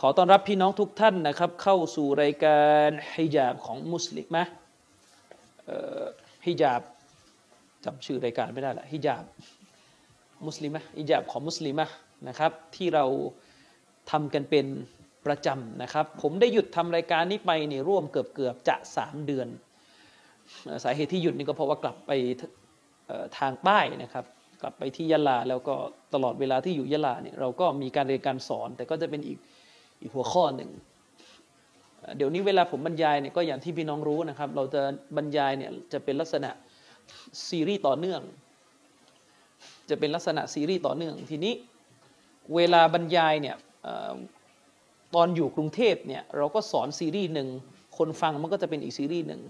ขอต้อนรับพี่น้องทุกท่านนะครับ เข้าสู่รายการฮิญาบของมุสลิมนะฮิญาบจำชื่อรายการไม่ได้ละฮิญาบมุสลิมะฮิญาบของมุสลิมะนะครับ ที่เราทำกันเป็นประจำนะครับ ผมได้หยุดทำรายการนี้ไปนี่ร่วมเกือบเกือบจะสามเดือน สาเหตุที่หยุดนี่ก็เพราะว่ากลับไปทางใต้นะครับกลับไปที่ยะลาแล้วก็ตลอดเวลาที่อยู่ยะลาเนี่ยเราก็มีการเรียนการสอนแต่ก็จะเป็นอีก อีกหัวข้อหนึ่ง เดี๋ยวนี้เวลาผมบรรยายเนี่ยก็อย่างที่พี่น้องรู้นะครับ เราจะบรรยายเนี่ยจะเป็นลักษณะซีรีส์ต่อเนื่อง จะเป็นลักษณะซีรีส์ต่อเนื่อง ทีนี้เวลาบรรยายเนี่ยตอนอยู่กรุงเทพเนี่ยเราก็สอนซีรีส์หนึ่งคนฟังมันก็จะเป็นอีกซีรีส์หนึ่ง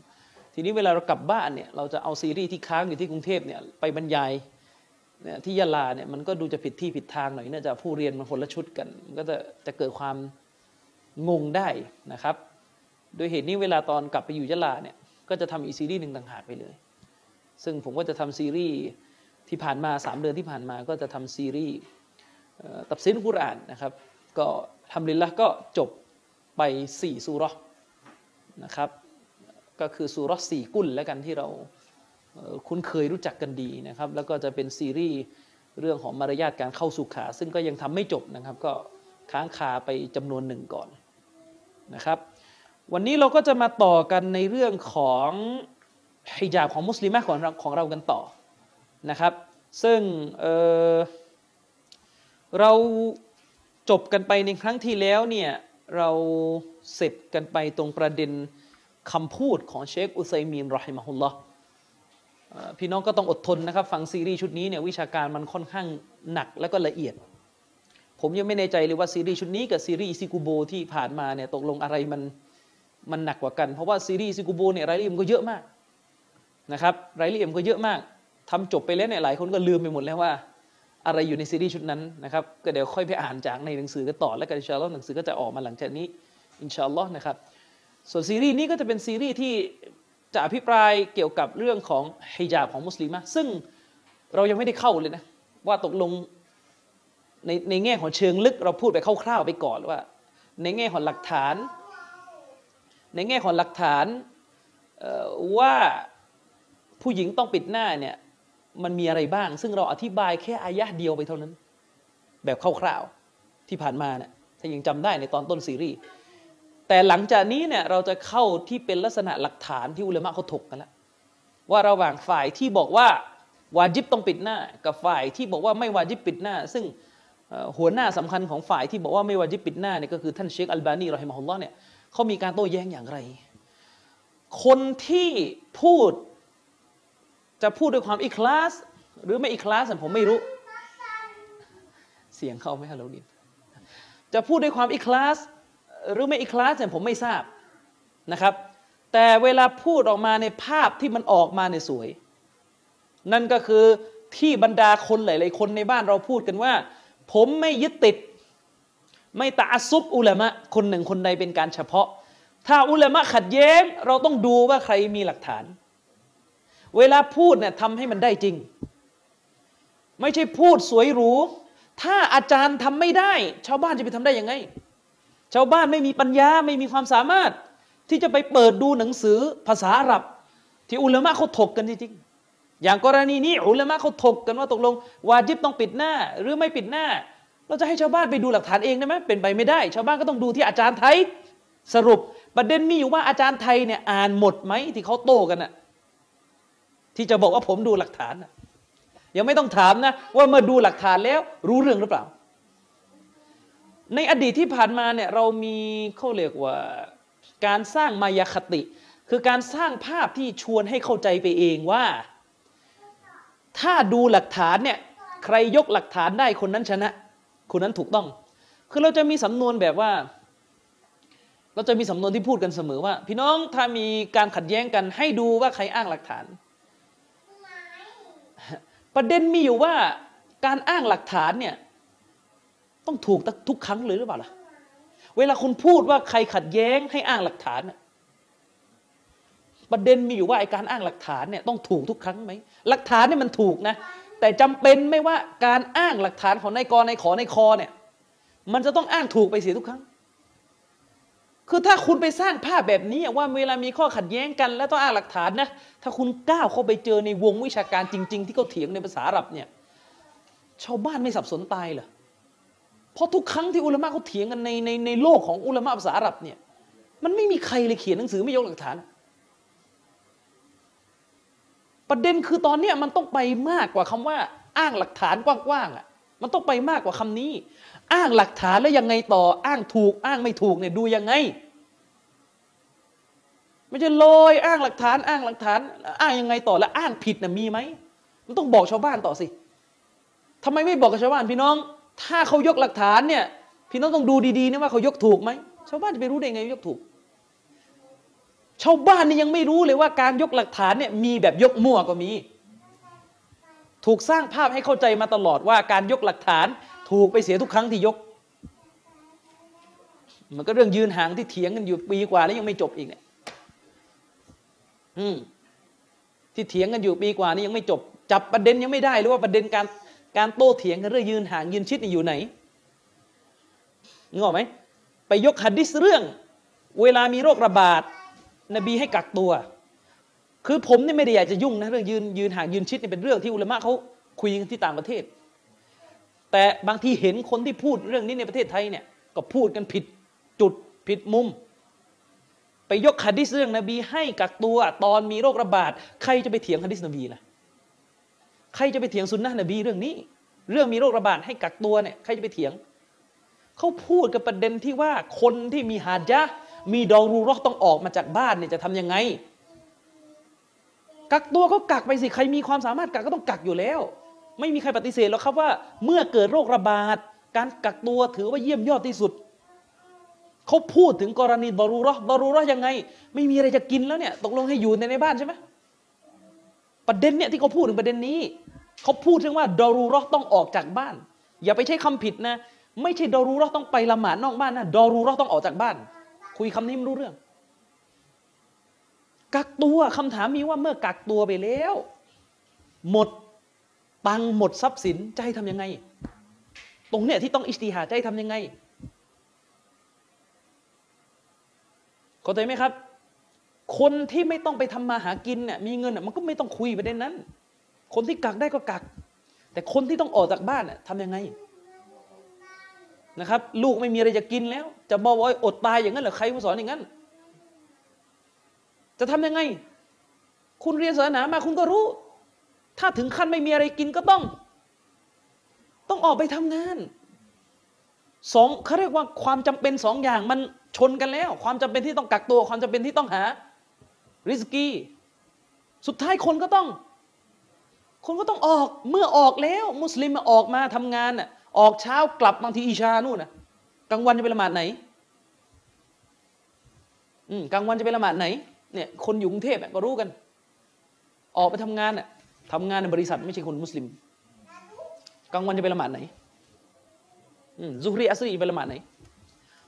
ทีนี้เวลาเรากลับบ้านเนี่ยเราจะเอาซีรีส์ที่ค้างอยู่ที่กรุงเทพเนี่ยไปบรรยายเนี่ยที่ยะลาเนี่ยมันก็ดูจะผิดที่ผิดทางหน่อยเนื่องจากผู้เรียนมันคนละชุดกัน มันก็จะจะเกิดความ งงได้นะครับ โดยเหตุนี้เวลาตอนกลับไปอยู่ยะลาเนี่ยก็จะทำอีซีรีส์หนึ่งต่างหากไปเลย ซึ่งผมก็จะทำซีรีส์ที่ผ่านมา 3 เดือนที่ผ่านมาก็จะทำซีรีส์ตับซินกุรอานนะครับ ก็ทำลินละก็จบไป4ซูรอนะครับ ก็คือซูรอสี่กุลแล้วกันที่เราคุ้นเคยรู้จักกันดีนะครับ แล้วก็จะเป็นซีรีส์เรื่องของมารยาทการเข้าสุขา ซึ่งก็ยังทำไม่จบนะครับ ก็ค้างคาไปจำนวนหนึ่งก่อน นะครับ วันนี้เราก็จะมาต่อกันในเรื่องของฮิญาบของมุสลิมของเราของเรากันต่อนะครับ ซึ่งเเราจบกันไปในครั้งที่แล้วเนี่ยเราเสร็จกันไปตรงประเด็นคำพูดของเชคอุซัยมีนرحمه اللهพี่น้องก็ต้องอดทนนะครับ ฟังซีรีส์ชุดนี้เนี่ยวิชาการมันค่อนข้างหนักและก็ละเอียด ผมยังไม่แน่ใจเลยว่าซีรีส์ชุดนี้กับซีรีส์ซิกูโบที่ผ่านมาเนี่ยตกลงอะไรมันมันหนักกว่ากัน เพราะว่าซีรีส์ซิกูโบเนี่ยรายละเอียดก็เยอะมากนะครับรายละเอียดก็เยอะมากทำจบไปแล้วเนี่ยหลายคนก็ลืมไปหมดแล้วว่า อะไรอยู่ในซีรีส์ชุดนั้นนะครับก็เดี๋ยวค่อยไปอ่านจากในหนังสือกันต่อแล้วกันإن شاء اللهหนังสือก็จะออกมาหลังจากนี้อินชาอัลลอฮ์นะครับส่วนซีรีส์นี้ก็จะเป็นซีรีส์ที่จะอภิปรายเกี่ยวกับเรื่องของฮิญาบของมุสลิมซึ่งเรายังไม่ได้เข้าเลยนะว่าตกลง ในในแง่ของเชิงลึกเราพูดไปคร่าวๆไปก่อนว่า ในแง่ของหลักฐาน ในแง่ของหลักฐานว่าผู้หญิงต้องปิดหน้าเนี่ยมันมีอะไรบ้าง ซึ่งเราอธิบายแค่อายะเดียวไปเท่านั้น แบบคร่าวๆที่ผ่านมาเนี่ยถ้ายังจำได้ในตอนต้นซีรีส์แต่หลังจากนี้เนี่ยเราจะเข้าที่เป็นลักษณะหลักฐานที่อุลามะเขาถกกันแล้วว่าระหว่างฝ่ายที่บอกว่าวาจิบต้องปิดหน้า กับฝ่ายที่บอกว่าไม่วาจิบปิดหน้า ซึ่ง หัวหน้าสำคัญของฝ่ายที่บอกว่าไม่วาจิปิดหน้าเนี่ยก็คือท่านเชคอัลบานีรอฮิมฮุลลอเนี่ยเขามีการโต้แย้งอย่างไร คนที่พูดจะพูดด้วยความอิคลาส หรือไม่อิคลาสผมไม่รู้ เสียงเข้าไหมฮัลโหลดินจะพูดด้วยความอิคลาส หรือไม่อีคลาสเนี่ยผมไม่ทราบนะครับ แต่เวลาพูดออกมาในภาพที่มันออกมาในสวย นั่นก็คือที่บรรดาคนหลาย ๆ คนในบ้านเราพูดกันว่า ผมไม่ยึดติด ไม่ตาซุบอุลามะคนหนึ่งคนใดเป็นการเฉพาะ ถ้าอุลามะขัดแย้ง เราต้องดูว่าใครมีหลักฐาน เวลาพูดเนี่ยทำให้มันได้จริง ไม่ใช่พูดสวยหรู ถ้าอาจารย์ทำไม่ได้ ชาวบ้านจะไปทำได้ยังไง ชาวบ้านไม่มีปัญญาไม่มีความสามารถ ที่จะไปเปิดดูหนังสือภาษาอาหรับ ที่อุลามะเขาถกกันจริง อย่างกรณีนี้อุลามะเขาถกกันว่าตกลง วาจิบต้องปิดหน้า หรือไม่ปิดหน้า เราจะให้ชาวบ้านไปดูหลักฐานเองได้ไหมเป็นไปไม่ได้ ชาวบ้านก็ต้องดูที่อาจารย์ไทย สรุปประเด็นมีอยู่ว่าอาจารย์ไทยเนี่ยอ่านหมดไหมที่เขาโต้กันน่ะที่จะบอกว่าผมดูหลักฐานยังไม่ต้องถามนะว่าเมื่อดูหลักฐานแล้วรู้เรื่องหรือเปล่า ในอดีตที่ผ่านมาเนี่ยเรามีเขาเรียกว่าการสร้างมายาคติ คือการสร้างภาพที่ชวนให้เข้าใจไปเองว่า ถ้าดูหลักฐานเนี่ยใครยกหลักฐานได้คนนั้นชนะ คนนั้นถูกต้อง คือเราจะมีสำนวนแบบว่า เราจะมีสำนวนที่พูดกันเสมอว่า พี่น้องถ้ามีการขัดแย้งกันให้ดูว่าใครอ้างหลักฐาน ประเด็นมีอยู่ว่าการอ้างหลักฐานเนี่ยต้องถูกทุกครั้งเลยหรือเปล่าล่ะ เวลาคุณพูดว่าใครขัดแย้งให้อ้างหลักฐาน ประเด็นมีอยู่ว่าไอการอ้างหลักฐานเนี่ยต้องถูกทุกครั้งไหมหลักฐานเนี่ยมันถูกนะ แต่จำเป็นไม่ว่าการอ้างหลักฐานของนายกรนายขอนายคอเนี่ยมันจะต้องอ้างถูกไปเสียทุกครั้ง คือถ้าคุณไปสร้างภาพแบบนี้ว่าเวลามีข้อขัดแย้งกัน แล้วต้องอ้างหลักฐานนะถ้าคุณก้าวเข้าไปเจอในวงวิชาการจริง ๆ ที่เขาเถียงในภาษาอาหรับเนี่ยชาวบ้านไม่สับสนตายเหรอเพราะทุกครั้งที่อุลามะเขาเถียงกันในในในโลกของอุลามะภาษาอาหรับเนี่ยมันไม่มีใครเลยเขียนหนังสือไม่ยกหลักฐาน ประเด็นคือตอนนี้มันต้องไปมากกว่าคำว่า อ้างหลักฐานกว้างๆอะ มันต้องไปมากกว่าคำนี้ อ้างหลักฐานแล้วยังไงต่อ อ้างถูก อ้างไม่ถูกเนี่ยดูยังไงไม่ใช่ลอยอ้างหลักฐาน อ้างหลักฐาน อ้างยังไงต่อแล้วอ้างผิดน่ะมีไหมมันต้องบอกชาวบ้านต่อสิทำไมไม่บอกกับชาวบ้านพี่น้อง ถ้าเขายกหลักฐานเนี่ย พี่น้องต้องดูดีๆนะว่าเขายกถูกไหมชาวบ้านจะไปรู้ได้ไงยกถูก ชาวบ้านนี่ยังไม่รู้เลยว่าการยกหลักฐานเนี่ยมีแบบยกมั่วก็มี ถูกสร้างภาพให้เข้าใจมาตลอดว่าการยกหลักฐานถูกไปเสียทุกครั้งที่ยก มันก็เรื่องยืนห่างที่เถียงกันอยู่ปีกว่าแล้วยังไม่จบอีกเนี่ยอืมที่เถียงกันอยู่ปีกว่านี้ยังไม่จบ จับประเด็นยังไม่ได้หรือว่าประเด็นการการโต้เถียงกันเรื่องยืนห่างยืนชิดอยู่ไหนงงไหมไปยกหัดดิสเรื่อง เวลามีโรคระบาด นบีให้กักตัว คือผมนี่ไม่ได้อยากจะยุ่งนะเรื่องยืนยืนห่างยืนชิดนี่เป็นเรื่องที่อุลามะเขาคุยกันที่ต่างประเทศ แต่บางทีเห็นคนที่พูดเรื่องนี้ในประเทศไทยเนี่ยก็พูดกันผิดจุดผิดมุม ไปยกฮะดิษเรื่องนบี ให้กักตัวตอนมีโรคระบาด ใครจะไปเถียงฮะดิษนบีล่ะใครจะไปเถียงสุนนะนบีเรื่องนี้ เรื่องมีโรคระบาดให้กักตัวเนี่ยใครจะไปเถียงเขาพูดกับประเด็นที่ว่าคนที่มีหาดะ มีดอรูรอต้องออกมาจากบ้านเนี่ยจะทํำยังไง กักตัวก็กักไปสิ ใครมีความสามารถกักก็ต้องกักอยู่แล้ว ไม่มีใครปฏิเสธหรอกครับว่า เมื่อเกิดโรคระบาด การกักตัวถือว่าเยี่ยมยอดที่สุด เขาพูดถึงกรณีบารูรอบารูรอยังไง ไม่มีอะไรจะกินแล้วเนี่ยตกลงให้อยู่ในในบ้านใช่ไหมประเด็นเนี่ยที่เขาพูดถึงประเด็นนี้เขาพูดถึงว่าดารูรอต้องออกจากบ้าน อย่าไปใช้คำผิดนะ ไม่ใช่ดารูรอต้องไปละหมาดนอกบ้านนะดารูรอต้องออกจากบ้าน คุยคำนี้ไม่รู้เรื่อง กักตัวคำถามมีว่าเมื่อกักตัวไปแล้ว หมดตังหมดทรัพย์สินจะให้ทำยังไง ตรงเนี้ยที่ต้องอิสติฮาจะให้ทำยังไงเข้าใจไหมครับ คนที่ไม่ต้องไปทำมาหากินเนี่ยมีเงินมันก็ไม่ต้องคุยประเด็นนั้น คนที่กักได้ก็กัก แต่คนที่ต้องออกจากบ้านทำยังไง นะครับ ลูกไม่มีอะไรจะกินแล้ว จะบอกว่าอดตายอย่างนั้นเหรอใครมาสอนอย่างนั้น จะทำยังไง คุณเรียนศาสนามาคุณก็รู้ ถ้าถึงขั้นไม่มีอะไรกินก็ต้อง ต้องออกไปทำงานสองเขาเรียกว่าความจำเป็นสองอย่างมันชนกันแล้ว ความจำเป็นที่ต้องกักตัว ความจำเป็นที่ต้องหา ริสกี้ สุดท้ายคนก็ต้อง คนก็ต้องออกเมื่อออกแล้ว มุสลิมมาออกมาทำงานน่ะ ออกเช้ากลับบางทีอิชานู่นนะกลางวันจะไปละหมาดไหนอืมกลางวันจะไปละหมาดไหนเนี่ยคนอยู่กรุงเทพก็รู้กัน ออกไปทำงานน่ะทำงานในบริษัทไม่ใช่คนมุสลิม กลางวันจะไปละหมาดไหนซุฮรีอัสรีไปละหมาดไหน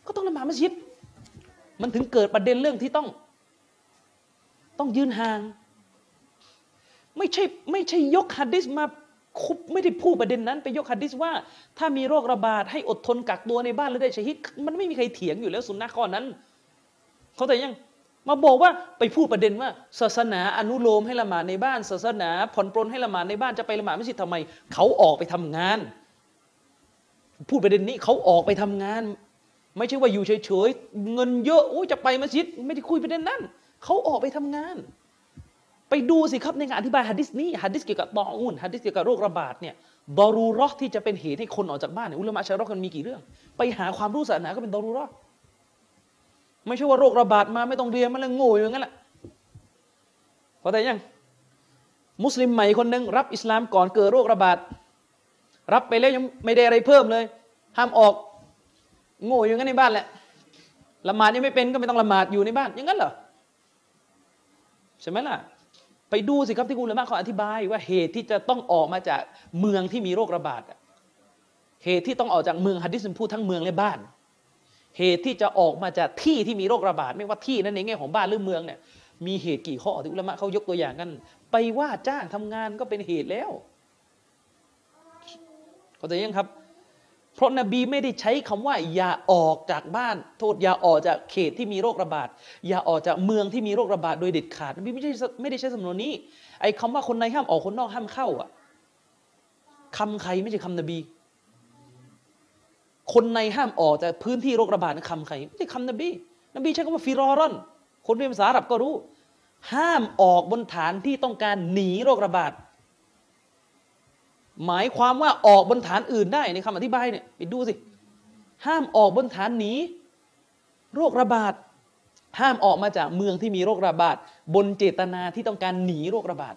ก็ต้องละหมาดมัสยิด มันถึงเกิดประเด็นเรื่องที่ต้อง ต้องยืนห่าง ไม่ใช่ไม่ใช่ยกฮัดดิสมา คุบไม่ได้พูดประเด็นนั้น ไปยกฮัดดิสว่า ถ้ามีโรคระบาดให้อดทนกักตัวในบ้านแล้วได้ชฮิดมันไม่มีใครเถียงอยู่แล้วสุนนะข้อนั้น เขาแต่ยังมาบอกว่าไปพูดประเด็นว่า ศาสนาอนุโลมให้ละหมาดในบ้าน ศาสนาผ่อนปลนให้ละหมาดในบ้านจะไปละหมาดไม่ใช่ทำไม เขาออกไปทำงาน พูดประเด็นนี้เขาออกไปทำงาน ไม่ใช่ว่าอยู่เฉยๆเงินเยอะโอ้จะไปมัสยิดไม่ได้คุยประเด็นนั้นเขาออกไปทำงาน ไปดูสิครับในงานอธิบายฮะดิษนี้ฮะดิษเกี่ยวกับตออุนฮะดิษเกี่ยวกับโรคระบาดเนี่ยดอรูรอที่จะเป็นเหตุให้คนออกจากบ้านเนี่ยอุลามะชารอกันมีกี่เรื่อง ไปหาความรู้ศาสนาก็เป็นดอรูรอไม่ใช่ว่าโรคระบาดมาไม่ต้องเรียนมันแล้วโง่อย่างนั้นแหละเพอแต่ยังมุสลิมใหม่คนหนึ่งรับอิสลามก่อนเกิดโรคระบาดรับไปแล้วยังไม่ได้อะไรเพิ่มเลย ห้ามออกโง่อย่างนั้นในบ้านแหละละหมาดยังไม่เป็นก็ไม่ต้องละหมาดอยู่ในบ้านอย่างนั้นเหรอใช่ไหมล่ะ ไปดูสิครับที่กุลมะเขาอธิบายว่าเหตุที่จะต้องออกมาจากเมืองที่มีโรคระบาดเหตุที่ต้องออกจากเมืองฮัดดิสพูดทั้งเมืองและบ้าน เหตุที่จะออกมาจากที่ที่มีโรคระบาด ไม่ว่าที่นั้นในแง่ของบ้านหรือเมืองเนี่ยมีเหตุกี่ข้อที่อุลามะเขายกตัวอย่างกัน ไปว่าจ้างทำงานก็เป็นเหตุแล้วเข้าใจยังครับ เพราะนบีไม่ได้ใช้คำว่าอย่าออกจากบ้าน โทษอย่าออกจากเขตที่มีโรคระบาดอย่าออกจากเมืองที่มีโรคระบาดโดยเด็ดขาดนบีไม่ใช่ไม่ได้ใช้สำนวนนี้ไอ้คาว่าคนในห้ามออกคนนอกห้ามเข้าอะคำใครไม่ใช่คำนบี คนในห้ามออกจากพื้นที่โรคระบาดคำใครไม่ใช่คำนบี นบีใช้คำว่าฟิรอรอน คนเรียนภาษาอาหรับก็รู้ ห้ามออกบนฐานที่ต้องการหนีโรคระบาด หมายความว่าออกบนฐานอื่นได้ในคำอธิบายเนี่ยไปดูสิ ห้ามออกบนฐานหนีโรคระบาด ห้ามออกมาจากเมืองที่มีโรคระบาด บนเจตนาที่ต้องการหนีโรคระบาด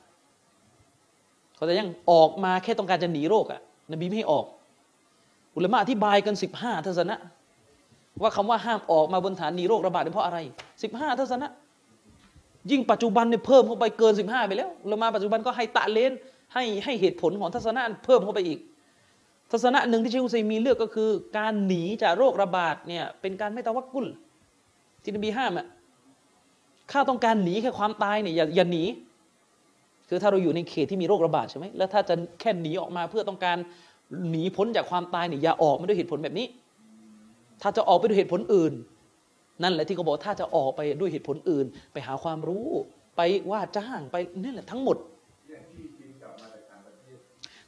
เขาจะยังออกมาแค่ต้องการจะหนีโรคอะนบีไม่ให้ออก อุลมะอธิบายกันสิบห้าทศนะ ว่าคำว่าห้ามออกมาบนฐานหนีโรคระบาดเพราะอะไรสิบห้าทศนะ ยิ่งปัจจุบันเนี่ยเพิ่มเข้าไปเกินสิบห้าไปแล้วอุลมะปัจจุบันก็ให้ตะเลน ให้ให้เหตุผลของทัศนะเพิ่มเข้าไปอีก ทัศนะหนึ่งที่เชคุซัยมีเลือกก็คือ การหนีจากโรคระบาดเนี่ยเป็นการไม่ตะวักกุลที่นบีห้ามอะข้าต้องการหนีแค่ความตายเนี่ยอย่าอย่าหนีคือถ้าเราอยู่ในเขตที่มีโรคระบาดใช่ไหมแล้วถ้าจะแค่หนีออกมาเพื่อต้องการหนีพ้นจากความตายเนี่ยอย่าออกมาด้วยเหตุผลแบบนี้ ถ้าจะออกไปด้วยเหตุผลอื่น นั่นแหละที่เขาบอกถ้าจะออกไปด้วยเหตุผลอื่น ไปหาความรู้ ไปว่าจ้างไปนี่แหละทั้งหมด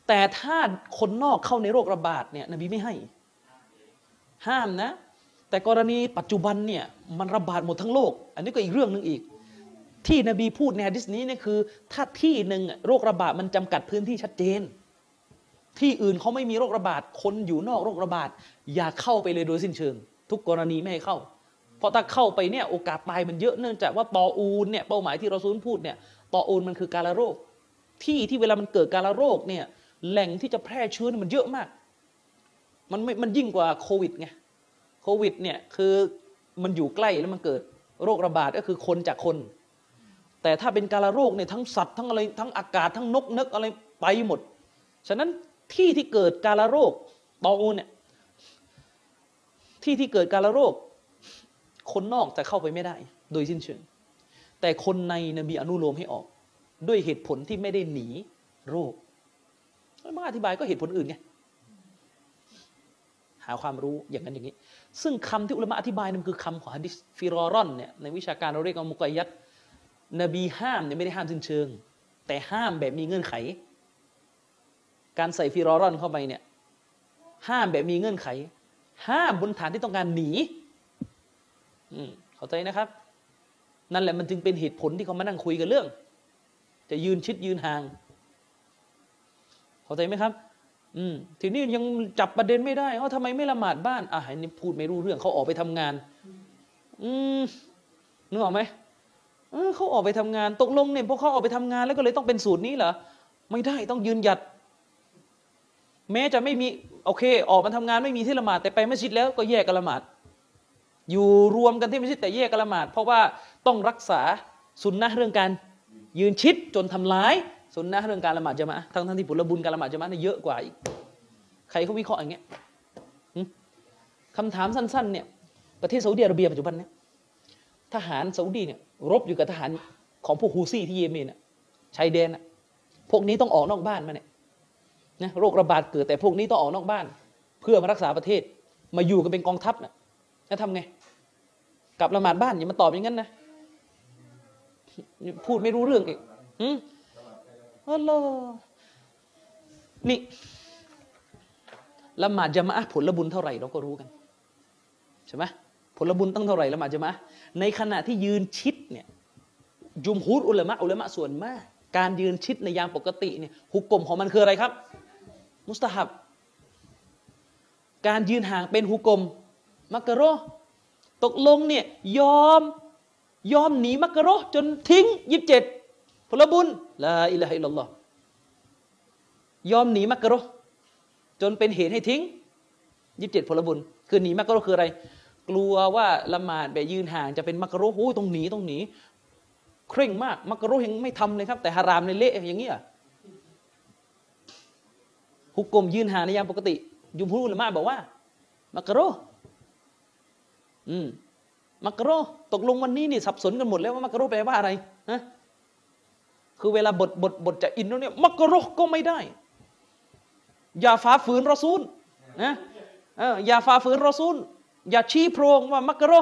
แต่ถ้าคนนอกเข้าในโรคระบาดเนี่ยนบีไม่ให้ ห้ามนะ แต่กรณีปัจจุบันเนี่ยมันระบาดหมดทั้งโลก อันนี้ก็อีกเรื่องหนึ่งอีก ที่นบีพูดในฮะดิษนี้เนี่ยคือ ถ้าที่หนึ่งโรคระบาดมันจำกัดพื้นที่ชัดเจน ที่อื่นเขาไม่มีโรคระบาดคนอยู่นอกโรคระบาดอย่าเข้าไปเลยโดยสิ้นเชิง ทุกกรณีไม่ให้เข้า เพราะถ้าเข้าไปเนี่ยโอกาสตายมันเยอะเนื่องจากว่าตออูนเนี่ยเป้าหมายที่เราซูลพูดเนี่ยตออูนมันคือการละโรค ที่ที่เวลามันเกิดการละโรคเนี่ย แหล่งที่จะแพร่เชื้อมันเยอะมาก มันไม่มันยิ่งกว่าโควิดไงโควิดเนี่ยคือมันอยู่ใกล้แล้วมันเกิดโรคระบาดก็คือคนจากคน แต่ถ้าเป็นการะโรคเนี่ยทั้งสัตว์ทั้งอะไรทั้งอากาศทั้งนกนึกอะไรไปหมด ฉะนั้นที่ที่เกิดการะโรคตออูเนี่ยที่ที่เกิดการะโรค คนนอกจะเข้าไปไม่ได้ โดยสิ้นเชิง แต่คนในนบีอนุโลมให้ออก ด้วยเหตุผลที่ไม่ได้หนีโรค มาอธิบายก็เหตุผลอื่นไงหาความรู้อย่างนั้นอย่างนี้ ซึ่งคำที่อุลามะอธิบายนั่นคือคำของฮะดิษฟิรอรอนเนี่ยในวิชาการเราเรียกว่ามุกยัตนบีห้ามเนี่ยไม่ได้ห้ามสิ้นเชิง แต่ห้ามแบบมีเงื่อนไข การใส่ฟิรอรอนเข้าไปเนี่ยห้ามแบบมีเงื่อนไข ห้ามบนฐานที่ต้องการหนีเข้าใจนะครับ นั่นแหละมันจึงเป็นเหตุผลที่เขามานั่งคุยกันเรื่อง จะยืนชิดยืนห่าง เข้าใจไหมครับ อืมทีนี้ยังจับประเด็นไม่ได้ว่าทำไมไม่ละหมาดบ้านอะนี่พูดไม่รู้เรื่องเขาออกไปทำงาน อืมนึกออกไหมเขาออกไปทำงานตกลงเนี่ยพวกเขาออกไปทำงานแล้วก็เลยต้องเป็นสูตรนี้เหรอไม่ได้ต้องยืนหยัด แม้จะไม่มีโอเค ออกมาทำงานไม่มีที่ละหมาดแต่ไปมัสยิดแล้วก็แยกกันละหมาดอยู่รวมกันที่มัสยิดแต่แยกกันละหมาดเพราะว่าต้องรักษาสุนนะเรื่องการยืนชิดจนทำร้าย สุนนะเรื่องการละหมาดจะมาทั้งทั้งที่ผลบุญการละหมาดจะมาเนี่ยเยอะกว่าอีก ใครเขาวิเคราะห์อย่างเงี้ยคำถามสั้นๆเนี่ยประเทศซาอุดิอาระเบียปัจจุบันเนี่ยทหารซาอุดีเนี่ยรบอยู่กับทหารของพวกฮูซี่ที่เยเมนชายแดนพวกนี้ต้องออกนอกบ้านมาเนี่ยนะโรคระบาดเกิดแต่พวกนี้ต้องออกนอกบ้าน เพื่อมารักษาประเทศมาอยู่กันเป็นกองทัพนะจะทำไงกลับละหมาดบ้านอย่ามาตอบอย่างนั้นนะพูดไม่รู้เรื่องอีก อัลลอฮ์นี่ละหมาดจะมาผลบุญเท่าไหร่เราก็รู้กันใช่ไหมผลบุญตั้งเท่าไหร่ละหมาดจะมาในขณะที่ยืนชิดเนี่ยยุมฮูดอุลามะอุลามะส่วนมาก การยืนชิดในยามปกติเนี่ยหุกกลมของมันคืออะไรครับ มุสตาฮับ การยืนห่างเป็นหุกกลมมักกะโรตกลงเนี่ยยอมยอมหนีมักกะโรจนทิ้งยิบเจ็ดผลบุญ ลาอิลาฮิลลอฮ์ยอมหนีมักกะโรจนเป็นเหตุให้ทิ้งยีิบเจ็ดผลบุญ คือหนีมักกะโรคืออะไร กลัวว่าละหมาดแบบยืนห่างจะเป็นมักรุโอ้ต้องหนีต้องหนี เคร่งมาก มักรุยังไม่ทำเลยครับ แต่ฮารามในเละอย่างเงี้ยฮุกกลมยืนห่างในยามปกติ ยุมพูละมาบอกว่า มักกะรุอืมมักกะรุตกลงวันนี้นี่สับสนกันหมดแล้วว่ามักกะรุแปลว่าอะไรฮะ คือเวลาบทบทบทจะอินแล้วเนี่ยมักรุก็ไม่ได้ อย่าฝ่าฝืนรอซูลนะอย่าฝ่าฝืนรอซูล อย่าชี้โพรงว่ามักรอ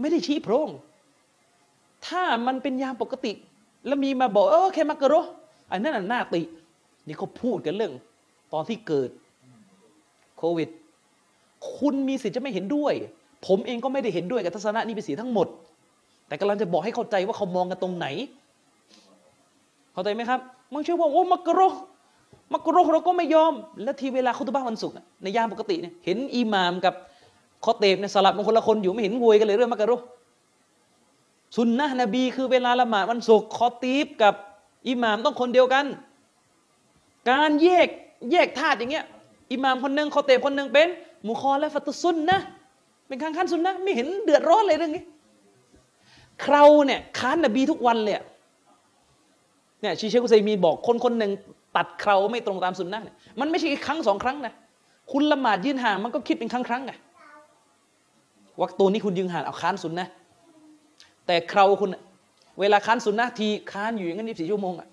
ไม่ได้ชี้โพรง ถ้ามันเป็นยามปกติ แล้วมีมาบอกเออแค่มักรออันนั้นน่าติ นี่เขาพูดกันเรื่อง ตอนที่เกิดโควิด คุณมีสิทธิ์จะไม่เห็นด้วย ผมเองก็ไม่ได้เห็นด้วยกับทัศนะนี้เป็นสีทั้งหมด แต่กำลังจะบอกให้เข้าใจว่าเขามองกันตรงไหน เข้าใจไหมครับมึงเชื่อว่าโอ้มักรอมักรุเราก็ไม่ยอม และทีเวลาคุตบ้าวันศุกร์ในยามปกติเนี่ยเห็นอิหมามกับคอเตบเนี่ยสลับกันคนละคนอยู่ไม่เห็นงวยกันเลยเรื่องมักรุสุนนะนบีคือเวลาละหมาดวันศุกร์คอตีบกับอิหมามต้องคนเดียวกัน การแยกแยกธาตุอย่างเงี้ยอิหมามคนหนึ่งคอเตบคนหนึ่งเป็นมุคอและฟัตุซุนนะเป็นข้างขั้นซุนนะไม่เห็นเดือดร้อนเลยเรื่องนี้คราวเนี่ยค้านนบีทุกวันเลย เนี่ยชีเชคุซัยมีบอกคนคนหนึ่งตัดเคราไม่ตรงตามสุนนะเนี่ยมันไม่ใช่ครั้งสองครั้งนะคุณละหมาดยืนห่างมันก็คิดเป็นครั้งครั้งไงวักตัวนี้คุณยืนห่างเอาค้านสุนนะแต่เคราคุณเวลาค้านสุนนะทีค้านอยู่อย่างนั้นยี่สิบชั่วโมงอะ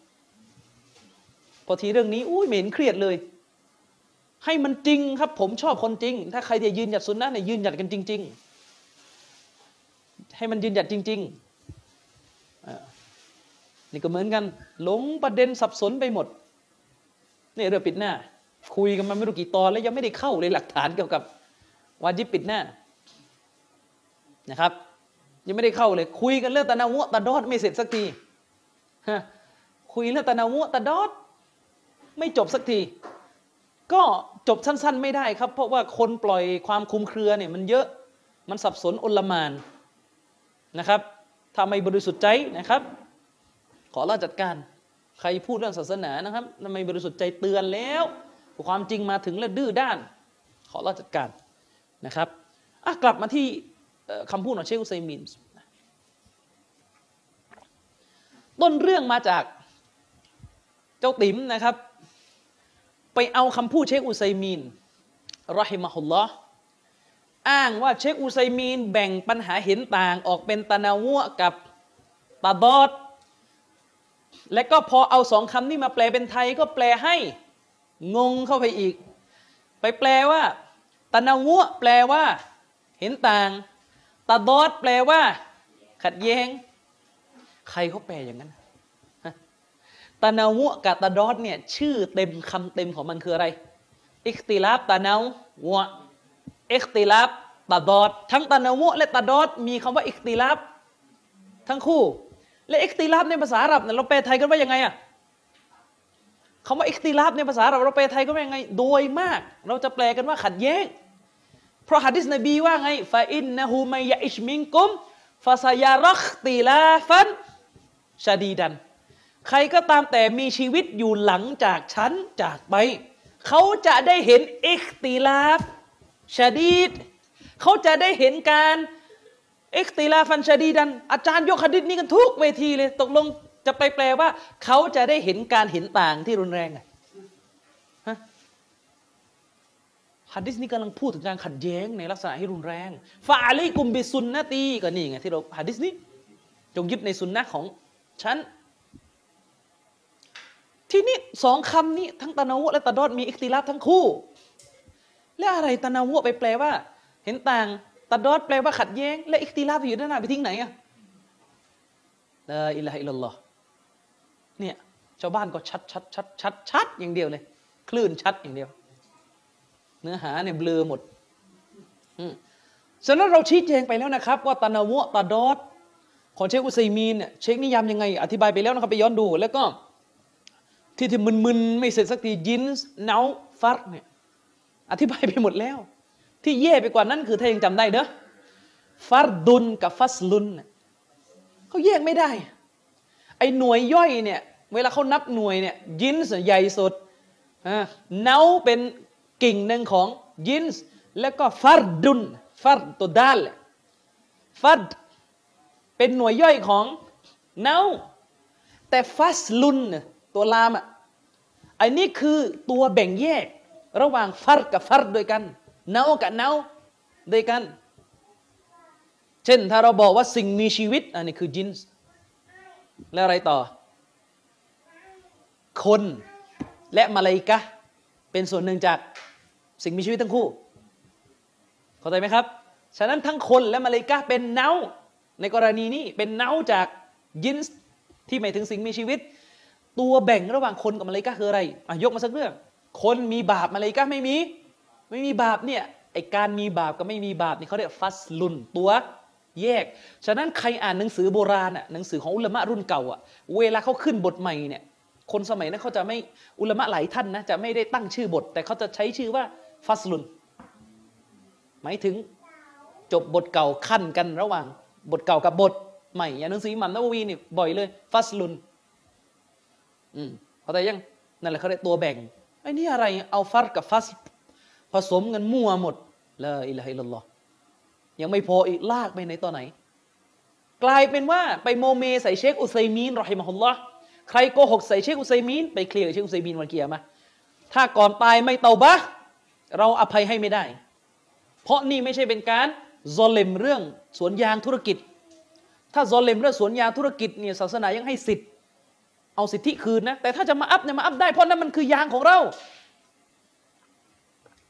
พอทีเรื่องนี้อุ้ยเหม็นเครียดเลย ให้มันจริงครับ ผมชอบคนจริง ถ้าใครจะยืนหยัดสุนนะเนี่ยยืนหยัดกันจริง ๆ ให้มันยืนหยัดจริง ๆ นี่ก็เหมือนกันหลงประเด็นสับสนไปหมดนี่เรื่องปิดหน้า คุยกันมาไม่รู้กี่ตอนแล้วยังไม่ได้เข้าเลยหลักฐานเกี่ยวกับวาจิบปิดหน้านะครับ ยังไม่ได้เข้าเลย คุยกันเรื่องตะนาวะตะดอดไม่เสร็จสักทีคุยเรื่องตะนาวะตะดอด ไม่จบสักที ก็จบสั้น ๆ ไม่ได้ครับ เพราะว่าคนปล่อยความคุมเครือเนี่ยมันเยอะมันสับสนอลมานนะครับถ้าไม่บริสุทธิ์ใจนะครับ ขอเราจัดการ ใครพูดเรื่องศาสนานะครับทำไมบริสุทธิ์ใจเตือนแล้ว ความจริงมาถึงแล้วดื้อด้าน ขอเราจัดการนะครับอะกลับมาที่คำพูดของเชคอุซัยมินต้นเรื่องมาจากเจ้าติ๋มนะครับ ไปเอาคำพูดเชคอุซัยมีนรอฮิมะฮุลลอฮ์อ้างว่าเชคอุซัยมีนแบ่งปัญหาเห็นต่างออกเป็นตะนาวะกับตาบอด และก็พอเอาสองคำนี้มาแปลเป็นไทยก็แปลให้งงเข้าไปอีก ไปแปลว่าตะนาวะแปลว่า เห็นต่างตาดอดแปลว่า ขัดแย้ง ใครเขาแปลอย่างนั้นตะนาวะกับตาดอดเนี่ยชื่อเต็มคำเต็มของมันคืออะไรอิคติลาบตะนาวะอิคติลาบتضاد ทั้ง تنوع และ تضاد มีคำว่า اختلاف ทั้งคู่ และ اختلاف ในภาษาอาหรับเนี่ยเราแปลไทยกันว่ายังไงอะคำว่า اختلاف ในภาษาอาหรับเราแปลไทยกันว่ายังไง โดยมาก เราจะแปลกันว่าขัดแย้ง เพราะฮะดิษนบีว่าไงفإنه من يعش منكم فسيرى اختلافا شديدا ใครก็ตามแต่มีชีวิตอยู่หลังจากฉันจากไป เขาจะได้เห็นอิคติลาฟชาดีดเขาจะได้เห็นการ อ็กติลาฟันชาดีดัน อาจารย์ยกคดิษนี้กันทุกเวทีเลย ตกลงจะไปแปลว่า เขาจะได้เห็นการเห็นต่างที่รุนแรงไงฮะฮัดดิษนี้กำลังพูดถึงการขัดแย้งในลักษณะที่รุนแรงฟาลีกุมบิซุนนะตีก็นี่ไงที่เราฮัดดิษนี้ จงยึดในซุนนะของฉัน ที่นี่สองคำนี้ทั้งตะนาวและตะดอดมีอิคติลาฟทั้งคู่ แล้วอะไรตะนาวไปแปลว่า เห็นต่าง ตัดดอดแปลว่าขัดแย้ง และอิคติลาฟอยู่ด้านหน้าไปทิ้งไหนอะลาอิลาฮอิลลัลอฮ์เนี่ยชาวบ้านก็ชัดชัดชัดชัดชัดอย่างเดียวเลย คลื่นชัดอย่างเดียว เนื้อหาเนี่ยเบลอหมดฉะนั้นเราชี้แจงไปแล้วนะครับ ว่าตานาวะตาดอดของเชคอุซัยมีนเนี่ยเชคนิยามยังไง อธิบายไปแล้วนะครับไปย้อนดู แล้วก็ ที่ที่มึนๆไม่เสร็จสักทียินส์เนาฟัรเนี่ยอธิบายไปหมดแล้ว ที่แย่ไปกว่านั้นคือถ้ายังจำได้เนอะฟัรดุนกับฟัสลุนเขาแยกไม่ได้ ไอ้หน่วยย่อยเนี่ย เวลาเขานับหน่วยเนี่ย ยินส์ใหญ่สุดเนาเป็นกิ่งหนึ่งของยินส์แล้วก็ฟัรดุนฟัดตัวด้านแหละฟัดเป็นหน่วยย่อยของเนาแต่ฟัสลุนตัวลามอะไอ้นี่คือตัวแบ่งแยก ระหว่างฟัดกับฟัดด้วยกัน เนากับเนาด้วยกัน เช่นถ้าเราบอกว่าสิ่งมีชีวิต อันนี้คือจินส์แล้วอะไรต่อ คนและมาลาอิกะเป็นส่วนหนึ่งจากสิ่งมีชีวิตทั้งคู่ เข้าใจไหมครับ ฉะนั้นทั้งคนและมาลาอิกะเป็นเนาในกรณีนี้เป็นเนาจากยินส์ที่หมายถึงสิ่งมีชีวิต ตัวแบ่งระหว่างคนกับมาลาอิกะคืออะไรอะยกมาสักเรื่อง คนมีบาปมาลาอิกะไม่มี ไม่มีบาปเนี่ยไอการมีบาปกับไม่มีบาปนี่เขาเรียกฟัสลุนตัวแยก ฉะนั้นใครอ่านหนังสือโบราณอะหนังสือของอุลามะรุ่นเก่าอะเวลาเขาขึ้นบทใหม่เนี่ยคนสมัยนั้นเขาจะไม่อุลามะหลายท่านนะจะไม่ได้ตั้งชื่อบท แต่เขาจะใช้ชื่อว่าฟัสลุน หมายถึงจบบทเก่าขั้นกันระหว่าง บทเก่ากับบทใหม่อย่างหนังสือหมัมนาววีนี่บ่อยเลย ฟัสลุน อืมเข้าใจยังนั่นแหละเขาเรียกตัวแบ่งไอ้นี่อะไรเอาฟัดกับฟัส ผสมกันมั่วหมดละอิละฮิลลอฮ์ยังไม่พออีกลากไปไหนต่อไหน กลายเป็นว่าไปโมเมใส่เชคอุซัยมีนرحمه اللهใครโกหกใส่เชคอุซัยมีนไปเคลียร์เชคอุซัยมีนวันกิยามะฮ์ถ้าก่อนตายไม่เตาบะเราอภัยให้ไม่ได้ เพราะนี่ไม่ใช่เป็นการซอเลมเรื่องสวนยางธุรกิจ ถ้าซอเลมเรื่องสวนยางธุรกิจเนี่ยศาสนายังให้สิทธิ์เอาสิทธิคืนนะแต่ถ้าจะมาอัฟเนี่ยมาอัฟได้เพราะนั่นมันคือยางของเรา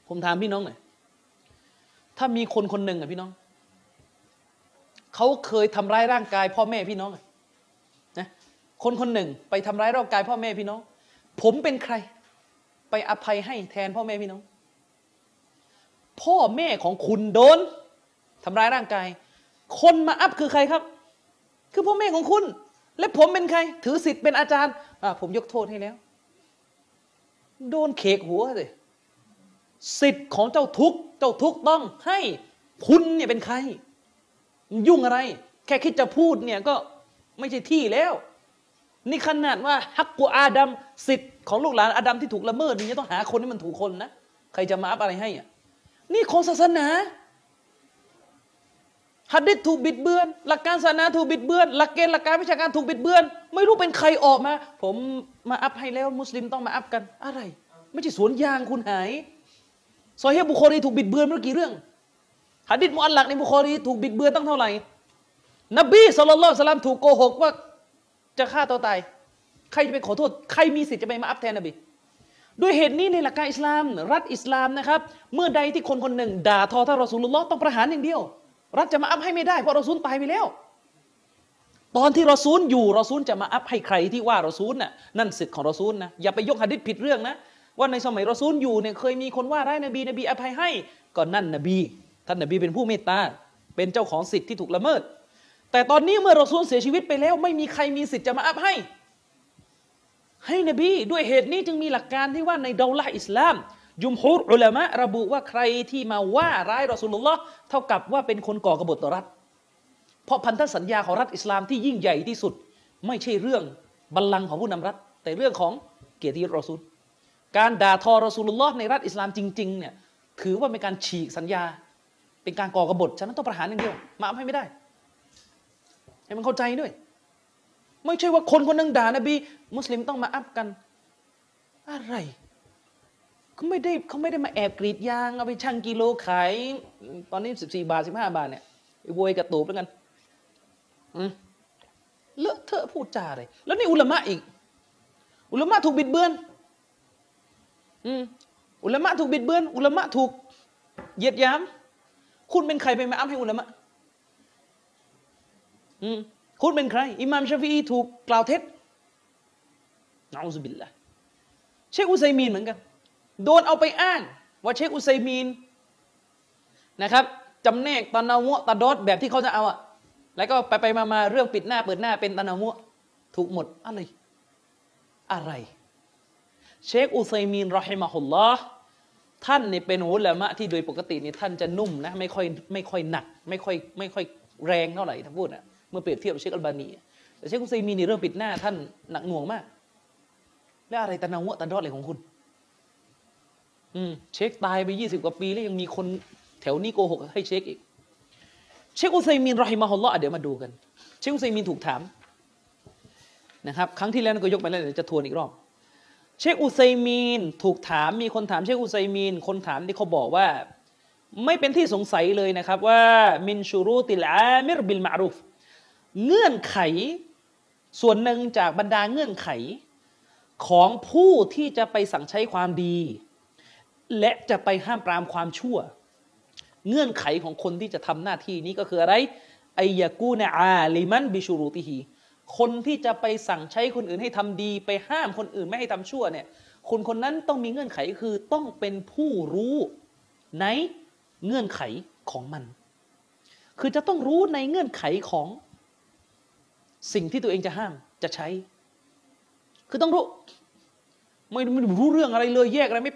ผมถามพี่น้องหน่อย ถ้ามีคนคนหนึ่งอะพี่น้อง เขาเคยทำร้ายร่างกาย พ่อแม่พี่น้องนะ คนคนหนึ่งไปทำร้ายร่างกาย พ่อแม่พี่น้อง ผมเป็นใคร ไปอภัยให้แทนพ่อแม่พี่น้อง พ่อแม่ของคุณโดนทำร้ายร่างกาย คนมาอัพคือใครครับ คือพ่อแม่ของคุณ และผมเป็นใคร ถือสิทธิ์เป็นอาจารย์ อ่าผมยกโทษให้แล้ว โดนเคกหัวเลย สิทธิ์ของเจ้าทุกเจ้าทุกต้องให้คุณเนี่ยเป็นใคร ยุ่งอะไร แค่คิดจะพูดเนี่ยก็ไม่ใช่ที่แล้ว นี่ขนาดว่าฮักกูอาดัมสิทธิ์ของลูกหลานอาดัมที่ถูกละเมิดนี่ต้องหาคนที่มันถูกคนนะใครจะมาอัพอะไรให้อะนี่ของศาสนาฮัดดิษถูกบิดเบือน หลักการศาสนาถูกบิดเบือน หลักเกณฑ์หลักการวิชาการถูกบิดเบือน ไม่รู้เป็นใครออกมา ผมมาอัฟให้แล้วมุสลิมต้องมาอัฟกัน อะไร ไม่ใช่สวนยางคุณหาย ซอฮีบุคอรีถูกบิดเบือนเมื่อกี่เรื่องหะดิษมุอัลลักในบุคอรีถูกบิดเบือนตั้งเท่าไหร่ นบี صلى الله عليه وسلمถูกโกหกว่าจะฆ่าตัวตาย ใครจะไปขอโทษ ใครมีสิทธิ์จะไปมาอัฟแทนนบี ด้วยเหตุนี้ในหลักการอิสลาม รัฐอิสลามนะครับ เมื่อใดที่คนคนหนึ่ง ด่าทอท่านรอสูลุลลอฮ์ต้องประหารอย่างเดียว รัฐจะมาอัฟให้ไม่ได้เพราะรอซูลตายไปแล้ว ตอนที่รอซูลอยู่รอซูลจะมาอัฟให้ใครที่ว่ารอซูลน่ะนั่นสิทธิ์ของรอซูลนะอย่าไปยกหะดิษผิดเรื่องนะ ว่าในสมัยรอซูลอยู่เนี่ยเคยมีคนว่าร้ายนบีนบีอภัยให้ก็นั่นนบี ท่านนบีเป็นผู้เมตตา เป็นเจ้าของสิทธิ์ที่ถูกละเมิด แต่ตอนนี้เมื่อรอซูลเสียชีวิตไปแล้ว ไม่มีใครมีสิทธิ์จะมาอัฟให้ ให้นบีด้วยเหตุนี้จึงมีหลักการที่ว่าในดาวละอิสลาม ยุมฮุรอุลามะระบุว่าใครที่มาว่าร้ายรอสูลุลลอฮ์เท่ากับว่าเป็นคนก่อกบฏต่อรัฐ เพราะพันธสัญญาของรัฐอิสลามที่ยิ่งใหญ่ที่สุด ไม่ใช่เรื่องบัลลังก์ของผู้นำรัฐ แต่เรื่องของเกียรติยศรอซูล การด่าทอรอสูลุลลอฮ์ในรัฐอิสลามจริงๆเนี่ยถือว่าเป็นการฉีกสัญญา เป็นการก่อกบฏฉะนั้นต้องประหารอย่างเดียวมาให้ไม่ได้ ให้มันเข้าใจด้วย ไม่ใช่ว่าคนคนนึงด่านบี มุสลิมต้องมาอัพกัน อะไรเขาไม่ได้เขาไม่ได้มาแอบกรีดยาง เอาไปชั่งกิโลขาย ตอนนี้สิบสี่บาทสิบห้าบาทเนี่ยไปโวยกระตูบแล้วกันอืมเลอะเทอะพูดจาเลยแล้วนี่อุลามะอีก อุลามะถูกบิดเบือน อุลามะถูกบิดเบือน อุลามะถูกเหยียดยาม คุณเป็นใครไปมาอัพให้อุลามะอืมคุณเป็นใคร อิหม่ามชาฟีอีถูกกล่าวเท็จนะอุซบิลละเชคอุไซมีนเหมือนกัน โดนเอาไปอ้าง ว่าเชคอุไซมีนนะครับจำแนกตะนาวะตะดอดแบบที่เขาจะเอาอะแล้วก็ไปไปมามาเรื่องปิดหน้าเปิดหน้าเป็นตะนาวะถูกหมดอะไร อะไร เชคอุซัยมีนรอฮิมะฮุลลอฮ์ท่านเนี่ยเป็นอุลามะที่โดยปกตินี่ท่านจะนุ่มนะไม่ค่อยไม่ค่อยหนัก ไม่ค่อยไม่ค่อยแรงเท่าไหร่ท่านพูดอะเมื่อเปรียบเทียบกับเชคอัลบานีแต่เชคอุซัยมีนนี่เรื่องปิดหน้าท่านหนักหน่วงมาก แล้วอะไรتناقض تضاد อะไรของคุณ อืมเชคตายไปยี่สิบกว่าปีแล้วยังมีคนแถวนี้โกหกให้เชคอีก เชคอุซัยมิน رحمه اللهเดี๋ยวมาดูกัน เชคอุซัยมินถูกถามนะครับ ครั้งที่แล้วก็ยกไปแล้วเดี๋ยวจะทวนอีกรอบ เชคอุซัยมีนถูกถามมีคนถามเชคอุซัยมีน คนถามที่เขาบอกว่า ไม่เป็นที่สงสัยเลยนะครับว่ามินชูรูติลอามิรบิลมารุฟเงื่อนไข ส่วนหนึ่งจากบรรดาเงื่อนไข ของผู้ที่จะไปสั่งใช้ความดี และจะไปห้ามปรามความชั่ว เงื่อนไขของคนที่จะทำหน้าที่นี้ก็คืออะไรไอยากูนอาลิมันบิชูรุติฮี คนที่จะไปสั่งใช้คนอื่นให้ทำดี ไปห้ามคนอื่นไม่ให้ทำชั่วเนี่ยคนคนนั้นต้องมีเงื่อนไขคือต้องเป็นผู้รู้ในเงื่อนไขของมัน คือจะต้องรู้ในเงื่อนไขของสิ่งที่ตัวเองจะห้ามจะใช้ คือต้องรู้ไม่ไม่รู้เรื่องอะไรเลยแยกอะไรไม่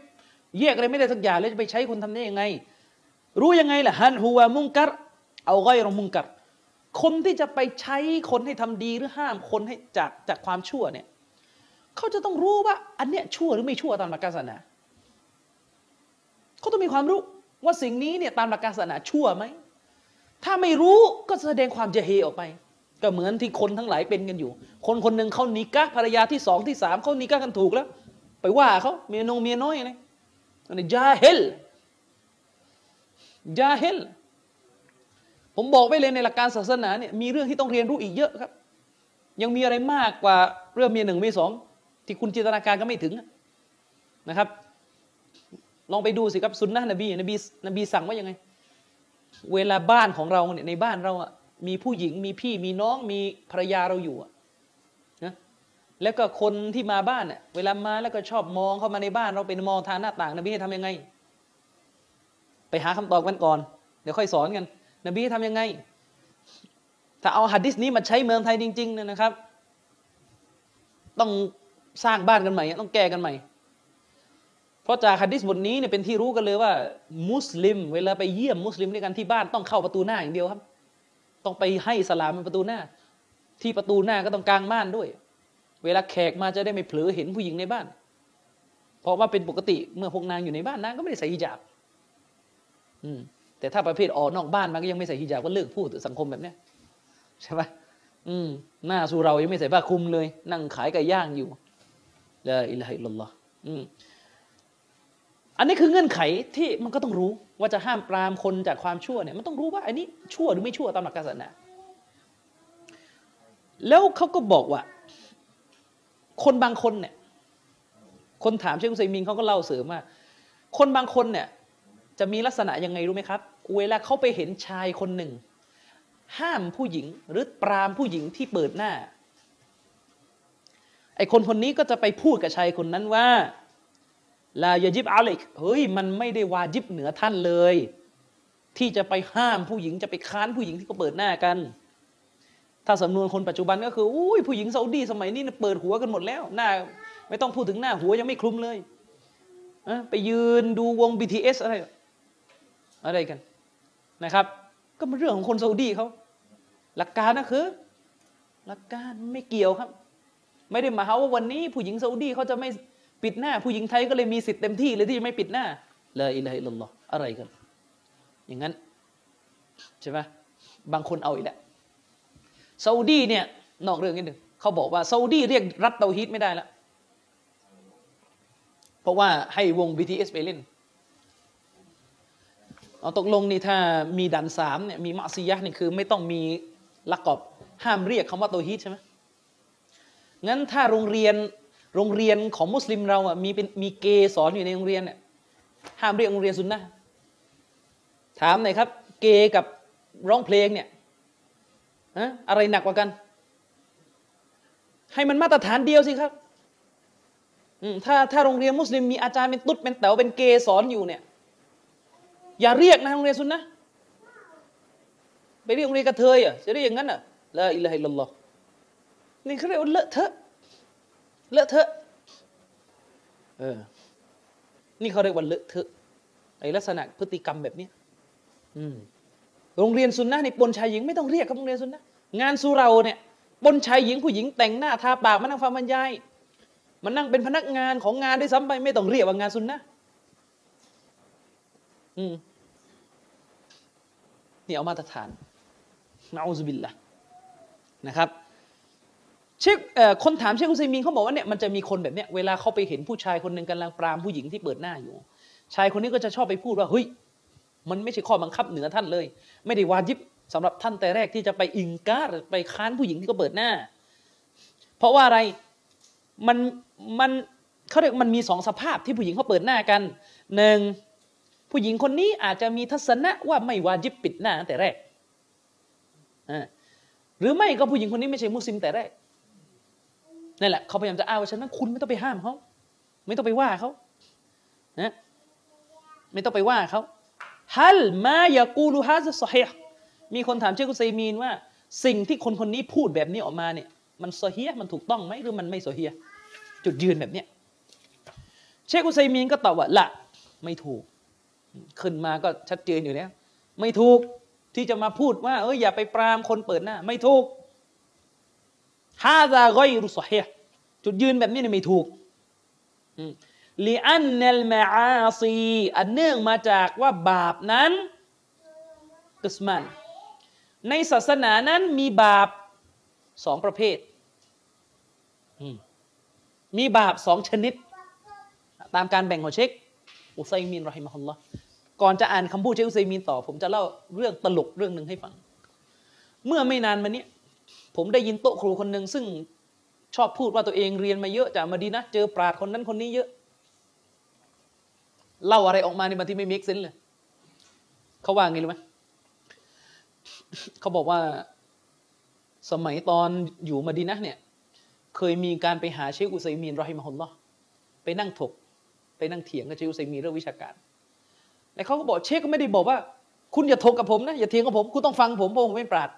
แยกอะไรไม่ได้สักอย่างแล้วจะไปใช้คนทำได้ยังไง รู้ยังไงล่ะฮันฮัวมุงกัรเอาไกรมุงกัร คนที่จะไปใช้คนให้ทำดีหรือห้ามคนให้จากจากความชั่วเนี่ยเขาจะต้องรู้ว่า อันเนี้ยชั่วหรือไม่ชั่วตามหลัการศาสนาเขาต้องมีความรู้ว่าสิ่งนี้เนี่ยตามหลัการศาสนาชั่วไหมถ้าไม่รู้ก็แสดงความเจเฮออกไป ก็เหมือนที่คนทั้งหลายเป็นกันอยู่ คนคนหนึ่งเขานิกะภรรยาที่สองที่สามเขานิกะกันถูกแล้ว ไปว่าเขาเมียนงเมียน้อยอะไรอันนี้จาเฮลจาเฮล ผมบอกไว้เลยในหลักการศาสนาเนี่ยมีเรื่องที่ต้องเรียนรู้อีกเยอะครับ ยังมีอะไรมากกว่าเรื่องมีหนึ่งมีสองที่คุณจินตนาการก็ไม่ถึงนะครับ ลองไปดูสิครับสุนนะนบีนบีนบีสั่งว่ายังไง เวลาบ้านของเราเนี่ยในบ้านเราอะมีผู้หญิงมีพี่มีน้องมีภรรยาเราอยู่นะแล้วก็คนที่มาบ้านเน่ยเวลามาแล้วก็ชอบมองเข้ามาในบ้านเราเป็นมองทางหน้าต่างนบีให้ทำยังไง ไปหาคำตอบกันก่อน เดี๋ยวค่อยสอนกัน นบีให้ทำยังไง ถ้าเอาหัดดิสนี้มาใช้เมืองไทยจริงๆเนี่ยนะครับ ต้องสร้างบ้านกันใหม่ ต้องแก้กันใหม่ เพราะจากหัดดิสบทนี้เนี่ยเป็นที่รู้กันเลยว่า มุสลิม เวลาไปเยี่ยมมุสลิมด้วยกันที่บ้านต้องเข้าประตูหน้าอย่างเดียวครับ ต้องไปให้สลามเป็นประตูหน้า ที่ประตูหน้าก็ต้องกางม่านด้วย เวลาแขกมาจะได้ไม่เผลอเห็นผู้หญิงในบ้าน เพราะว่าเป็นปกติเมื่อพวกนางอยู่ในบ้านนางก็ไม่ได้ใส่ฮิญาบ อืม แต่ถ้าประเภทออกนอกบ้านมันก็ยังไม่ใส่ฮิญาบก็เลิกพูดสังคมแบบเนี้ยใช่ไหมอืมหน้าสู่เรายังไม่ใส่ผ้าคลุมเลย นั่งขายไก่ย่างอยู่ละอิละฮิลลอฮ์อืมอันนี้คือเงื่อนไขที่มันก็ต้องรู้ว่าจะห้ามปรามคนจากความชั่วเนี่ยมันต้องรู้ว่าอันนี้ชั่วหรือไม่ชั่วตามหลักศาสนาแล้วเขาก็บอกว่า คนบางคนเนี่ย คนถามเชคุซัยมินเขาก็เล่าเสริมว่าคนบางคนเนี่ย จะมีลักษณะยังไงรู้ไหมครับ เวลาเขาไปเห็นชายคนหนึ่ง ห้ามผู้หญิงหรือปรามผู้หญิงที่เปิดหน้า ไอคนคนนี้ก็จะไปพูดกับชายคนนั้นว่าลายยิบอาลิกเฮ้ยมันไม่ได้วาจิบเหนือท่านเลย ที่จะไปห้ามผู้หญิงจะไปค้านผู้หญิงที่เขาเปิดหน้ากัน ถ้าสำนวนคนปัจจุบันก็คืออุ้ยผู้หญิงซาอุดีสมัยนี้เปิดหัวกันหมดแล้วหน้าไม่ต้องพูดถึงหน้าหัวยังไม่คลุมเลยไปยืนดูวง BTS อะไร อะไรกันนะครับ ก็เป็นเรื่องของคนซาอุดีเขาหลักการนะคือ หลักการไม่เกี่ยวครับ ไม่ได้หมายความว่าวันนี้ ผู้หญิงซาอุดีเขาจะไม่ปิดหน้า ผู้หญิงไทยก็เลยมีสิทธิ์เต็มที่เลยที่จะไม่ปิดหน้าละอิละฮิลลอฮ์อะไรกัน อย่างนั้นใช่ไหมบางคนเอาอีกแล้วซาอุดีเนี่ยนอกเรื่องนิดหนึ่งเขาบอกว่าซาอุดีเรียกรัฐเตาฮีดไม่ได้แล้วเพราะว่าให้วง BTS ไปเล่น เอาตกลงนี่ถ้ามีดันสามเนี่ยมีมัซียะนี่คือไม่ต้องมีละกอบห้ามเรียกคำว่าเตาฮีดใช่ไหมงั้นถ้าโรงเรียนโรงเรียนของมุสลิมเราอะมีเป็นมีเกสอนอยู่ในโรงเรียนเนี่ยห้ามเรียกโรงเรียนซุนนะถามหน่อยครับ เกกับร้องเพลงเนี่ยอะไรหนักกว่ากัน ให้มันมาตรฐานเดียวสิครับถ้าถ้าโรงเรียนมุสลิมมีอาจารย์เป็นตุ๊ดเป็นแต๋วเป็นเกสอนอยู่เนี่ย อย่าเรียกนะโรงเรียนซุนนะไปเรียกโรงเรียนกระเทยอะจะเรียกอย่างนั้นอะละอิละฮิลลอฮ์นี่เขาเรียกว่าเลอะเทอะเลอะเทอะเออนี่เขาเรียกว่าเลอะเทอะไอลักษณะพฤติกรรมแบบนี้อืมโรงเรียนซุนนะในปนชายหญิงไม่ต้องเรียกครับโรงเรียนซุนนะงานสุเราเนี่ยปนชายหญิงผู้หญิงแต่งหน้าทาปากมานั่งฟังบรรยายมันนั่งเป็นพนักงานของงานด้วยซ้ำไปไม่ต้องเรียกว่างานซุนนะอืม นี่เอามาตรฐานนะอูซบิลละนะครับเชคคนถามเชคอุซัยมีนเขาบอกว่าเนี่ยมันจะมีคนแบบเนี้ยเวลาเขาไปเห็นผู้ชายคนหนึ่งกำลังปรามผู้หญิงที่เปิดหน้าอยู่ ชายคนนี้ก็จะชอบไปพูดว่าเฮ้ยมันไม่ใช่ข้อบังคับเหนือท่านเลย ไม่ได้วาจิบสำหรับท่านแต่แรกที่จะไปอิงการไปค้านผู้หญิงที่เขาเปิดหน้า เพราะว่าอะไรมันมันเขาเรียกมันมีสองสภาพที่ผู้หญิงเขาเปิดหน้ากันหนึ่ง ผู้หญิงคนนี้อาจจะมีทัศนะว่าไม่วาจิบปิดหน้าแต่แรกหรือไม่ก็ผู้หญิงคนนี้ไม่ใช่มุสลิมแต่แรกนั่นแหละเขาพยายามจะอ้างว่าฉะนั้นคุณไม่ต้องไปห้ามเขาไม่ต้องไปว่าเขานะไม่ต้องไปว่าเขาฮัลมายากูลูฮาซสฮีมีคนถามเชคุซัยมีนว่า สิ่งที่คนคนนี้พูดแบบนี้ออกมาเนี่ย มันโซเฮียมันถูกต้องไหมหรือมันไม่โซเฮียจุดยืนแบบเนี้ยเชคุซัยมีนก็ตอบว่าละไม่ถูก ขึ้นมาก็ชัดเจนอยู่แล้วไม่ถูกที่จะมาพูดว่า เอออย่าไปปรามคนเปิดหน้า ไม่ถูกฮาซาไกรุสเฮียจุดยืนแบบนี้เนี่ยไม่ถูกลีอันเนลมาอาซีอันเนื่องมาจากว่าบาปนั้นกุสมัน ในศาสนานั้นมีบาปสองประเภท มีบาปสองชนิด ตามการแบ่งของเชคอุซัยมินรอฮิมะฮุลลอฮ์ ก่อนจะอ่านคำพูดเชคอุซัยมินต่อ ผมจะเล่าเรื่องตลกเรื่องหนึ่งให้ฟัง เมื่อไม่นานมานี้ผมได้ยินโต๊ะครูคนหนึ่งซึ่งชอบพูดว่าตัวเองเรียนมาเยอะจากมาดีนะเจอปราดคนนั้นคนนี้เยอะ เล่าอะไรออกมาในบางที่ไม่มีเซนเลยเขาว่าไงรู้ไหมเขาบอกว่าสมัยตอนอยู่มาดีนะเนี่ย เคยมีการไปหาเชคอุซัยมีนรอฮิมฮุลลอไปนั่งถก ไปนั่งเถียงกับเชคอุซัยมีนเรื่องวิชาการ แล้วเขาก็บอกเชคก็ไม่ได้บอกว่า คุณอย่าถกกับผมนะอย่าเถียงกับผมคุณต้องฟังผมเพราะผมเป็นปราด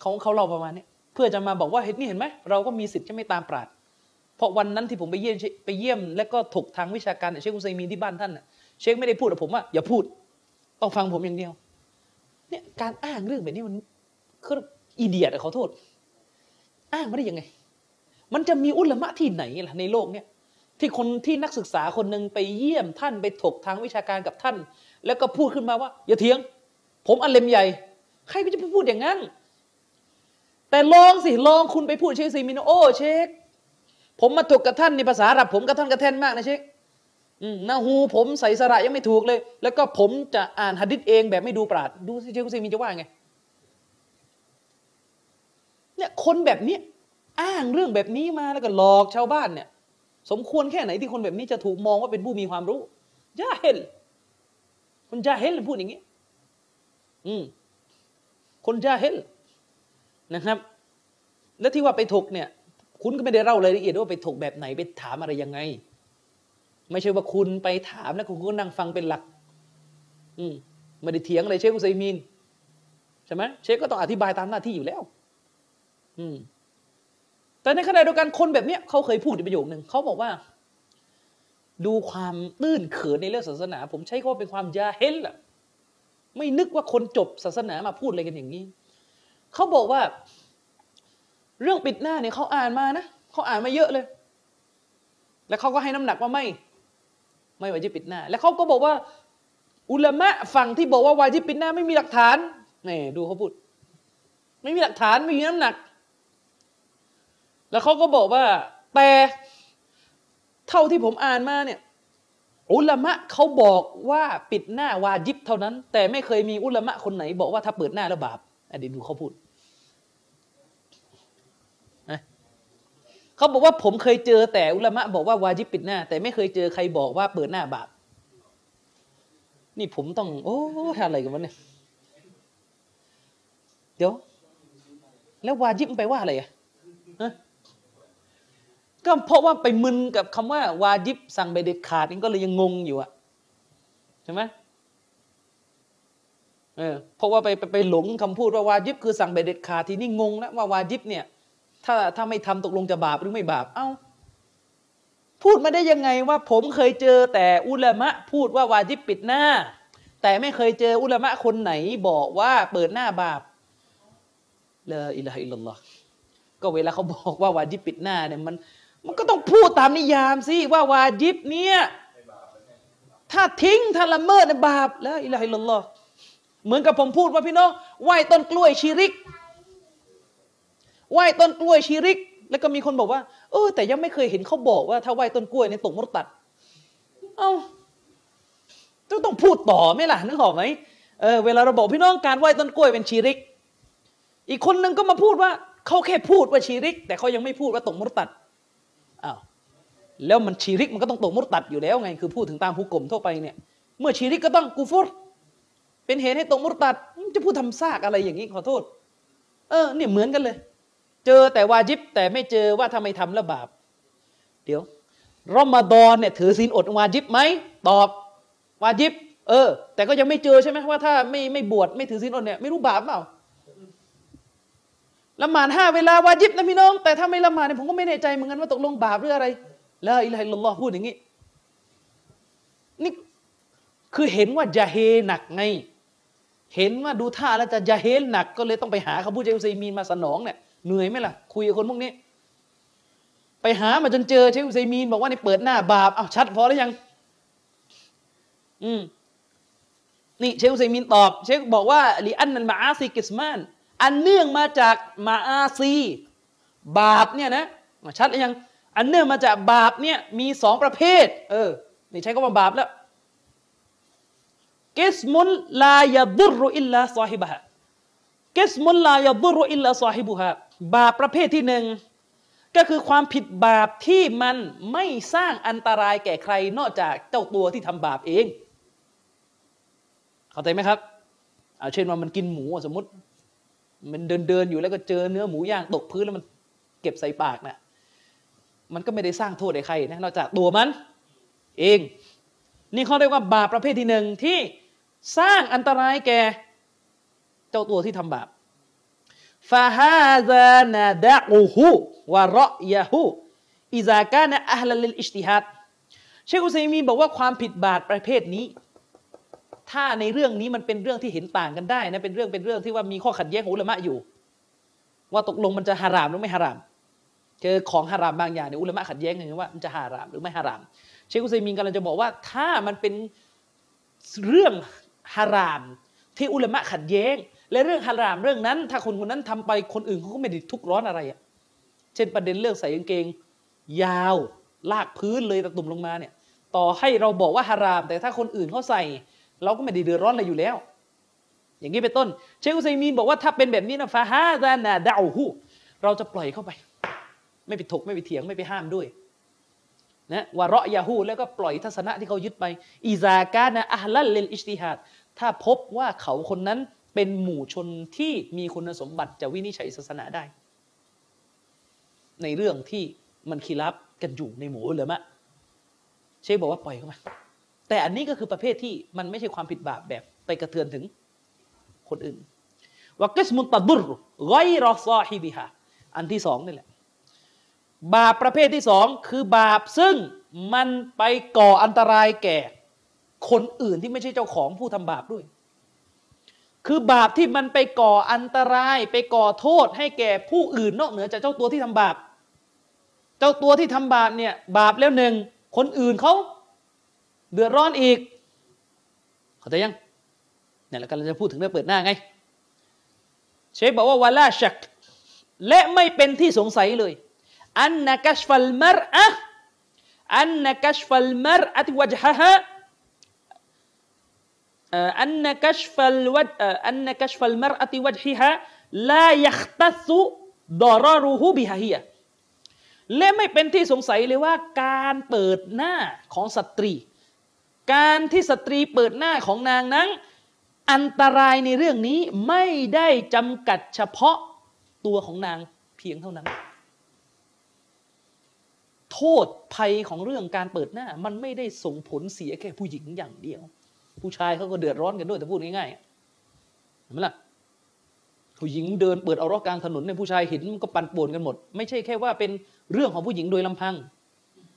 เขาเขาเล่าประมาณนี้เพื่อจะมาบอกว่าเห็นนี่เห็นไหมเราก็มีสิทธิ์จะไม่ตามปราดเพราะวันนั้นที่ผมไปเยี่ยมไปเยี่ยม และก็ถกทางวิชาการเชคอุซัยมีที่บ้านท่านเชคไม่ได้พูดกับผมว่าอย่าพูดต้องฟังผมอย่างเดียว เนี่ยการอ้างเรื่องแบบนี้มันคืออีเดียดขอโทษ อ้างไมาได้ยังไง มันจะมีอุลามะที่ไหนล่ะในโลกเนี่ย ที่คนที่นักศึกษาคนหนึ่งไปเยี่ยมท่านไปถกทางวิชาการกับท่าน แล้วก็พูดขึ้นมาว่า อย่าเถียง ผมอันเลมใหญ่ ใครก็จะไปพูดอย่างนั้น แต่ลองสิลองคุณไปพูดเชคซีมินโอเชคผมมาถกกับท่านในภาษาอาหรับผมกับท่านกระแทนมากนะเชคนาฮูผมใส่สระยังไม่ถูกเลย แล้วก็ผมจะอ่านหะดิษเองแบบไม่ดูปราดดูสิเชคซีมินจะว่าไงเนี่ยคนแบบนี้อ้างเรื่องแบบนี้มาแล้วก็หลอกชาวบ้านเนี่ย สมควรแค่ไหนที่คนแบบนี้จะถูกมองว่าเป็นผู้มีความรู้ยาเฮลคนจาเฮลพูดอย่างนี้ อืมคนจาเฮลนะครับ แล้วที่ว่าไปถกเนี่ย คุณก็ไม่ได้เล่ารายละเอียดว่าไปถกแบบไหนไปถามอะไรยังไง ไม่ใช่ว่าคุณไปถามแล้วคุณก็นั่งฟังเป็นหลัก อืมไม่ได้เถียงอะไรเชคอุซัยมีนใช่ไหมเชคก็ต้องอธิบายตามหน้าที่อยู่แล้ว อืม แต่ในขณะเดียวกันคนแบบเนี้ยเขาเคยพูดในประโยคหนึ่งเขาบอกว่า ดูความตื้นเขินในเรื่องศาสนา ผมใช้คำว่าเป็นความยาเฮลล่ะไม่นึกว่าคนจบศาสนามาพูดอะไรกันอย่างนี้ เขาบอกว่า เรื่องปิดหน้าเนี่ยเขาอ่านมานะเขาอ่านมาเยอะเลย แล้วเขาก็ให้น้ำหนักว่าไม่ ไม่วาจิปิดหน้า แล้วเขาก็บอกว่า อุลามะฝั่งที่บอกว่าวาจิปิดหน้าไม่มีหลักฐานนี่ดูเขาพูด ไม่มีหลักฐานไม่มีน้ำหนัก แล้วเขาก็บอกว่าแต่เท่าที่ผมอ่านมาเนี่ยอุลามะเขาบอกว่าปิดหน้าวาจิบเท่านั้น แต่ไม่เคยมีอุลามะคนไหน บอกว่าถ้าเปิดหน้าแล้วบาปอันนี้ดูเขาพูดเขาบอกว่าผมเคยเจอแต่อุลามะบอกว่าวาจิบปิดหน้า แต่ไม่เคยเจอใครบอกว่าเปิดหน้าบาปนี่ผมต้อง โอ้อะไรกันวะเนี่ยเดี๋ยว แล้ววาจิบไปว่าอะไรอะ ก็เพราะว่าไปมึนกับคำว่า วาจิบสั่งไปเด็ดขาดนี่ก็เลยยังงงอยู่อะใช่ไหมเออเพราะว่าไปไปหลงคำพูดว่าวาจิบคือสั่งไปเด็ดขาดทีนี้งงแล้วว่าวาจิบเนี่ยถ้าถ้าไม่ทำตกลงจะบาปหรือไม่บาปเอา้าพูดมาได้ยังไงว่าผมเคยเจอแต่อุลามะพูดว่าวาจิบปิดหน้า แต่ไม่เคยเจออุลามะคนไหนบอกว่าเปิดหน้าบาปละอิละอิลลอฮ์ก็เวลาเขาบอกว่าวาจิบปิดหน้าเนี่ยมัน มันก็ต้องพูดตามนิยามสิว่าวาจิบเนี่ยถ้าทิ้งถ้าละเมิดบาปแล้วอิละอิลลอฮ์เหมือนกับผมพูดว่าพี่น้องไหว้ต้นกล้วยชีริกไหว้ต้นกล้วยชีริก แล้วก็มีคนบอกว่า เออแต่ยังไม่เคยเห็นเขาบอกว่าถ้าไหว้ต้นกล้วยในตกมรตัด เอ้าจะต้องพูดต่อไหมล่ะนึกออกไหมเออเวลาเราบอกพี่น้องการไหว้ต้นกล้วยเป็นชีริก อีกคนนึงก็มาพูดว่าเขาแค่พูดว่าชีริก แต่เขายังไม่พูดว่าตกมรตัด อ้าวแล้วมันชีริกมันก็ต้องตกมรตัดอยู่แล้วไงคือพูดถึงตามผู้กลมทั่วไปเนี่ยเมื่อชีริกก็ต้องกูฟุรเป็นเหตุให้ตกมรตัดจะพูดทำซากอะไรอย่างนี้ขอโทษ เออเนี่ยเหมือนกันเลย เจอแต่วาจิบแต่ไม่เจอว่าทำไมทำแล้วบาป เดี๋ยวรอมฎอนเนี่ยถือศีลอดวาจิบไหมตอบวาจิบ เออ แต่ก็ยังไม่เจอใช่ไหมว่าถ้าไม่ไม่บวชไม่ถือศีลอดเนี่ยไม่รู้บาปเปล่า ละหมาดห้าเวลาวาจิบนะพี่น้อง แต่ถ้าไม่ละหมาดเนี่ยผมก็ไม่แน่ใจเหมือนกันว่าตกลงบาปหรืออะไรละอิละฮิลลอฮ์พูดอย่างนี้นี่คือเห็นว่าจะเฮหนักไง เห็นว่าดูท่าแล้วจะจะเฮหนัก ก็เลยต้องไปหาคำพูดเจอุซัยมีนมาสนองเนี่ยเหนื่อยไหมล่ะ คุยกับคนพวกนี้ ไปหามาจนเจอเชคอุซัยมีนบอกว่านี่เปิดหน้าบาปเอาชัดพอแล้วยัง อืมนี่เชคอุซัยมีนตอบ เชคบอกว่าلأن المعاصي قسمان อันเนื่องมาจาก معاصي บาปเนี่ยนะชัดหรือยัง อันเนื่องมาจากบาปเนี่ยมีสองประเภท เออนี่ใช้คำว่าบาปแล้วقسم لا يضر إلا صاحبها قسم لا يضر إلا صاحبها บาปประเภทที่หนึ่งก็คือความผิดบาปที่มันไม่สร้างอันตรายแก่ใครนอกจากเจ้าตัวที่ทำบาปเอง เข้าใจไหมครับ เอาเช่นว่ามันกินหมูสมมติ มันเดินเดินอยู่แล้วก็เจอเนื้อหมูย่างตกพื้นแล้วมันเก็บใส่ปากนะ่ะมันก็ไม่ได้สร้างโทษให้ใครนะนอกจากตัวมัน เอง นี่เขาเรียกว่าบาปประเภทที่หนึ่งที่สร้างอันตรายแก่ เจ้าตัวที่ทำบาปฟาฮาซานาดะอูฮูวะรอยะฮูอิซากานะอัลลิลอิชติฮัดเชคอุซัยมีบอกว่าความผิดบาปประเภทนี้ ถ้าในเรื่องนี้มันเป็นเรื่องที่เห็นต่างกันได้นะเป็นเรื่องเป็นเรื่องที่ว่ามีข้อขัดแย้งของอุลามะอยู่ ว่าตกลงมันจะฮารามหรือไม่ฮารามเจอของฮารามบางอย่างเนี่ยอุลามะขัดแย้งกันว่ามันจะฮารามหรือไม่ฮาราม เชคอุซัยมีกำลังจะบอกว่าถ้ามันเป็นเรื่องฮาราม ที่อุลามะขัดแย้ง และเรื่องฮารามเรื่องนั้น ถ้าคนคนนั้นทำไปคนอื่นเขาก็ไม่ได้ทุกร้อนอะไรอะเช่นประเด็นเรื่องใส่กางเกง ยาวลากพื้นเลยตะตุ่มลงมาเนี่ยต่อให้เราบอกว่าฮาราม แต่ถ้าคนอื่นเขาใส่ เราก็ไม่ได้เดือดร้อนอะไรอยู่แล้ว อย่างนี้เป็นต้น เชคอุซัยมีนบอกว่าถ้าเป็นแบบนี้นะฟาฮาซานาดาหูเราจะปล่อยเข้าไป ไม่ไปถกไม่ไปเถียงไม่ไปห้ามด้วยนะวะระยาฮูแล้วก็ปล่อยทัศนะที่เขายึดไปอิซากานะอัลลัลเลนอิชติฮัดถ้าพบว่าเขาคนนั้นเป็นหมู่ชนที่มีคุณสมบัติจะวินิจฉัยศาสนาได้ ในเรื่องที่มันคีรับกันอยู่ในหมู่เลยมะเชคบอกว่าปล่อยเข้ามา แต่อันนี้ก็คือประเภทที่มันไม่ใช่ความผิดบาปแบบไปกระเทือนถึงคนอื่นวกิสมุนตะดุรไกรอซอฮิบิฮะอันที่สองนี่แหละ บาปประเภทที่สองคือบาปซึ่งมันไปก่ออันตรายแก่ คนอื่นที่ไม่ใช่เจ้าของผู้ทำบาปด้วย คือบาปที่มันไปก่ออันตราย ไปก่อโทษให้แก่ผู้อื่นนอกเหนือจากเจ้าตัวที่ทำบาป เจ้าตัวที่ทำบาปเนี่ยบาปแล้วหนึ่งคนอื่นเขา เดือดร้อนอีกเข้าใจยังเนี่ยแล้วกันเราจะพูดถึงเรื่องเปิดหน้าไง เชคบอกว่าวาลาชัก และไม่เป็นที่สงสัยเลย อันนักัชฟัลมรอะأن كشف المرأة وجهها أن كشف وأن كشف المرأة وجهها لا يختص ضرره بها هي และไม่เป็นที่สงสัยเลยว่าการเปิดหน้าของสตรี การที่สตรีเปิดหน้าของนางนั้น อันตรายในเรื่องนี้ไม่ได้จำกัดเฉพาะตัวของนางเพียงเท่านั้น โทษภัยของเรื่องการเปิดหน้า มันไม่ได้ส่งผลเสียแค่ผู้หญิงอย่างเดียว ผู้ชายเขาก็เดือดร้อนกันด้วยแต่พูดง่ายๆเห็นไหมล่ะผู้หญิงเดินเปิดเอารอกลางถนนเนี่ยผู้ชายเห็นมันก็ปั่นป่วนกันหมด ไม่ใช่แค่ว่าเป็นเรื่องของผู้หญิงโดยลำพัง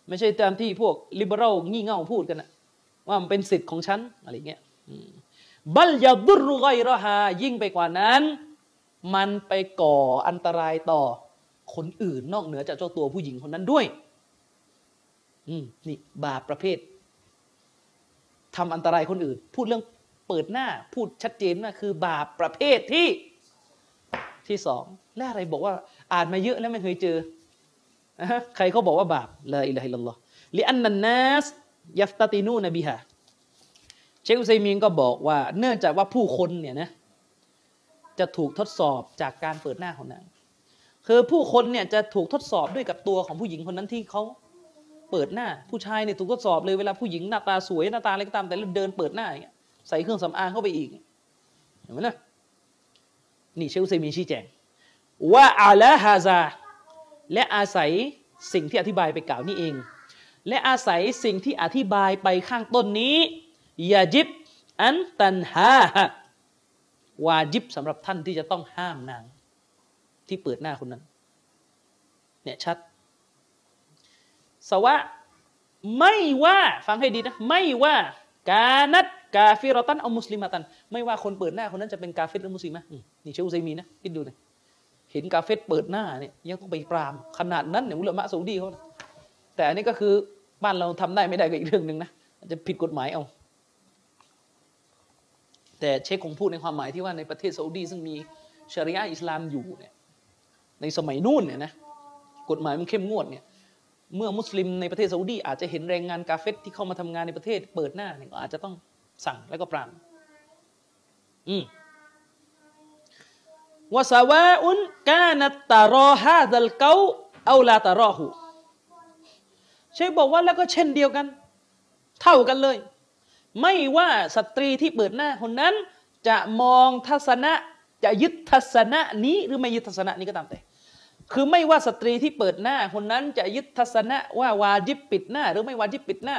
ไม่ใช่ตามที่พวกลิเบอรัลงี่เง่าพูดกันนะ ว่ามันเป็นสิทธิ์ของฉันอะไรเงี้ยบัลยาบุรุไกรฮายิ่งไปกว่านั้น มันไปก่ออันตรายต่อคนอื่นนอกเหนือจากเจ้าตัวผู้หญิงคนนั้นด้วยอืมนี่บาปประเภททำอันตรายคนอื่น พูดเรื่องเปิดหน้าพูดชัดเจนว่าคือบาปประเภทที่ที่สองและอะไรบอกว่า อ่านมาเยอะแล้วไม่เคยเจอใครเขาบอกว่าบาปละอิละฮิลลัลลอฮ์ลิอันนันนัส ยัฟตตินูนบิฮะเชคอุซัยมีนก็บอกว่า เนื่องจากว่าผู้คนเนี่ยนะจะถูกทดสอบจากการเปิดหน้าของนางคือผู้คนเนี่ยจะถูกทดสอบด้วยกับตัวของผู้หญิงคนนั้นที่เขาเปิดหน้า ผู้ชายเนี่ยถูกทดสอบเลยเวลาผู้หญิงหน้าตาสวยหน้าตาอะไรก็ตามแต่เดินเปิดหน้าอย่างเงี้ยใส่เครื่องสำอางเข้าไปอีกเห็นไหมนะนี่เชคอุซัยมีนชี้แจงว่าอาลาฮาซาและอาศัยสิ่งที่อธิบายไปกล่าวนี่เอง และอาศัยสิ่งที่อธิบายไปข้างต้นนี้ยาจิบอันตันฮาวาจิบสำหรับท่านที่จะต้องห้ามนาง ที่เปิดหน้าคนนั้น เนี่ยชัด สวะ ไม่ว่าฟังให้ดีนะ ไม่ว่ากานัดกาฟิรตันเอามุสลิมาตัน ไม่ว่าคนเปิดหน้าคนนั้นจะเป็นกาเฟตหรือมุสลิมะนี่เชคอุซัยมีนะคิดดูนะเห็นกาเฟตเปิดหน้าเนี่ยยังต้องไปปราม ขนาดนั้นเนี่ยอุลามะซาอุดีเขาแต่อันนี้ก็คือ บ้านเราทำได้ไม่ได้ก็อีกเรื่องหนึ่งนะจะผิดกฎหมายเอา แต่เชคคงพูดในความหมายที่ว่าในประเทศซาอุดีซึ่งมีชริยะอิสลามอยู่เนี่ยในสมัยนู่นเนี่ยนะกฎหมายมันเข้มงวดเนี่ยเมื่อมุสลิมในประเทศซาอุดีอาจจะเห็นแรงงานกาเฟตที่เข้ามาทำงานในประเทศเปิดหน้าเนี่ยก็อาจจะต้องสั่งแล้วก็ปรามอืมวะสวาอุนกานัตตารอฮาดัลเกาเอาลาตารอหู เชคบอกว่าแล้วก็เช่นเดียวกัน เท่ากันเลย ไม่ว่าสตรีที่เปิดหน้าคนนั้น จะมองทัศนะจะยึดทัศนะนี้หรือไม่ยึดทัศนะนี้ก็ตามแต่ คือไม่ว่าสตรีที่เปิดหน้าคนนั้น จะยึดทัศนะว่าวาจิบปิดหน้า หรือไม่วาจิบปิดหน้า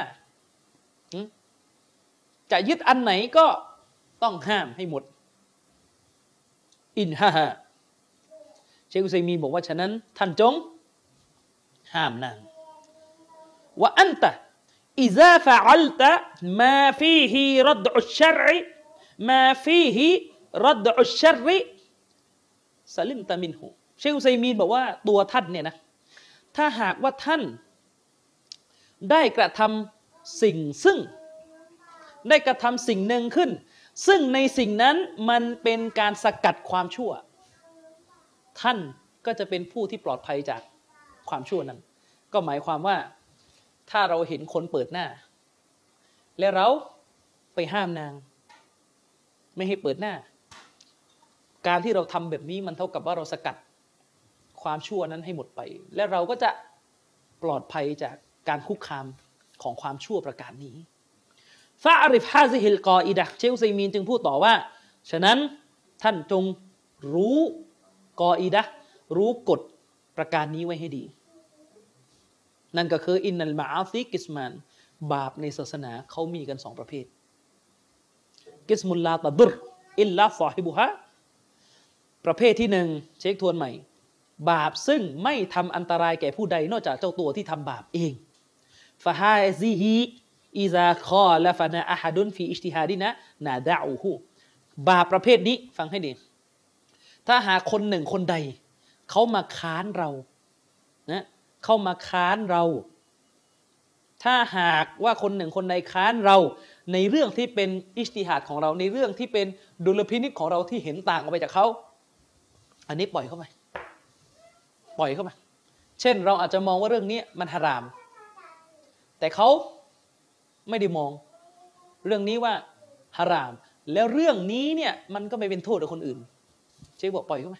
จะยึดอันไหนก็ต้องห้ามให้หมด อินฮาฮาเชคุซัยมีบอกว่าฉะนั้น ท่านจง ห้ามนาง ว่าอันตะอิซาฟะอัลตะมาฟีฮีรัดอุชรมาฟีฮีรัดอุชรสลิมตามินหูเชคอุซัยมีนบอกว่าตัวท่านเนี่ยนะถ้าหากว่าท่าน ได้กระทำสิ่งซึ่ง ได้กระทำสิ่งหนึ่งขึ้น ซึ่งในสิ่งนั้นมันเป็นการสกัดความชั่ว ท่านก็จะเป็นผู้ที่ปลอดภัยจากความชั่วนั้น ก็หมายความว่า ถ้าเราเห็นคนเปิดหน้า และเราไปห้ามนาง ไม่ให้เปิดหน้า การที่เราทำแบบนี้มันเท่ากับว่าเราสกัดความชั่วนั้นให้หมดไป และเราก็จะปลอดภัยจากการคุกคามของความชั่วประการนี้فاعرف هذه القاعدة เชคอุซัยมีนจึงพูดต่อว่า ฉะนั้นท่านจงรู้ قاعدة รู้กฎประการนี้ไว้ให้ดี นั่นก็คือإن المعاصي قسمان บาปในศาสนาเขามีกันสองประเภท قسم لا تضر إلا صاحبهاประเภทที่หนึ่งเช็คทวนใหม่ บาปซึ่งไม่ทำอันตรายแก่ผู้ใดนอกจากเจ้าตัวที่ทำบาปเองฟาฮาซิฮีอิซาคอและฟานาอาฮดุนฟีอิชติฮาดินะนาดาอูฮูบาปประเภทนี้ฟังให้ดี ถ้าหากคนหนึ่งคนใด เขามาค้านเรานะ เข้ามาค้านเรา ถ้าหากว่าคนหนึ่งคนใดค้านเรา ในเรื่องที่เป็นอิสติฮัดของเราในเรื่องที่เป็นดุลพินิจของเราที่เห็นต่างออกไปจากเขาอันนี้ปล่อยเข้าไปปล่อยเข้าไปเช่น เราอาจจะมองว่าเรื่องนี้มันฮาราม แต่เขาไม่ได้มอง เรื่องนี้ว่าฮาราม แล้วเรื่องนี้เนี่ยมันก็ไม่เป็นโทษกับคนอื่น เชคบอกปล่อยเข้าไป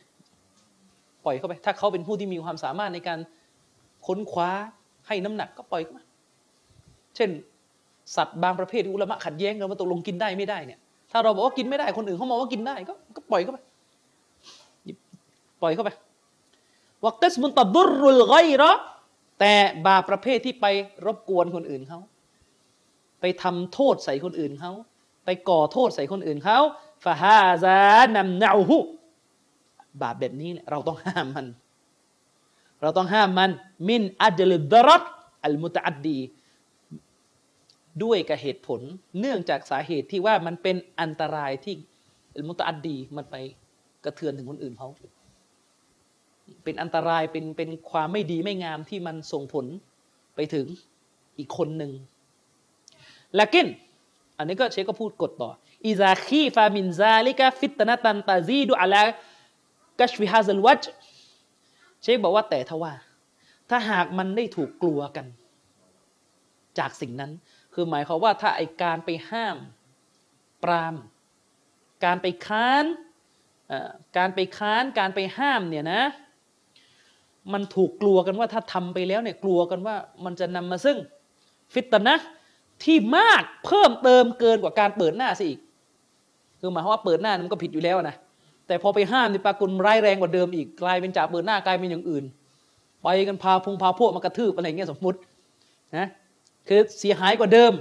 ปล่อยเข้าไป ถ้าเขาเป็นผู้ที่มีความสามารถในการ ค้นคว้าให้น้ำหนักก็ปล่อยเข้ามาเช่น สัตว์บางประเภทที่อุลามะขัดแย้งกันว่าตกลงกินได้ไม่ได้เนี่ย ถ้าเราบอกว่ากินไม่ได้คนอื่นเขามองว่ากินได้ก็ก็ปล่อยเข้าไปปล่อยเข้าไปวักสมุนตัดุรุลไกรอแต่บาปประเภทที่ไปรบกวนคนอื่นเขาไปทำโทษใส่คนอื่นเขาไปก่อโทษใส่คนอื่นเขาฟาฮาซานำนาหูบาปแบบนี้เราต้องห้ามมัน เราต้องห้ามมันمن أجل الضرر المتعدي ด้วยกับเหตุผล เนื่องจากสาเหตุที่ว่ามันเป็นอันตรายที่ المتعدي มันไปกระเทือนถึงคนอื่นเขาเป็นอันตรายเป็นเป็นความไม่ดีไม่งามที่มันส่งผลไปถึงอีกคนหนึ่งلكن อันนี้ก็เชคก็พูดกฎต่อإذا خيف من ذلك فتنة تزيد علىกัชฟิฮาซัลวัจ เชคบอกว่าแต่ทว่า ถ้าหากมันได้ถูกกลัวกัน จากสิ่งนั้น คือหมายความว่าถ้าไอการไปห้าม ปราม การไปค้านการไปค้านการไปห้ามเนี่ยนะ มันถูกกลัวกันว่าถ้าทำไปแล้วเนี่ยกลัวกันว่ามันจะนำมาซึ่งฟิตนะที่มากเพิ่มเติมเกินกว่าการเปิดหน้าซะอีก คือหมายความว่าเปิดหน้ามันก็ผิดอยู่แล้วนะ แต่พอไปห้ามนี่ปรากฏร้ายแรงกว่าเดิมอีกกลายเป็นจากเปิดหน้ากลายเป็นอย่างอื่น ไปกันพาพงพาพวกมากระทืบอะไรเงี้ยสมมตินะคือเสียหายกว่าเดิม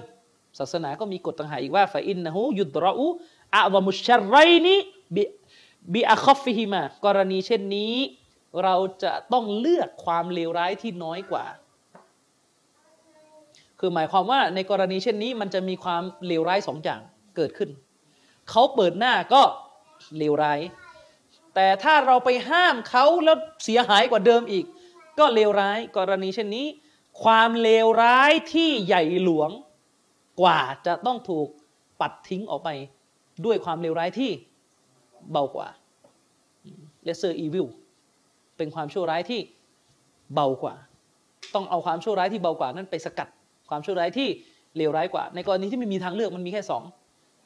ศาสนาก็มีกฎต่างหากอีกว่าفإنه يدرأ أعظم الشرين بأخفهما กรณีเช่นนี้ เราจะต้องเลือกความเลวร้ายที่น้อยกว่า คือหมายความว่าในกรณีเช่นนี้มันจะมีความเลวร้ายสองอย่างเกิดขึ้น เขาเปิดหน้าก็ เลวร้าย แต่ถ้าเราไปห้ามเขาแล้วเสียหายกว่าเดิมอีก ก็เลวร้ายกรณีเช่นนี้ ความเลวร้ายที่ใหญ่หลวงกว่าจะต้องถูกปัดทิ้งออกไปด้วยความเลวร้ายที่เบากว่า lesser evil เป็นความชั่วร้ายที่เบากว่า ต้องเอาความชั่วร้ายที่เบากว่านั้นไปสกัดความชั่วร้ายที่เลวร้ายกว่า ในกรณีที่ไม่มีทางเลือกมันมีแค่สอง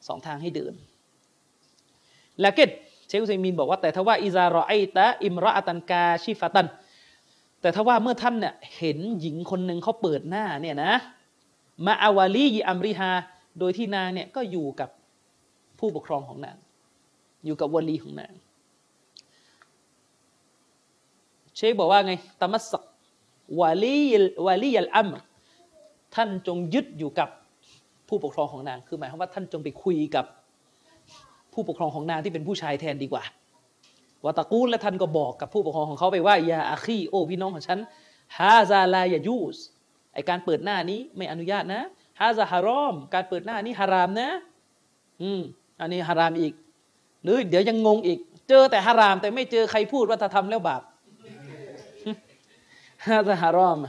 สองทางให้เดิน ละเกตเชคุซัยมินบอกว่าแต่ถ้าว่าอิซารอไอตะอิมรออตันกาชิฟตัน แต่ถ้าว่าเมื่อท่านเนี่ยเห็นหญิงคนหนึ่งเขาเปิดหน้าเนี่ยนะมาอาวาลีอัมริฮา โดยที่นางเนี่ยก็อยู่กับผู้ปกครองของนาง อยู่กับวลีของนาง เชคบอกว่าไงตามัสกวาลีวาลียัลอัมท่านจงยึดอยู่กับผู้ปกครองของนาง คือหมายความว่าท่านจงไปคุยกับ ผู้ปกครองของนางที่เป็นผู้ชายแทนดีกว่าวาตะกูลและท่านก็บอกกับผู้ปกครองของเขาไปว่าอย่าอาคีโอพี่น้องของฉันฮาซาลายายูสไอการเปิดหน้านี้ไม่อนุญาตนะฮาซาฮารอม การเปิดหน้านี้ฮารามนะ อืมอันนี้ฮารามอีก หรือเดี๋ยวยังงงอีก เจอแต่ฮาราม แต่ไม่เจอใครพูดว่าทำแล้วบาปฮาซาฮารอม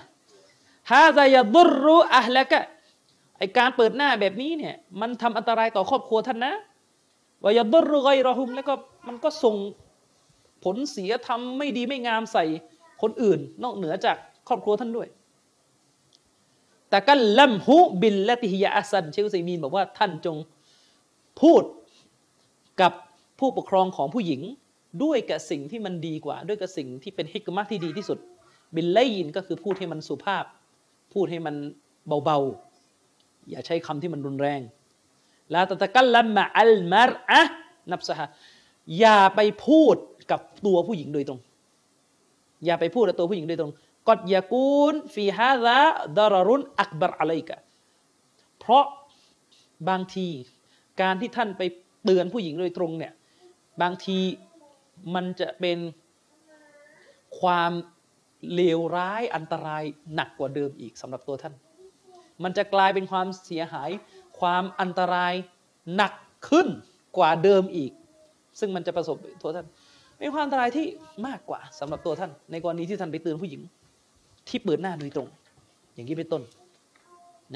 ฮาซายดุรุอะละกะไอการเปิดหน้าแบบนี้เนี่ย มันทำอันตรายต่อครอบครัวท่านนะ วายดรุไกรอฮุมแล้วก็มันก็ส่งผลเสียทำไม่ดีไม่งามใส่คนอื่น นอกเหนือจากครอบครัวท่านด้วย แต่กันลัมฮุบินและติฮิยาอัสันเชคุซัยมีนบอกว่าท่านจงพูดกับผู้ปกครองของผู้หญิง ด้วยกับสิ่งที่มันดีกว่า ด้วยกับสิ่งที่เป็นฮิกมะที่ดีที่สุด บินไลยินก็คือพูดให้มันสุภาพ พูดให้มันเบาๆ อย่าใช้คำที่มันรุนแรง ลาตะตะกัลลัมมาอัลมารอะนับสหอย่าไปพูดกับตัวผู้หญิงโดยตรง อย่าไปพูดกับตัวผู้หญิงโดยตรงกอดยากูนฟีฮาซาดารุนอักบารอะไรกะเพราะบางทีการที่ท่านไปเตือนผู้หญิงโดยตรงเนี่ยบางทีมันจะเป็นความเลวร้ายอันตรายหนักกว่าเดิมอีกสำหรับตัวท่าน มันจะกลายเป็นความเสียหาย ความอันตรายหนักขึ้นกว่าเดิมอีก ซึ่งมันจะประสบตัวท่านเป็นความอันตรายที่มากกว่าสำหรับตัวท่าน ในกรณีที่ท่านไปเตือนผู้หญิง ที่เปิดหน้าโดยตรง อย่างนี้เป็นต้น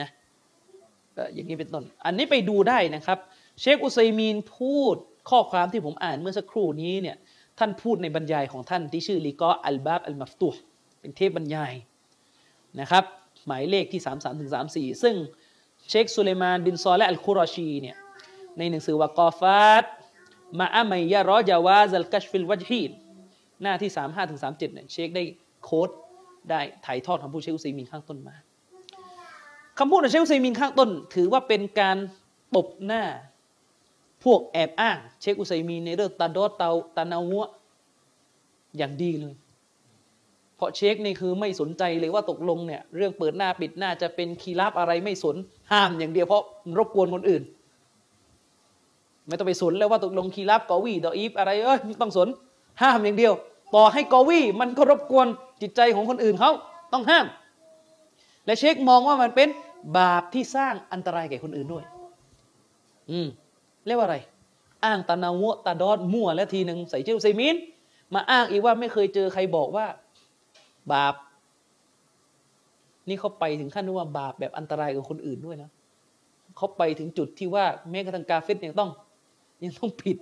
นะอย่างนี้เป็นต้น อันนี้ไปดูได้นะครับ เชคอุซัยมีนพูดข้อความที่ผมอ่านเมื่อสักครู่นี้เนี่ยท่านพูดในบรรยายของท่านที่ชื่อลิกออัลบาบอัลมัฟตุเป็นเทพบรรยายนะครับหมายเลขที่ 33 ถึง 34 ซึ่ง เชคสุเลมานบินซอและอัลคุรอชีเนี่ยในหนังสือวากอฟาตมาอามัยยะรอจาวาซัลกัชฟิลวัจฮีนหน้าที่ 35ถึง37เนี่ยเชคได้โค้ดได้ถ่ายทอดคำพูดเชคอุซัยมินข้างต้นมาคำพูดของเชคอุซัยมินข้างต้น ถือว่าเป็นการตบหน้าพวกแอบอ้าง เชคอุซัยมีนในเรื่องตาดอตเตาตานาวะอย่างดีเลย เพราะเชคนี่คือไม่สนใจเลยว่าตกลงเนี่ยเรื่องเปิดหน้าปิดหน้าจะเป็นคีราบอะไรไม่สนห้ามอย่างเดียวเพราะรบกวนคนอื่น ไม่ต้องไปสนเลยว่าตกลงคีราบกอวีดออีฟอะไรเอ้ยไม่ต้องสนห้ามอย่างเดียว ต่อให้กอวีมันก็รบกวนจิตใจของคนอื่นเขาต้องห้าม และเชคมองว่ามันเป็นบาปที่สร้างอันตรายแก่คนอื่นด้วย อืมเรียกว่าอะไร อ้างตานาวตาดอดมั่วแล้วทีหนึ่งใส่เจลไซมินมาอ้างอีกว่าไม่เคยเจอใครบอกว่า บาป นี่เขาไปถึงขั้นว่าบาปแบบอันตรายกับคนอื่นด้วยนะเขาไปถึงจุดที่ว่าแม้กระทั่งกาเฟตยังต้อง ยังต้องผิด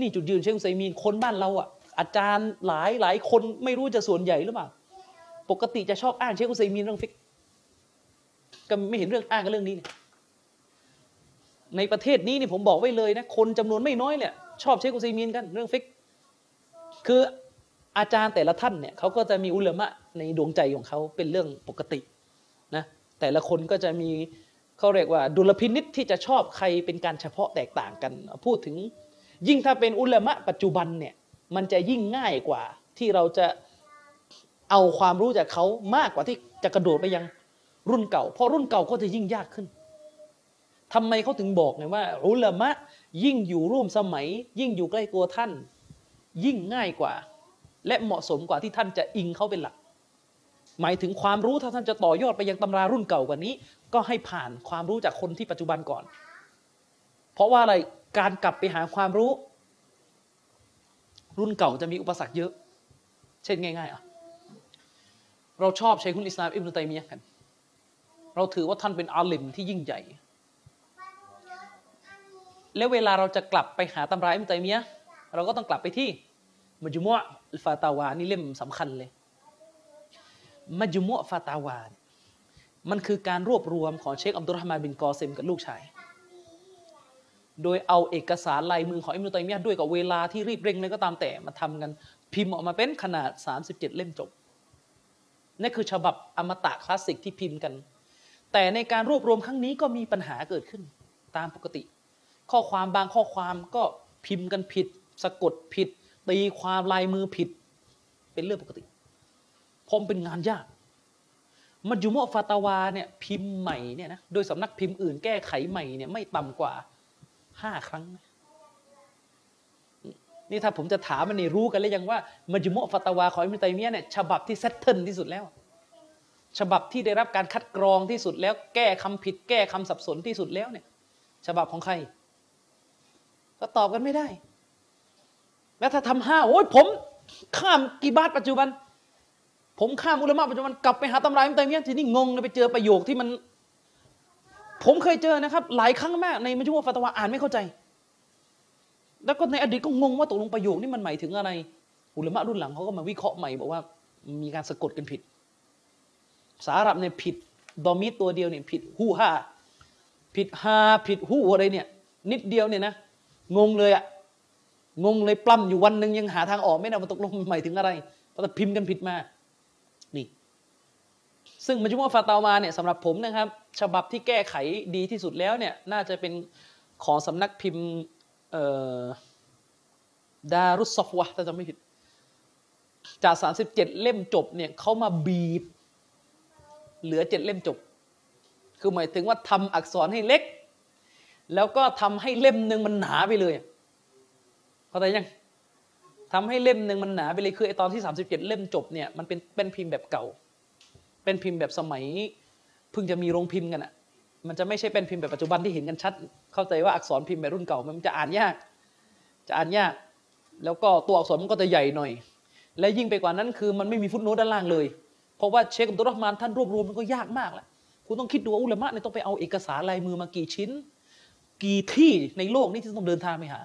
นี่จุดยืนเชคอุซัยมีนคนบ้านเราอะ อาจารย์หลายหลายคนไม่รู้จะส่วนใหญ่หรือเปล่าปกติจะชอบอ้างเชคอุซัยมีนเรื่องฟิกก็ไม่เห็นเรื่องอ้างกับเรื่องนี้เนี่ยในประเทศนี้นี่ผมบอกไว้เลยนะคนจำนวนไม่น้อยเนี่ยชอบเชคอุซัยมีนกันเรื่องฟิก คือ อาจารย์แต่ละท่านเนี่ยเขาก็จะมีอุลามะในดวงใจของเขาเป็นเรื่องปกตินะแต่ละคนก็จะมีเขาเรียกว่าดุลพินิษที่จะชอบใครเป็นการเฉพาะแตกต่างกัน พูดถึงยิ่งถ้าเป็นอุลามะปัจจุบันเนี่ยมันจะยิ่งง่ายกว่าที่เราจะเอาความรู้จากเขามากกว่าที่จะกระโดดไปยังรุ่นเก่า เพราะรุ่นเก่าก็จะยิ่งยากขึ้นทำไมเขาถึงบอกไงว่า อุลามะยิ่งอยู่ร่วมสมัย ยิ่งอยู่ใกล้ตัวท่าน ยิ่งง่ายกว่า และเหมาะสมกว่าที่ท่านจะอิงเขาเป็นหลัก หมายถึงความรู้ถ้าท่านจะต่อยอดไปยังตำรารุ่นเก่ากว่านี้ ก็ให้ผ่านความรู้จากคนที่ปัจจุบันก่อน เพราะว่าอะไรการกลับไปหาความรู้ รุ่นเก่าจะมีอุปสรรคเยอะ เช่นง่าย ๆอะเราชอบใช้คุณอิสลามอิบนุตัยมียะกัน เราถือว่าท่านเป็นอาลิมที่ยิ่งใหญ่ แล้วเวลาเราจะกลับไปหาตำราอิบนุตัยมียะเราก็ต้องกลับไปที่ มัจมุอะฟาตาวานี่เล่มสำคัญเลยมัจมุอะฟาตาวามันคือการรวบรวมของเชคอับดุลรหมานบินกอเซมกับลูกชาย โดยเอาเอกสารลายมือของอิมนุตัยมียะด้วยกับเวลาที่รีบเร่งเลยก็ตามแต่มาทำกัน พิมพ์ออกมาเป็นขนาด 37 เล่มจบนี่คือฉบับอมตะคลาสสิกที่พิมพ์กัน แต่ในการรวบรวมครั้งนี้ก็มีปัญหาเกิดขึ้นตามปกติ ข้อความบางข้อความก็พิมพ์กันผิด สะกดผิด ตีความลายมือผิดเป็นเรื่องปกติพรมเป็นงานยากมัจจุโมฟาตาวาเนี่ยพิมพ์ใหม่เนี่ยนะโดยสำนักพิมพ์อื่นแก้ไขใหม่เนี่ยไม่ต่ำกว่าห้าครั้ง นี่ถ้าผมจะถามมันนี่รู้กันแล้วยังว่ามัจจุโมฟาตาวาของอิมตัยมียเนี่ยฉบับที่เซตเทิลที่สุดแล้ว ฉบับที่ได้รับการคัดกรองที่สุดแล้ว แก้คำผิด แก้คำสับสนที่สุดแล้วเนี่ย ฉบับของใคร ก็ตอบกันไม่ได้ แล้วถ้าทำห้าโอ้ยผม ข้ามกีบาตปัจจุบัน ผมข้ามอุลามะปัจจุบันกลับไปหาตำราอิมตัยมียะทีนี้งงเลยไปเจอประโยคที่มัน ผมเคยเจอนะครับ หลายครั้งมากในมัจจุมฟาตวาอ่านไม่เข้าใจ แล้วก็ในอดีตก็งงว่าตกลงประโยคนี้มันหมายถึงอะไร อุลามะรุ่นหลังเขาก็มาวิเคราะห์ใหม่บอกว่ามีการสะกดกันผิด สารับเนี่ยผิดดอมิตัวเดียวเนี่ยผิดหูห้าผิดฮาผิดหูอะไรเนี่ย นิดเดียวเนี่ยนะงงเลยอะ งงเลยปล้ำอยู่วันหนึ่งยังหาทางออกไม่ได้ว่าตกลงมันหมายถึงอะไรเพราะต่พิมพ์กันผิดมานี่ซึ่งมัจจุมฟาตามาเนี่ยสำหรับผมนะครับ ฉบับที่แก้ไขดีที่สุดแล้วเนี่ยน่าจะเป็นของสำนักพิมพ์ดารุสซอฟวะถ้าจำไม่ผิด จากสามสิบเจ็ดเล่มจบเนี่ยเขามาบีบ เหลือเจ็ดเล่มจบ คือหมายถึงว่าทำอักษรให้เล็ก แล้วก็ทำให้เล่มหนึ่งมันหนาไปเลย เข้าใจยังทำให้เล่มหนึ่งมันหนาไปเลยคือไอตอนที่สามสิบเจ็ดเล่มจบเนี่ยมันเป็นเป็นพิมพ์แบบเก่า เป็นพิมพ์แบบสมัยเพิ่งจะมีโรงพิมพ์กันอะมันจะไม่ใช่เป็นพิมพ์แบบปัจจุบันที่เห็นกันชัด เข้าใจว่าอักษรพิมพ์แบบรุ่นเก่ามันจะอ่านยาก จะอ่านยาก แล้วก็ตัวอักษรมันก็จะใหญ่หน่อย และยิ่งไปกว่านั้นคือมันไม่มี footnote ด้านล่างเลย เพราะว่าเชคอับดุลรหมานท่านรวบรวมมันก็ยากมากแหละคุณต้องคิดดูว่าอุลามะเนี่ยต้องไปเอาเอกสารลายมือมากี่ชิ้น กี่ที่ในโลกนี้ที่ต้องเดินทางไปหา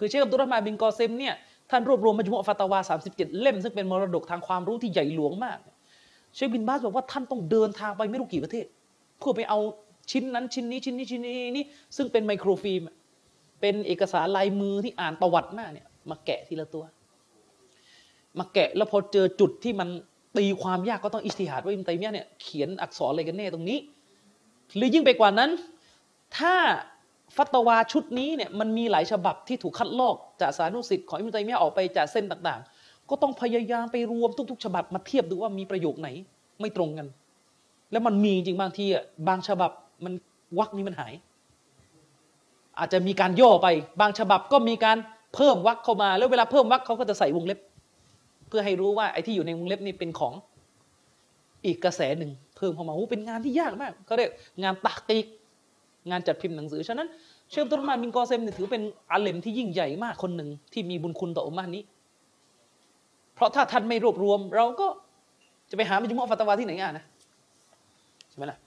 คือเชคอับดุลรหมานบินกอเซมเนี่ยท่านรวบรวมมัจมุอะฟาตาวา 37 เล่ม ซึ่งเป็นมรดกทางความรู้ที่ใหญ่หลวงมาก เชคบินบาสบอกว่าท่านต้องเดินทางไปไม่รู้กี่ประเทศ เพื่อไปเอาชิ้นนั้นชิ้นนี้ชิ้นนี้ชิ้นนี้นี่ซึ่งเป็นไมโครฟิล์มเป็นเอกสารลายมือที่อ่านประวัติมากเนี่ยมาแกะทีละตัว มาแกะแล้วพอเจอจุดที่มันตีความยากก็ต้องอิสติฮัดว่าอิมตัยมียเนี่ยเขียนอักษรอะไรกันแน่ตรงนี้ หรือยิ่งไปกว่านั้น ถ้า ฟัตวาชุดนี้เนี่ยมันมีหลายฉบับที่ถูกคัดลอกจากสานุสิทธิ์ของอิมตัยมียออกไปจากเส้นต่างๆ ก็ต้องพยายามไปรวมทุก ๆ ฉบับมาเทียบดูว่ามีประโยคไหนไม่ตรงกัน แล้วมันมีจริงบางทีอะบางฉบับมันวักนี้มันหาย อาจจะมีการย่อไป บางฉบับก็มีการเพิ่มวักเข้ามา แล้วเวลาเพิ่มวักเขาก็จะใส่วงเล็บ เพื่อให้รู้ว่าไอ้ที่อยู่ในวงเล็บนี่เป็นของอีกกระแสหนึ่งเพิ่มเข้ามาโอ้เป็นงานที่ยากมากเขาเรียกงานตักติก งานจัดพิมพ์หนังสือ ฉะนั้นเชฟตุรมานบินกอเซมเนี่ยถือเป็นอาเลมที่ยิ่งใหญ่มากคนหนึ่งที่มีบุญคุณต่ออุมมานี้ เพราะถ้าท่านไม่รวบรวม เราก็จะไปหามัจมุอฟาตวาที่ไหนง่ายนะใช่ไหมล่ะ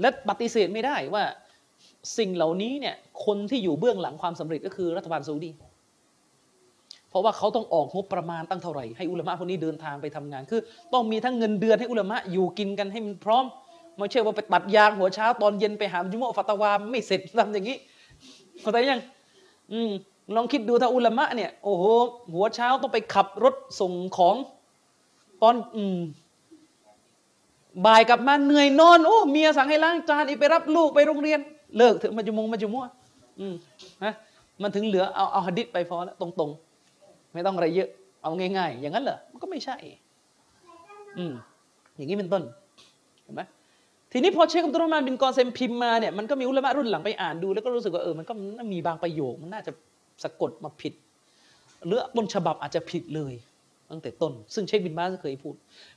และปฏิเสธไม่ได้ว่าสิ่งเหล่านี้เนี่ยคนที่อยู่เบื้องหลังความสำเร็จก็คือรัฐบาลซาอุดีเพราะว่าเขาต้องออกงบประมาณตั้งเท่าไหร่ให้อุลามะคนนี้เดินทางไปทำงาน คือ ต้องมีทั้งเงินเดือนให้อุลามะอยู่กินกันให้มันพร้อม ไม่ใช่ว่าไปตัดยางหัวเช้าตอนเย็นไปหาจุมอฟัตวาไม่เสร็จทำอย่างนี้เข้าใจยัง อืมลองคิดดูถ้าอุลามะเนี่ยโอ้โหหัวเช้าต้องไปขับรถส่งของ ตอนอืมบ่ายกลับมาเหนื่อยนอนโอ้เมียสั่งให้ล้างจานอีไปรับลูกไปโรงเรียน เลิกเถอะมาจุมงมาจุมัวอืมนะมันถึงเหลือเอาเอาหะดิษไปพอแล้วตรงๆ ไม่ต้องอะไรเยอะ เอาง่าย ๆ อย่างนั้นเหรอมันก็ไม่ใช่ อืมอย่างนี้เป็นต้นเห็นไหม ทีนี้พอเชคอับดุลรามานบินกอเซมพิมพ์มาเนี่ยมันก็มีอุลามะรุ่นหลังไปอ่านดู แล้วก็รู้สึกว่าเออมันก็มีบางประโยคมันน่าจะสะกดมาผิด หรือต้นฉบับอาจจะผิดเลย ตั้งแต่ต้น ซึ่งเชคบินบาสเคยพูด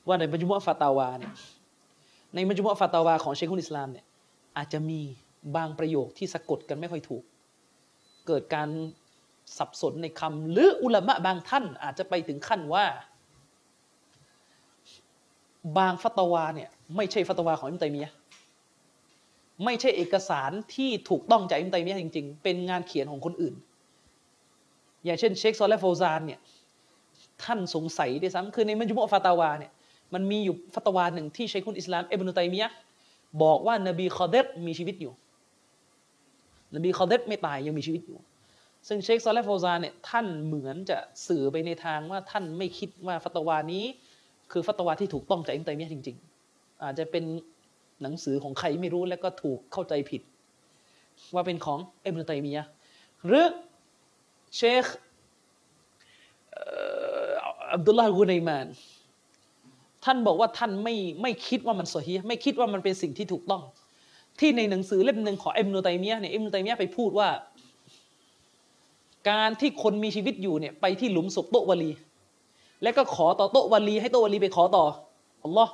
ว่าในมัจจุมะฟาตาวาเนี่ยในมัจจุมะฟาตาวาของเชคุนอิสลามเนี่ยอาจจะมีบางประโยคที่สะกดกันไม่ค่อยถูก เกิดการสับสนในคำหรืออุลามะบางท่านอาจจะไปถึงขั้นว่า บางฟัตวาเนี่ย ไม่ใช่ฟัตวาของอิบนุตัยมียะไม่ใช่เอกสารที่ถูกต้องจากอิบนุตัยมียะจริง ๆ เป็นงานเขียนของคนอื่น อย่างเช่นเชคซอและห์โฟซานเนี่ยท่านสงสัยด้วยซ้ำคือในมัจมุอะฟาตาวาเนี่ยมันมีอยู่ฟัตวาหนึ่งที่เชคุลอิสลามอิบนุตัยมียะบอกว่านบีคอเดรมีชีวิตอยู่ นบีคอเดรไม่ตายยังมีชีวิตอยู่ ซึ่งเชคซอและห์โฟซานเนี่ยท่านเหมือนจะสื่อไปในทางว่าท่านไม่คิดว่าฟัตวานี้ คือฟัตวาที่ถูกต้องจากอิมตัยมียะจริง ๆ อาจจะเป็นหนังสือของใครไม่รู้แล้วก็ถูกเข้าใจผิด ว่าเป็นของเอบนุตัยมียะหรือเชคอับดุลลาห์กุนัยมานท่านบอกว่าท่านไม่ไม่คิดว่ามันโซฮีไม่คิดว่ามันเป็นสิ่งที่ถูกต้อง ที่ในหนังสือเล่มหนึ่งของเอ็มนูไตมียะเนี่ยเอ็มนูไตมียะไปพูดว่า การที่คนมีชีวิตอยู่เนี่ยไปที่หลุมศพโตวลี แล้วก็ขอต่อโตวลี ให้โตวลีไปขอต่ออัลลอฮ์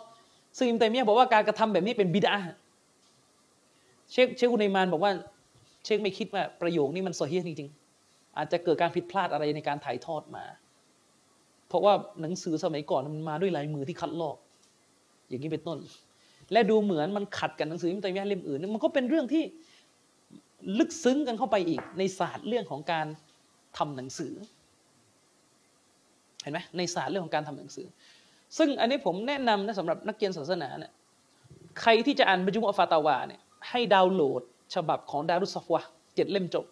ซึ่งอิมตัยมียะบอกว่าการกระทำแบบนี้เป็นบิดาเชคเชคกุนัยมานบอกว่า เชคไม่คิดว่าประโยคนี้มันโซฮีจริงๆ อาจจะเกิดการผิดพลาดอะไรในการถ่ายทอดมา เพราะว่าหนังสือสมัยก่อนมันมาด้วยลายมือที่คัดลอก อย่างนี้เป็นต้น และดูเหมือนมันขัดกับหนังสือมิตรยะเล่มอื่น มันก็เป็นเรื่องที่ลึกซึ้งกันเข้าไปอีก ในศาสตร์เรื่องของการทำหนังสือ เห็นไหมในศาสตร์เรื่องของการทำหนังสือ ซึ่งอันนี้ผมแนะนำนะสำหรับนักเรียนศาสนาเนี่ยใครที่จะอ่านบัจุอัฟาตาวาเนี่ยให้ดาวน์โหลด ฉบับของดารุสซอฟวะเจ็ดเล่มจบ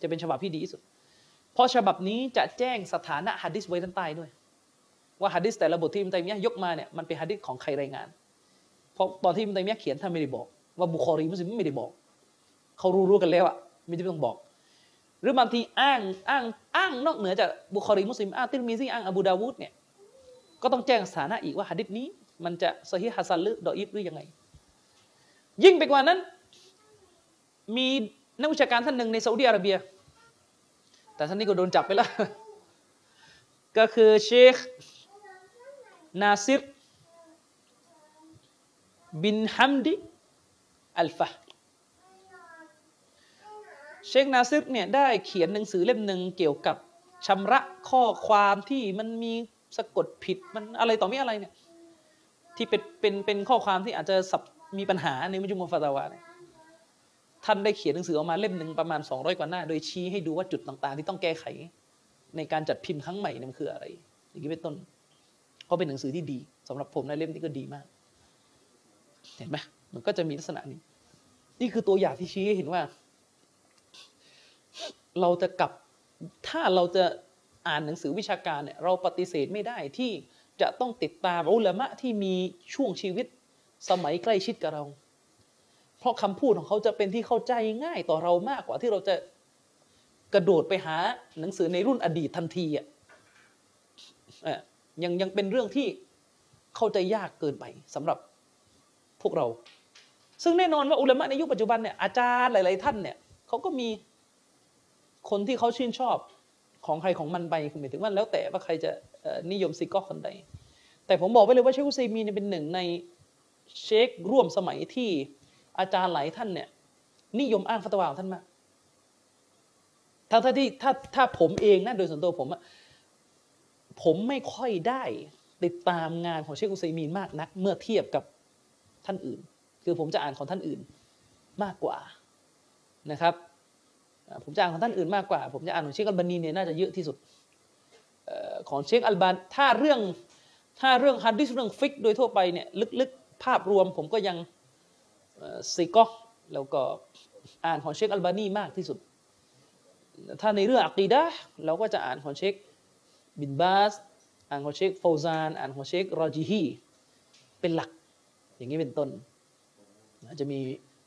จะเป็นฉบับที่ดีที่สุด เพราะฉบับนี้จะแจ้งสถานะฮะดิษไว้ด้านใต้ด้วย ว่าฮะดิษแต่ละบทที่อิมตัยมียะยกมาเนี่ยมันเป็นฮะดิษของใครรายงาน เพราะตอนที่อิบนุตัยมียะเขียนท่านไม่ได้บอก ว่าบุคอรีมุสลิมไม่ได้บอก เขารู้รู้กันแล้วอะไม่ได้ต้องบอก หรือบางทีอ้างอ้างอ้างนอกเหนือจากบุคอรีมุสลิมอ้างติรมีซีอ้างอบูดาวูดเนี่ย ก็ต้องแจ้งสถานะอีกว่าฮะดิษนี้ มันจะซอฮีฮ์ฮะซันหรือดออิฟหรือยังไง ยิ่งไปกว่านั้น มีนักวิชาการท่านหนึ่งในซาอุดิอาระเบีย แต่ท่านนี้ก็โดนจับไปแล้ว ก็คือเชคนาซิรบินฮัมดีอัลฟะเชคนาซิรเนี่ยได้เขียนหนังสือเล่มหนึ่งเกี่ยวกับชำระข้อความที่มันมี สะกดผิดมันอะไรต่อไม่อะไรเนี่ย ที่เป็นเป็นเป็นข้อความที่อาจจะสับมีปัญหาในมุจุมฟาตาวาเนี่ยท่านได้เขียนหนังสือออกมาเล่มหนึ่งประมาณ 200 กว่าหน้า โดยชี้ให้ดูว่าจุดต่างๆ ที่ต้องแก้ไข ในการจัดพิมพ์ครั้งใหม่นี่มันคืออะไร อย่างนี้เป็นต้นเขาเป็นหนังสือที่ดีสำหรับผมในเล่มนี้ก็ดีมาก เห็นไหมมันก็จะมีลักษณะนี้ นี่คือตัวอย่างที่ชี้ให้เห็นว่า เราจะกลับถ้าเราจะ อ่านหนังสือวิชาการเนี่ยเราปฏิเสธไม่ได้ที่จะต้องติดตามอุลามะที่มีช่วงชีวิตสมัยใกล้ชิดกับเรา เพราะคำพูดของเขาจะเป็นที่เข้าใจง่ายต่อเรามากกว่าที่เราจะกระโดดไปหาหนังสือในรุ่นอดีตทันทีอะยังยังเป็นเรื่องที่เข้าใจยากเกินไปสำหรับพวกเรา ซึ่งแน่นอนว่าอุลามะในยุคปัจจุบันเนี่ยอาจารย์หลาย ๆ ท่านเนี่ยเขาก็มีคนที่เขาชื่นชอบ ของใครของมันไปคือหมายถึงว่าแล้วแต่ว่าใครจะนิยมซิกอคนใด แต่ผมบอกไว้เลยว่าเชคอุซัยมีนเป็นหนึ่งในเชคร่วมสมัยที่อาจารย์หลายท่านเนี่ยนิยมอ้างฟัตวาของท่านมากถ้าถ้าที่ถ้าถ้าผมเองนะโดยส่วนตัวผมอะผมไม่ค่อยได้ติดตามงานของเชคอุซัยมีนมากนัก เมื่อเทียบกับท่านอื่น คือผมจะอ่านของท่านอื่นมากกว่านะครับ ผมจะอ่านของท่านอื่นมากกว่า ผมจะอ่านของเชคอัลบานีเนี่ยน่าจะเยอะที่สุดของเชคอัลบานถ้าเรื่องถ้าเรื่องฮะดีษเรื่องฟิกโดยทั่วไปเนี่ยลึกๆภาพรวมผมก็ยังซิกอแล้วก็อ่านของเชคอัลบานีมากที่สุด ถ้าในเรื่องอากีดะเราก็จะอ่านของเชคบินบาส อ่านของเชคฟาวซาน อ่านของเชครอจิฮีเป็นหลัก อย่างนี้เป็นต้นจะมี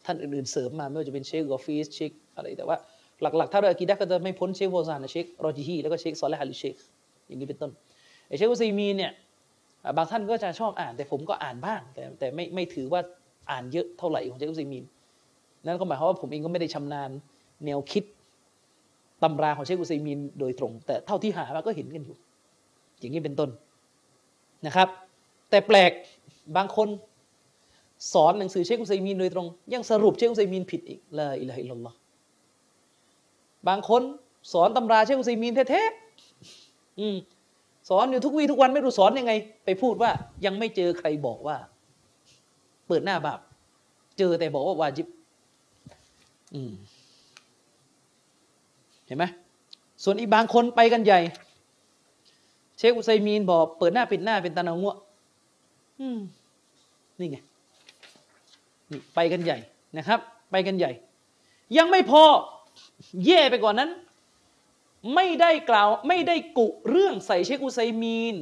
ท่านอื่นๆเสริมมาไม่ว่าจะเป็นเชคกอฟีสเชคอะไรแต่ว่า หลักๆ ถ้าเรื่องอากีดะก็จะไม่พ้นเชคฟาวซานเชครอจิฮีแล้วก็เชคซอลิห์อาลิเชคอย่างนี้เป็นต้นไอเชคอุซัยมีเนี่ยบางท่านก็จะชอบอ่าน แต่ผมก็อ่านบ้าง แต่แต่ไม่ไม่ถือว่าอ่านเยอะเท่าไหร่ของเชคอุซัยมีนนั่นก็หมายความว่าผมเองก็ไม่ได้ชำนาญแนวคิดตำราของเชคอุซัยมีนโดยตรง แต่เท่าที่หามาก็เห็นกันอยู่ อย่างนี้เป็นต้นนะครับ แต่แปลกบางคนสอนหนังสือเชคอุซัยมีนโดยตรง ยังสรุปเชคอุซัยมีนผิดอีกลาอิลาฮิลลอฮ์ บางคนสอนตำราเชคอุซัยมีนแท้ๆอืมสอนอยู่ทุกวีทุกวันไม่รู้สอนยังไง ไปพูดว่ายังไม่เจอใครบอกว่า เปิดหน้าบาปเจอแต่บอกว่าวาจิบเห็นไหมส่วนอีบางคนไปกันใหญ่ เชคอุไซมีนบอก เปิดหน้าปิดหน้าเป็นตานางัวนี่ไงนี่ไปกันใหญ่นะครับ ไปกันใหญ่ ยังไม่พอ แย่ไปกว่านั้น ไม่ได้กล่าวไม่ได้กุเรื่องใส่เชคอุไซมีน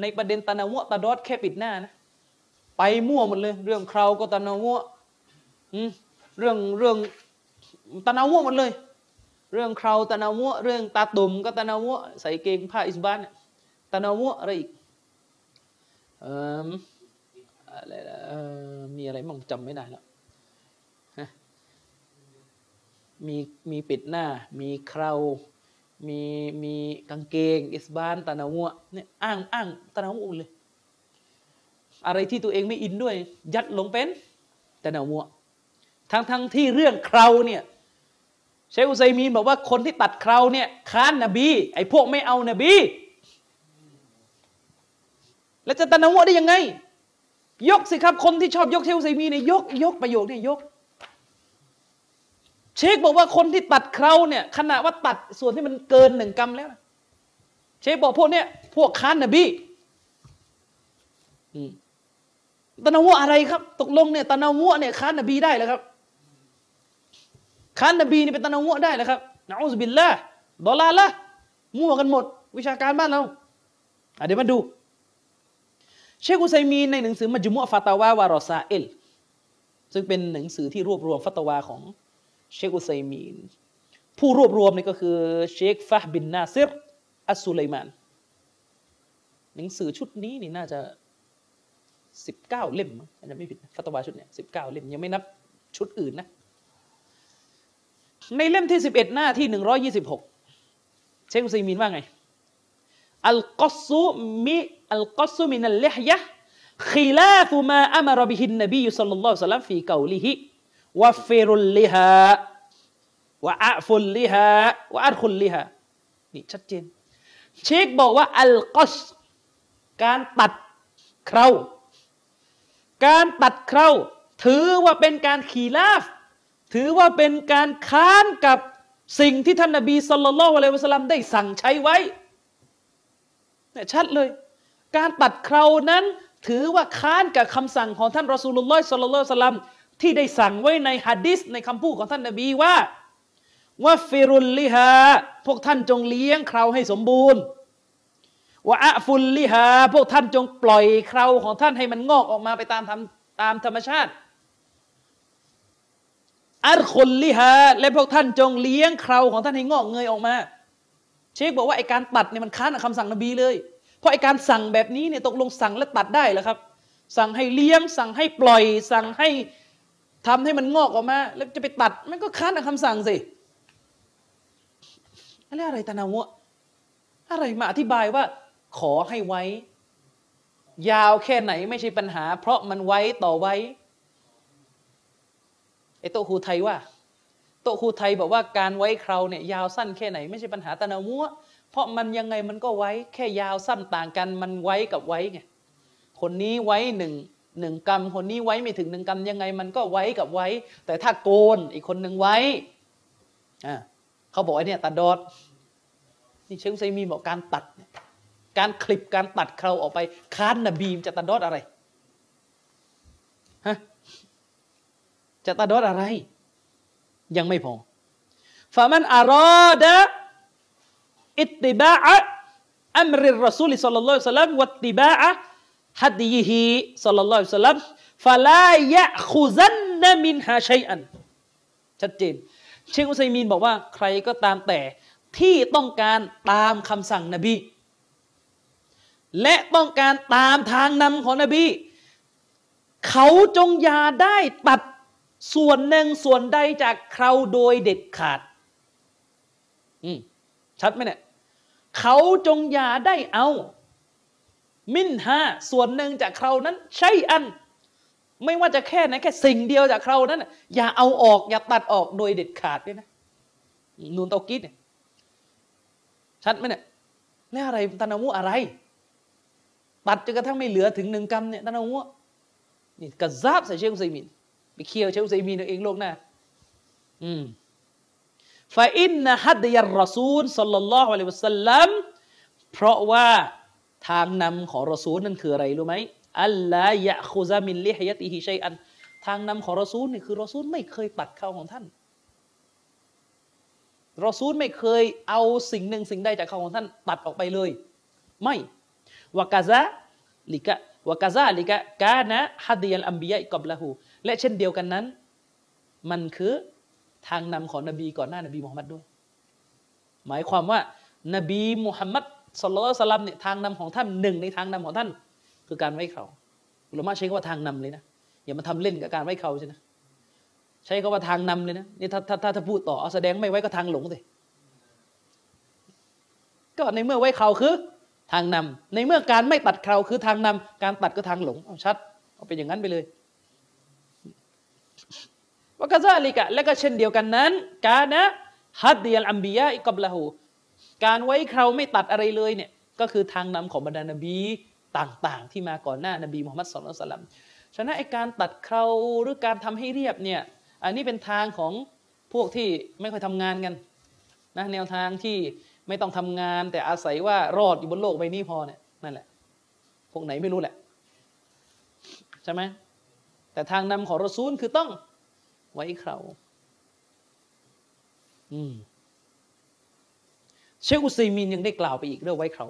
ในประเด็นตานางัวตาดอดแค่ปิดหน้านะ ไปมั่วหมดเลย เรื่องคราวก็ตานางัวเรื่องเรื่องตะนาวัวหมดเลย เรื่องคราวตะนาวัวเรื่องตาตุ่มก็ตะนาวัวใส่เกงผ้าอิสบานตะนาวัวอะไรอีกอออะไรมีอะไรมั่งจำไม่ได้แล้ว มีมีปิดหน้า มีคราวมีมีกางเกง อิสบานตะนาวัวเนี่ยอ้างอ้างตะนาวัวเลย อะไรที่ตัวเองไม่อินด้วย ยัดลงเป็นตะนาวัวทั้งทั้งที่เรื่องคราวเนี่ยเชคอุซัยมีนบอกว่าคนที่ตัดคราวเนี่ยค้านนบี ไอ้พวกไม่เอานบี แล้วจะตะนาวะได้ยังไง ยกสิครับคนที่ชอบยกเชคอุซัยมีนเนี่ยยกยกประโยคเนี่ยยก เชคบอกว่าคนที่ตัดเคราเนี่ยขณะว่าตัดส่วนที่มันเกินหนึ่งกรัมแล้ว เชคบอกพวกเนี้ยพวกค้านนบีตะนวะอะไรครับ ตกลงเนี่ยตะนวะเนี่ยค้านนบีได้แล้วครับค้านนบีนี่เป็นตะนาวะได้แล้วครับนะอุสบิลละดอลลาละมั่วกันหมด วิชาการบ้านเราเดี๋ยวมาดู เชคอุไซมีนในหนังสือมัจมุอะฟาตาวาวารอซาเอลซึ่งเป็นหนังสือที่รวบรวมฟัตวาของ เชคอุไซมีน ผู้รวบรวมนี่ก็คือเชคฟะบินนาซิรอัสซุไลมาน หนังสือชุดนี้นี่น่าจะสิบเก้าเล่มอาจจะไม่ผิดฟัตวาชุดเนี้ยสิบเก้าเล่มยังไม่นับชุดอื่นนะในเล่มที่ 11 หน้าที่ 126 เชคอุซัยมินว่าไง อัลกัสซุมิอัลกัสซุมินัลลิฮยะ خلاف ما أمر به النبي صلى الله عليه وسلم في قوله วะฟิรุลลิฮะวะอัฟุลลิฮะวะอัดคุลลิฮะนี่ชัดเจนเชคบอกว่าอัลกอสการตัดเคราการตัดเคราถือว่าเป็นการขีลาฟ ถือว่าเป็นการค้านกับสิ่งที่ท่านนบีสุลต่านละวะสลัมได้สั่งใช้ไว้เนี่ยชัดเลย การตัดเครานั้น ถือว่าค้านกับคำสั่งของท่านรอซูลุลลอฮ์สุลต่านละวะสลัม ที่ได้สั่งไว้ในฮะดิษในคำพูดของท่านนบีว่าว่าฟิรุลลิฮาพวกท่านจงเลี้ยงเคราให้สมบูรณ์ว่าอะฟุลลิฮาพวกท่านจงปล่อยเคราของท่านให้มันงอกออกมาไปตามตามธรรมชาติอัลคนลิฮะและพวกท่านจงเลี้ยงเคราของท่านให้งอกเงยออกมา เชคบอกว่าไอการตัดเนี่ยมันค้านคำสั่งนบีเลย เพราะไอการสั่งแบบนี้เนี่ยตกลงสั่งและตัดได้แล้วครับ สั่งให้เลี้ยงสั่งให้ปล่อย สั่งให้ ทำให้มันงอกออกมา แล้วจะไปตัด มันก็ค้านคำสั่งสิอะไรอะไรตะนาวะอะไรมาอธิบายว่า ขอให้ไว้ ยาวแค่ไหนไม่ใช่ปัญหา เพราะมันไว้ต่อไว้ไอ้โตคูไทยว่า โตคูไทยบอกว่าการไว้คราวเนี่ยยาวสั้นแค่ไหนไม่ใช่ปัญหาตะนามัวเพราะมันยังไงมันก็ไว้แค่ยาวสั้นต่างกัน มันไว้กับไว้ไงคนนี้ไว้หนึ่ง หนึ่งกรรมคนนี้ไว้ไม่ถึงหนึ่งกรรมยังไง มันก็ไว้กับไว้ แต่ถ้าโกนอีกคนหนึ่งไว้อ่าเขาบอกไอ้นี่ตัดดอดนี่เชคอุซัยมีบอกการตัด การคลิปการตัดเคราออกไปค้านนบีมจะตัดดอดอะไรฮะจะตัดดอดอะไร ยังไม่พอฟามันอารอดะอิตติบะอัมริรรสูลิสัลลัลลอฮุซัลลัมวัตติบะ ฮัดยีฮิสัลลัลลอฮุซัลลัมฟะลายะคุซันนมินฮาชัยอัน ชัดเจน เชคอุซัยมีนบอกว่าใครก็ตามแต่ที่ต้องการตามคำสั่งนบี และต้องการตามทางนำของนบี เขาจงยาได้ตัดส่วนหนึ่งส่วนใดจากเขาโดยเด็ดขาด อืมชัดไหมเนี่ย เขาจงยาได้เอา มินฮาส่วนหนึ่งจากเขานั้นใช่อัน ไม่ว่าจะแค่ไหนแค่สิ่งเดียวจากเขานั้น อย่าเอาออกอย่าตัดออกโดยเด็ดขาดด้วยนะนูนเตากิดเนี่ยชัดไหมเนี่ยแล้วอะไรตานามุอะไร ตัดจนกระทั่งไม่เหลือถึงหนึ่งกรรมเนี่ยตานามุนี่กระซาบใส่เชคอุซัยมินไปเคี่ยวเชคอุซัยมินเองโลกหน้าอืมฟาอินนะฮัดยัรรอซูลสัลลัลลอฮุอะลัยฮิวะสัลลัมเพราะว่า ทางนำของรอซูลนั่นคืออะไรรู้ไหมอัลลายะคุซามินลิฮยติฮิชัยอัน ทางนำของรอซูลนี่คือรอซูลไม่เคยตัดเข้าของท่านรอซูลไม่เคยเอาสิ่งหนึ่งสิ่งใดจากเขาของท่านตัดออกไปเลย ไม่วากาซะลิกะวากาซาลิกะกานะฮัดียัลอัมบียะอิกอบละหูและเช่นเดียวกันนั้น มันคือทางนำของนบีก่อนหน้านบีมุฮัมมัดด้วย หมายความว่านบีมุฮัมมัด สุลลัลสลัมเนี่ยทางนำของท่านหนึ่งในทางนำของท่าน คือการไว้เขาอุลามะใช้คำว่าทางนำเลยนะอย่ามาทำเล่นกับการไว้เขาใช่ไหมใช้คำว่าทางนำเลยนะนี่ถ้าถ้าถ้าพูดต่อเอาแสดงไม่ไว้ก็ทางหลงสิก็ในเมื่อไว้เขาคือทางนำในเมื่อการไม่ตัดเขาคือทางนำการตัดก็ทางหลงเอาชัดเอาเป็นอย่างนั้นไปเลยว่ากะซาลิกะและก็เช่นเดียวกันนั้น การนะฮัดเดียลอัมบียะอิกบละหู การไว้เขาไม่ตัดอะไรเลยเนี่ยก็คือทางนำของบรรดานบีต่างๆ ที่มาก่อนหน้านบีมุฮัมมัดสุลตัลลัมฉะนั้นไอการตัดเขาหรือการทำให้เรียบเนี่ยอันนี้เป็นทางของพวกที่ไม่ค่อยทำงานกันนะแนวทางที่ไม่ต้องทำงาน แต่อาศัยว่ารอดอยู่บนโลกใบนี้พอเนี่ยนั่นแหละพวกไหนไม่รู้แหละใช่ไหมแต่ทางนำของรอซูลคือต้องไว้เขาอืม เชคอุซัยมินยังได้กล่าวไปอีกเรื่องไว้เขา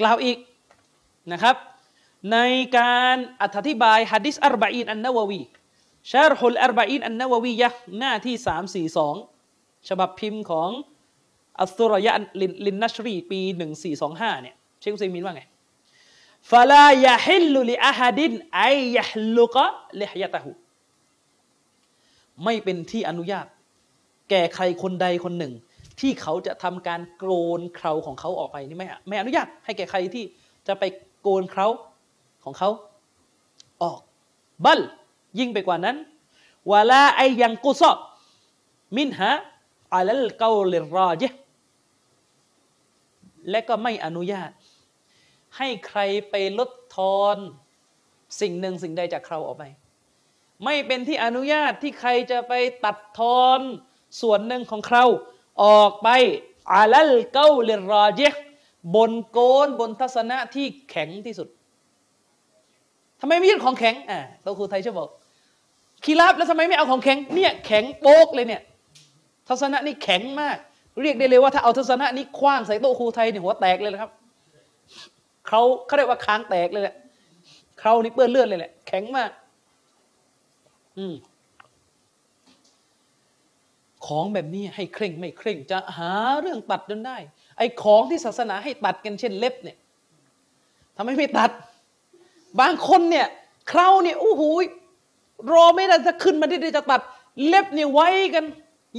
กล่าวอีกนะครับ ในการอธิบายฮะดิษอัรบะอีนอันนาววีชาร์ฮุลอัรบะอีนอันนาววียะหน้าที่สามสี่สองฉบับพิมพ์ของอัสุรยะลินลินนัชรีปีหนึ่งสี่สองห้าเนี่ยเชคอุซัยมินว่าไงฟาลายะฮิลลุลิอาฮัดินไอยะฮลุกะลิฮยะตะหูไม่เป็นที่อนุญาต แก่ใครคนใดคนหนึ่ง ที่เขาจะทำการโกนเคราของเขาออกไปนี่ไม่ไม่อนุญาตให้แก่ใครที่จะไปโกนเคราของเขาออก บัลยิ่งไปกว่านั้นวลาไอยังกุซอมินฮะอัลลเกาลิรอจและก็ไม่อนุญาต ให้ใครไปลดทอนสิ่งหนึ่งสิ่งใดจากเขาออกไป ไม่เป็นที่อนุญาตที่ใครจะไปตัดทอนส่วนหนึ่งของเขา ออกไปอาลัลเกาลิรอจบนโกนบนทัศนะที่แข็งที่สุดทำไมไม่ยึดของแข็งอ่าตัวครูไทยชอบบอกคีราบแล้วทำไมไม่เอาของแข็งเนี่ยแข็งโป๊กเลยเนี่ยทัศนะนี่แข็งมาก เรียกได้เลยว่าถ้าเอาทัศนะนี้คว้างใส่โต๊ะครูไทยเนี่ยหัวแตกเลยนะครับเขาเขาเรียกว่าค้างแตกเลยแหละเขานี่เปื้อนเลือดเลยแหละแข็งมาก อืม ของแบบนี้ให้เคร่งไม่เคร่ง จะหาเรื่องตัดจนได้ ไอ้ของที่ศาสนาให้ตัดกันเช่นเล็บเนี่ยทำไมไม่ตัด บางคนเนี่ยเคราเนี่ยโอ้โหรอไม่ได้จะขึ้นมาได้จะตัด เล็บเนี่ยไว้กัน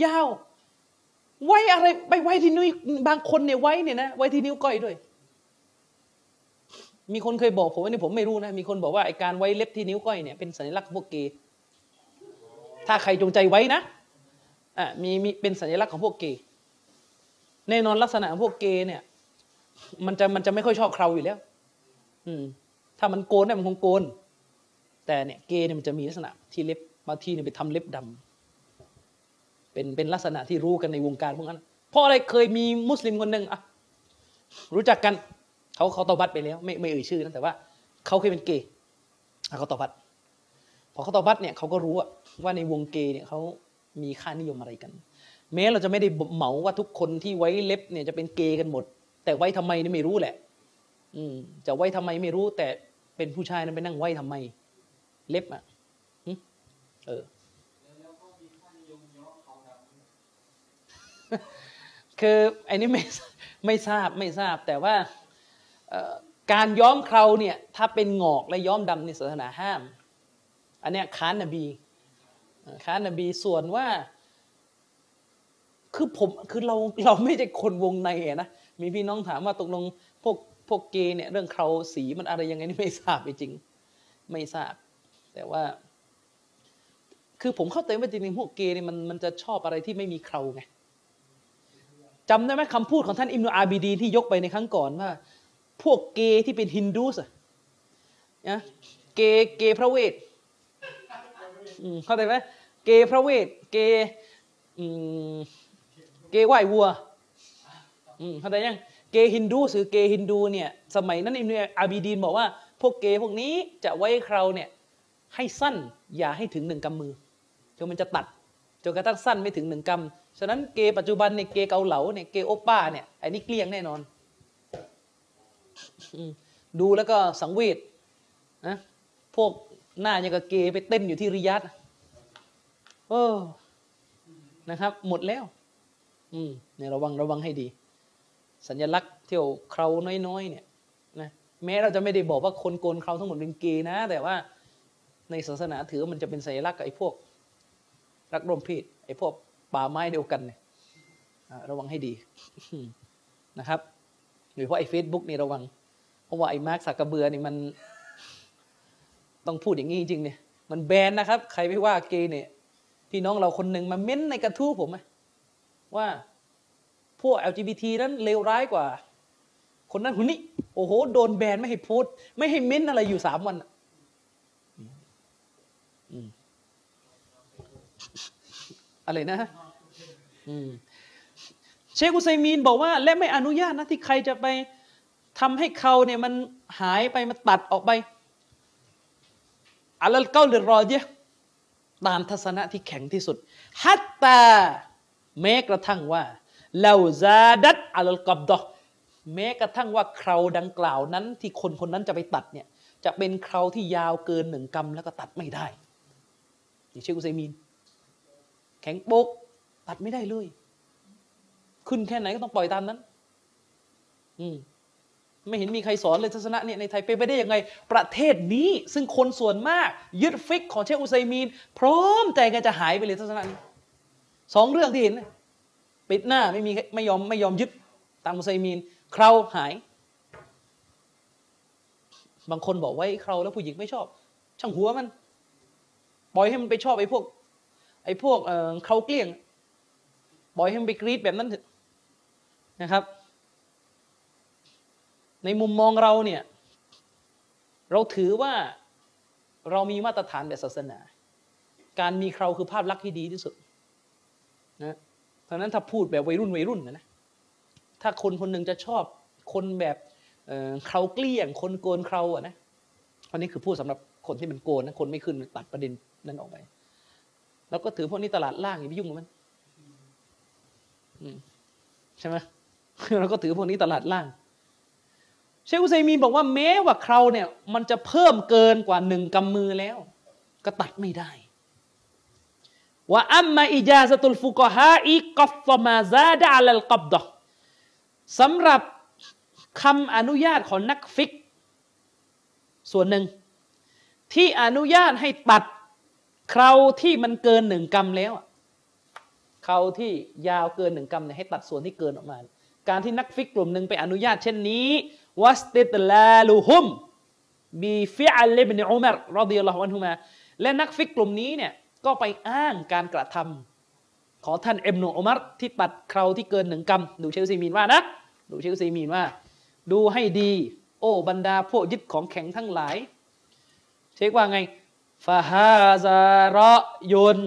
ยาว ไว้อะไรไปไว้ที่นิ้วบางคนเนี่ยไว้เนี่ยนะไว้ที่นิ้วก้อยด้วย มีคนเคยบอกผมว่านี่ผมไม่รู้นะ มีคนบอกว่าไอการไว้เล็บที่นิ้วก้อยเนี่ยเป็นสัญลักษณ์พวกเกย์ถ้าใครจงใจไว้นะ อะมีมีเป็นสัญลักษณ์ของพวกเกย์แน่นอนลักษณะของพวกเกย์เนี่ย มันจะมันจะไม่ค่อยชอบเคราอยู่แล้ว อืม ถ้ามันโกนเนี่ยมันคงโกน แต่เนี่ยเกย์เนี่ยมันจะมีลักษณะที่เล็บบางทีเนี่ยไปทำเล็บดำเป็นเป็นลักษณะที่รู้กันในวงการพวกนั้น เพราะอะไรเคยมีมุสลิมคนหนึ่งอะรู้จักกันเขาเขาตอบัตไปแล้ว ไม่ไม่เอ่ยชื่อนะแต่ว่าเขาเคยเป็นเกย์เขาตอบัตพอเขาตอบัตเนี่ยเขาก็รู้ว่าในวงเกย์เนี่ยเขา มีค่านิยมอะไรกัน แม้เราจะไม่ได้เหมาว่าทุกคนที่ไว้เล็บเนี่ยจะเป็นเกย์กันหมด แต่ไว้ทำไมนี่ไม่รู้แหละ อืม จะไว้ทำไมไม่รู้ แต่เป็นผู้ชายนั้นไปนั่งไว้ทำไม เล็บอะเออคือไอ้นี่ไม่ไม่ทราบไม่ทราบแต่ว่าการย้อมเคราเนี่ยถ้าเป็นงอกและย้อมดำในศาสนาห้าม อันเนี้ยค้านนบี ค้านบีส่วนว่า คือผมคือเราเราไม่ใช่คนวงในนะมีพี่น้องถามว่าตกลงพวกพวกเกย์เนี่ยเรื่องเคราสีมันอะไรยังไงนี่ไม่ทราบจริง ไม่ทราบ แต่ว่า คือผมเข้าใจว่าจริงๆพวกเกย์เนี่ยมันมันจะชอบอะไรที่ไม่มีเคราไงจำได้ไหมคำพูดของท่านอิมนุอาบิดีที่ยกไปในครั้งก่อนว่า พวกเกย์ที่เป็นฮินดูสอะนะเกย์เกย์พระเวท เข้าใจไหมเกพระเวท เกเกไหว้วัวเข้าใจยังเกฮินดูหรือเกฮินดูเนี่ยสมัยนั้นอิมนุอาบิดีนบอกว่า พวกเกพวกนี้จะไว้คราเนี่ยให้สั้นอย่าให้ถึงหนึ่งกำมือจนมันจะตัดจนกระทั่งสั้นไม่ถึงหนึ่งกำฉะนั้นเกปัจจุบันเนี่ยเกเกาเหลาเนี่ยเกโอป้าเนี่ยไอ้นี่เกลี้ยงแน่นอนดูแล้วก็สังเวชนะพวก หน้าย่างกับเกยไปเต้นอยู่ที่ริยัตโอ้นะครับ หมดแล้ว อืมเนี่ยระวังระวังให้ดี สัญลักษณ์เที่ยวเคราน้อยๆเนี่ยนะแม้เราจะไม่ได้บอกว่าคนโกนเคราทั้งหมดเป็นเกย์นะ แต่ว่าในศาสนาถือมันจะเป็นสัญลักษณ์กับไอ้พวก รักร่วมเพศไอ้พวกป่าไม้เดียวกันเนี่ยระวังให้ดีนะครับหรือเพาะไอ้เฟซบุ๊กนี่ระวัง เพราะว่าไอ้มาร์คสักกระเบือนี่มัน ต้องพูดอย่างนี้จริงๆเนี่ยมันแบนนะครับ ใครไม่ว่าเกย์เนี่ยพี่น้องเราคนหนึ่งมาเม้นในกระทู้ผมว่าพวก LGBT นั้นเลวร้ายกว่า คนนั้นคนนี้โอ้โห โดนแบนไม่ให้พูดไม่ให้เม้นอะไรอยู่สามวันอะไรนะเชคุไซมีนบอกว่า และไม่อนุญาตนะที่ใครจะไปทำให้เขาเนี่ยมันหายไปมันตัดออกไป อัลลเก้าเดือดรอเยตามทัศนะที่แข็งที่สุดฮัตตาแม้กระทั่งว่าเลาซาดัตอัลลกับดอแม้กระทั่งว่าคราวดังกล่าวนั้นที่คนคนนั้นจะไปตัดเนี่ยจะเป็นคราวที่ยาวเกินหนึ่งกำแล้วก็ตัดไม่ได้นี่เชคุไซมีน แข็งโปกตัดไม่ได้เลย ขึ้นแค่ไหนก็ต้องปล่อยตามนั้น อืม ไม่เห็นมีใครสอนเลยทัศนะเนี่ยในไทยเป็นไปได้ยังไง ประเทศนี้ ซึ่งคนส่วนมากยึดฟิกของเชคอุไซมีน พร้อมใจกันจะหายไปเลยทัศนะนี้สองเรื่องที่เห็น ปิดหน้าไม่มีไม่ยอมไม่ยอมยึดตามอุไซมีนเคราหาย บางคนบอกไว้เคราแล้วผู้หญิงไม่ชอบ ช่างหัวมัน ปล่อยให้มันไปชอบไอ้พวก ไอ้พวกเขาเกลี้ยงปล่อยให้มันไปกรีดแบบนั้นเถอะนะครับ ในมุมมองเราเนี่ยเราถือว่าเรามีมาตรฐานแบบศาสนา การมีเราคือภาพลักษณ์ที่ดีที่สุดนะเพราะนั้นถ้าพูดแบบวัยรุ่นวัยรุ่นนะนะถ้าคนคนหนึ่งจะชอบคนแบบเคราเกลี้ยง คนโกนเคราอะนะอันนี้คือพูดสำหรับคนที่มันโกนนะคนไม่ขึ้นตัดประเด็นนั้นออกไปเราก็ถือพวกนี้ตลาดล่างอย่าไปยุ่งกับมันใช่ไหมเราก็ถือพวกนี้ตลาดล่าง เชคุซัยมีบอกว่าแม้ว่าเคราเนี่ยมันจะเพิ่มเกินกว่าหนึ่งกำมือแล้ว ก็ตัดไม่ได้ว่าอัมมาอิจาสตุลฟุกฮาอีกัฟมาซาดะลลกับดอสำหรับคำอนุญาตของนักฟิก ส่วนหนึ่ง ที่อนุญาตให้ตัดคราที่มันเกินหนึ่งกรัมแล้วคราที่ยาวเกินหนึ่งกรัมเนี่ยให้ตัดส่วนที่เกินออกมา การที่นักฟิกกลุ่มหนึ่งไปอนุญาตเช่นนี้ واستدلالهم بفعل ابن عمر رضي الله عنهماและนักฟิกกลุ่มนี้เนี่ยก็ไปอ้างการกระทำของท่านอิบนุอุมัรที่ตัดเคราที่เกินหนึ่งกำดูเชคอุไซมีนว่านะดูเชคอุไซมีนว่า ดูให้ดี โอ้บรรดาพวกยึดของแข็งทั้งหลาย เชคว่าไงفهذا رأي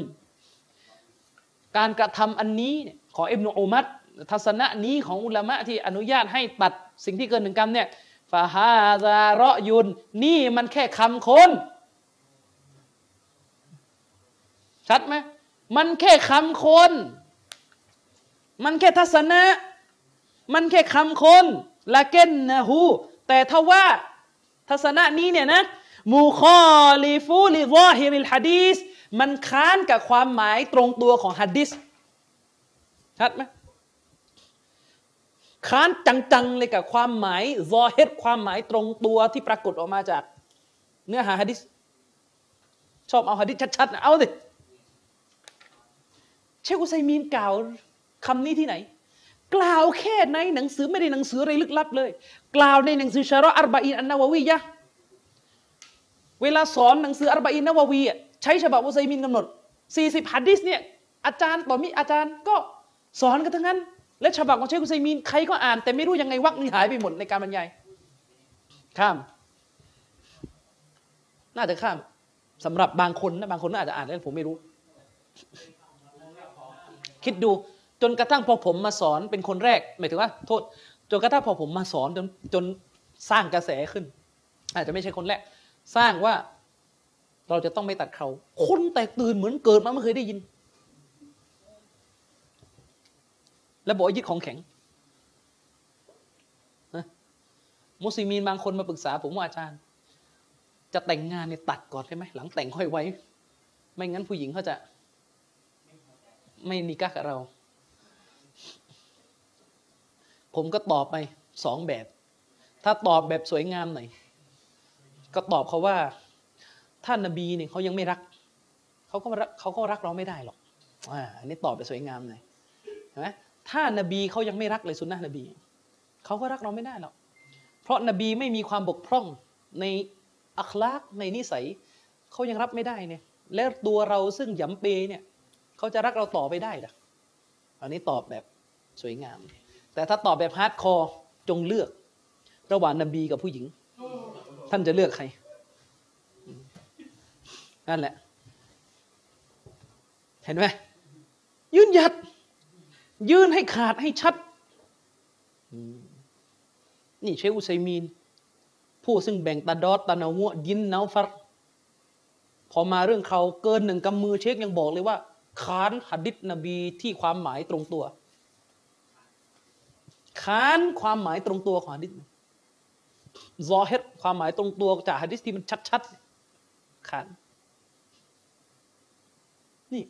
การกระทำอันนี้ของอิบนุอุมัร ทัศนะนี้ของอุลามะที่อนุญาตให้ตัดสิ่งที่เกินหนึ่งกรรมเนี่ยفهذا رأي นี่มันแค่คำคนชัดไหมมันแค่คำคน มันแค่ทัศนะ มันแค่คำคนلكنهแต่ถ้าว่าทัศนะนี้เนี่ยนะمخالف لظاهر الحديثมันค้านกับความหมายตรงตัวของฮะดิษชัดไหม ค้านจังๆเลยกับความหมายซอเฮดความหมายตรงตัวที่ปรากฏออกมาจาก เนื้อหาฮะดิษชอบเอาฮะดิษชัดๆนะเอาสิเชคุไซมีนกล่าวคำนี้ที่ไหน กล่าวแค่ในหนังสือไม่ได้หนังสืออะไรลึกลับเลย กล่าวในหนังสือชาระอัรบะอินอันนาววียะเวลาสอนหนังสืออัรบะอินนาววีใช้ฉบับอุไซมินกำหนด40ฮัดดิสเนี่ยอาจารย์ต่อมีอาจารย์ก็สอนกันทั้งนั้น และฉบับของเชคอุไซมินใครก็อ่าน แต่ไม่รู้ยังไงวักนี่หายไปหมดในการบรรยายข้าม น่าจะข้ามสำหรับบางคนนะบางคนน่าจะอ่านแล้วผมไม่รู้ คิดดูจนกระทั่งพอผมมาสอนเป็นคนแรกหมายถึงว่า โทษ จนกระทั่งพอผมมาสอนจนจนสร้างกระแสขึ้น อาจจะไม่ใช่คนแรก สร้างว่าเราจะต้องไม่ตัดเขาคนแตกตื่นเหมือนเกิดมาไม่เคยได้ยิน แล้วบอกยึดของแข็งมุสลิมีนบางคนมาปรึกษาผมว่าอาจารย์ จะแต่งงานเนี่ยตัดก่อนได้ไหมหลังแต่งค่อยไว้ ไม่งั้นผู้หญิงเขาจะ ไม่นิกะกับเรา ผมก็ตอบไปสองแบบ ถ้าตอบแบบสวยงามหน่อยก็ตอบเขาว่า ท่านนบีเนี่ยเขายังไม่รักเขาก็รักเขาก็รักเราไม่ได้หรอกอ่าอันนี้ตอบไปสวยงามหน่อยเห็นไหม ถ้านบีเขายังไม่รักเลยสุนนะนบีเขาก็รักเราไม่ได้หรอกเพราะนบีไม่มีความบกพร่องในอัคลากในนิสัยเขายังรับไม่ได้เนี่ย แล้วตัวเราซึ่งหยำเปเนี่ยเขาจะรักเราต่อไปได้หรออันนี้ตอบแบบสวยงาม แต่ถ้าตอบแบบ hardcore จงเลือก ระหว่างนบีกับผู้หญิง ท่านจะเลือกใครนั่นแหละ เห็นไหมยืนหยัด ยื่นให้ขาดให้ชัด นี่เชคอุไซมีน ผู้ซึ่งแบ่งتضاد تنوعยินเนาฟัรพอมาเรื่องเขาเกินหนึ่งกำมือเชคยังบอกเลยว่าขานหัดดิษนบีที่ความหมายตรงตัวขานความหมายตรงตัวของหัดดิษซอเฮตความหมายตรงตัวจากหัดดิษที่มันชัดๆขานนี่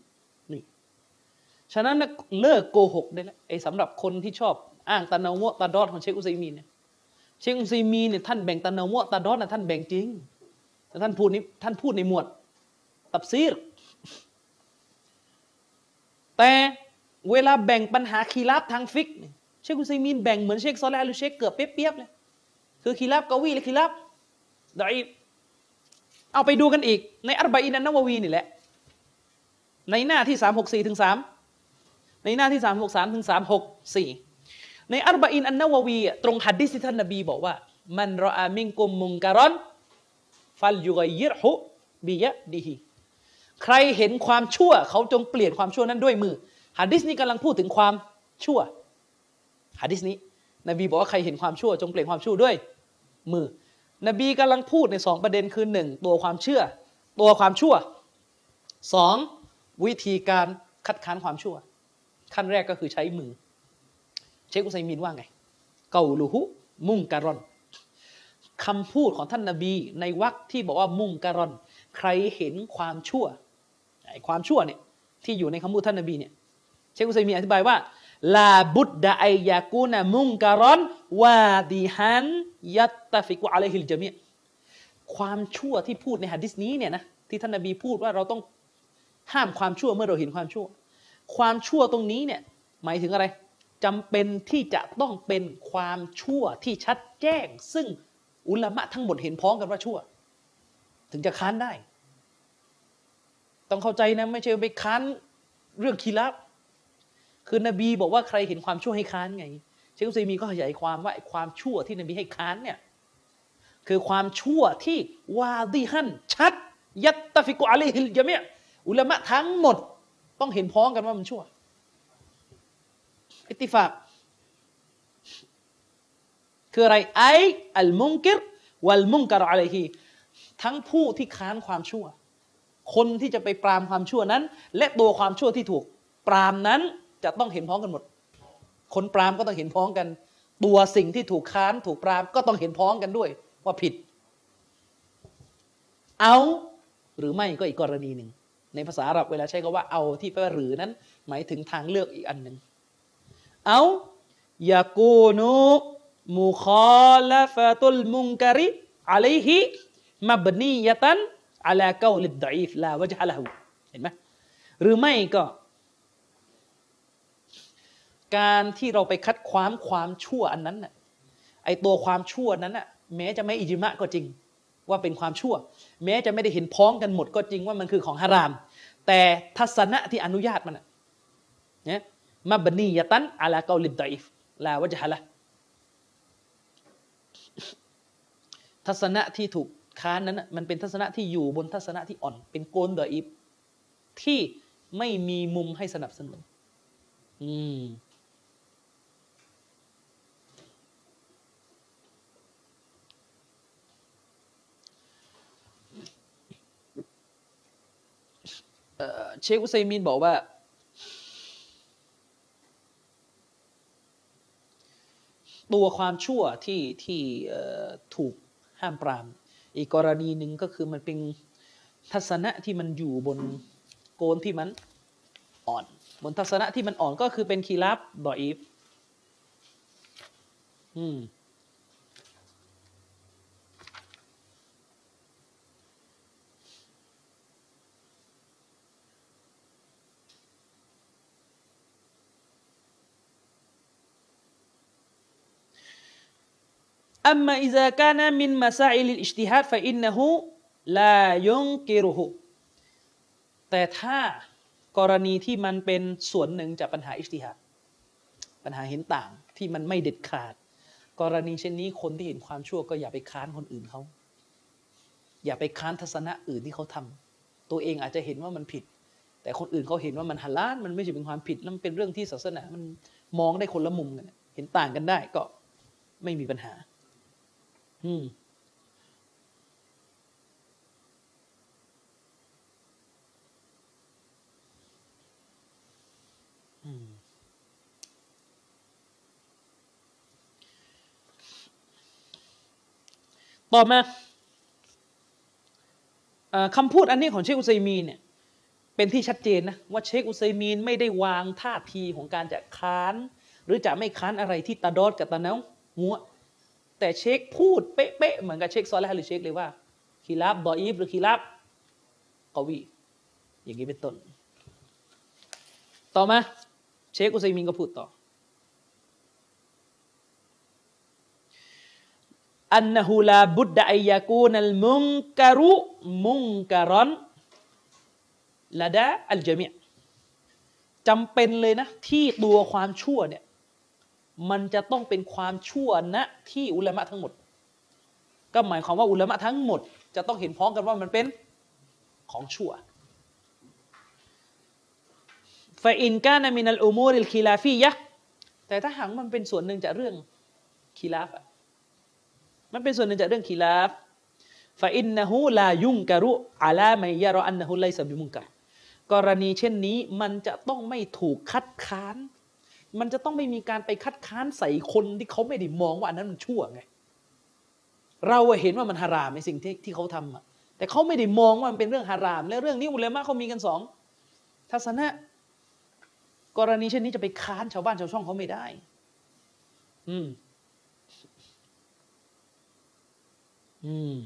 ฉะนั้นเลิกโกหกได้แล้วไอ้สำหรับคนที่ชอบอ้างตะนาวะตาดอดของเชคอุซัยมีนเนี่ยเชคอุซัยมีนเนี่ยท่านแบ่งตะนาวะตาดอดนะท่านแบ่งจริงแต่ท่านพูดนี้ท่านพูดในหมวดตับซีรแต่เวลาแบ่งปัญหาคีรับทางฟิกเชคอุซัยมีนแบ่งเหมือนเชคซอลาหรือเชคเกือบเปียบๆเลยคือคีรับกวีหรือคีรับดอยเอาไปดูกันอีกในอัลบะอินันนววีนี่แหละในหน้าที่สามหกสี่ถึงสาม ในหน้าที่สามหกสามถึงสามหกสี่ในอัลบะอินอันนาววีตรงฮัดดิสิท่านนบีบอกว่า มันรออามิงกุมมุงการอนฟัลยุกยิรหุบิยะดีฮีใครเห็นความชั่ว เขาจงเปลี่ยนความชั่วนั้นด้วยมือฮัดดิสนี้กำลังพูดถึงความชั่วฮัดดิสนี้นบีบอกว่าใครเห็นความชั่ว จงเปลี่ยนความชั่วด้วย มือ นบีกำลังพูดในสองประเด็นคือหนึ่งตัวความเชื่อ ตัวความชั่วสองวิธีการคัดค้านความชั่ว ขั้นแรกก็คือใช้มือ เชคอุไซมินว่าไง เกาลูหุมุ่งการอนคำพูดของท่านนาบีในวรรคที่บอกว่ามุ่งการอน ใครเห็นความชั่วไอ้ความชั่วเนี่ยที่อยู่ในคำพูดท่านนาบีเนี่ยเชคอุไซมีนอธิบายว่าลาบุดดะไอยากูนะมุ่งการอนวาดิฮันยัตตฟิกุอะลัยฮิลจามีความชั่วที่พูดในหะดิษนี้เนี่ยนะที่ท่านนาบีพูดว่าเราต้องห้ามความชั่วเมื่อเราเห็นความชั่ว ความชั่วตรงนี้เนี่ยหมายถึงอะไรจำเป็นที่จะต้องเป็นความชั่วที่ชัดแจ้ง ซึ่งอุลามะทั้งหมดเห็นพ้องกันว่าชั่ว ถึงจะค้านได้ ต้องเข้าใจนะไม่ใช่ไปค้านเรื่องคีรับคือนบีบอกว่าใครเห็นความชั่วให้ค้านไง เชคอุซัยมีก็ขยายความว่าความชั่วที่นบีให้ค้านเนี่ยคือความชั่วที่วาดีฮันชัด ยัตตฟิกุอะลัยฮิลจามียอุลามะทั้งหมด ต้องเห็นพ้องกันว่ามันชั่ว อิติฟาก คืออะไรไออัลมุงกิรวัลมุงการอะลัยฮิทั้งผู้ที่ค้านความชั่ว คนที่จะไปปรามความชั่วนั้น และตัวความชั่วที่ถูก ปรามนั้นจะต้องเห็นพ้องกันหมด คนปรามก็ต้องเห็นพ้องกัน ตัวสิ่งที่ถูกค้านถูกปรามก็ต้องเห็นพ้องกันด้วย ว่าผิด เอาหรือไม่ก็อีกกรณีหนึ่ง ในภาษาอาหรับเวลาใช้คำว่าเอาที่แปลว่าหรือนั้น หมายถึงทางเลือกอีกอันหนึ่งเอายากูนุมุคอลฟะตุลมุงการิอะลัยฮิมับนียะตันอะลากาลิดดอีฟลาวะจฮะละหูเห็นไหมหรือไม่ก็ การที่เราไปคัดความความชั่วอันนั้นน่ะไอตัวความชั่วนั้นน่ะแม้จะไม่อิจมะก็จริง ว่าเป็นความชั่ว แม้จะไม่ได้เห็นพ้องกันหมดก็จริงว่ามันคือของฮาราม แต่ทัศนะที่อนุญาตมันเนี่ยมาบนียตันอาลาเกาลิดดอิฟลาวะจฮะละทัศนะที่ถูกค้านนั้นมันเป็นทัศนะที่อยู่บนทัศนะที่อ่อน เป็นโกนดอิฟที่ไม่มีมุมให้สนับสนุน อืม เชคอุซัยมินบอกว่า ตัวความชั่วที่ที่ถูกห้ามปราม อีกกรณีหนึ่งก็คือมันเป็นทัศนะที่มันอยู่บนโกนที่มันอ่อน บนทัศนะที่มันอ่อนก็คือเป็นคีรับดออีฟอืม أما إذا كان من مسائل الاجتهاد فإنه لا ينكرهแต่ถ้ากรณีที่มันเป็นส่วนหนึ่งจากปัญหาاجتهادปัญหาเห็นต่างที่มันไม่เด็ดขาด กรณีเช่นนี้คนที่เห็นความชั่วก็อย่าไปค้านคนอื่นเขา อย่าไปค้านทัศนะอื่นที่เขาทำ ตัวเองอาจจะเห็นว่ามันผิด แต่คนอื่นเขาเห็นว่ามันฮัลาลมันไม่ใช่เป็นความผิดมันเป็นเรื่องที่ศาสนามันมองได้คนละมุมกันเห็นต่างกันได้ก็ไม่มีปัญหา อืมต่อมาคำพูดอันนี้ของเชคอุซัยมีนเนี่ยเป็นที่ชัดเจนนะว่าเชคอุซัยมีนไม่ได้วางท่าทีของการจะค้าน หรือจะไม่ค้านอะไรที่ตาดอดกับตาเนาหัว แต่เชคพูดเป๊ะๆเหมือนกับเชคซอลและหรือเชคเลยว่าคีราบดออีฟหรือคีราบกวีอย่างนี้เป็นต้น ต่อมาเชคอุซัยมินก็พูดต่ออันนหูลาบุดดะอัยกูนัลมุงการุมุงการอนละดะอัลจามีจำเป็นเลยนะ ที่ตัวความชั่วเนี่ย มันจะต้องเป็นความชั่วณที่อุลามะทั้งหมด ก็หมายความว่าอุลามะทั้งหมด จะต้องเห็นพ้องกันว่ามันเป็นของชั่วฟาอินกานามินัลอุมูริลคีลาฟียะแต่ถ้าหากมันเป็นส่วนหนึ่งจากเรื่องخلاف มันเป็นส่วนหนึ่งจากเรื่องخلاف فإنه لا ينكر على من يرى أنه ليس بمنكرกรณีเช่นนี้มันจะต้องไม่ถูกคัดค้าน มันจะต้องไม่มีการไปคัดค้านใส่คนที่เขาไม่ได้มองว่าอันนั้นมันชั่วไง เราเห็นว่ามันฮารามในสิ่งที่ที่เขาทำอะแต่เขาไม่ได้มองว่ามันเป็นเรื่องฮาราม และเรื่องนี้อุลามะเขามีกันสองทัศนะ กรณีเช่นนี้จะไปค้านชาวบ้านชาวช่องเขาไม่ได้ อืม อืม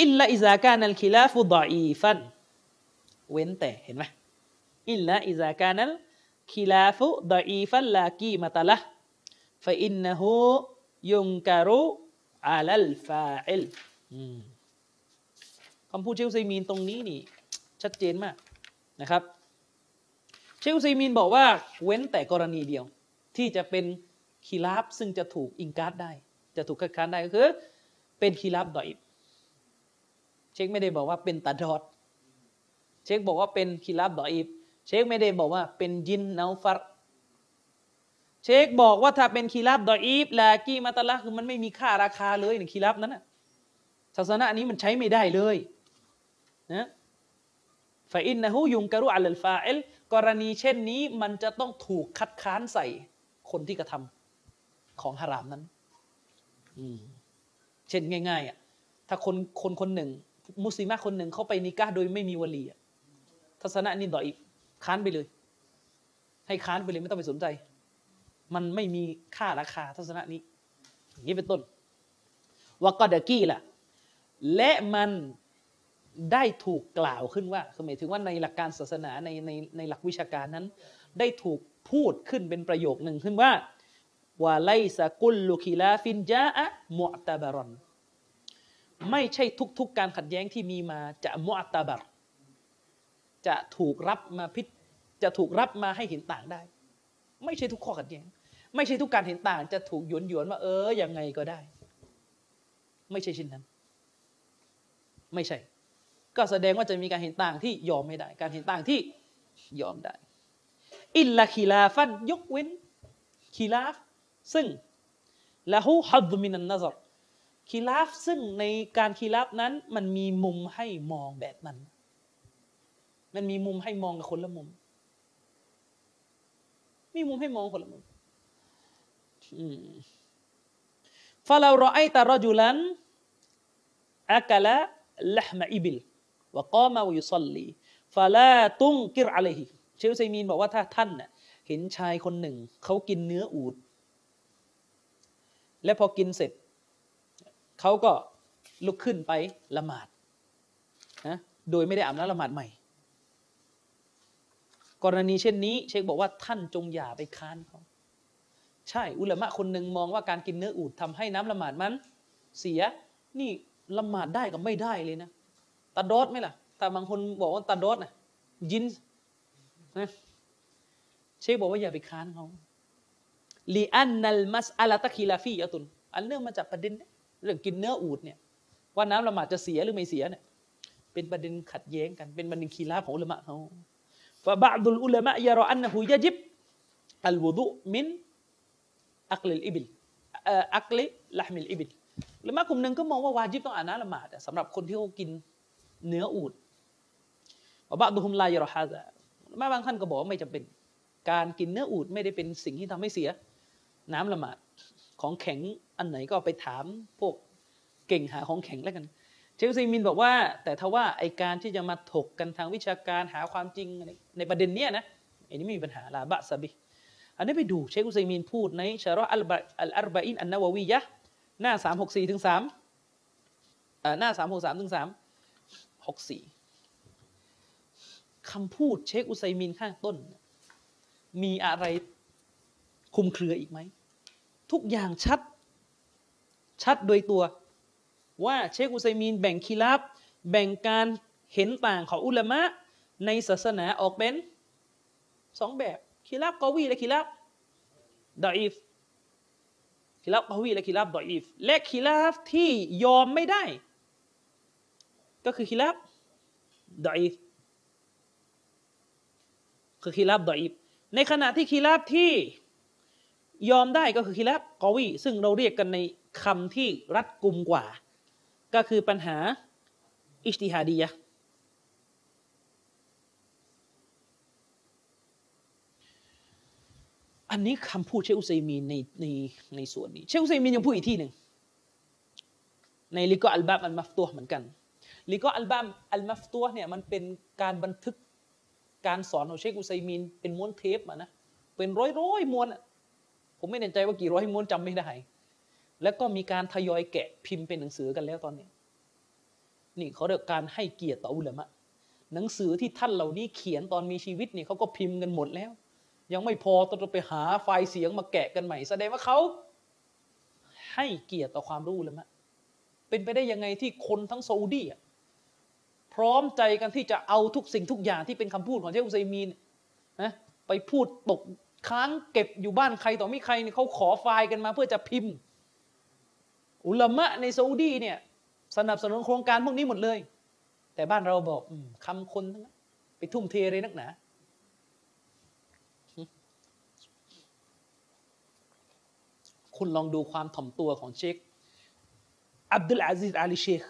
إلا إذا كان الخلاف ضعيفا เว้นแต่เห็นไหมإلا إذا كان الخلاف ضعيفا لا قيمة له فإنه ينكر على الفاعلคำพูดเชคอุไซมีนตรงนี้นี่ ชัดเจนมากนะครับ เชคอุไซมีนบอกว่าเว้นแต่กรณีเดียว ที่จะเป็นخلافซึ่งจะถูกإنكارได้ จะถูกคัดค้านได้ก็คือ เป็นخلاف ضعيف เชคไม่ได้บอกว่าเป็นتضاد เชคบอกว่าเป็นخلاف ضعيف เชคไม่ได้บอกว่าเป็นยินนาฟัรเชคบอกว่าถ้าเป็นخلاف ضعيف لا قيمة لهคือมันไม่มีค่าราคาเลยในخلاف นั้นนะศาสนานี้มันใช้ไม่ได้เลยนะฟาอินนะฮูยุงกรุอัลลฟาเอลกรณีเช่นนี้มันจะต้องถูกคัดค้านใส่คนที่กระทำของฮารามนั้นเช่นง่ายๆอะถ้าคนคนคนหนึ่ง มุสลิมคนหนึ่งเขาไปนิกาโดยไม่มีวลีทัศนะนี้ดอย ค้านไปเลย ให้ค้านไปเลยไม่ต้องไปสนใจ มันไม่มีค่าราคาทัศนะนี้ อย่างนี้เป็นต้นวากอดกี้ล่ะ และมันได้ถูกกล่าวขึ้นว่าคือหมายถึงว่าในหลักการศาสนาในในในหลักวิชาการนั้น ได้ถูกพูดขึ้นเป็นประโยคหนึ่งขึ้นว่าวาไลสกุลลุคิลาฟินจาอะมุอตาบารอน ไม่ใช่ทุกๆการขัดแย้งที่มีมาจะมุอตาบาร จะถูกรับมาพิจะถูกรับมาให้เห็นต่างได้ ไม่ใช่ทุกข้อขัดแย้ง ไม่ใช่ทุกการเห็นต่าง จะถูกหยวนหยวนว่าเออยังไงก็ได้ ไม่ใช่เช่นนั้น ไม่ใช่ ก็แสดงว่าจะมีการเห็นต่างที่ยอมไม่ได้ การเห็นต่างที่ยอมได้ إلا خلافا ยกเว้น خلاف ซึ่งله حظ من النظر خلاف ซึ่งในการ خلاف นั้นมันมีมุมให้มองแบบนั้น มันมีมุมให้มองกับคนละมุม มีมุมให้มองคนละมุมฟาเรารอไอตารจุลันอักละละหมอิบิลวะกอมาวยุซลลีฟาลาตุงกิรอะลัยฮิเชลซมีนบอกว่าถ้าท่านเห็นชายคนหนึ่ง เขากินเนื้ออูด และพอกินเสร็จ เขาก็ลุกขึ้นไปละหมาดนะโดยไม่ได้อาบน้ำละหมาดใหม่ กรณีเช่นนี้ เชคบอกว่าท่านจงอย่าไปค้านเขาใช่อุลามะคนหนึ่งมองว่าการกินเนื้ออูดทำให้น้ำละหมาดมัน เสีย นี่ละหมาดได้กับไม่ได้เลยนะตาดอดไหมล่ะ แต่บางคนบอกว่าตาดอดนะยินนะเชคบอกว่าอย่าไปค้านเขาلأن المسألة خلافية อันเรื่องมาจากประเด็นเรื่องกินเนื้ออูดเนี่ยว่าน้ำละหมาดจะเสียหรือไม่เสียเนี่ยเป็นประเด็นขัดแย้งกันเป็นประเด็นخلافของอุลามะเขา ฟะบะดุลอุลามะยารออันนะฮูยะจิบอัลวุดุมินอักลิลอิบิลอักลิละมิลอิบิลหรือมากลุ่มหนึ่งก็มองว่าวาจิบต้องอาบน้ำละหมาดสำหรับคนที่เขากินเนื้ออูดوبعضهم لا يرى هذاมาบางท่านก็บอกว่าไม่จำเป็น การกินเนื้ออูดไม่ได้เป็นสิ่งที่ทำให้เสีย น้ำละหมาดของแข็งอันไหนก็ไปถามพวกเก่งหาของแข็งแล้วกัน ชลซีมินบอกว่า แต่ถ้าว่าไอการที่จะมาถกกันทางวิชาการหาความจริงในประเด็นเนี้ยนะอันนี้ไม่มีปัญหาลาบะซาบิอันนี้ไปดูเชคอุซัยมินพูดในชาระอัลบะอัลอาร์บะอินอันนาววียะหน้าสามหกสี่ถึงสามหน้าสามหกสามถึงสามหกสี่คำพูดเชคอุไซมินข้างต้น มีอะไรคุมเครืออีกไหม ทุกอย่างชัด ชัดโดยตัว ว่าเชคอุไซมินแบ่งคีรับ แบ่งการเห็นต่างของอุลามะ ในศาสนาออกเป็นสองแบบคีรับกอวีและคีรับดออีฟคีรับกอวีและคีรับดออีฟและคีรับที่ยอมไม่ได้ ก็คือคิลาบดอยคือคิลาบดอยในขณะที่คิลาบที่ยอมได้ก็คือคิลาบกอวีซึ่งเราเรียกกันในคำที่รัดกุมกว่า ก็คือปัญหาอิสติฮาดียะอันนี้คำพูดเชอุซัยมีนในในในส่วนนี้ เชอุซัยมีนยังพูดอีกที่หนึ่งในลิกออัลบาบอัลมัฟตัวเหมือนกันลีก็อัลบั้มอัลมัฟตัวเนี่ยมันเป็นการบันทึกการสอนของเชคอุไซมีนเป็นม้วนเทปอะนะเป็นร้อยร้อยม้วนผมไม่แน่ใจว่ากี่ร้อยม้วนจำไม่ได้ แล้วก็มีการทยอยแกะพิมพ์เป็นหนังสือกันแล้วตอนนี้ นี่เขาเรียกการให้เกียรติต่ออุลามะหนังสือที่ท่านเหล่านี้เขียนตอนมีชีวิตนี่เขาก็พิมพ์กันหมดแล้ว ยังไม่พอต้องไปหาไฟล์เสียงมาแกะกันใหม่ แสดงว่าเขาให้เกียรติต่อความรู้อุลามะเป็นไปได้ยังไงที่คนทั้งซาอุดีอะพร้อมใจกันที่จะเอาทุกสิ่งทุกอย่างที่เป็นคำพูดของเชคอุซัยมีนนะไปพูดตกค้างเก็บอยู่บ้านใครต่อไม่ใครเนี่ยเขาขอไฟล์กันมาเพื่อจะพิมพ์ อุลามะในซาอุดีเนี่ยสนับสนุนโครงการพวกนี้หมดเลย แต่บ้านเราบอกอคำคนทั้งนั้นไปทุ่มเทเลยนักหนาคุณลองดูความถ่อมตัวของเชคอับดุลอาซิซอาลีเชค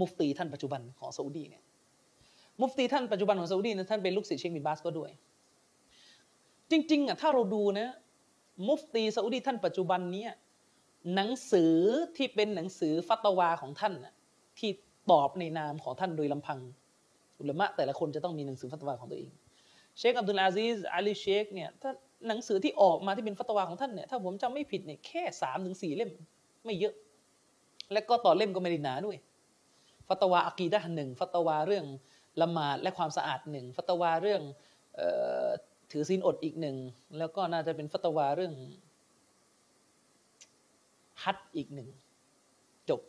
มุฟตีท่านปัจจุบันของซาอุดีเนี่ยมุฟตีท่านปัจจุบันของซาอุดีนะท่านเป็นลูกศิษย์เชคบินบาสก็ด้วย จริงๆอะถ้าเราดูนะ มุฟตีซาอุดีท่านปัจจุบันนี้ หนังสือที่เป็นหนังสือฟัตวาของท่านที่ตอบในนามของท่านโดยลำพัง อุลามะแต่ละคนจะต้องมีหนังสือฟัตวาของตัวเอง เชคอับดุลอาซิซอาลีเชคเนี่ยถ้าหนังสือที่ออกมาที่เป็นฟัตวาของท่านเนี่ยถ้าผมจำไม่ผิดเนี่ยแค่สามถึงสี่เล่มไม่เยอะ และก็ต่อเล่มก็ไม่ได้หนาด้วย ฟัตวาอะกีดะหนึ่งฟัตวาเรื่องละหมาดและความสะอาดหนึ่งฟัตวาเรื่องถือศีลอดอีกหนึ่งแล้วก็น่าจะเป็นฟัตวาเรื่อง ฮัดอีกหนึ่ง จบ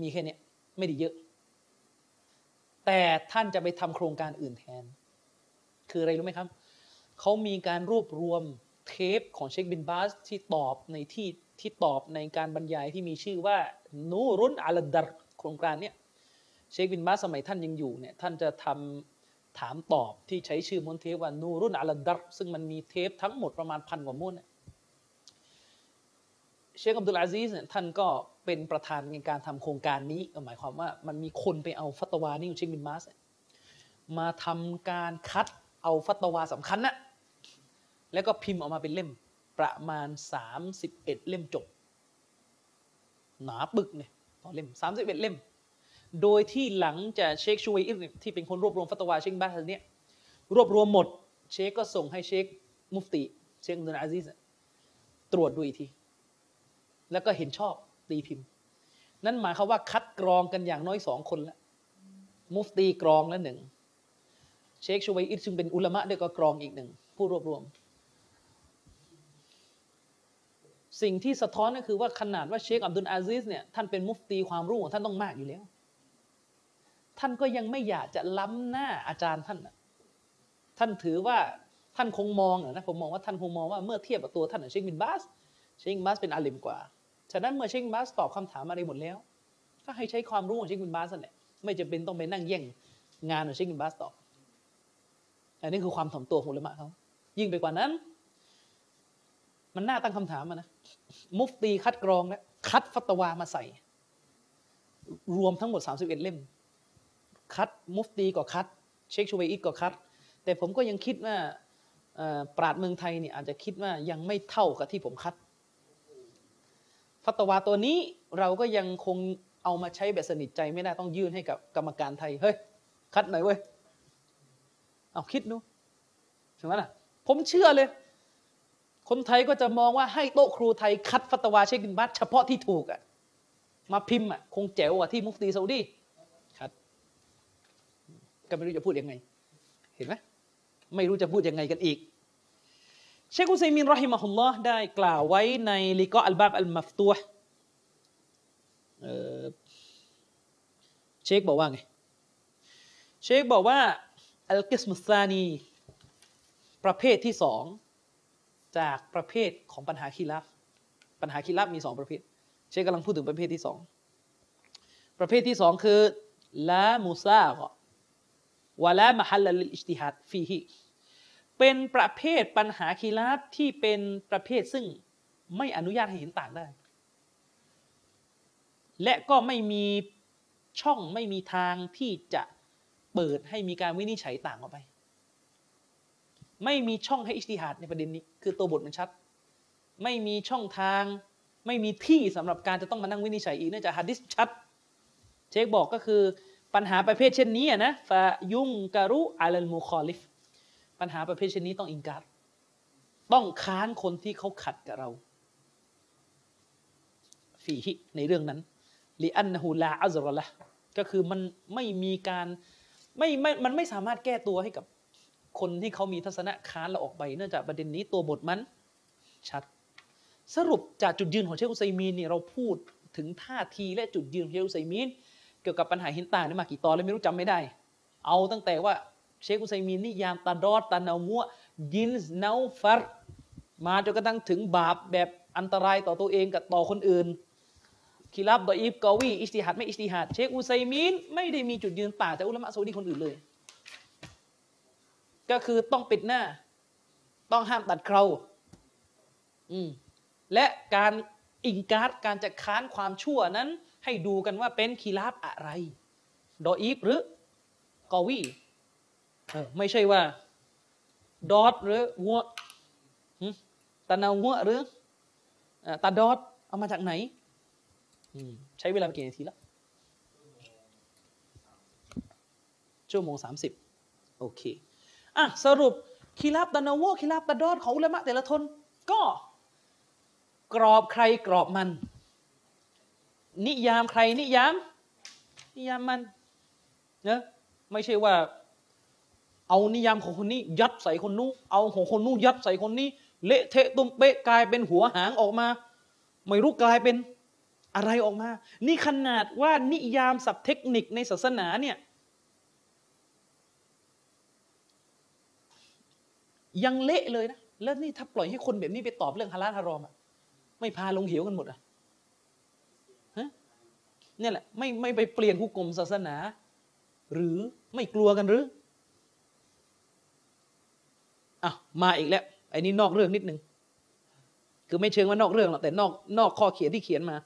มีแค่นี้ไม่ได้เยอะ แต่ท่านจะไปทำโครงการอื่นแทน คืออะไรรู้ไหมครับ เขามีการรวบรวมเทปของเชคบินบาสที่ตอบในที่ที่ตอบในการบรรยายที่มีชื่อว่านูรุนอัลดัรโครงการเนี้ยเชคบินบาสสมัยท่านยังอยู่เนี่ยท่านจะทำถามตอบที่ใช้ชื่อมนเทปว่านูรุนอัลดัรซึ่งมันมีเทปทั้งหมดประมาณพันกว่าม้วนเเชคอับดุลอาซีสเนี่ยท่านก็เป็นประธานในการทำโครงการนี้หมายความว่ามันมีคนไปเอาฟัตวานี่ของเชคบินบาสมาทำการคัดเอาฟัตวาสำคัญนะแล้วก็พิมพ์ออกมาเป็นเล่มประมาณ 31 เล่มจบ หนาปึกเนี่ยต่อเล่ม 31 เล่ม โดยที่หลังจากเชคชูเวอิสที่เป็นคนรวบรวมฟัตวาเชคบินบาสเนี่ยรวบรวมหมด เชคก็ส่งให้เชคมุฟติ เชคอับดุลอาซิสตรวจดูอีกที แล้วก็เห็นชอบตีพิมพ์ นั่นหมายความว่าคัดกรองกันอย่างน้อยสองคนล้วมุฟตีกรองแล้วหนึ่งเชคชูเวอิสซึ่งเป็นอุลามะด้วยก็กรองอีกหนึ่งผู้รวบรวม สิ่งที่สะท้อนก็คือว่าขนาดว่าเชคอับดุลอาซิสเนี่ยท่านเป็นมุฟตีความรู้ของท่านต้องมากอยู่แล้ว ท่านก็ยังไม่อยากจะล้ำหน้าอาจารย์ท่านท่านถือว่าท่านคงมองนะผมมองว่าท่านคงมองว่าเมื่อเทียบกับตัวท่านเชคบินบาส เชคบินบาสเป็นอาลิมกว่า ฉะนั้นเมื่อเชคบินบาสตอบคำถามอะไรหมดแล้ว ก็ให้ใช้ความรู้ของเชคบินบาสนั่นแหละไม่จำเป็นต้องไปนั่งแย่งงานของเชคบินบาสตอบอันนี้คือความถ่อมตัวของอุลามะเขายิ่งไปกว่านั้น มันน่าตั้งคำถามนะมุฟตีคัดกรองแล้วคัดฟัตวามาใส่ รวมทั้งหมด 31 เล่ม คัดมุฟตีก็คัด เชคชูเวอิสก็คัด แต่ผมก็ยังคิดว่าปราชญ์เมืองไทยเนี่ยอาจจะคิดว่ายังไม่เท่ากับที่ผมคัด ฟัตวาตัวนี้เราก็ยังคงเอามาใช้แบบสนิทใจไม่ได้ต้องยื่นให้กับกรรมการไทย เฮ้ย คัดหน่อยเว้ย เอาคิดดูใช่ไหมล่ะ ผมเชื่อเลย คนไทยก็จะมองว่าให้โต๊ะครูไทยคัดฟัตวาเชคบินบาสเฉพาะที่ถูกอะมาพิมพ์อะคงแจ๋วกว่าที่มุฟตีซาอุดีครับก็ไม่รู้จะพูดยังไง เห็นไหมไม่รู้จะพูดยังไงกันอีก เชคอุซัยมินรอฮิมะฮุลลอฮ์ได้กล่าวไว้ในลิกออัลบาบอัลมัฟตัวเชคบอกว่าไง เชคบอกว่าอัลกิสมุสซานี ประเภทที่สองจากประเภทของปัญหาคีรับปัญหาคีรับมีสองประเภท เชคกำลังพูดถึงประเภทที่สองประเภทที่สองคือละมุซาก็วะละมหัลลิอิจติฮัดฟีฮิ เป็นประเภทปัญหาคีรับที่เป็นประเภทซึ่งไม่อนุญาตให้เห็นต่างได้ และก็ไม่มีช่องไม่มีทางที่จะเปิดให้มีการวินิจฉัยต่างออกไป ไม่มีช่องให้อิจติฮาดในประเด็นนี้ คือตัวบทมันชัด ไม่มีช่องทาง ไม่มีที่สำหรับการจะต้องมานั่งวินิจฉัยอีกเนื่องจากฮะดิษชัด เชคบอกก็คือปัญหาประเภทเช่นนี้นะفينكر على المخالف ปัญหาประเภทเช่นนี้ต้องอิงการ์ต้องค้านคนที่เขาขัดกับเราفيه ในเรื่องนั้น لأنه لا عذر له ก็คือมันไม่มีการไม่ไม่มันไม่สามารถแก้ตัวให้กับคนที่เขามีทัศนะค้านเราออกไป เนื่องจากประเด็นนี้ตัวบทมันชัด สรุปจากจุดยืนของเชคอุซัยมีนเนี่ยเราพูดถึงท่าทีและจุดยืนของเชคอุซัยมีนเกี่ยวกับปัญหาหินต่างนี่มากี่ตอนเลยไม่รู้จำไม่ได้ เอาตั้งแต่ว่า เชคอุซัยมีนนี่ยามตาดอดตานามัวยินส์นาฟัรมาจนกระทั่งถึงบาปแบบอันตรายต่อตัวเองกับต่อคนอื่นคีรับดออีฟกอวีอิสติฮัดไม่อิสติฮัดเชคอุไซมีนไม่ได้มีจุดยืนต่างจากอุลามะซาอุดีคนอื่นเลย ก็คือต้องปิดหน้า ต้องห้ามตัดเคราอืมและการอิงการ์ดการจะค้านความชั่วนั้น ให้ดูกันว่าเป็นคีราบอะไร ดออีฟหรือกอวี ไม่ใช่ว่า ดอทหรือวัวตะนาวัวหรืออตาดอทเอามาจากไหนใช้เวลาไปกี่นาทีแล้วชั่วโมงสามสิบโอเคอะสรุปคีราบตะนาวัวคีราบตาดอทของอุลามะแต่ละทน ก็กรอบใครกรอบมัน นิยามใครนิยาม นิยามมันเนะไม่ใช่ว่า เอานิยามของคนนี้ยัดใส่คนนู้นเอาของคนนู้นยัดใส่คนนี้ เละเทะตุ้มเป๊ะกลายเป็นหัวหางออกมา ไม่รู้กลายเป็นอะไรออกมา นี่ขนาดว่านิยามศัพท์เทคนิคในศาสนาเนี่ยยังเละเลยนะ แล้วนี่ถ้าปล่อยให้คนแบบนี้ไปตอบเรื่องฮาลาลฮารอมอะไม่พาลงเหวกันหมดอะฮะเนี่ยแหละไม่ไม่ไปเปลี่ยนผู้กลมศาสนา หรือไม่กลัวกันหรือ อะมาอีกแล้วไอ้นี่นอกเรื่องนิดนึงคือไม่เชิงว่านอกเรื่องหรอกแต่นอกนอกข้อเขียนที่เขียนมา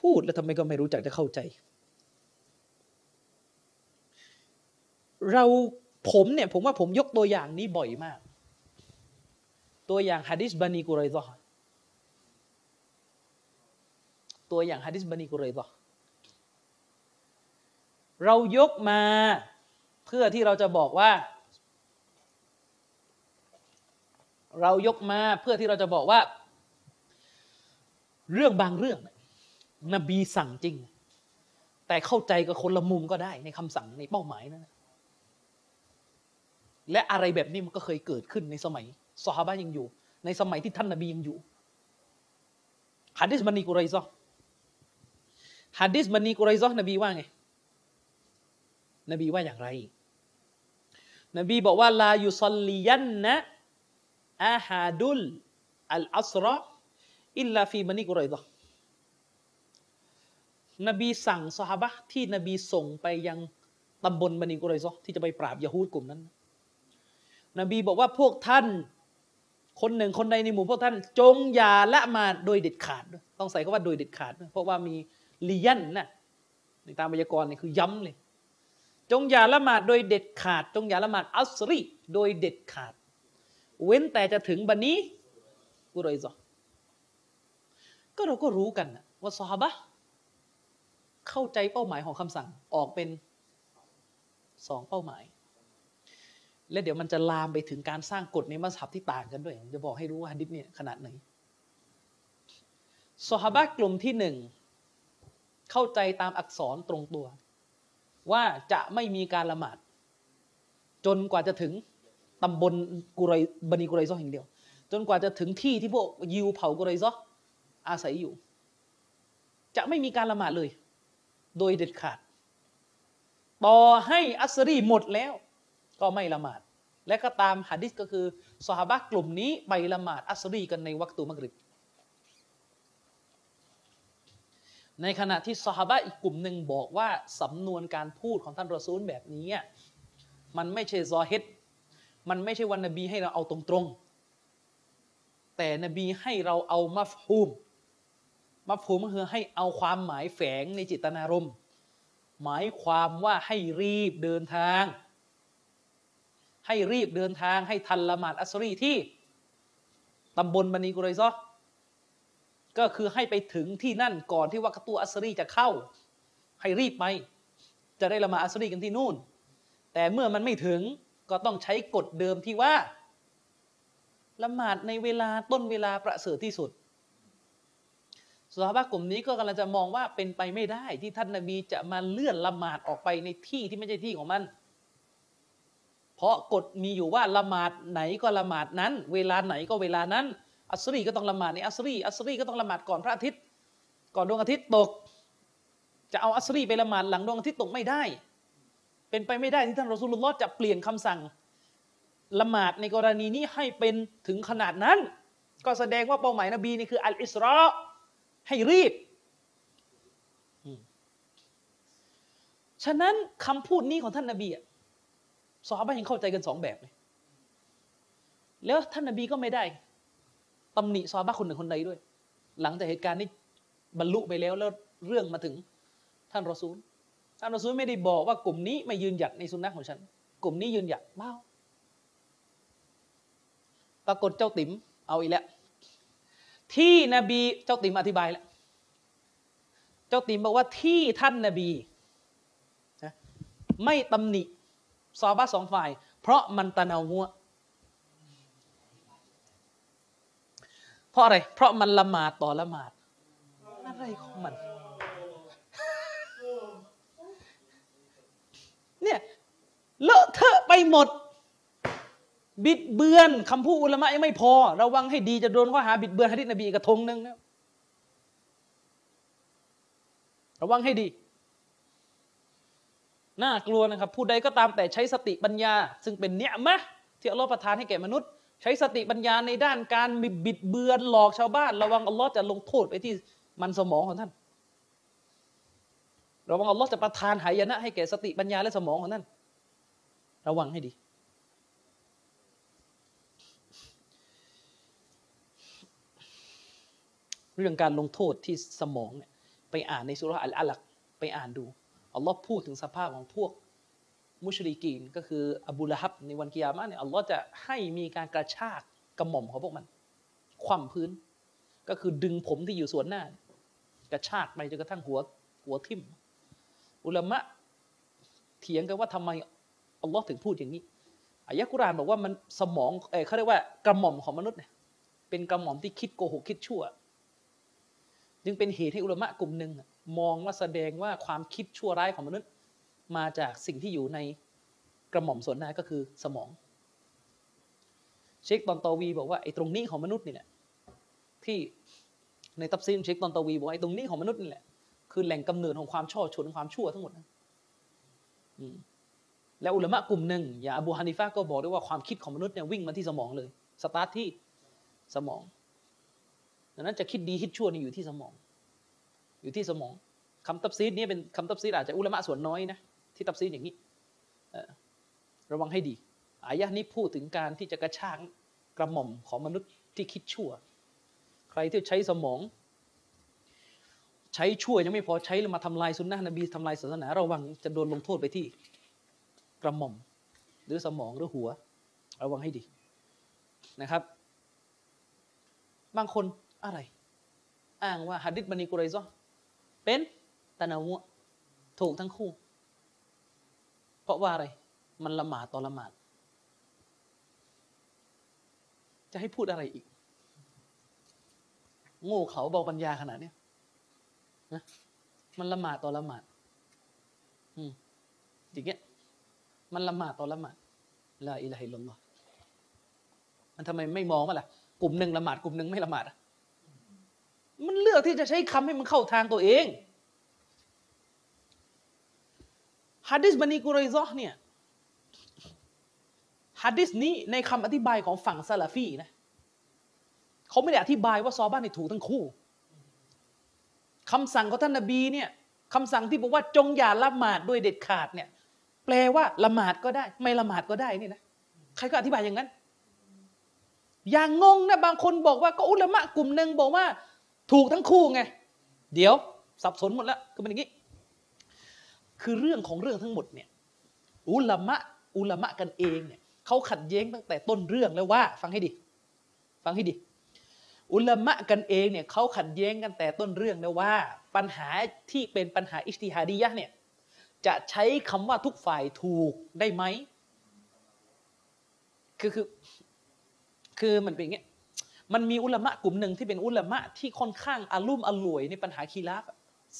พูดแล้วทำไมก็ไม่รู้จักจะเข้าใจ เราผมเนี่ยผมว่าผมยกตัวอย่างนี้บ่อยมาก ตัวอย่างฮะดิษบานีกุไรซอตัวอย่างฮะดิษบานีกุไรซอเรายกมา พื่อที่เราจะบอกว่า เรายกมาเพื่อที่เราจะบอกว่า เรื่องบางเรื่อง นบีสั่งจริง แต่เข้าใจกับคนละมุมก็ได้ ในคำสั่งในเป้าหมายนั้นนะและอะไรแบบนี้มันก็เคยเกิดขึ้นในสมัยซอฮาบะห์ยังอยู่ ในสมัยที่ท่านนบียังอยู่ฮะดิษบันีกุไรซอฮะดิษบันีกุไรซอนบีว่าไง นบีว่าอย่างไร นบีบอกว่าلا يصلين أحد العصر إلا في بني قريظة นบีสั่งซอฮาบะที่นบีส่งไปยังตำบลบันีกุไรซอห์ที่จะไปปราบยะฮูดกลุ่มนั้น นบีบอกว่าพวกท่าน คนหนึ่งคนใดในหมู่พวกท่าน จงอย่าละมาโดยเด็ดขาด ต้องใส่คำว่าโดยเด็ดขาด เพราะว่ามีลียันนะในตามไวยากรณ์นี่คือย้ำเลย จงอย่าละหมาดโดยเด็ดขาด จงอย่าละหมาดอัสรีโดยเด็ดขาด เว้นแต่จะถึงบันนี้กุรอยซอก็เราก็รู้กันว่าซอฮาบะเข้าใจเป้าหมายของคำสั่งออกเป็นสองเป้าหมาย และเดี๋ยวมันจะลามไปถึงการสร้างกฎในมัสฮับที่ต่างกันด้วยจะบอกให้รู้ว่าฮะดิษเนี่ยขนาดไหนซอฮาบะกลุ่มที่หนึ่งเข้าใจตามอักษรตรงตัว ว่าจะไม่มีการละหมาด จนกว่าจะถึงตำบลกุไรบันีกุไรซอแห่งเดียว จนกว่าจะถึงที่ที่พวกยิวเผากุไรซออาศัยอยู่ จะไม่มีการละหมาดเลย โดยเด็ดขาด ต่อให้อัสรีหมดแล้ว ก็ไม่ละหมาด และก็ตามหะดิษก็คือสหบะกลุ่มนี้ไปละหมาดอัสรีกันในวัคตุมักริบ ในขณะที่สหบะอีกกลุ่มหนึ่งบอกว่าสำนวนการพูดของท่านรอซูลแบบนี้ มันไม่ใช่ซอเฮดมันไม่ใช่วันนบีให้เราเอาตรงๆ แต่นบีให้เราเอามัฟฮูม มัฟฮูมก็คือให้เอาความหมายแฝงในจิตนารมณ์ หมายความว่าให้รีบเดินทาง ให้รีบเดินทางให้ทันละหมาดอัสรีที่ตำบลบันีกุไรซอ ก็คือให้ไปถึงที่นั่นก่อนที่วักตัวอัสรีจะเข้า ให้รีบไป จะได้ละมาอัสรีกันที่นู่น แต่เมื่อมันไม่ถึงก็ต้องใช้กฎเดิมที่ว่า ละหมาดในเวลาต้นเวลาประเสริฐที่สุดสหายกลุ่มนี้ก็กำลังจะมองว่าเป็นไปไม่ได้ที่ท่านนาบีจะมาเลื่อนละหมาดออกไปในที่ที่ไม่ใช่ที่ของมัน เพราะกฎมีอยู่ว่าละหมาดไหนก็ละหมาดนั้น เวลาไหนก็เวลานั้น อัสรีก็ต้องละหมาดในอัสรีอัสรีก็ต้องละหมาดก่อนพระอาทิตย์ ก่อนดวงอาทิตย์ตก จะเอาอัสรีไปละหมาดหลังดวงอาทิตย์ตกไม่ได้ เป็นไปไม่ได้ที่ท่านรอสูลุลลอฮ์จะเปลี่ยนคำสั่งละหมาดในกรณีนี้ให้เป็นถึงขนาดนั้น ก็แสดงว่าเป้าหมายนบีนี่คืออัลอิสราให้รีบฉะนั้นคำพูดนี้ของท่านนบีอะสอบายังเข้าใจกันสองแบบเลยแล้วท่านนบีก็ไม่ได้ ตำหนิซอบ้าคนหนึ่งคนใดด้วย หลังจากเหตุการณ์นี้บรรลุไปแล้วแล้วเรื่องมาถึงท่านรอซูลท่านรอซูลไม่ได้บอกว่ากลุ่มนี้ไม่ยืนหยัดในสุนนะของฉัน กลุ่มนี้ยืนหยัดเมาปรากฏเจ้าติ๋มเอาอีกแล้วที่นบีเจ้าติ๋มอธิบายแล้วเจ้าติ๋มบอกว่าที่ท่านนบีไม่ตำหนิซอบ้าสองฝ่าย เพราะมันตะนาวัว เพราะอะไร เพราะมันละหมาดต่อละหมาดอะไรของมัน เนี่ยเลอะเทอะไปหมด บิดเบือนคำพูดอุลามะยังไม่พอ ระวังให้ดีจะโดนข้อหาบิดเบือนฮะดิษนบีกระทงหนึ่งนะระวังให้ดี น่ากลัวนะครับ ผู้ใดก็ตามแต่ใช้สติปัญญา ซึ่งเป็นเนี้ยมะที่อัลลอฮฺประทานให้แก่มนุษย์ ใช้สติปัญญาในด้านการบิดเบือนหลอกชาวบ้าน ระวังอัลลอฮ์จะลงโทษไปที่มันสมองของท่าน ระวังอัลลอฮ์จะประทานหายนะให้แก่สติปัญญาและสมองของท่าน ระวังให้ดี เรื่องการลงโทษที่สมองเนี่ยไปอ่านในสุรอัลอาลักไปอ่านดูอัลลอฮ์พูดถึงสภาพของพวก มุชริกีนก็คืออบูละฮับในวันกิยามะเนี่ยอัลลอฮ์จะให้มีการกระชากกระหม่อมของพวกมัน คว่ำพื้น ก็คือดึงผมที่อยู่ส่วนหน้า กระชากไปจนกระทั่งหัวหัวทิ่ม อุลามะเถียงกันว่าทำไมอัลลอฮ์ถึงพูดอย่างนี้อายะกุรานบอกว่ามันสมองเออเขาเรียกว่ากระหม่อมของมนุษย์เนี่ยเป็นกระหม่อมที่คิดโกหกคิดชั่ว จึงเป็นเหตุให้อุลามะกลุ่มหนึ่งมองว่าแสดงว่าความคิดชั่วร้ายของมนุษย์ มาจากสิ่งที่อยู่ในกระหม่อมส่วนหน้าก็คือสมอง เชคตอนตอวีบอกว่าไอ้ตรงนี้ของมนุษย์นี่แหละที่ในตัฟซีรเชคตอนตอวีบอกไอ้ตรงนี้ของมนุษย์นี่แหละคือแหล่งกำเนิดของความฉ้อฉลความชั่วทั้งหมดนะแล้วอุลามะกลุ่มหนึ่งอย่างอบูฮานิฟะก็บอกด้วยว่าความคิดของมนุษย์เนี่ยวิ่งมาที่สมองเลย สตาร์ทที่สมองดังนั้นจะคิดดีคิดชั่วนี่อยู่ที่สมอง อยู่ที่สมองคำตับซีดนี้เป็นคำตับซีดอาจจะอุลามะส่วนน้อยนะ ที่ตับซีดอย่างนี้ระวังให้ดี อายะนี้พูดถึงการที่จะกระชากกระหม่อมของมนุษย์ที่คิดชั่ว ใครที่ใช้สมอง ใช้ชั่วยังไม่พอใช้แล้วมาทำลายสุนนะนบีทำลายศาสนาระวังจะโดนลงโทษไปที่กระหม่อม หรือสมองหรือหัว ระวังให้ดีนะครับ บางคนอะไร อ้างว่าฮัดดิษบันีกุไรซอเป็นตะนาวะถูกทั้งคู่ ราะว่าอะไร มันละหมาดต่อละหมาด จะให้พูดอะไรอีก โง่เขาเบาปัญญาขนาดนี้นะมันละหมาดต่อละหมาด อืมอย่างเงี้ย มันละหมาดต่อละหมาดลาอิลาฮิลลอฮมันทำไมไม่มองว่าล่ะ กลุ่มหนึ่งละหมาดกลุ่มหนึ่งไม่ละหมาดมันเลือกที่จะใช้คำให้มันเข้าทางตัวเอง ฮะดิษบันีกุไรซอเนี่ยฮะดิษนี้ในคำอธิบายของฝั่งซาลาฟีนะเขาไม่ได้อธิบายว่าซอบ้านนี่ถูกทั้งคู่คำสั่งของท่านนบีเนี่ยคำสั่งที่บอกว่าจงอย่าละหมาดด้วยเด็ดขาดเนี่ย แปลว่าละหมาดก็ได้ ไม่ละหมาดก็ได้นี่นะใครก็อธิบายอย่างนั้น อย่างงงนะบางคนบอกว่าก็อุลามะกลุ่มหนึ่งบอกว่า ถูกทั้งคู่ไง เดี๋ยวสับสนหมดแล้วคือเป็นอย่างนี้ คือเรื่องของเรื่องทั้งหมดเนี่ยอุลามะอุลามะกันเองเนี่ยเขาขัดแย้งตั้งแต่ต้นเรื่องแล้วว่า ฟังให้ดี ฟังให้ดี อุลามะกันเองเนี่ยเขาขัดแย้งกันแต่ต้นเรื่องแล้วว่า ปัญหาที่เป็นปัญหาอิสติฮาดียะเนี่ยจะใช้คำว่าทุกฝ่ายถูกได้ไหมคือคือคือมันเป็นอย่างเงี้ยมันมีอุลามะกลุ่มหนึ่งที่เป็นอุลามะที่ค่อนข้างอารุ่มอร่วยในปัญหาคีราฟ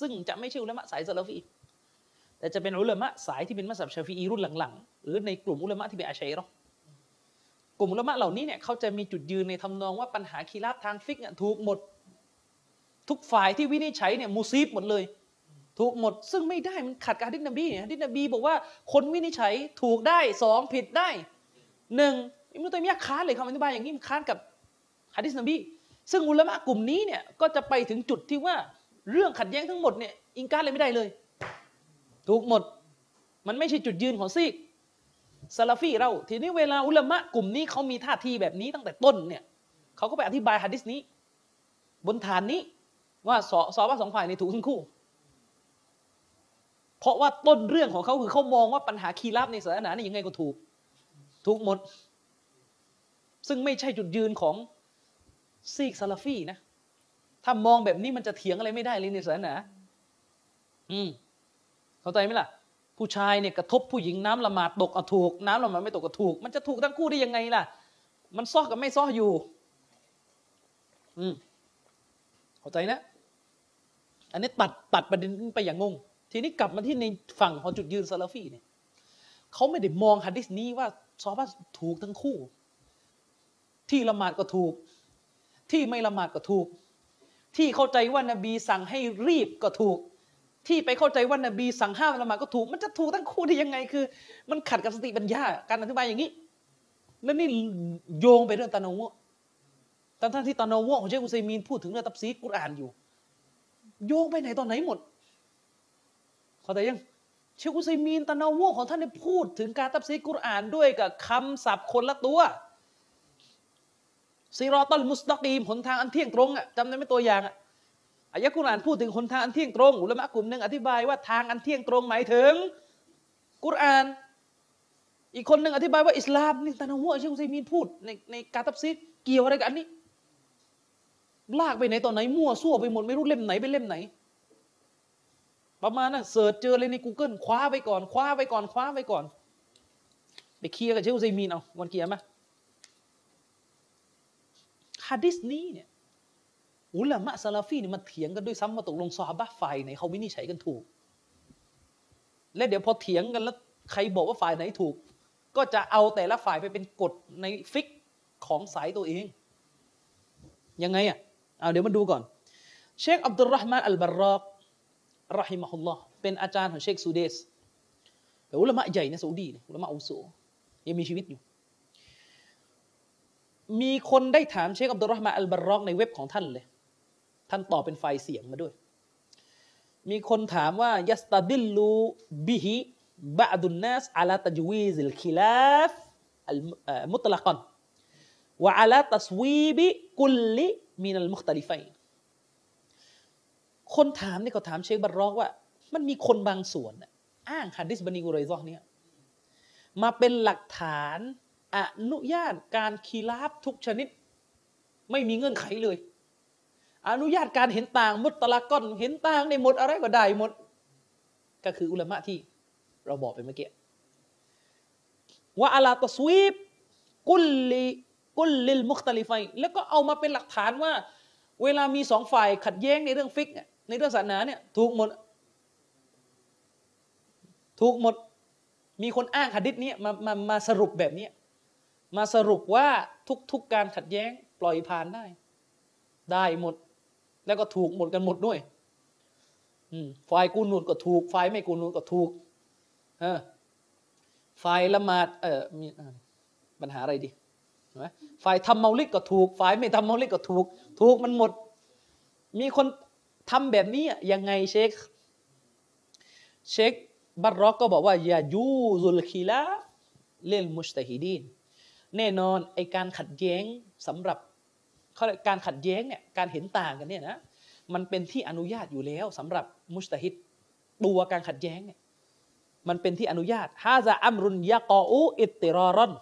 ซึ่งจะไม่ใช่อุลามะสายซาลฟี แต่จะเป็นอุลามะสายที่เป็นมัสยิดชาฟีอีรุ่นหลังๆ หรือในกลุ่มอุลามะที่เป็นอาชัยรอกลุ่มอุลามะเหล่านี้เนี่ยเขาจะมีจุดยืนในทำนองว่าปัญหาคีราบทางฟิกเนี่ยถูกหมด ทุกฝ่ายที่วินิจฉัยเนี่ยมูซีบหมดเลย ถูกหมด ซึ่งไม่ได้มันขัดกับฮะดิษนบีเนี่ยฮะดิษนบีบอกว่าคนวินิจฉัยถูกได้สองผิดได้หนึ่งอิมนุตัยมียะค้านเลยคำอธิบายอย่างนี้มันค้านกับฮะดิษนบีซึ่งอุลามะกลุ่มนี้เนี่ยก็จะไปถึงจุดที่ว่าเรื่องขัดแย้งทั้งหมดเนี่ยอิงการเลยไม่ได้เลย ถูกหมด มันไม่ใช่จุดยืนของซีกซาลาฟีเรา ทีนี้เวลาอุลามะกลุ่มนี้เขามีท่าทีแบบนี้ตั้งแต่ต้นเนี่ยเขาก็ไปอธิบายฮะดิษนี้ บนฐานนี้ ว่าสอสอว่าสองฝ่ายในถูกทั้งคู่ เพราะว่าต้นเรื่องของเขาคือเขามองว่าปัญหาคีราบในศาสนานี่ยังไงก็ถูก ถูกหมด ซึ่งไม่ใช่จุดยืนของซีกซาลาฟีนะถ้ามองแบบนี้มันจะเถียงอะไรไม่ได้เลยในศาสนา อืม เข้าใจไหมล่ะ ผู้ชายเนี่ยกระทบผู้หญิงน้ำละหมาดตกก็ถูก น้ำละหมาดไม่ตกก็ถูก มันจะถูกทั้งคู่ได้ยังไงล่ะ มันซ้อกับไม่ซ้ออยู่ อืมเข้าใจนะ อันนี้ตัดตัดประเด็นไปอย่างงง ทีนี้กลับมาที่ในฝั่งของจุดยืนซาลาฟีเนี่ยเขาไม่ได้มองฮะดิษนี้ว่าซอฮาบะห์ถูกทั้งคู่ ที่ละหมาดก็ถูก ที่ไม่ละหมาดก็ถูก ที่เข้าใจว่านบีสั่งให้รีบก็ถูก ที่ไปเข้าใจว่านบีสั่งห้ามละหมาดก็ถูก มันจะถูกทั้งคู่ได้ยังไงคือ มันขัดกับสติปัญญาการอธิบายอย่างนี้ แล้วนี่โยงไปเรื่องตะนาวะตอนทั้งๆที่ตะนาวะของเชคอุซัยมีนพูดถึงเรื่องตับซีกุรอานอยู่ โยงไปไหนตอนไหนหมดเข้าใจยังเชคอุซัยมีนตะนาวะของท่านได้พูดถึงการตับซีกุรอานด้วยกับคำศัพท์คนละตัวصراط المستقيم หนทางอันเที่ยงตรงอะจำได้ไหมตัวอย่างอะ อายะกุรอานพูดถึงหนทางอันเที่ยงตรงอุลามะกลุ่มหนึ่งอธิบายว่าทางอันเที่ยงตรงหมายถึง กุรอาน อีกคนหนึ่งอธิบายว่าอิสลามนี่ تنوع เชคอุซัยมีนพูดในในกาตัฟซีรเกี่ยวอะไรกับอันนี้ ลากไปไหนตอนไหนมั่วซั่วไปหมดไม่รู้เล่มไหนเป็นเล่มไหน ประมาณนั้น search เจอเลยใน Google คว้าไปก่อนคว้าไปก่อนคว้าไปก่อน ไปเคลียร์กับเชคอุซัยมีนเอาวันกิยามะฮ์ฮะดิษนี้เนี่ย อุลามะซาลาฟีเนี่ยมาเถียงกันด้วยซ้ำมาตกลงซอฮาบะฝ่ายไหนเขาวินิจฉัยกันถูก และเดี๋ยวพอเถียงกันแล้วใครบอกว่าฝ่ายไหนถูก ก็จะเอาแต่ละฝ่ายไปเป็นกฎในฟิกของสายตัวเอง ยังไงอะเอาเดี๋ยวมาดูก่อน เชคอับดุลรห์มานอัลบารอกرحمه اللهเป็นอาจารย์ของเชคซูเดสเป็นอุลามะใหญ่ในซาอุดีอุลามะอาวุโสยังมีชีวิตอยู่ มีคนได้ถามเชคอับดุลรห์มานอัลบารอกในเว็บของท่านเลย ท่านตอบเป็นไฟล์เสียงมาด้วย มีคนถามว่าيستدل به بعض الناس على تجويز الخلاف مطلقا وعلى تصويب كل من المختلفينคนถามนี่ก็ถามเชคบัรรอกว่า มันมีคนบางส่วนอ้างฮัดดิษบันีกุไรซอกเนี่ยมาเป็นหลักฐานอนุญาตการคีราฟทุกชนิด ไม่มีเงื่อนไขเลย อนุญาตการเห็นต่างมุตตะละก้อนเห็นต่างในหมดอะไรก็ได้หมด ก็คืออุลามะที่เราบอกไปเมื่อกี้ว่าอัลาตสวีบกุลลิกุลลิลมุคตลิฟัยแล้วก็เอามาเป็นหลักฐานว่า เวลามีสองฝ่ายขัดแย้งในเรื่องฟิกในเรื่องศาสนาเนี่ยถูกหมด ถูกหมดมีคนอ้างหะดิษนี้มามามาสรุปแบบนี้มาสรุปว่าทุกๆการขัดแย้งปล่อยผ่านได้ ได้หมด แล้วก็ถูกหมดกันหมดด้วยฝ่ายกูนูนก็ถูกฝ่ายไม่กูนูนก็ถูกฝ่ายละหมาดเออมีปัญหาอะไรดีฝ่ายทำเมาลิกก็ถูก ฝ่ายไม่ทำเมาลิกก็ถูก ถูกมันหมด มีคนทำแบบนี้ยังไงเชค เชคบัตรอกก็บอกว่า อย่ายูซุลคีลาเล่นมุชตะฮิดีนแน่นอนไอการขัดแย้งสำหรับ เขาการขัดแย้งเนี่ยการเห็นต่างกันเนี่ยนะมันเป็นที่อนุญาตอยู่แล้วสำหรับมุชตะฮิดตัวการขัดแย้งเนี่ยมันเป็นที่อนุญาตฮาซาอัมรุนยะกออูอิตติรอรอน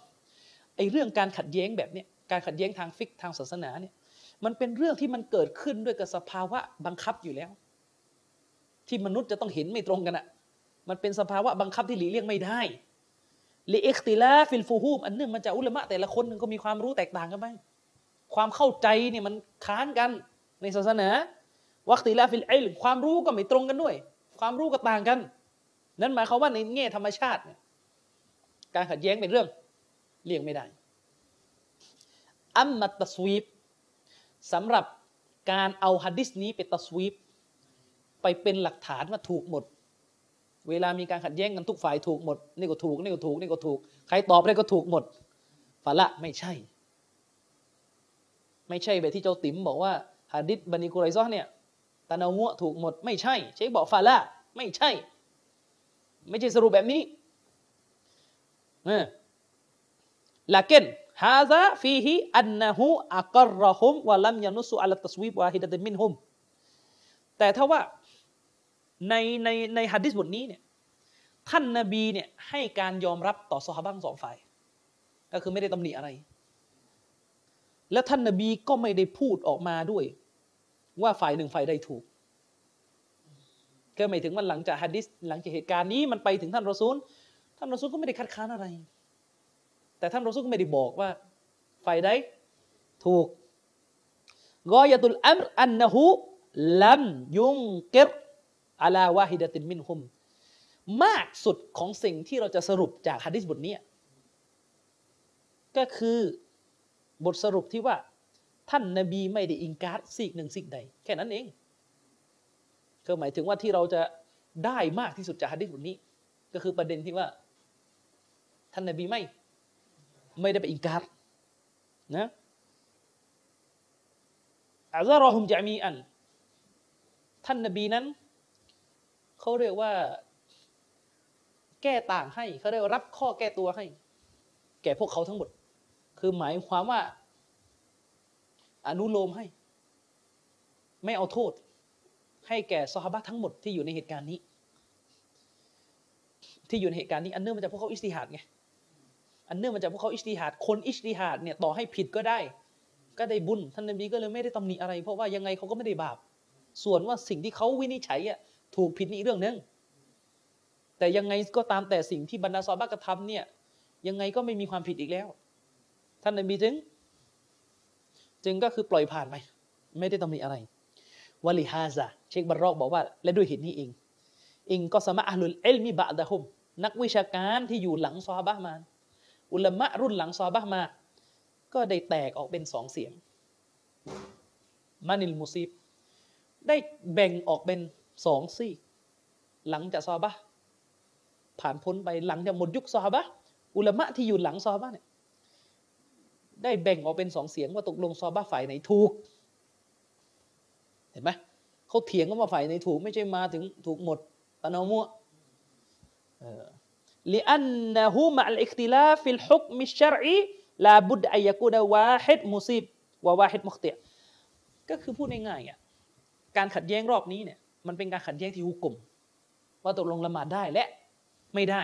ไอเรื่องการขัดแย้งแบบเนี้ยการขัดแย้งทางฟิกทางศาสนาเนี่ยมันเป็นเรื่องที่มันเกิดขึ้นด้วยกับสภาวะบังคับอยู่แล้ว ที่มนุษย์จะต้องเห็นไม่ตรงกันอะมันเป็นสภาวะบังคับที่หลีกเลี่ยงไม่ได้لاختلاف الفهوم อันเนื่องมาจากอุลามะแต่ละคนนึงก็มีความรู้แตกต่างกันไป ความเข้าใจเนี่ยมันค้านกันในศาสนาواختلاف العلم ความรู้ก็ไม่ตรงกันด้วย ความรู้ก็ต่างกัน นั่นหมายความว่าในแง่ธรรมชาติการขัดแย้งเป็นเรื่องเลี่ยงไม่ได้ أما التصويب สำหรับการเอาฮะดิษนี้ไป تصويب ไปเป็นหลักฐานว่าถูกหมด เวลามีการขัดแย้งกันทุกฝ่ายถูกหมด นี่ก็ถูก นี่ก็ถูก นี่ก็ถูก ใครตอบได้ก็ถูกหมดفلا ไม่ใช่ ไม่ใช่แบบที่เจ้าติ๋มบอกว่าฮะดิษบันิกุไรซอเนี่ยตะนางัวถูกหมดไม่ใช่เชคบอกฟาละไม่ใช่ ไม่ใช่สรุปแบบนี้ลาเกนฮาซาฟีฮิอันนะฮูอักรฮุมวะลัมยานุสุอัลตัสวีบวาฮิดะตมินฮุมแต่ถ้าว่าในในในฮะดิษบทนี้เนี่ยท่านนาบีเนี่ยให้การยอมรับต่อสาบังสองฝ่าย ก็คือไม่ได้ตำหนิอะไร และท่านนบีก็ไม่ได้พูดออกมาด้วย ว่าฝ่ายหนึ่งฝ่ายใดถูก ก็หมายถึงว่าหลังจากฮะดิษหลังจากเหตุการณ์นี้มันไปถึงท่านรอซูล ท่านรอซูลก็ไม่ได้คัดค้านอะไร แต่ท่านรอซูลก็ไม่ได้บอกว่าฝ่ายใดถูกกอยตุลอัมรอันนะฮูลัมยุงกิรอาลาวาฮิดะตินมินฮุมมากสุดของสิ่งที่เราจะสรุปจากฮะดิษบทนี้ก็คือ บทสรุปที่ว่า ท่านนบีไม่ได้อิงการสิ่งหนึ่งสิ่งใด แค่นั้นเองก็หมายถึงว่าที่เราจะได้มากที่สุดจากฮะดิษบทนี้ ก็คือประเด็นที่ว่า ท่านนบีไม่ไม่ได้ไปอิงการนะอาซารอฮุมจะมีอัน ท่านนบีนั้นเขาเรียกว่า แก้ต่างให้เขาเรียกรับข้อแก้ตัวให้ แก่พวกเขาทั้งหมด คือหมายความว่า อนุโลมให้ ไม่เอาโทษ ให้แก่ซอฮาบะทั้งหมดที่อยู่ในเหตุการณ์นี้ ที่อยู่ในเหตุการณ์นี้อันเนื่องมาจากพวกเขาอิสติฮัดไงอันเนื่องมาจากพวกเขาอิสติฮัดคนอิสติฮัดเนี่ยต่อให้ผิดก็ได้ ก็ได้บุญท่านนบีก็เลยไม่ได้ตำหนิอะไร เพราะว่ายังไงเขาก็ไม่ได้บาป ส่วนว่าสิ่งที่เขาวินิจฉัยอะถูกผิดนี่เรื่องนึงแต่ยังไงก็ตามแต่สิ่งที่บรรดาซอฮาบะกระทำเนี่ยยังไงก็ไม่มีความผิดอีกแล้ว ท่านนบีจึง จึงก็คือปล่อยผ่านไป ไม่ได้ตำหนิอะไรวะลิฮาซาเชคบารรอกบอกว่า และด้วยเหตุนี้เองอิงก็สมะอัลลุลเอลมีบะดะฮุม นักวิชาการที่อยู่หลังซอฮาบะมาอุลามะรุ่นหลังซอฮาบะมา ก็ได้แตกออกเป็นสองเสียงมานิลมุซีบได้แบ่งออกเป็นสองซี่หลังจากซอฮาบะผ่านพ้นไปหลังจากหมดยุคซอฮาบะอุลามะที่อยู่หลังซอฮาบะเนี่ย ได้แบ่งออกเป็นสองเสียงว่าตกลงซอบ้าฝ่ายไหนถูก เห็นไหมเขาเถียงกันว่าฝ่ายไหนถูกไม่ใช่มาถึงถูกหมดตะนอมัวลิอนนั่นหคติลาฟิลฮุกมิชรีลาบุดอายกูดะวาฮิดมุซีบวาวาฮิดมุขเตีก็คือพูดง่ายๆอะการขัดแย้งรอบนี้เนี่ยมันเป็นการขัดแย้งที่ฮุกกลมว่าตกลงละหมาดได้และไม่ได้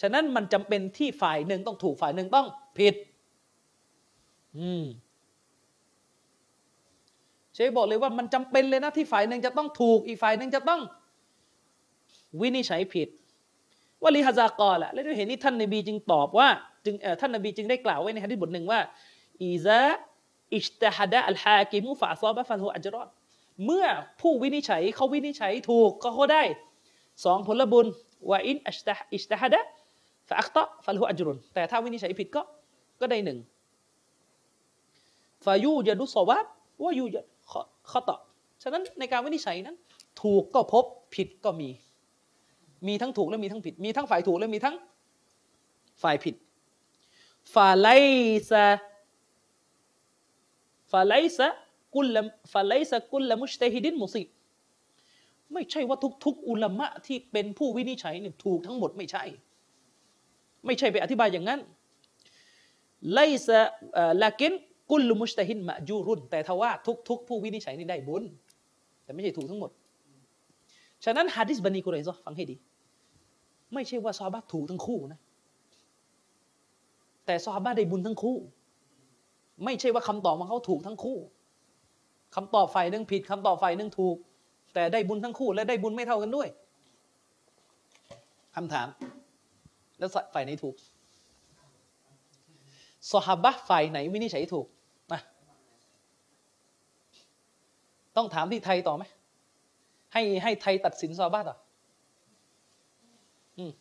ฉะนั้นมันจำเป็นที่ฝ่ายหนึ่งต้องถูกฝ่ายหนึ่งต้องผิด อืมเชคบอกเลยว่ามันจำเป็นเลยนะที่ฝ่ายหนึ่งจะต้องถูกอีกฝ่ายหนึ่งจะต้อง วินิจฉัยผิดولهذا قال และด้วยเหตุนี้ท่านนบีจึงตอบว่าจึงท่านนบีจึงได้กล่าวไว้ในฮะดิษบทหนึ่งว่าإذا اجتهد الحاكم فأصاب فله أجران เมื่อผู้วินิจฉัยเขาวินิจฉัยถูกก็เขาได้สองผลบุญوإن اجت اجتهد فأخطأ فله أجر แต่ถ้าวินิจฉัยผิดก็ก็ได้หนึ่ง ฟายูจะดุสวับว่ายูจะขอตะฉะนั้นในการวินิจฉัยนั้น ถูกก็พบผิดก็มี มีทั้งถูกและมีทั้งผิด มีทั้งฝ่ายถูกและมีทั้งฝ่ายผิดฟาไลซะฟาไลซะกุลละฟาไลซะกุลละมุชเตฮิดินมุสิไม่ใช่ว่าทุก ๆ อุลามะที่เป็นผู้วินิจฉัยเนี่ยถูกทั้งหมดไม่ใช่ ไม่ใช่ไปอธิบายอย่างนั้นไลซะลากิน กุลมุชตะฮินมะจูรุนแต่ทว่าทุก ๆ ผู้วินิจฉัยนี่ได้บุญแต่ไม่ใช่ถูกทั้งหมด ฉะนั้นฮะดิษบันีกุไรซอฟังให้ดี ไม่ใช่ว่าซอฮาบะถูกทั้งคู่นะ แต่ซอฮาบะได้บุญทั้งคู่ ไม่ใช่ว่าคำตอบของเขาถูกทั้งคู่คำตอบฝ่ายหนึ่งผิดคำตอบฝ่ายหนึ่งถูก แต่ได้บุญทั้งคู่ และได้บุญไม่เท่ากันด้วยคำถาม แล้วฝ่ายไหนถูกซอฮาบะฝ่ายไหนวินิจฉัยถูกนะ ต้องถามที่ไทยต่อไหมให้ให้ไทยตัดสินซอฮาบะต่ออืม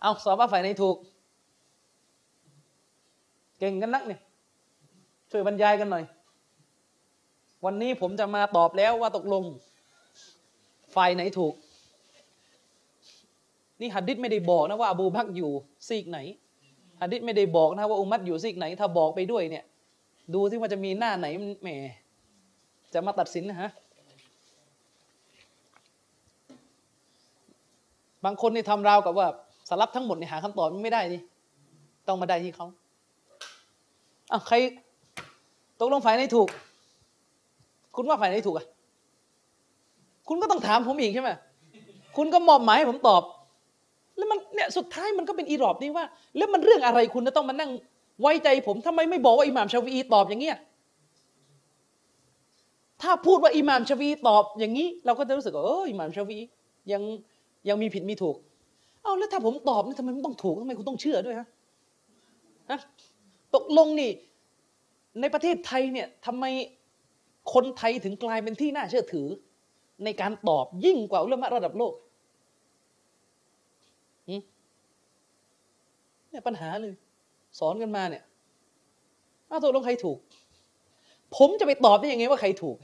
เอาซอฮาบะฝ่ายไหนถูก เก่งกันนักเนี่ยช่วยบรรยายกันหน่อย วันนี้ผมจะมาตอบแล้วว่าตกลง ฝ่ายไหนถูก นี่หัดดิษไม่ได้บอกนะว่าอบูบักอยู่ซีกไหนฮะดิษไม่ได้บอกนะว่าอุมัตอยู่ซีกไหน ถ้าบอกไปด้วยเนี่ย ดูที่ว่าจะมีหน้าไหนแหม จะมาตัดสินนะฮะ บางคนนี่ทำราวกับว่าสารับทั้งหมดเนี่ยหาคำตอบไม่ได้ดิต้องมาได้ที่เขาอะใครตกลงฝ่ายไหนถูก คุณว่าฝ่ายไหนถูกอะ คุณก็ต้องถามผมอีกใช่ไหมคุณก็มอบหมายให้ผมตอบ แล้วมันเนี่ยสุดท้ายมันก็เป็นอีรอบนี่ว่า แล้วมันเรื่องอะไรคุณจะต้องมานั่งไว้ใจผมทำไมไม่บอกว่าอิหม่ามชาวีอีตอบอย่างเงี้ย ถ้าพูดว่าอิหม่ามชวีตอบอย่างนี้ เราก็จะรู้สึกว่าเอออิหม่ามชวียังยังมีผิดมีถูก เอาแล้วถ้าผมตอบนี่ทำไมมันต้องถูกทำไมคุณต้องเชื่อด้วยฮะฮะตกลงนี่ ในประเทศไทยเนี่ยทำไมคนไทยถึงกลายเป็นที่น่าเชื่อถือ ในการตอบยิ่งกว่าอุลามะระดับโลกเนี่ยปัญหาเลย สอนกันมาเนี่ยเอาตกลงใครถูก ผมจะไปตอบได้ยังไงว่าใครถูก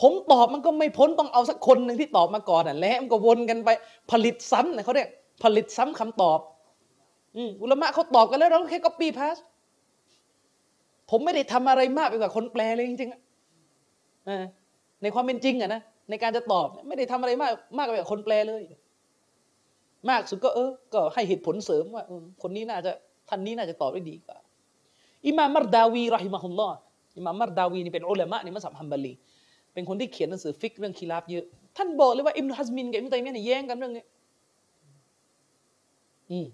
ผมตอบมันก็ไม่พ้นต้องเอาสักคนหนึ่งที่ตอบมาก่อนอะแล้วมันก็วนกันไปผลิตซ้ำนะเขาเรียกผลิตซ้ำคำตอบอืมอุลามะเขาตอบกันแล้วเราแค่ copy paste ผมไม่ได้ทำอะไรมากไปกว่าคนแปลเลยจริงๆอะในความเป็นจริงอะนะในการจะตอบไม่ได้ทำอะไรมากมากไปกว่าคนแปลเลย มากสุดก็เออ ก็ให้เหตุผลเสริมว่าคนนี้น่าจะท่านนี้น่าจะตอบได้ดีกว่าอิมามมัรดาวีรอฮิมะฮุลลอฮ์ อิมามมัรดาวีนี่เป็นอุลามะในมัสฮับฮัมบาลีเป็นคนที่เขียนหนังสือฟิกเรื่องคิลาฟเยอะ ท่านบอกเลยว่าอิมนุฮัซมินกับอิมนุตัยมียะเนี่ยแย้งกันเรื่องนี้อืม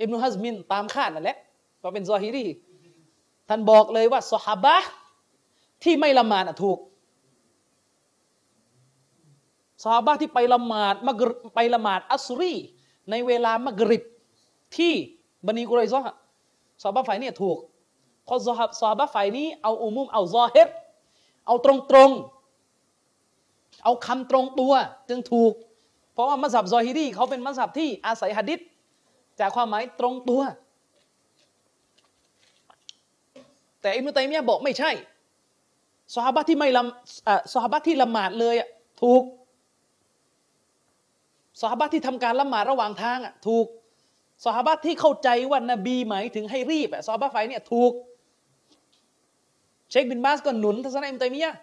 อิมนุฮัซมินตามคาดนั่นแหละว่าเป็นซอฮิรีท่านบอกเลยว่าซอฮาบะที่ไม่ละหมาดอะถูกซอฮาบะที่ไปละหมาดมักริบไปละหมาดอัสรี ในเวลามักริบที่บันีกุไรซอฮ์ซอฮาบะฝ่ายเนี่ยถูก พราะซอฮาซอฮาบะฝ่ายนี้เอาอุมุมเอาซอเฮิรเอาตรงตรงๆ เอาคำตรงตัวจึงถูก เพราะว่ามัสยิดซอฮิรีเขาเป็นมัสยิดที่อาศัยหะดิษจากความหมายตรงตัว แต่อิมนุตัยมียะบอกไม่ใช่สหาบะที่ไม่ละอะสหาบะที่ละหมาดเลยอะถูกสหาบะที่ทำการละหมาดระหว่างทางอะถูกสหาบะที่เข้าใจว่านบีหมายถึงให้รีบอะสหาบะฝ่ายเนี่ยถูก เชคบินบาสก็หนุนทัศนะอิมตัยมียะ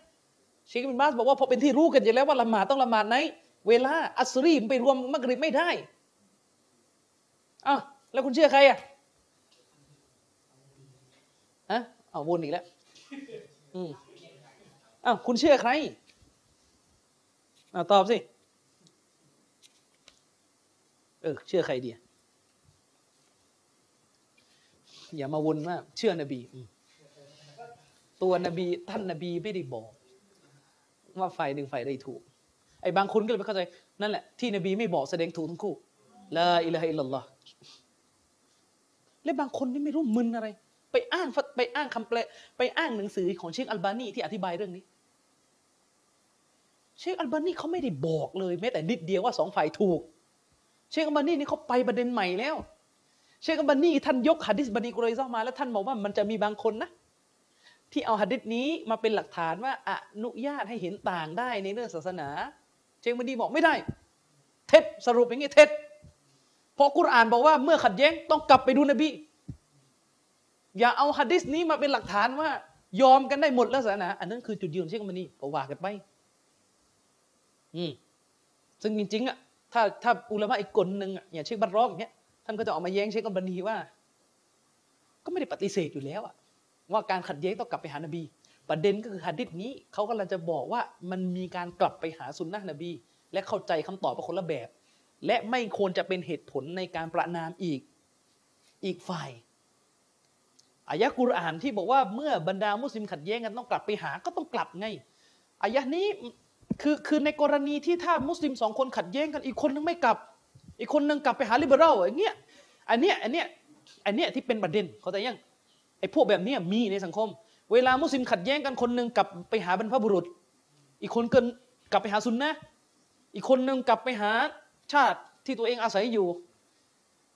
เชคบินบาสบอกว่าพอเป็นที่รู้กันอยู่แล้วว่าละหมาดต้องละหมาดไหนเวลาอัสรีมไปรวมมักริบไม่ได้อ้าวแล้วคุณเชื่อใครอะฮะเอาวนอีกแล้วอืมอ้าวคุณเชื่อใครอ้าวตอบสิเออเชื่อใครดีอะอย่ามาวนมากเชื่อนบีอืม ตัวนบีท่านนบีไม่ได้บอก ว่าฝ่ายหนึ่งฝ่ายใดถูก ไอ้บางคนก็เลยไม่เข้าใจ นั่นแหละที่นบีไม่บอกแสดงถูกทั้งคู่ลาอิลาฮะอิลลัลลอฮ์และบางคนนี่ไม่รู้มึนอะไร ไปอ้างไปอ้างคำแปล ไปอ้างหนังสือของเชคอัลบานีที่อธิบายเรื่องนี้ เชคอัลบานีเขาไม่ได้บอกเลยแม้แต่นิดเดียวว่าสองฝ่ายถูก เชคอัลบานีนี่เขาไปประเด็นใหม่แล้ว เชคอัลบานีท่านยกหะดิษบันีกุไรซอมาแล้วท่านบอกว่ามันจะมีบางคนนะ ที่เอาหะดิษนี้มาเป็นหลักฐานว่าอนุญาตให้เห็นต่างได้ในเรื่องศาสนา เชคบันดีบอกไม่ได้ เท็จสรุปอย่างนี้เท็จเพราะกุรอานบอกว่าเมื่อขัดแย้งต้องกลับไปดูนบี อย่าเอาหะดิษนี้มาเป็นหลักฐานว่า ยอมกันได้หมดแล้วศาสนา อันนั้นคือจุดยืนเชคบันดีก็ว่ากันไปอืมซึ่งจริงๆอะถ้าถ้าอุลามะอีกคนหนึ่งอะอย่างเชคบัตรรอกอย่างเงี้ยท่านก็จะออกมาแย้งเชคอัลบานีว่า ก็ไม่ได้ปฏิเสธอยู่แล้วอะ ว่าการขัดแย้งต้องกลับไปหานบี ประเด็นก็คือหะดิษนี้เขากำลังจะบอกว่ามันมีการกลับไปหาสุนนะนบี และเข้าใจคำตอบเป็นคนละแบบ และไม่ควรจะเป็นเหตุผลในการประนามอีกอีกฝ่ายอายะกุรอานที่บอกว่าเมื่อบรรดามุสลิมขัดแย้งกันต้องกลับไปหาก็ต้องกลับไงอายะนี้คือคือในกรณีที่ถ้ามุสลิมสองคนขัดแย้งกันอีกคนนึงไม่กลับ อีกคนนึงกลับไปหาลิเบอรัลอย่างเงี้ยอันเนี้ยอันเนี้ยอันเนี้ยที่เป็นประเด็นเขาใจยัง ไอ้พวกแบบนี้มีในสังคม เวลามุสลิมขัดแย้งกันคนหนึ่งกลับไปหาบรรพบุรุษ อีกคนเกินกลับไปหาซุนนะอีกคนหนึ่งกลับไปหาชาติที่ตัวเองอาศัยอยู่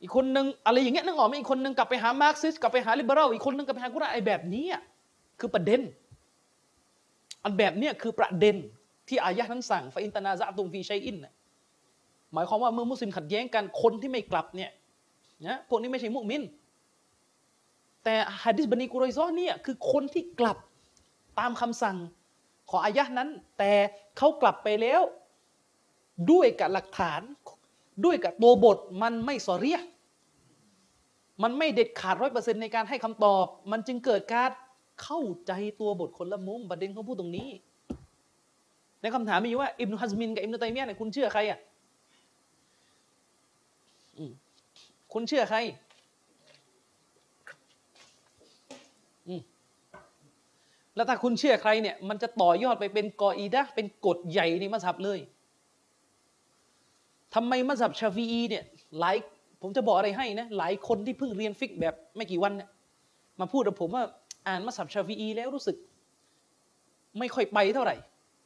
อีกคนหนึ่งอะไรอย่างเงี้ยนึกออกไหมอีกคนหนึ่งกลับไปหามาร์กซิสกลับไปหาลิเบอรัลอีกคนหนึ่งกลับไปหากุรอานไอ้แบบนี้คือประเด็น อันแบบเนี้ยคือประเด็นที่อายะห์นั้นสั่งฟาอินตานาซะตุมฟีชัยอินหมายความว่าเมื่อมุสลิมขัดแย้งกันคนที่ไม่กลับเนี่ยนะพวกนี้ไม่ใช่มุมิน แต่ฮะดิษบันีกุรอยซอเนี่ยคือคนที่กลับตามคำสั่งของอายะนั้น แต่เขากลับไปแล้ว ด้วยกับหลักฐาน ด้วยกับตัวบทมันไม่สอเรียมันไม่เด็ดขาดร้อยเปอร์เซ็นในการให้คำตอบ มันจึงเกิดการเข้าใจตัวบทคนละมุมประเด็นเขาพูดตรงนี้ในคำถามมีว่าอิบนุฮัซมินกับอิบนุตัยมียะเนี่ยคุณเชื่อใครอะคุณเชื่อใครอืม แล้วถ้าคุณเชื่อใครเนี่ยมันจะต่อยอดไปเป็นกออีดะเป็นกฎใหญ่ในมัสฮับเลยทำไมมัสฮับชาฟีอีเนี่ยหลายผมจะบอกอะไรให้นะหลายคนที่เพิ่งเรียนฟิกแบบไม่กี่วันเนี่ยมาพูดกับผมว่าอ่านมัสฮับชาฟีอีแล้วรู้สึก ไม่ค่อยไปเท่าไหร่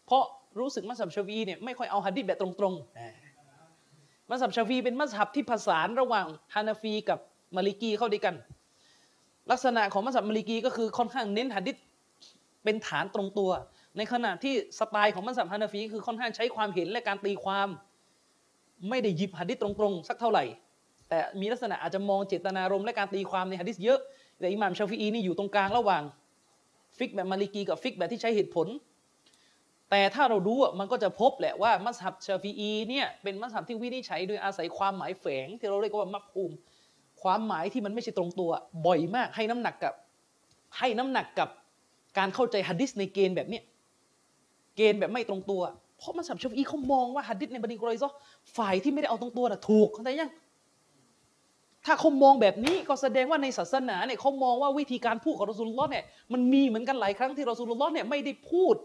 เพราะรู้สึกมัสฮับชาฟีีเนี่ยไม่ค่อยเอาฮะดิษแบบตรงๆมัสฮับชาฟีเป็นมัสฮับที่ผสานระหว่างฮานาฟีกับมาลิกีเข้าด้วยกัน ลักษณะของมัสฮับมาลิกีก็คือค่อนข้างเน้นฮะดิษ เป็นฐานตรงตัว ในขณะที่สไตล์ของมัสฮับฮานาฟีคือค่อนข้างใช้ความเห็นและการตีความ ไม่ได้หยิบหะดิษตรงๆ สักเท่าไหร่ แต่มีลักษณะอาจจะมองเจตนารมณ์และการตีความในหะดิษเยอะแต่อิหม่ามชาฟีอีนี่อยู่ตรงกลางระหว่าง ฟิกแบบมาลิกีกับฟิกแบบที่ใช้เหตุผล แต่ถ้าเราดูมันก็จะพบแหละว่ามัสฮับชาฟีอีเนี่ยเป็นมัสฮับที่วินิจฉัยโดยอาศัยความหมายแฝง ที่เราเรียกว่ามัฟฮูมความหมายที่มันไม่ใช่ตรงตัว บ่อยมากให้น้ำหนักกับให้น้ำหนักกับ การเข้าใจหะดิษในเกณฑ์แบบเนี้ยเกณฑ์แบบไม่ตรงตัว เพราะมัสฮับชฟีเขามองว่าหะดิษในบันิกรอยซอฝ่ายที่ไม่ได้เอาตรงตัวน่ะถูกเข้าใจยังถ้าเขามองแบบนี้ก็แสดงว่าในศาสนาเนี่ยเขามองว่าวิธีการพูดของรอสูลุลลอฮ์เนี่ยมันมีเหมือนกันหลายครั้งที่รอสูลุลลอฮ์เนี่ยไม่ได้พูด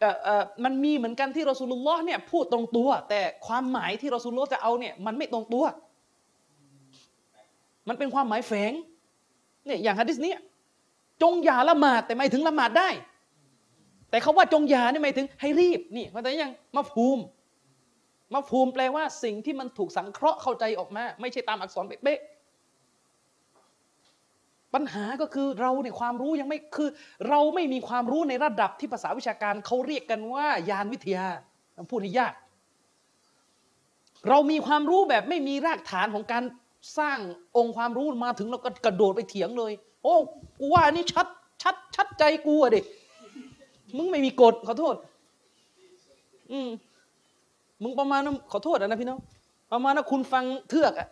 เอ่อเอ่อมันมีเหมือนกันที่รอสูลุลลอฮ์เนี่ยพูดตรงตัว แต่ความหมายที่รอสูลุลลอฮ์จะเอาเนี่ยมันไม่ตรงตัว มันเป็นความหมายแฝงเนี่ยอย่างฮะดิษเนี้ จงอย่าละหมาดแต่หมายถึงละหมาดได้ แต่เขาว่าจงอย่านี่หมายถึงให้รีบนี่เข้าใจยังมาภูมิมาภูมิแปลว่าสิ่งที่มันถูกสังเคราะห์เข้าใจออกมา ไม่ใช่ตามอักษรเป๊ะปัญหาก็คือเราเนี่ยความรู้ยังไม่คือ เราไม่มีความรู้ในระดับที่ภาษาวิชาการเขาเรียกกันว่ายานวิทยาพูดให้ยาก เรามีความรู้แบบไม่มีรากฐานของการสร้างองค์ความรู้มาถึงเราก็กระโดดไปเถียงเลย โอ้กูว่านี่ชัดชัดชัดใจกูอะดิมึงไม่มีกฎขอโทษ อืมมึงประมาณนั้นขอโทษนะพี่น้องประมาณนั้นคุณฟังเทือกอะ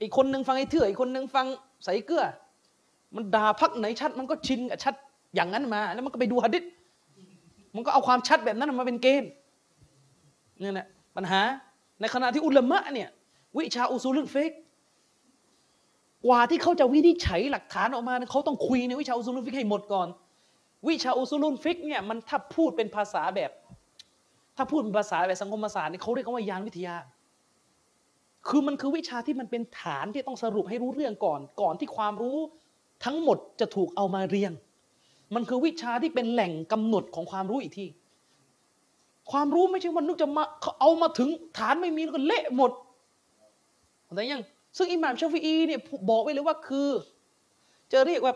อีกคนหนึ่งฟังไอ้เทือกอีกคนหนึ่งฟังใส่เกลือ มันด่าพักไหนชัด มันก็ชินกับชัดอย่างนั้นมา แล้วมันก็ไปดูหะดิษมันก็เอาความชัดแบบนั้นมาเป็นเกณฑ์นี่แหละปัญหาในขณะที่อุลามะเนี่ย วิชาอุซูลุลฟิก กว่าที่เขาจะวินิจฉัยหลักฐานออกมาเขาต้องคุยในวิชาอุซูลุลฟิกให้หมดก่อน วิชาอุซูลุลฟิกเนี่ยมันถ้าพูดเป็นภาษาแบบ ถ้าพูดเป็นภาษาแบบสังคมศาสตร์นี่เขาเรียกว่าญาณวิทยา คือมันคือวิชาที่มันเป็นฐานที่ต้องสรุปให้รู้เรื่องก่อน ก่อนที่ความรู้ทั้งหมดจะถูกเอามาเรียง มันคือวิชาที่เป็นแหล่งกำหนดของความรู้อีกทีความรู้ไม่ใช่วันนึกจะมาเอามาถึงฐานไม่มีแล้วก็เละหมดแต่ยัง ซึ่งอิหม่ามชาฟีอีเนี่ยบอกไว้เลยว่าคือ จะเรียกว่า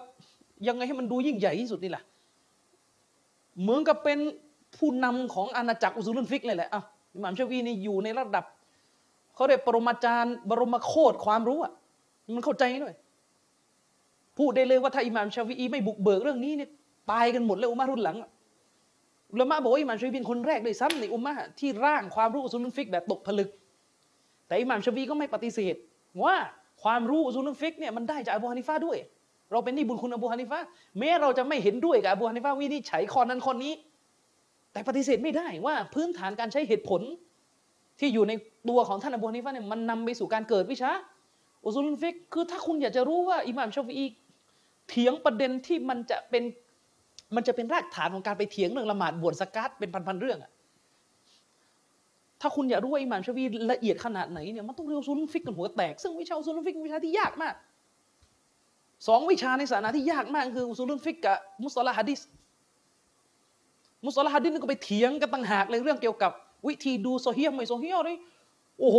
ยังไงให้มันดูยิ่งใหญ่ที่สุดนี่แหละเหมือนกับเป็นผู้นำของอาณาจักรอุซูลุนฟิกเลยแหละอะอิหม่ามชาฟีนี่อยู่ในระดับเขาเรียกปรมาจารย์บรมโคตรความรู้อะมันเข้าใจด้วยพูดได้เลยว่าถ้าอิหม่ามชาฟีอีไม่บุกเบิกเรื่องนี้เนี่ยตายกันหมดเลยอุมมารุ่นหลังอุลามะบอกว่าอิหม่ามชาฟีเป็นคนแรกเลยซ้ำในอุมมะที่ร่างความรู้อุซูลุนฟิกแบบตกผลึก แต่อิหม่ามชาฟีก็ไม่ปฏิเสธ ว่าความรู้อุซูลุนฟิกเนี่ยมันได้จากอบูฮานิฟาด้วย เราเป็นหนี้บุญคุณอบูฮานิฟาแม้เราจะไม่เห็นด้วยกับอบูฮานิฟาวินิจฉัยข้อนั้นข้อนี้ แต่ปฏิเสธไม่ได้ว่าพื้นฐานการใช้เหตุผล ที่อยู่ในตัวของท่านอบูฮานิฟะเนี่ยมันนำไปสู่การเกิดวิชาอุซูลุนฟิกคือถ้าคุณอยากจะรู้ว่าอิหม่ามชาฟีอีเถียงประเด็นที่มันจะเป็นมันจะเป็นรากฐานของการไปเถียงเรื่องละหมาดบวชซะกาตเป็นพันๆเรื่องอะ ถ้าคุณอยากรู้ว่าอิหม่ามชาฟีละเอียดขนาดไหนเนี่ยมันต้องเรียนอุซูลุนฟิกกันหัวแตก ซึ่งวิชาอุซูลุนฟิกเป็นวิชาที่ยากมากสองวิชาในศาสนาที่ยากมากคืออุซูลุนฟิกกับมุสตอละฮะดิษมุสลิฮะดิษนี่ก็ไปเถียงกันต่างหากเลยเรื่องเกี่ยวกับ วิธีดูโซเฮียไม่โซเฮียเลยโอ้โห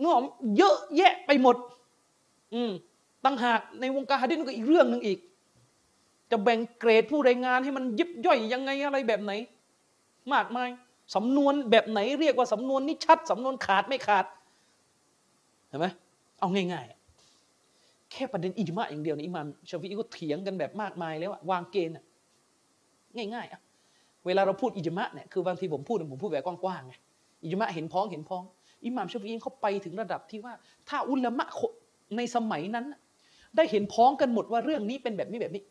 เนื้อเยอะแยะไปหมด อืมต่างหากในวงการฮะดิษก็อีกเรื่องหนึ่งอีก จะแบ่งเกรดผู้รายงานให้มันยิบย่อยยังไงอะไรแบบไหน มากมาย สำนวนแบบไหนเรียกว่าสำนวนนี้ชัดสำนวนขาดไม่ขาดเห็นไหมเอาง่ายๆ แค่ประเด็นอิจมาอย่างเดียวนี่อิมามชาฟีก็เถียงกันแบบมากมายแล้ววางเกณฑ์ง่ายๆอะเวลาเราพูดอิจมะเนี่ยคือบางทีผมพูดผมพูดแบบกว้างๆไงอิจมะเห็นพ้องเห็นพ้อง อิหม่ามชาฟีอีเขาไปถึงระดับที่ว่า ถ้าอุลามะในสมัยนั้น ได้เห็นพ้องกันหมดว่าเรื่องนี้เป็นแบบนี้แบบนี้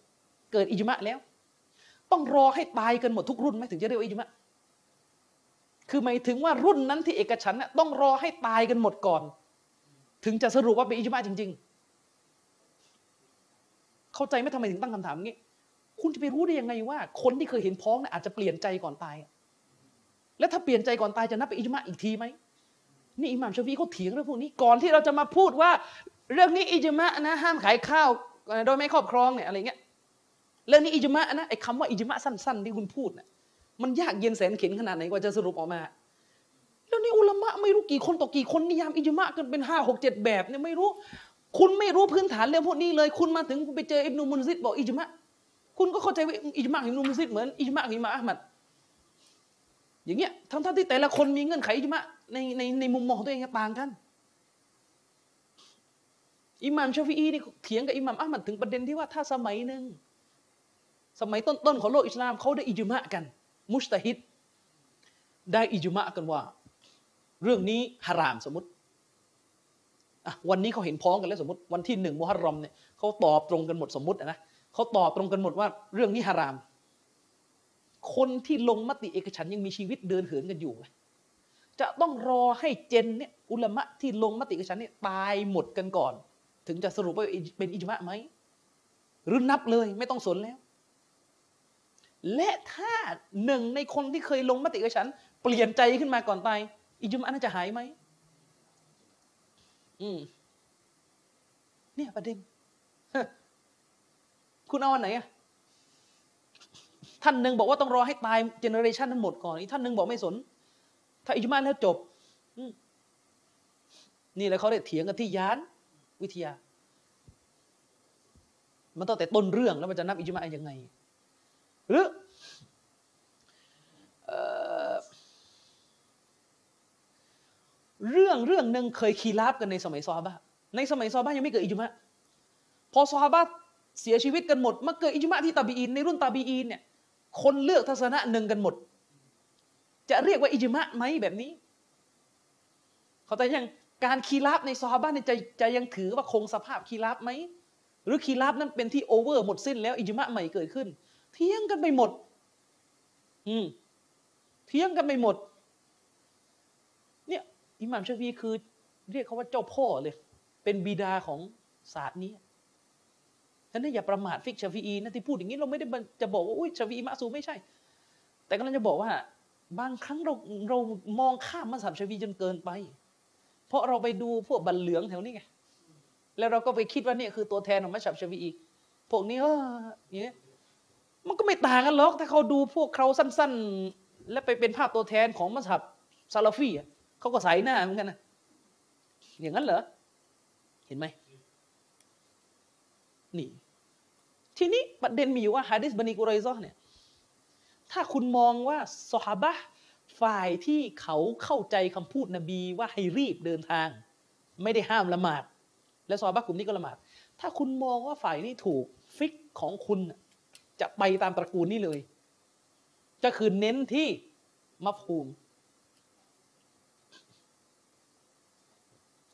เกิดอิจมะแล้ว ต้องรอให้ตายกันหมดทุกรุ่นไหมถึงจะเรียกว่าอิจมะ คือหมายถึงว่ารุ่นนั้นที่เอกฉันน่ะต้องรอให้ตายกันหมดก่อน ถึงจะสรุปว่าเป็นอิจมะจริง ๆ เข้าใจไหมทำไมถึงตั้งคำถามงี้ คุณจะไปรู้ได้ยังไงว่า คนที่เคยเห็นพ้องเนี่ยอาจจะเปลี่ยนใจก่อนตาย แล้วถ้าเปลี่ยนใจก่อนตายจะนับเป็นอิจมะอีกทีไหมนี่อิหม่ามชฟีเขาเถียงเรื่องพวกนี้ก่อนที่เราจะมาพูดว่า เรื่องนี้อิจมะนะห้ามขายข้าวโดยไม่ครอบครองเนี่ยอะไรเงี้ยเรื่องนี้อิจมะนะไอ้คำว่าอิจมะสั้น ๆ ที่คุณพูดน่ะ มันยากเย็นแสนเข็นขนาดไหนกว่าจะสรุปออกมา แล้วนี่อุลามะไม่รู้กี่คนต่อกี่คนนิยามอิจมะกันเป็นห้าหกเจ็ดแบบเนี่ยไม่รู้ คุณไม่รู้พื้นฐานเรื่องพวกนี้เลย คุณมาถึงไปเจออิบนุมุนซิดบอกอิจมะคุณก็เข้าใจว่าอิจมะอิบนุมุนซิดเหมือนอิจมะอิมามอัลมัดอย่างเงี้ยทั้งๆที่แต่ละคนมีเงื่อนไขอิจมะในในในมุมมองของตัวเองต่างกันอิหม่ามชาฟีอีนี่เถียงกับอิหม่ามอัลมัดถึงประเด็นที่ว่าถ้าสมัยหนึ่งสมัยต้นๆของโลกอิสลามเขาได้อิจมะกัน มุชตะฮิดได้อิจมะกันว่า เรื่องนี้ฮารามสมมติวันนี้เขาเห็นพ้องกันแล้วสมมติวันที่หนึ่งมุฮัรรอมเนี่ยเขาตอบตรงกันหมดสมมตินะเขาตอบตรงกันหมดว่าเรื่องนี้ฮาราม คนที่ลงมติเอกฉันยังมีชีวิตเดินเหินกันอยู่ จะต้องรอให้เจนเนี่ยอุลามะที่ลงมติเอกฉันเนี่ยตายหมดกันก่อน ถึงจะสรุปว่าเป็นอิจมะไหมหรือนับเลยไม่ต้องสนแล้ว และถ้าหนึ่งในคนที่เคยลงมติกับฉัน เปลี่ยนใจขึ้นมาก่อนตายอิจุมะน่าจะหายไหมอืมเนี่ยประเด็นคุณเอาอันไหนอะท่านหนึ่งบอกว่าต้องรอให้ตายเจเนอเรชันนั้นหมดก่อนอีกท่านหนึ่งบอกไม่สน ถ้าอิจุมาแล้วจบนี่แหละเขาได้เถียงกันที่ยานวิทยา มันตั้งแต่ต้นเรื่องแล้วมันจะนับอิจุมาอย่างไง หรือเรื่องเรื่องหนึ่งเคยคีราบกันในสมัยซอฮาบะในสมัยซอฮาบะยังไม่เกิดอิจมะพอซอฮาบะเสียชีวิตกันหมดมาเกิดอิจมะที่ตาบีอินในรุ่นตาบีอินเนี่ยคนเลือกทัศนะหนึ่งกันหมด จะเรียกว่าอิจมะไหมแบบนี้ เขาแต่ยังการคิลาฟในซอฮาบะเนี่ยจะจะยังถือว่าคงสภาพคิลาฟไหมหรือคิลาฟนั้นเป็นที่ over หมดสิ้นแล้วอิจมะใหม่เกิดขึ้น เที่ยงกันไปหมด อืม เที่ยงกันไปหมด เนี่ยอิหม่ามชาฟีคือ เรียกเขาว่าเจ้าพ่อเลย เป็นบิดาของศาสตร์นี้ฉะนั้นอย่าประมาทฟิกชาฟีอีนะที่พูดอย่างนี้เราไม่ได้จะบอกว่าอุ้ยชาฟีอีมาซูไม่ใช่ แต่ก็เราจะบอกว่า บางครั้งเราเรามองข้ามมัสยิดชาฟีจนเกินไป เพราะเราไปดูพวกบัลเหลืองแถวนี้ไงแล้วเราก็ไปคิดว่าเนี่ยคือตัวแทนของมัสยิดชาฟีอีพวกนี้เอออย่างนี้ มันก็ไม่ต่างกันหรอก ถ้าเขาดูพวกเขาสั้น ๆ แล้วไปเป็นภาพตัวแทนของมัสยิดซาลาฟีเขาก็ใส่หน้าเหมือนกันนะอย่างนั้นเหรอ เห็นไหมนี่ ทีนี้ประเด็นมีอยู่ว่าฮะดิษบันิกุไรซอเนี่ย ถ้าคุณมองว่าสฮาบะฝ่ายที่เขาเข้าใจคำพูดนบีว่าให้รีบเดินทาง ไม่ได้ห้ามละหมาด และซอฮาบะกลุ่มนี้ก็ละหมาด ถ้าคุณมองว่าฝ่ายนี้ถูกฟิกของคุณ จะไปตามตระกูลนี้เลยจะคือเน้นที่มัฟฮูม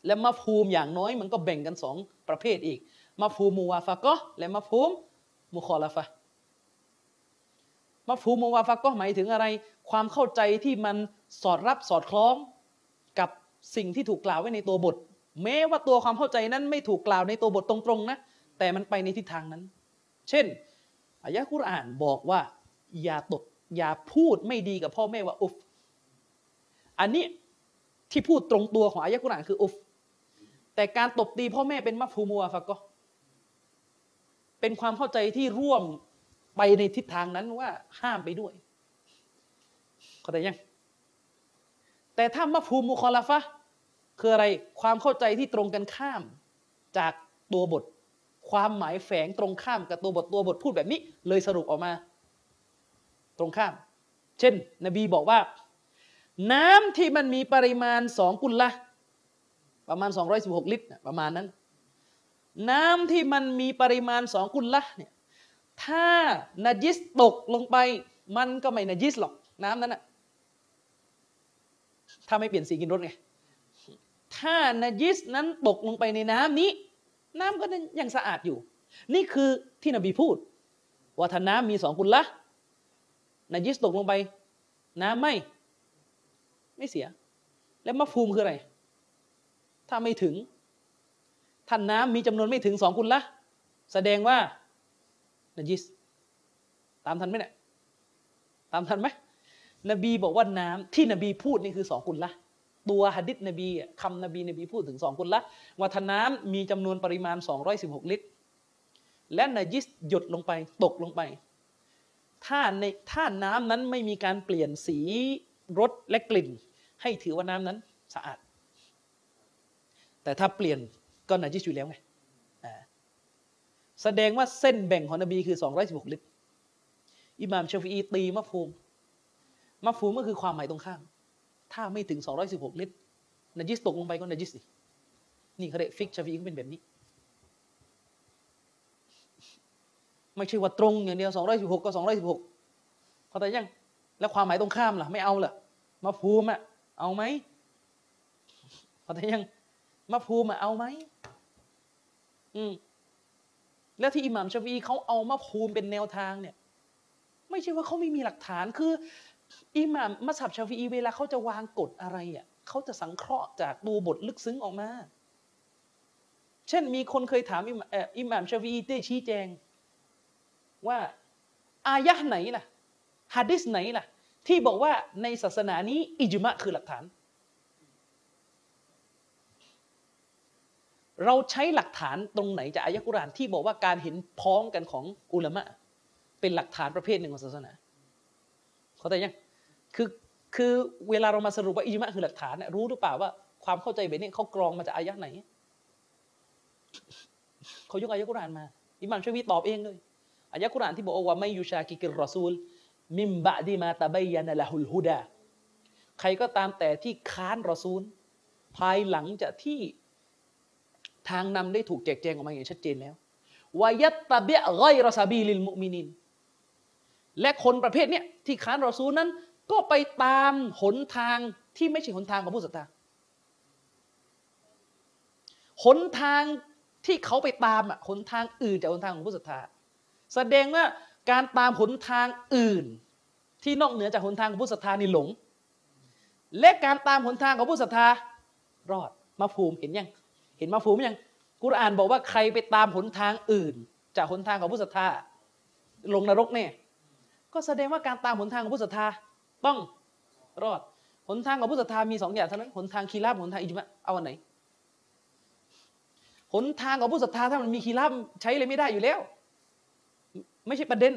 และมัฟฮูมอย่างน้อยมันก็แบ่งกันสองประเภทอีกมัฟฮูมมูวาฟะก็และมัฟฮูมมุคอลาฟะมัฟฮูมมูวาฟะก็หมายถึงอะไร ความเข้าใจที่มันสอดรับสอดคล้องกับสิ่งที่ถูกกล่าวไว้ในตัวบท แม้ว่าตัวความเข้าใจนั้นไม่ถูกกล่าวในตัวบทตรงๆนะแต่มันไปในทิศทางนั้น เช่น อายะคุรอานบอกว่า อย่าตดอย่าพูดไม่ดีกับพ่อแม่ว่าอุฟ อันนี้ที่พูดตรงตัวของอายะคุรอานคืออุฟ แต่การตบตีพ่อแม่เป็นมัฟฮูมัวฟะก็ เป็นความเข้าใจที่ร่วมไปในทิศทางนั้นว่าห้ามไปด้วยเข้าใจยัง แต่ถ้ามัฟฮูมุคอลาฟะคืออะไรความเข้าใจที่ตรงกันข้ามจากตัวบท ความหมายแฝงตรงข้ามกับตัวบทตัวบทพูดแบบนี้ เลยสรุปออกมา ตรงข้าม เช่น นบีบอกว่า น้ำที่มันมีปริมาณสองกุลละประมาณ 216 ลิตรประมาณนั้น น้ำที่มันมีปริมาณสองกุลละเนี่ยถ้านาจิสตกลงไปมันก็ไม่นาจิสหรอก น้ำนั้นน่ะถ้าไม่เปลี่ยนสีกินรถไงถ้านาจิสนั้นตกลงไปในน้ำนี้ น้ำก็ยังสะอาดอยู่ นี่คือที่นบีพูด ว่าถ้าน้ำมีสองกุลละนาจิสตกลงไป น้ำไม่ ไม่เสีย แล้วมะฟูมคืออะไร ถ้าไม่ถึงท่านน้ำมีจำนวนไม่ถึงสองกุลละแสดงว่านาจิส ตามทันไหมเนี่ยตามทันไหมนบีบอกว่าน้ำที่นบีพูดนี่คือสองกุลละ ตัวหะดิษนบีคำนบีนบีพูดถึงสองกุละว่าถ้าน้ำมีจำนวนปริมาณ 216 ลิตร และนาจิสหยดลงไปตกลงไป ถ้าในถ้าน้ำนั้นไม่มีการเปลี่ยนสีรสและกลิ่น ให้ถือว่าน้ำนั้นสะอาด แต่ถ้าเปลี่ยนก็นาจิสอยู่แล้วไงแสดงว่าเส้นแบ่งของนบีคือ 216 ลิตร อิหม่ามชฟีอีตีมะฟูมมะฟูมก็คือความหมายตรงข้าม ถ้าไม่ถึง 216 ลิตรนจิสตกลงไปก็นจิสสินี่เขาเรียกฟิกชาฟีอีก็เป็นแบบนี้ ไม่ใช่ว่าตรงอย่างเดียว 216 ก็ 216เข้าใจยัง แล้วความหมายตรงข้ามล่ะ ไม่เอาล่ะมาภูมิอะเอาไหมเข้าใจยังมาภูมิอะเอาไหมอืมแล้วที่อิหม่ามชาฟีเขาเอามาภูมิเป็นแนวทางเนี่ย ไม่ใช่ว่าเขาไม่มีหลักฐานคือ อิหม่ามมัสฮับชาฟีเวลาเขาจะวางกฎอะไรอะเขาจะสังเคราะห์จากดูบทลึกซึ้งออกมา เช่นมีคนเคยถามอิหม่ามชาฟีได้ชี้แจง ว่าอายะไหนล่ะฮะดิษไหนล่ะ ที่บอกว่าในศาสนานี้อิจมะคือหลักฐาน เราใช้หลักฐานตรงไหนจากอายะกุรานที่บอกว่าการเห็นพ้องกันของอุลามะเป็นหลักฐานประเภทหนึ่งของศาสนา เขาแต่ยังคือคือเวลาเรามาสรุปว่าอิจมะคือหลักฐานเนี่ยรู้หรือเปล่าว่าความเข้าใจแบบนี้เขากรองมาจากอายะไหนเขายกอายะกุรานมา อิหม่ามชวีตอบเองเลยอายะกุรานที่บอกว่าไม่ยูชากิกิรรอซูล มิมบะดีมาตะบยานะละฮุลฮุดาใครก็ตามแต่ที่ค้านรอซูล ภายหลังจากที่ทางนำได้ถูกแจกแจงออกมาอย่างชัดเจนแล้ววายัตตะเบะไกรซาบีลิลมุมินิน และคนประเภทเนี้ยที่ค้านรอซูลนั้น ก็ไปตามหนทางที่ไม่ใช่หนทางของผู้ศรัทธาหนทางที่เขาไปตามอะหนทางอื่นจากหนทางของผู้ศรัทธาแสดงว่าการตามหนทางอื่น ที่นอกเหนือจากหนทางของผู้ศรัทธานี่หลง และการตามหนทางของผู้ศรัทธารอดมาภูมิเห็นยัง เห็นมาภูมิยังกุรอานบอกว่าใครไปตามหนทางอื่น จากหนทางของผู้ศรัทธาลงนรกเนี่ย ก็แสดงว่าการตามหนทางของผู้ศรัทธาต้องรอดหนทางของผู้ศรัทธามีสองอย่างเท่านั้นหนทางคีราบหนทางอิจมะเอาอันไหนหนทางของผู้ศรัทธาถ้ามันมีคีราบใช้เลยไม่ได้อยู่แล้ว ไม่ใช่ประเด็น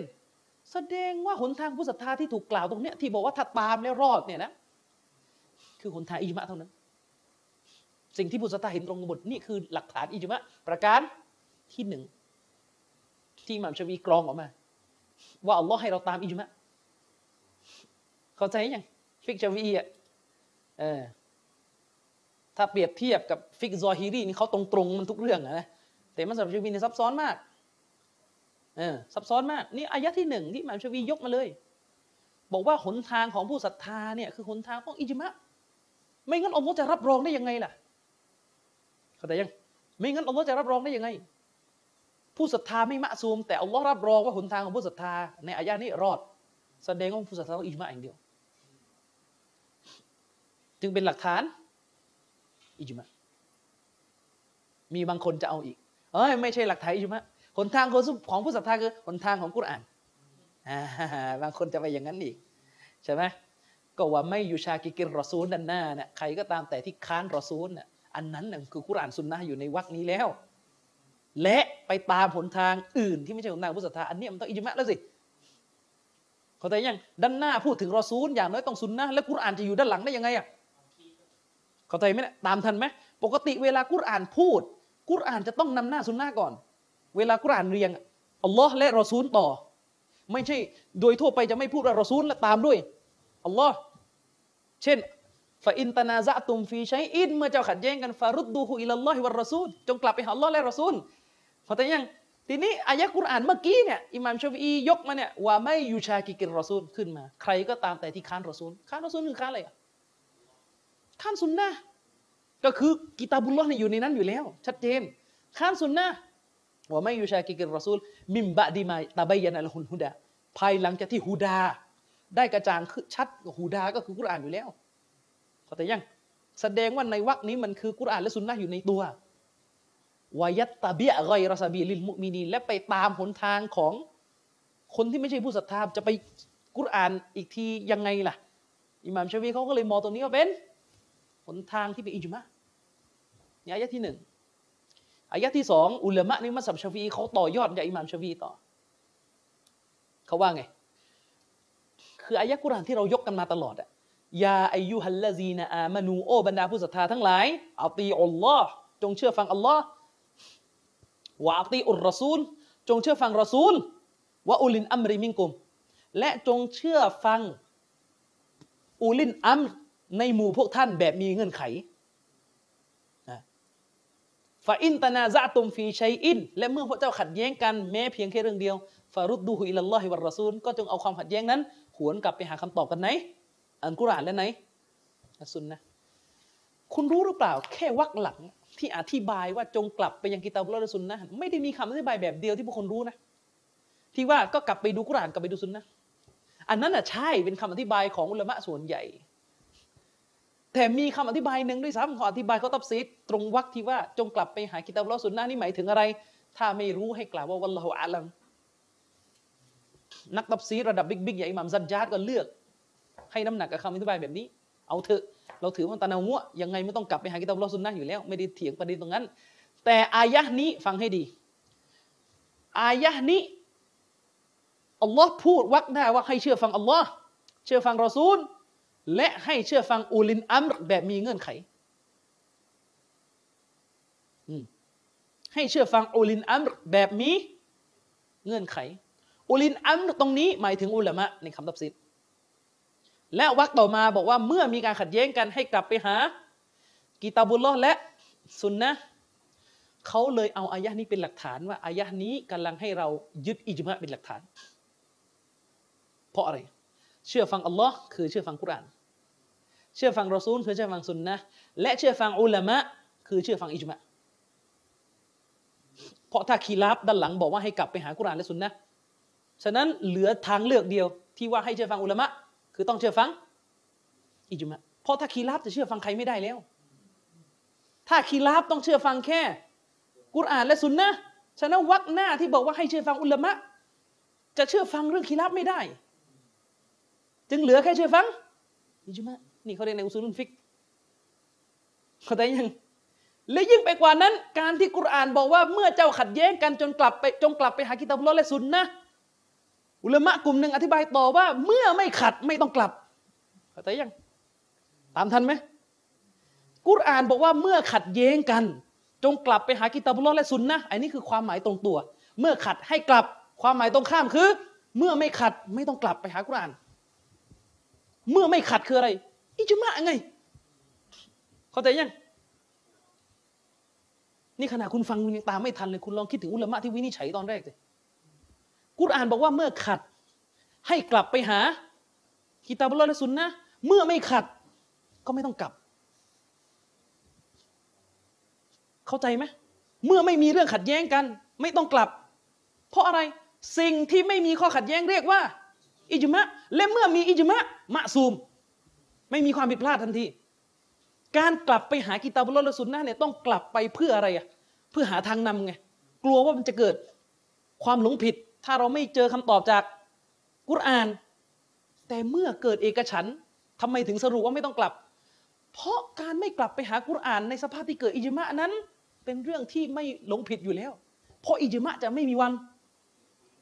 แสดงว่าหนทางผู้ศรัทธาที่ถูกกล่าวตรงเนี้ยที่บอกว่าถ้าตามแล้วรอดเนี่ยนะคือหนทางอิจมะเท่านั้น สิ่งที่ผู้ศรัทธาเห็นตรงกันหมดนี่คือหลักฐานอิจมะประการที่หนึ่งอิหม่ามชาฟีอีกรองออกมา ว่าอัลลอฮ์ให้เราตามอิจมะเข้าใจยังฟิกชาฟีอีอะเออถ้าเปรียบเทียบกับฟิกซอฮีรีนี่เขาตรงๆมันทุกเรื่องนะแต่มันสำหรับชาฟีอีนี่ซับซ้อนมากเออซับซ้อนมากนี่อายะที่หนึ่งที่อิหม่ามชาฟีอียกมาเลย บอกว่าหนทางของผู้ศรัทธาเนี่ยคือหนทางต้องอิจมะไม่งั้นอัลลอฮ์จะรับรองได้ยังไงล่ะเข้าใจยัง ไม่งั้นอัลลอฮ์จะรับรองได้ยังไง ผู้ศรัทธาไม่มะซูม แต่อัลลอฮ์รับรองว่าหนทางของผู้ศรัทธาในอายะนี้รอด แสดงว่าผู้ศรัทธาต้องอิจมะอย่างเดียว จึงเป็นหลักฐาน อิจมะมีบางคนจะเอาอีก เอ้ยไม่ใช่หลักฐานอิจมะหนทางของผู้ศรัทธาคือหนทางของกุรอานบางคนจะไปอย่างนั้นอีกใช่ไหมก็ว่าไม่ยูชากิกิรรอซูลด้านหน้าเนี่ยใครก็ตามแต่ที่ค้านรอซูลเนี่ยอันนั้นน่ยคือกุรอานสุนนะอยู่ในวรรคนี้แล้ว และไปตามหนทางอื่นที่ไม่ใช่หนทางผู้ศรัทธาอันนี้มันต้องอิจมะแล้วสิเข้าใจยังด้านหน้าพูดถึงรอซูลอย่างน้อยต้องสุนนะแล้วกุรอานจะอยู่ด้านหลังได้ยังไงอะเข้าใจไหมเนี่ยตามทันไหมปกติเวลากุรอานพูด กุรอานจะต้องนำหน้าสุนนะก่อน เวลากุรอานเรียงอัลลอฮ์และรอซูลต่อ ไม่ใช่โดยทั่วไปจะไม่พูดว่ารอซูลและตามด้วยอัลลอฮ์เช่นفإن تنازعتم في شيءเมื่อเจ้าขัดแย้งกันفردوه إلى الله والرسولจงกลับไปหาอัลลอฮ์และรอซูล เข้าใจยังทีนี้อายะกุรอานเมื่อกี้เนี่ยอิหม่ามชาฟียกมาเนี่ยว่าومن يشاقق الرسولขึ้นมา ใครก็ตามแต่ที่ค้านรอซูลค้านรอซูลคือค้านอะไรอะค้านสุนนะก็คือกิตาบุลลอฮ์เนี่ยอยู่ในนั้นอยู่แล้ว ชัดเจนค้านสุนนะว่าไม่ยูชากิกิรรอซูลมิมบะดีมาตาบยานะละฮุนฮุดาภายหลังจากที่ฮูดา ได้กระจ่างชัดฮูดาก็คือกุรอานอยู่แล้วเข้าใจยังแสดงว่าในวรรคนี้มันคือกุรอานและสุนนะอยู่ในตัว วายัตตาเบียกอยรสบีลิลมุมินีและไปตามหนทางของคนที่ไม่ใช่ผู้ศรัทธาจะไปกุรอานอีกทียังไงล่ะ อิหม่ามชาวีเขาก็เลยมองตรงนี้ว่าเป็นหนทางที่เป็นอิจมะนี่อายะที่หนึ่งอายะที่สองอุลามะในมัสยิดชาวีเขาต่อยอดจากอิหม่ามชาวีต่อเขาว่าไง คืออายะกุรอานที่เรายกกันมาตลอดอะยาอายุฮัลลาซีนอามานูโอบรรดาผู้ศรัทธาทั้งหลายอัตีอัลลอฮ์จงเชื่อฟังอัลลอฮ์ วะอัตีอุรรซูล จงเชื่อฟังรอซูลวะอุลินอัมริมิงกุม และจงเชื่อฟังอุลินอัมในหมู่พวกท่านแบบมีเงื่อนไขฟาอินตนาซะตุมฟีชัยอิน และเมื่อพวกเจ้าขัดแย้งกันแม้เพียงแค่เรื่องเดียวฟารุดดูฮุอิลลอฮิวะรอซูลก็จงเอาความขัดแย้งนั้นหวนกลับไปหาคำตอบกันไหน อันกุรอานและไหนอัสุนนะ คุณรู้หรือเปล่า แค่วักหลัง ที่อธิบายว่าจงกลับไปยังกิตาบุลและซุนนะไม่ได้มีคำอธิบายแบบเดียวที่พวกคนรู้นะ ที่ว่าก็กลับไปดูกุรานกลับไปดูซุนนะอันนั้นอะใช่เป็นคำอธิบายของอุลามะส่วนใหญ่ แต่มีคำอธิบายหนึ่งด้วยซ้ำขออธิบายเขาตับซีดตรงวักที่ว่าจงกลับไปหากิตาบุลซุนนะนี่หมายถึงอะไร ถ้าไม่รู้ให้กล่าวว่าวัลลอฮุอาลัมนักตับซีดระดับบิ๊กๆอย่างอิหม่ามซันจาดก็เลือก ให้น้ำหนักกับคำอธิบายแบบนี้ เอาเถอะ เราถือว่าตานามัวยังไงไม่ต้องกลับไปหากิตาบุลซุนนะอยู่แล้ว ไม่ได้เถียงประเด็นตรงนั้น แต่อายะนี้ฟังให้ดี อายะนี้อัลลอฮ์พูดวักได้าว่าให้เชื่อฟังอัลลอฮ์เชื่อฟังรอซูล และให้เชื่อฟังอูลินอัมรแบบมีเงื่อนไขให้เชื่อฟังอูลินอัมรแบบมีเงื่อนไข อูลินอัมรตรงนี้หมายถึงอุลามะในคำตับซิด และวักต่อมาบอกว่าเมื่อมีการขัดแย้งกันให้กลับไปหากิตาบุลลอและสุนนะเขาเลยเอาอายะนี้เป็นหลักฐานว่าอายะนี้กำลังให้เรายึดอิจมะเป็นหลักฐาน เพราะอะไร เชื่อฟังอัลลอฮ์คือเชื่อฟังกุราน เชื่อฟังรอซูลคือเชื่อฟังสุนนะและเชื่อฟังอุลามะคือเชื่อฟังอิจมะเพราะถ้าคีราบด้านหลังบอกว่าให้กลับไปหากุรานและสุนนะฉะนั้นเหลือทางเลือกเดียวที่ว่าให้เชื่อฟังอุลามะ คือต้องเชื่อฟังอิจมะเพราะถ้าคีราบจะเชื่อฟังใครไม่ได้แล้ว ถ้าคีราบต้องเชื่อฟังแค่ กุรอานและสุนนะฉะนั้นวักหน้าที่บอกว่าให้เชื่อฟังอุลามะ จะเชื่อฟังเรื่องคีราบไม่ได้ จึงเหลือแค่เชื่อฟังอิจมะนี่เขาเรียกในอุซูลุนฟิกเข้าใจยังและยิ่งไปกว่านั้น การที่กุรอานบอกว่าเมื่อเจ้าขัดแย้งกันจนกลับไปจงกลับไปหากิตาบุลและสุนนะ อุลามะกลุ่มหนึ่งอธิบายต่อว่า เมื่อไม่ขัดไม่ต้องกลับเข้าใจยัง ตามทันไหมกุรอานบอกว่าเมื่อขัดแย้งกัน จงกลับไปหากิตาบุลและสุนนะอันนี้คือความหมายตรงตัว เมื่อขัดให้กลับความหมายตรงข้ามคือ เมื่อไม่ขัดไม่ต้องกลับไปหากุรอาน เมื่อไม่ขัดคืออะไรอิจมะไง เข้าใจยังนี่ขณะคุณฟังคุณยังตามไม่ทันเลย คุณลองคิดถึงอุลามะที่วินิจฉัยตอนแรกสิ กุรอานบอกว่าเมื่อขัด ให้กลับไปหากิตาบุลและสุนนะเมื่อไม่ขัด ก็ไม่ต้องกลับ เข้าใจไหมเมื่อไม่มีเรื่องขัดแย้งกัน ไม่ต้องกลับ เพราะอะไรสิ่งที่ไม่มีข้อขัดแย้งเรียกว่า อิจมะและเมื่อมีอิจมะมะซูม ไม่มีความผิดพลาดทันที การกลับไปหากิตาบุลและสุนนะเนี่ยต้องกลับไปเพื่ออะไรอะเพื่อหาทางนำไงกลัวว่ามันจะเกิดความหลงผิด ถ้าเราไม่เจอคำตอบจากกุรอาน แต่เมื่อเกิดเอกฉันทำไมถึงสรุปว่าไม่ต้องกลับ เพราะการไม่กลับไปหากุรอานในสภาพที่เกิดอิจมะนั้น เป็นเรื่องที่ไม่หลงผิดอยู่แล้ว เพราะอิจมะจะไม่มีวัน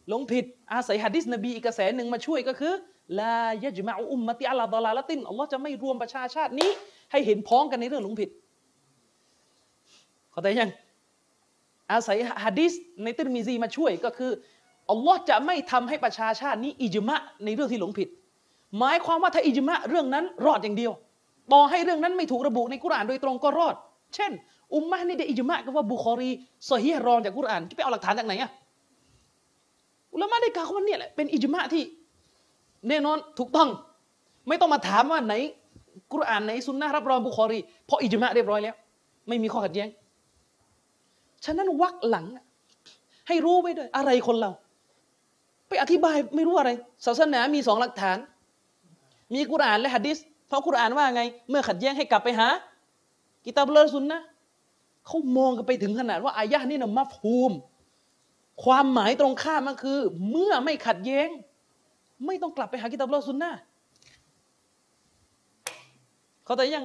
หลงผิดอาศัยฮะดิษนบีอีกกระแสหนึ่งมาช่วยก็คือลายะจมะอุมมติอัลลอฮ์ลาละตินอัลลอฮ์จะไม่รวมประชาชาตินี้ ให้เห็นพ้องกันในเรื่องหลงผิดเข้าใจยังอาศัยฮะดิษในติรมิซีมาช่วยก็คือ อัลลอฮ์จะไม่ทำให้ประชาชาตินี้อิจมะในเรื่องที่หลงผิด หมายความว่าถ้าอิจมะเรื่องนั้นรอดอย่างเดียว ต่อให้เรื่องนั้นไม่ถูกระบุในกุรานโดยตรงก็รอด เช่น อุมมะนี่ได้อิจมะกันว่าบุคอรีซอฮีรองจากกุรานจะไปเอาหลักฐานจากไหนอะอุลามะได้กล่าวว่าเนี่ยแหละเป็นอิจมะที่แน่นอนถูกต้อง ไม่ต้องมาถามว่าไหนกุรานไหนซุนนะรับรองบุคอรีเพราะอิจมะเรียบร้อยแล้ว ไม่มีข้อขัดแย้ง ฉะนั้นวักหลัง ให้รู้ไว้ด้วยอะไรคนเรา ไปอธิบายไม่รู้อะไร ศาสนามีสองหลักฐาน มีกุรานและหะดิษเพราะกุรานว่าไง เมื่อขัดแย้งให้กลับไปหา กิตาบเลซุนนะเขามองกันไปถึงขนาดว่าอายะนี่นะมัฟฮูม ความหมายตรงข้ามมันคือ เมื่อไม่ขัดแย้ง ไม่ต้องกลับไปหากิตาบเลซุนนะเขาแต่ยัง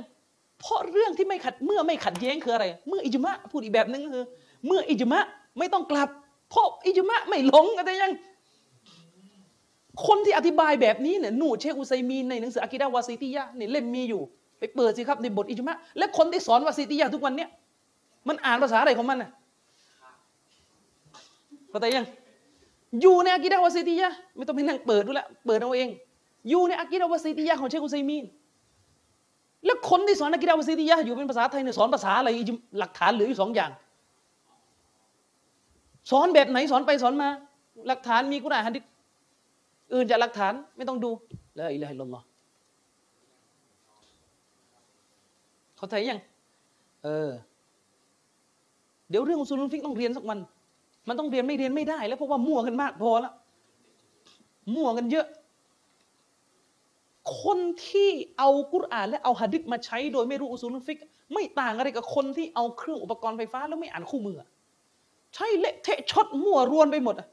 เพราะเรื่องที่ไม่ขัดเมื่อไม่ขัดแย้งคืออะไร เมื่ออิจมะพูดอีกแบบนึงคือ เมื่ออิจมะไม่ต้องกลับเพราะอิจมะไม่หลงกันแต่ยัง คนที่อธิบายแบบนี้เนี่ยนูเชคอุไซมีนในหนังสืออากิดาวาซิติยะเนี่ยเล่มมีอยู่ ไปเปิดสิครับในบทอิจมะและคนที่สอนวาซิติยะทุกวันเนี่ยมันอ่านภาษาอะไรของมันน่ะเข้าใจยังอยู่ในอากิดาวาซิติยะไม่ต้องไปนั่งเปิดดูแลเปิดเอาเอง อยู่ในอากิดาวาซิติยะของเชคอุไซมีนแล้วคนที่สอนอากิดาวาซิติยะอยู่เป็นภาษาไทยเนี่ยสอนภาษาอะไรหลักฐานเหลืออยู่สองอย่าง สอนแบบไหนสอนไปสอนมา หลักฐานมีกุรอานฮะดิษ อื่นจากหลักฐานไม่ต้องดูละอิละฮิลลอฮ์เข้าใจยังเออเดี๋ยวเรื่องอุซูลุนฟิกต้องเรียนสักวัน มันต้องเรียนไม่เรียนไม่ได้ แล้วเพราะว่ามั่วกันมากพอแล้วมั่วกันเยอะ คนที่เอากุรอานและเอาหะดิษมาใช้โดยไม่รู้อุซูลุนฟิก ไม่ต่างอะไรกับคนที่เอาเครื่องอุปกรณ์ไฟฟ้าแล้วไม่อ่านคู่มือ ใช่เละเทะช็อตมั่วรวนไปหมดอะ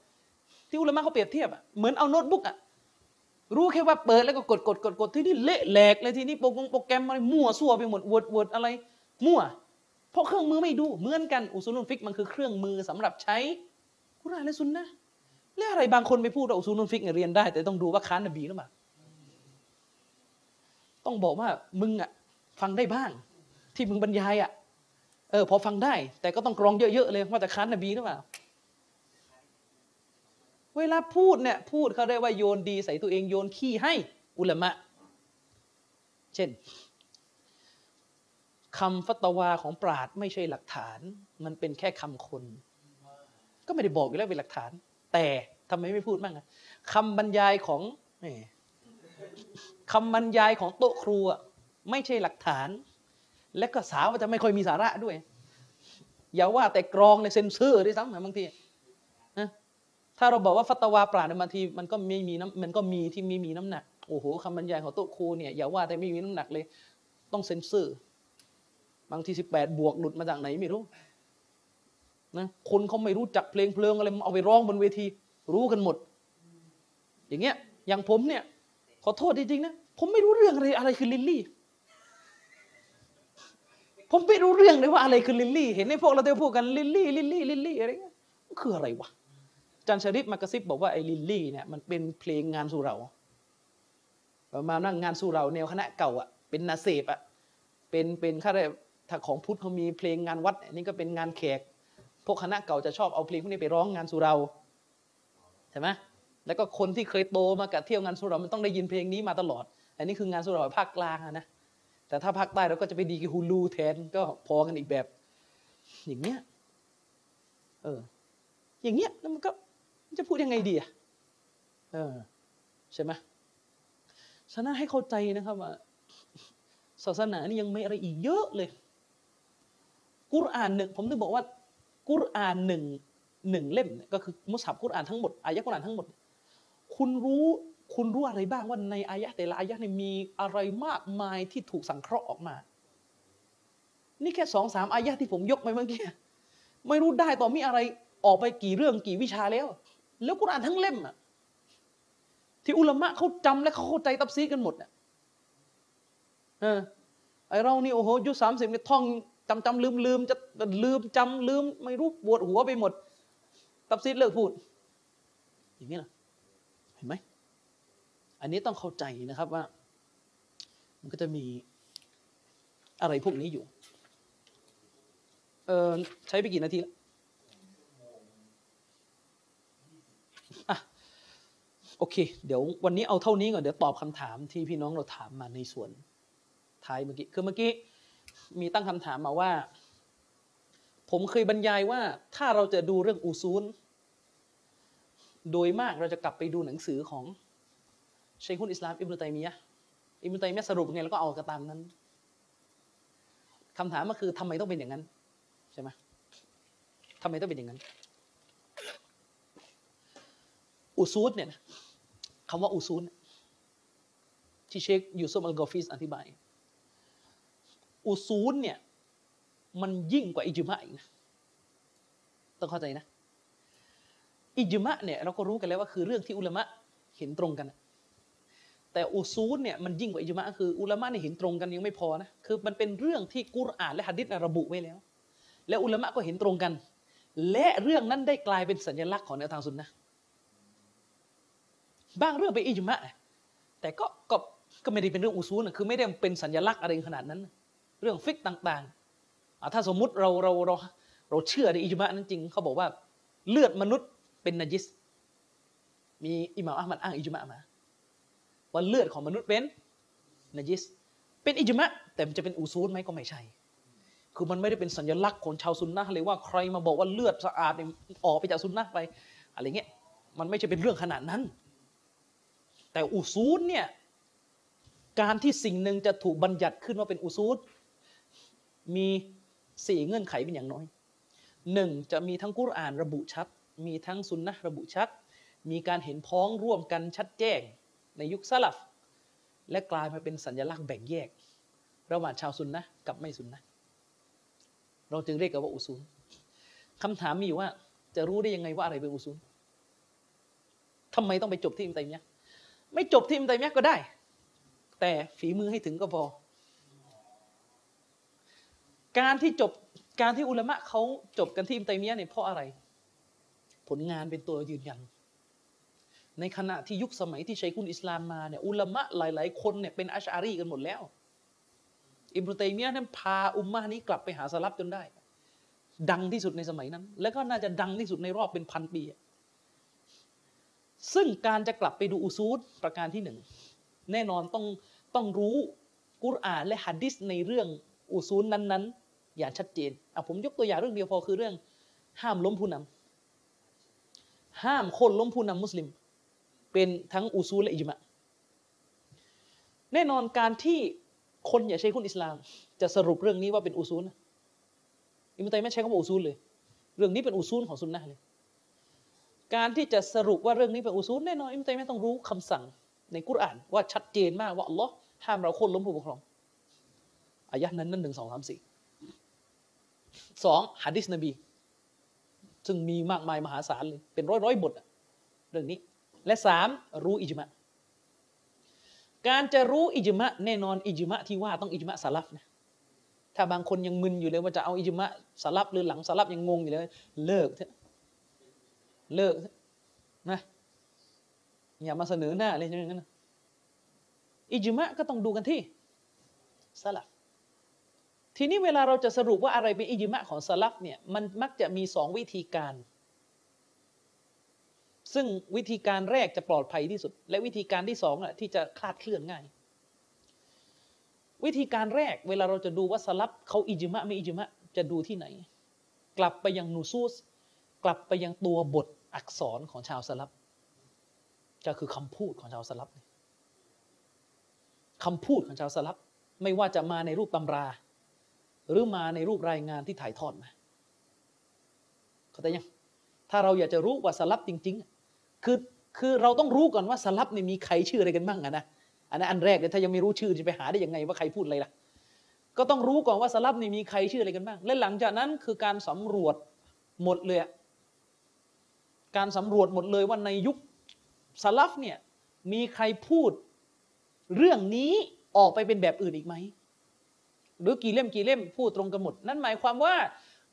ที่อุลามะเขาเปรียบเทียบอะเหมือนเอาโน้ตบุ๊กอะรู้แค่ว่าเปิดแล้วก็กดกดกดกดที่นี่เละแหลกเลยที่นี่โปรแกรมโปรแกรมอะไรมั่วซั่วไปหมด Word Word อะไร มั่ว เพราะเครื่องมือไม่ดูเหมือนกันอุซูลุนฟิกมันคือเครื่องมือสำหรับใช้กุรอานและซุนนะแล้วอะไรบางคนไปพูดว่าอุซูลุนฟิกเนี่ยเรียนได้ แต่ต้องดูว่าค้านนบีหรือเปล่าต้องบอกว่ามึงอะฟังได้บ้าง ที่มึงบรรยายอะเออพอฟังได้ แต่ก็ต้องกรองเยอะๆเลยว่าจะค้านนบีหรือเปล่า เวลาพูดเนี่ยพูดเขาได้ว่าโยนดีใส่ตัวเองโยนขี้ให้อุลามะ เช่นคำฟัตวาของปราดไม่ใช่หลักฐาน มันเป็นแค่คำคน ก็ไม่ได้บอกอยู่แล้วเป็นหลักฐาน แต่ทำไมไม่พูดบ้างอะคำบรรยายของคำบรรยายของโต๊ะครูไม่ใช่หลักฐาน และก็สาวจะไม่ค่อยมีสาระด้วย อย่าว่าแต่กรองในเซนเซอร์ด้วยซ้ำบางที ถ้าเราบอกว่าฟัตวาปราดบางทีมันก็ไม่มีน้ำมันก็มีที่มีมีน้ำหนักโอ้โหคำบรรยายของโต๊ะครูเนี่ยอย่าว่าแต่ไม่มีน้ำหนักเลย ต้องเซนเซอร์บางทีสิบแปดบวกหลุดมาจากไหนไม่รู้นะคนเขาไม่รู้จักเพลงเพลิงอะไรเอาไปร้องบนเวที รู้กันหมด อย่างเงี้ยอย่างผมเนี่ย ขอโทษจริงๆนะผมไม่รู้เรื่องอะไรอะไรคือลิลลี่ ผมไม่รู้เรื่องเลยว่าอะไรคือลิลลี่ เห็นในพวกเราเที่ยวพูดกันลิลลี่ลิลลี่ลิลลี่อะไรเงี้ยคืออะไรวะ จันชริปมากระซิบบอกว่าไอ้ลิลลี่เนี่ยมันเป็นเพลงงานสู่เราประมาณนั่งงานสู่เราแนวคณะเก่าอะเป็นนาเซบอะเป็นเป็นข้าราชถ้าของพุทธเขามีเพลงงานวัดนี่ก็เป็นงานแขก พวกคณะเก่าจะชอบเอาเพลงพวกนี้ไปร้องงานสู่เราใช่ไหมแล้วก็คนที่เคยโตมากับเที่ยวงานสู่เรามันต้องได้ยินเพลงนี้มาตลอด อันนี้คืองานสู่เราภาคกลางนะ แต่ถ้าภาคใต้เราก็จะไปดีกับฮูลูแทนก็พอกันอีกแบบ อย่างเงี้ย เออ อย่างเงี้ยแล้วมันก็ จะพูดยังไงดีอะเออใช่ไหมฉะนั้นให้เข้าใจนะครับว่าศาสนานี่ยังไม่อะไรอีกเยอะเลย กุรอานหนึ่งผมถึงบอกว่า กุรอานหนึ่งหนึ่งเล่มก็คือมุสฮับกุรอานทั้งหมดอายะกุรอานทั้งหมด คุณรู้คุณรู้อะไรบ้างว่าในอายะแต่ละอายะเนี่ยมีอะไรมากมายที่ถูกสังเคราะห์ออกมา นี่แค่สองสามอายะที่ผมยกไปเมื่อกี้ไม่รู้ได้ต่อมีอะไรออกไปกี่เรื่องกี่วิชาแล้ว แล้วกุรอานทั้งเล่มอะที่อุลามะเขาจำและเขาเข้าใจตับซีกันหมดอะเออไอเรานี่โอ้โหยุสามสิบเนี่ยท่องจำจำลืมลืมจะลืมจำลืมไม่รู้ปวดหัวไปหมด ตับซีดเลิกพูด อย่างนี้นะเห็นไหมอันนี้ต้องเข้าใจนะครับว่า มันก็จะมีอะไรพวกนี้อยู่ เออใช้ไปกี่นาทีแล้วอะ โอเค เดี๋ยววันนี้เอาเท่านี้ก่อนเดี๋ยวตอบคำถามที่พี่น้องเราถามมาในส่วนท้ายเมื่อกี้คือเมื่อกี้มีตั้งคำถามมาว่า ผมเคยบรรยายว่าถ้าเราจะดูเรื่องอูซูลโดยมากเราจะกลับไปดูหนังสือของเชคุนอิสลามอิบนุตัยมียะอิบนุตัยมียะสรุปไงแล้วก็เอากระตามนั้นคำถามก็คือทำไมต้องเป็นอย่างนั้นใช่ไหมทำไมต้องเป็นอย่างนั้นอูซูดเนี่ยนะ คำว่าอูซูดที่เชคยูซุฟอัลกอฟิสอธิบายอูซูลเนี่ย มันยิ่งกว่าอิจมะอีกนะต้องเข้าใจนะ อิจมะเนี่ยเราก็รู้กันแล้วว่าคือเรื่องที่อุลามะเห็นตรงกัน แต่อูซูลเนี่ยมันยิ่งกว่าอิจมะคืออุลามะเนี่ยเห็นตรงกันยังไม่พอนะคือมันเป็นเรื่องที่กุรอานและหะดิษระบุไว้แล้ว และอุลามะก็เห็นตรงกัน และเรื่องนั้นได้กลายเป็นสัญลักษณ์ของแนวทางสุนนะ บางเรื่องเป็นอิจมะแต่ก็ก็ก็ไม่ได้เป็นเรื่องอุซูลนคือไม่ได้เป็นสัญลักษณ์อะไรขนาดนั้น เรื่องฟิกต่างๆถ้าสมมุติเราเราเราเราเชื่อในอิจมะนั้นจริงเขาบอกว่าเลือดมนุษย์เป็นนจิส มีอิหม่ามอัลมัดอ้างอิจมะมาว่าเลือดของมนุษย์เป็นนจิส เป็นอิจมะแต่มันจะเป็นอุซูลไหมก็ไม่ใช่ คือมันไม่ได้เป็นสัญลักษณ์ของชาวซุนนะเลยว่าใครมาบอกว่าเลือดสะอาดออกไปจากซุนนะไปอะไรเงี้ยมันไม่ใช่เป็นเรื่องขนาดนั้น แต่อุซูลเนี่ยการที่สิ่งหนึ่งจะถูกบัญญัติขึ้นว่าเป็นอุซูลมีสี่เงื่อนไขเป็นอย่างน้อยหนึ่งจะมีทั้งกุรอานระบุชัด มีทั้งซุนนะระบุชัด มีการเห็นพ้องร่วมกันชัดแจ้งในยุคสลับและกลายมาเป็นสัญลักษณ์แบ่งแยก ระหว่างชาวซุนนะกับไม่ซุนนะเราจึงเรียกกันว่าอุซูลคำถามมีอยู่ว่าจะรู้ได้ยังไงว่าอะไรเป็นอุซูลทำไมต้องไปจบที่อิมตัยมียะ ไม่จบที่อิมตัยมียก็ได้ แต่ฝีมือให้ถึงก็พอ การที่จบการที่อุลามะเขาจบกันที่อิมตัยมียเนี่ยเพราะอะไร ผลงานเป็นตัวยืนยัน ในขณะที่ยุคสมัยที่ชัยคุนอิสลามมาเนี่ยอุลามะหลาย ๆ คนเนี่ยเป็นอัชอารีกันหมดแล้ว อิบนุตัยมียะนั้นพาอุมมะนี้กลับไปหาสลับจนได้ ดังที่สุดในสมัยนั้น แล้วก็น่าจะดังที่สุดในรอบเป็นพันปี ซึ่งการจะกลับไปดูอุซูดประการที่หนึ่งแน่นอนต้องต้องรู้กุรอานและฮัดดิสในเรื่องอุซูลนั้นๆ อย่างชัดเจนอะผมยกตัวอย่างเรื่องเดียวพอคือเรื่อง ห้ามล้มผู้นำห้ามคนล้มผู้นำมุสลิม เป็นทั้งอุซูลและอิจมะแน่นอนการที่คนอย่าใช้คุณอิสลาม จะสรุปเรื่องนี้ว่าเป็นอุซูลนะอิมตัยไม่ใช้คำว่าอุซูลเลย เรื่องนี้เป็นอุซูลของซุนนะเลย การที่จะสรุปว่าเรื่องนี้เป็นอุซูลแน่นอนอิมตัยไม่ต้องรู้คำสั่งในกุรอาน ว่าชัดเจนมากว่าอัลลอฮ์ห้ามเราคนล้มผู้ปกครองอายะนั้นนั่นหนึ่งสองสามสี่สองฮะดิษนบี ซึ่งมีมากมายมหาศาลเลยเป็นร้อยร้อยบทเรื่องนี้ และสามรู้อิจมะการจะรู้อิจมะแน่นอนอิจมะที่ว่าต้องอิจมะสลับนะถ้าบางคนยังมึนอยู่เลยว่าจะเอาอิจมะสลับหรือหลังสลับยังงงอยู่เลยเลิกเถอะ เลิกนะอย่ามาเสนอหน้าอะไรอย่างนั้นอิจมะก็ต้องดูกันที่สลับทีนี้เวลาเราจะสรุปว่าอะไรเป็นอิจมะของสลับเนี่ยมันมักจะมีสองวิธีการ ซึ่งวิธีการแรกจะปลอดภัยที่สุด และวิธีการที่สองอะที่จะคลาดเคลื่อนง่าย วิธีการแรกเวลาเราจะดูว่าสลับเขาอิจมะไม่อิจมะจะดูที่ไหน กลับไปยังนูซูสกลับไปยังตัวบท อักษรของชาวสลับ ก็คือคำพูดของชาวสลับคำพูดของชาวสลับ ไม่ว่าจะมาในรูปตำรา หรือมาในรูปรายงานที่ถ่ายทอดมาเข้าใจยังถ้าเราอยากจะรู้ว่าสลับจริง ๆ คือคือเราต้องรู้ก่อนว่าสลับเนี่ยมีใครชื่ออะไรกันบ้างอะนะอันนั้นอันแรกเลยถ้ายังไม่รู้ชื่อจะไปหาได้ยังไงว่าใครพูดอะไรล่ะก็ต้องรู้ก่อนว่าสลับนี่มีใครชื่ออะไรกันบ้าง และหลังจากนั้นคือการสำรวจหมดเลย การสำรวจหมดเลยว่าในยุคสลับเนี่ยมีใครพูดเรื่องนี้ออกไปเป็นแบบอื่นอีกไหม หรือกี่เล่มกี่เล่มพูดตรงกันหมด นั่นหมายความว่า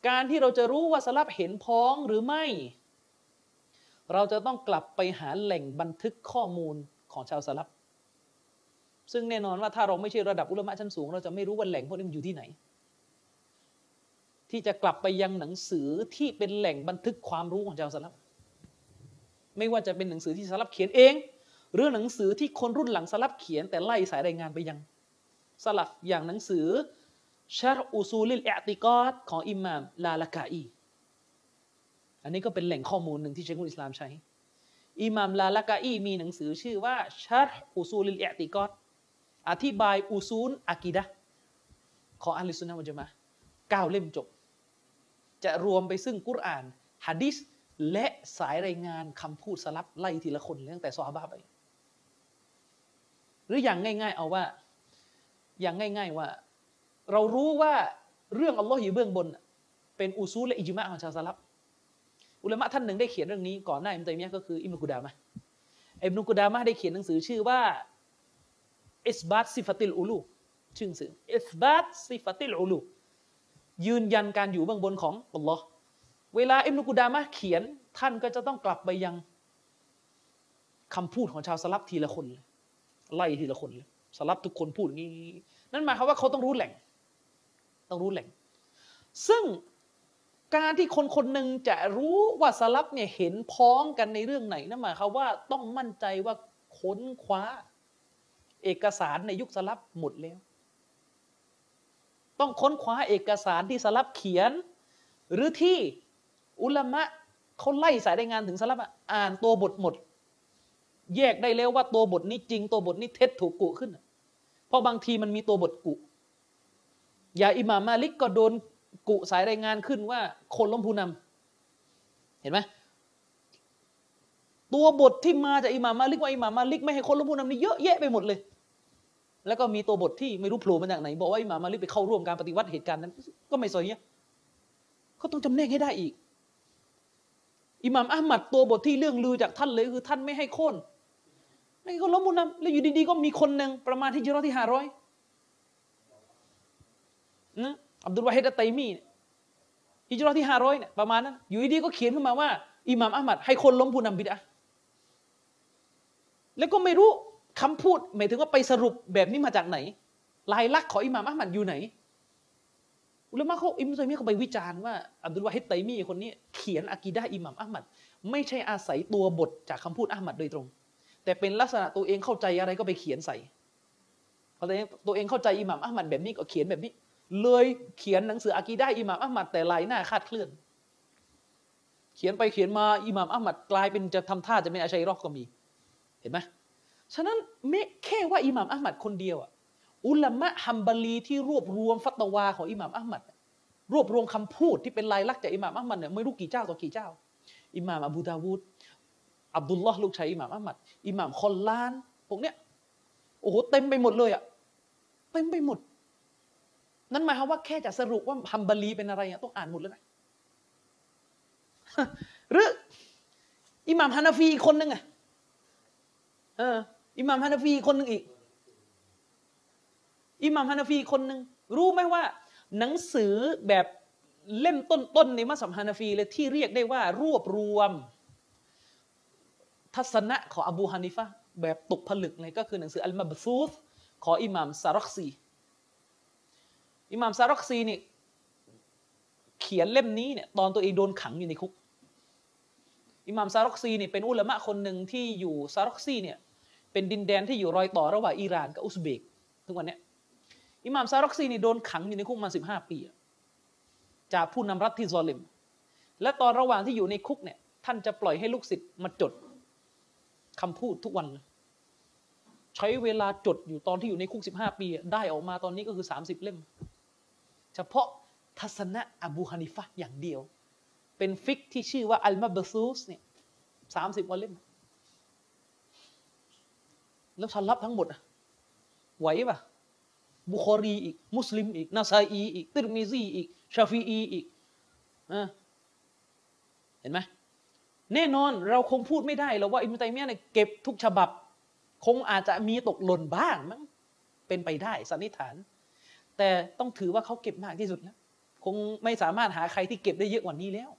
การที่เราจะรู้ว่าสลับเห็นพ้องหรือไม่ เราจะต้องกลับไปหาแหล่งบันทึกข้อมูลของชาวสลับ ซึ่งแน่นอนว่าถ้าเราไม่ใช่ระดับอุลมะชั้นสูง เราจะไม่รู้ว่าแหล่งพวกนี้มันอยู่ที่ไหน ที่จะกลับไปยังหนังสือที่เป็นแหล่งบันทึกความรู้ของชาวสลับ ไม่ว่าจะเป็นหนังสือที่สลับเขียนเอง หรือหนังสือที่คนรุ่นหลังสลับเขียน แต่ไล่สายรายงานไปยังสลับอย่างหนังสือชาร์อุซูลิลอิอติกอดของอิหม่ามลาลากาอีอันนี้ก็เป็นแหล่งข้อมูลหนึ่งที่เชคุลอิสลามใช้อิหม่ามลาลากาอีมีหนังสือชื่อว่า شرح أصول الاعتقادอธิบายอุซูลอากีดะของอะฮ์ลิสสุนนะวัลญะมาอะเก้าเล่มจบ จะรวมไปซึ่งกุรอานฮะดิษ และสายรายงานคำพูดสลัฟไล่ทีละคนตั้งแต่ซอฮาบะไป หรืออย่างง่าย ๆ เอาว่า อย่างง่าย ๆว่า เรารู้ว่าเรื่องอัลลอฮ์อยู่เบื้องบน เป็นอุซูลและอิจมะของชาวสลัฟอุลามะท่านหนึ่งได้เขียนเรื่องนี้ก่อนหน้าอิบนุตัยมียะก็คืออิบนุกุดามะอิบนุกุดามะได้เขียนหนังสือชื่อว่า إثبات صفة العلو ชื่อหนังสือ إثبات صفة العلوยืนยันการอยู่เบื้องบนของอัลลอฮ์ เวลาอิบนุกุดามะเขียน ท่านก็จะต้องกลับไปยังคำพูดของชาวสลับทีละคน ไล่ทีละคนสลับทุกคนพูดงี้นั่นหมายความว่าเขาต้องรู้แหล่ง ต้องรู้แหล่ง ซึ่งการที่คนคนหนึ่งจะรู้ว่าสลับเนี่ยเห็นพ้องกันในเรื่องไหนนั่นหมายความว่าต้องมั่นใจว่าค้นคว้า เอกสารในยุคสลับหมดแล้ว ต้องค้นคว้าเอกสารที่สลับเขียน หรือที่ อุลามะเขาไล่สายรายงานถึงสลับอ่านตัวบทหมด แยกได้แล้วว่าตัวบทนี้จริง ตัวบทนี้เท็จถูกกุขึ้น เพราะบางทีมันมีตัวบทกุยาอิหม่ามมาลิกก็โดนกุสายรายงานขึ้นว่า คนล้มผู้นำเห็นไหมตัวบทที่มาจากอิหม่ามมาลิกว่าอิหม่ามมาลิกไม่ให้คนล้มผู้นำนี่เยอะแยะไปหมดเลย แล้วก็มีตัวบทที่ไม่รู้โผล่มาจากไหน บอกว่าอิหม่ามมาลิกไปเข้าร่วมการปฏิวัติเหตุการณ์นั้น ก็ไม่สอยเนี่ยเขาต้องจำแนกให้ได้อีก อิหม่ามอัลมัดตัวบทที่เรื่องลือจากท่านเลยคือท่านไม่ให้โค่นไม่ให้คนล้มผู้นำแล้วอยู่ดีๆก็มีคนหนึ่งประมาณที่จิรอที่ห้าร้อยนะอับดุลวาฮิดอัตไตมีฮิจรัตที่ห้าร้อยเนี่ยประมาณนั้นอยู่ดีๆก็เขียนขึ้นมาว่าอิหม่ามอัลมัดให้คนล้มผู้นำบิดาแล้วก็ไม่รู้คำพูดหมายถึงว่าไปสรุปแบบนี้มาจากไหน ลายลักษณ์ของอิหม่ามอัลมัดอยู่ไหน อุลามะเขาอิมตัยมีเขาไปวิจารณ์ว่าอับดุลวาฮิดไตมีคนนี้เขียนอากีดะอิหม่ามอัลมัดไม่ใช่อาศัยตัวบทจากคำพูดอัลมัดโดยตรง แต่เป็นลักษณะตัวเองเข้าใจอะไรก็ไปเขียนใส่เพอตัวเองเข้าใจอิหม่ามอัลมัดแบบนี้ก็เขียนแบบนี้ เลยเขียนหนังสืออากีด้อิหม่ามอัลมัดแต่ลายหน้าคาดเคลื่อน เขียนไปเขียนมาอิหม่ามอัลมัดกลายเป็นจะทำท่าจะเป็นอาชัยรอกก็มี เห็นไหมฉะนั้นไม่แค่ว่าอิหม่ามอัลมัดคนเดียวอะ อุลามะฮัมบาลีที่รวบรวมฟัตวาของอิหม่ามอัลมัดรวบรวมคำพูดที่เป็นลายลักษณ์จากอิหม่ามอัลมัดเนี่ยไม่รู้กี่เจ้าต่อกี่เจ้า อิหม่ามอบูดาวูดอับดุลลอฮ์ลูกชายอิหม่ามอัลมัดอิหม่ามคอลลานพวกเนี้ยโอ้โหเต็มไปหมดเลยอะเต็มไปหมด นั่นหมายความว่าแค่จะสรุปว่าฮัมบาลีเป็นอะไรเนี่ยต้องอ่านหมดเลยนะหรืออิหม่ามฮานาฟีคนนึงอะเอออิหม่ามฮานาฟีคนหนึ่งอีก อิหม่ามฮานาฟีคนหนึ่งรู้ไหมว่า หนังสือแบบเล่มต้นๆในมัสยิดฮานาฟีเลยที่เรียกได้ว่ารวบรวม ทัศนะของอบูฮานิฟะแบบตกผลึกเลยก็คือหนังสืออัลมาบซูสของอิหม่ามซารักซีอิหม่ามซารอกซีนี่เขียนเล่มนี้เนี่ยตอนตัวเองโดนขังอยู่ในคุกอิหม่ามซารอกซีนี่เป็นอุลามะคนหนึ่งที่อยู่ซารอกซีเนี่ยเป็นดินแดนที่อยู่รอยต่อระหว่างอิหร่านกับอุซเบกทุกวันนี้ อิหม่ามซารอกซีนี่โดนขังอยู่ในคุกมาสิบห้าปีจากผู้นำรัฐที่ซอลิม และตอนระหว่างที่อยู่ในคุกเนี่ยท่านจะปล่อยให้ลูกศิษย์มาจดคำพูดทุกวันใช้เวลาจดอยู่ตอนที่อยู่ในคุกสิบห้าปี ได้ออกมาตอนนี้ก็คือสามสิบเล่ม เฉพาะทัศนะอบูฮานิฟะอย่างเดียว เป็นฟิกที่ชื่อว่าอัลมาบซูสเนี่ยสามสิบวันเล่ม แล้วทันรับทั้งหมดไหวปะ บุคอรีอีก มุสลิมอีก นาซาอีอีก ติรมิซีอีก ชาฟีอีอีกเห็นไหมแน่นอนเราคงพูดไม่ได้แล้วว่าอิมตัยมียเนี่ยเก็บทุกฉบับ คงอาจจะมีตกหล่นบ้างมั้งเป็นไปได้สันนิษฐาน แต่ต้องถือว่าเขาเก็บมากที่สุดแล้วคงไม่สามารถหาใครที่เก็บได้เยอะกว่านี้แล้ว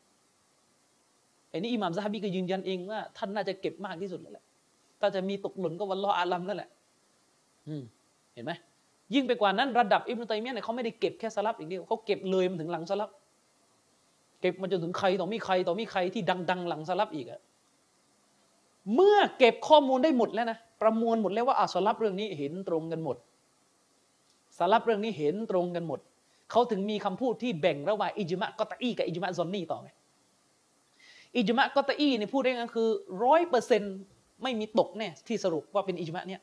ไอ้นี่อิหม่ามซาฮบีก็ยืนยันเองว่าท่านน่าจะเก็บมากที่สุดแล้วแหละถ้าจะมีตกหล่นก็วันรออาลัมแล้วแหละ อืม เห็นไหม ยิ่งไปกว่านั้นระดับอิบนุตัยมียะเนี่ยเขาไม่ได้เก็บแค่สลับอย่างเดียวเขาเก็บเลยมันถึงหลังสลับเก็บมาจนถึงใครต่อมีใครต่อมีใครที่ดัง ๆ หลังสลับอีกอะเมื่อเก็บข้อมูลได้หมดแล้วนะประมวลหมดแล้วว่าอาสลับเรื่องนี้เห็นตรงกันหมดสารับเรื่องนี้เห็นตรงกันหมดเขาถึงมีคำพูดที่แบ่งระหว่างอิจมะกอตอีกับอิจมะซอนนี่ต่อไงอิจมะกอตอีเนี่ยพูดได้ก็คือร้อยเปอร์เซ็นต์ไม่มีตกแน่ที่สรุปว่าเป็นอิจมะเนี่ย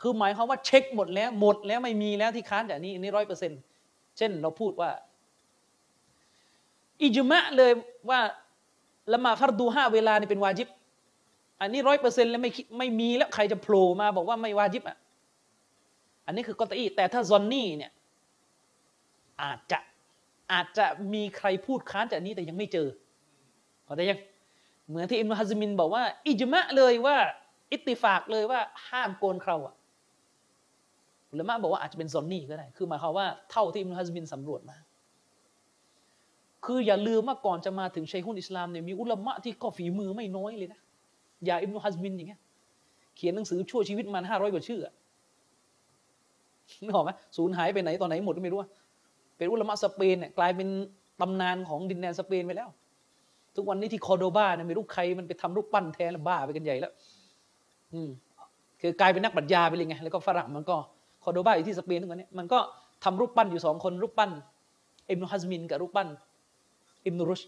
คือหมายความว่าเช็คหมดแล้ว หมดแล้วไม่มีแล้วที่ค้านจากนี้อันี่ร้อยเปอร์เซ็นต์เช่นเราพูดว่า อิจมะเลยว่าละหมาดฟัรดูห้าเวลานี่เป็นวาจิบ อันนี้ร้อยเปอร์เซ็นต์แล้วไม่ไม่มีแล้วใครจะโผล่มาบอกว่าไม่วาจิบอะอันนี้คือกอตอีแต่ถ้าซอนนี่เนี่ยอาจจะอาจจะมีใครพูดค้านจากนี้แต่ยังไม่เจอเข้าใจยังเหมือนที่อิมรุฮัซมินบอกว่า อิจมะเลยว่า อิตติฟากเลยว่าห้ามโกนเคราอะ หรือมาบอกว่าอาจจะเป็นซอนนี่ก็ได้ คือหมายความว่าเท่าที่อิมรุฮัซมินสำรวจมา คืออย่าลืมว่าก่อนจะมาถึงชัยฮุนอิสลามเนี่ยมีอุลามะที่ก็ฝีมือไม่น้อยเลยนะ อย่าอิมนุฮัซมินอย่างเงี้ย เขียนหนังสือชั่วชีวิตมันห้าร้อยกว่าชื่อนึกออกไหมสูญหายไปไหนตอนไหนหมดไม่รู้ เป็นอุลามะสเปนเนี่ยกลายเป็นตำนานของดินแดนสเปนไปแล้ว ทุกวันนี้ที่คอโดบาเนี่ยไม่รู้ใครมันไปทำรูปปั้นแทนแล้วบ้าไปกันใหญ่แล้ว อืมคือกลายเป็นนักปรัชญาไปเลยไง แล้วก็ฝรั่งมันก็ อโดบาอยู่ที่สเปนทุกวันนี้มันก็ทำรูปปั้นอยู่สองคนรูปปั้นอิมนุฮัซมินกับรูปปั้นอิมนุรุช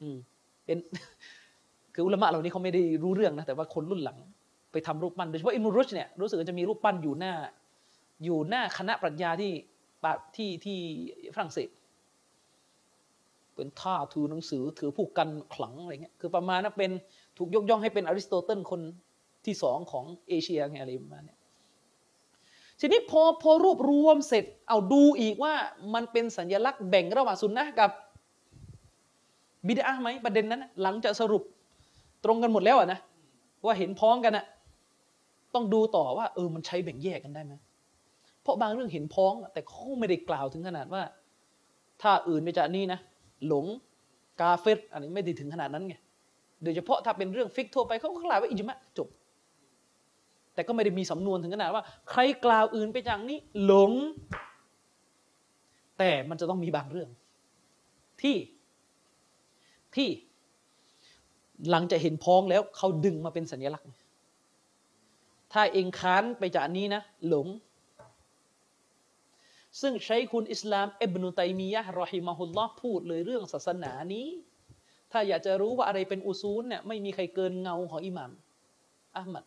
อืมเป็นคืออุลามะเหล่านี้เขาไม่ได้รู้เรื่องนะแต่ว่าคนรุ่นหลัง ไปทำรูปปั้นโดยเฉพาะอิมนุรุชเนี่ยรู้สึกจะมีรูปปั้นอยู่หน้า อยู่หน้าคณะปรัชญาที่ที่ที่ฝรั่งเศสเป็นท่าถือหนังสือถือผู้กันขลังอะไรเงี้ยคือประมาณนั้นเป็นถูกยกย่องให้เป็นอริสโตเติลคนที่สองของเอเชียไงอะไรประมาณนี้ ทีนี้พอพอรวบรวมเสร็จเอาดูอีกว่ามันเป็นสัญลักษณ์แบ่งระหว่างสุนนะกับบิดาไหมประเด็นนั้น หลังจากสรุปตรงกันหมดแล้วอะนะว่าเห็นพ้องกันอะต้องดูต่อว่าเออมันใช้แบ่งแยกกันได้ไหมเพราะบางเรื่องเห็นพ้อง แต่เขาไม่ได้กล่าวถึงขนาดว่า ถ้าอื่นไปจากนี้นะ หลงกาเฟตอันนี้ไม่ได้ถึงขนาดนั้นไงโดยเฉพาะถ้าเป็นเรื่องฟิกทั่วไปเขาก็กล่าวว่าอิจมะจบ แต่ก็ไม่ได้มีสำนวนถึงขนาดว่า ใครกล่าวอื่นไปจากนี้หลง แต่มันจะต้องมีบางเรื่อง ที่ที่หลังจากเห็นพ้องแล้วเขาดึงมาเป็นสัญลักษณ์ ถ้าเองค้านไปจากนี้นะ หลง ซึ่งใช้คุณอิสลามเอบนุตัยมียะรอฮิมาฮุลลอฮ์พูดเลยเรื่องศาสนานี้ ถ้าอยากจะรู้ว่าอะไรเป็นอุซูลเนี่ยไม่มีใครเกินเงาของอิหมัมอัลมัด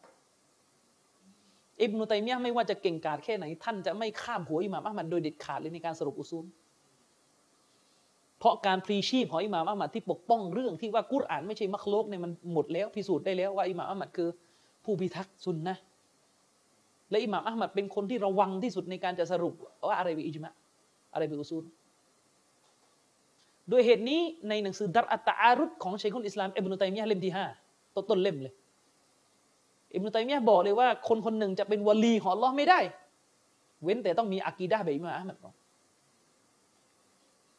อิบนุตัยมียะไม่ว่าจะเก่งกาจแค่ไหน ท่านจะไม่ข้ามหัวอิหมัมอัลมัดโดยเด็ดขาดเลยในการสรุปอุซูล เพราะการพลีชีพของอิหม่ามอัมมัดที่ปกป้องเรื่องที่ว่ากุรอานไม่ใช่มักโลกเนี่ยมันหมดแล้วพิสูจน์ได้แล้วว่าอิหม่ามอัมมัดคือ ผู้พิทักษ์ซุนนะและอิหม่ามอัมมัดเป็นคนที่ระวังที่สุดในการจะสรุปว่าอะไรเป็นอิจมะอะไรเป็นอุซูลโดยเหตุนี้ในหนังสือดัรอัตอารุดของชัยคุนอิสลามอิบนุตัยมียะเล่มที่ห้าต้นต้นเล่มเลย อิบนุตัยมียะบอกเลยว่าคนคนหนึ่งจะเป็นวลีของอัลลอฮ์ไม่ได้ เว้นแต่ต้องมีอากีดะแบบอิมามอัมัด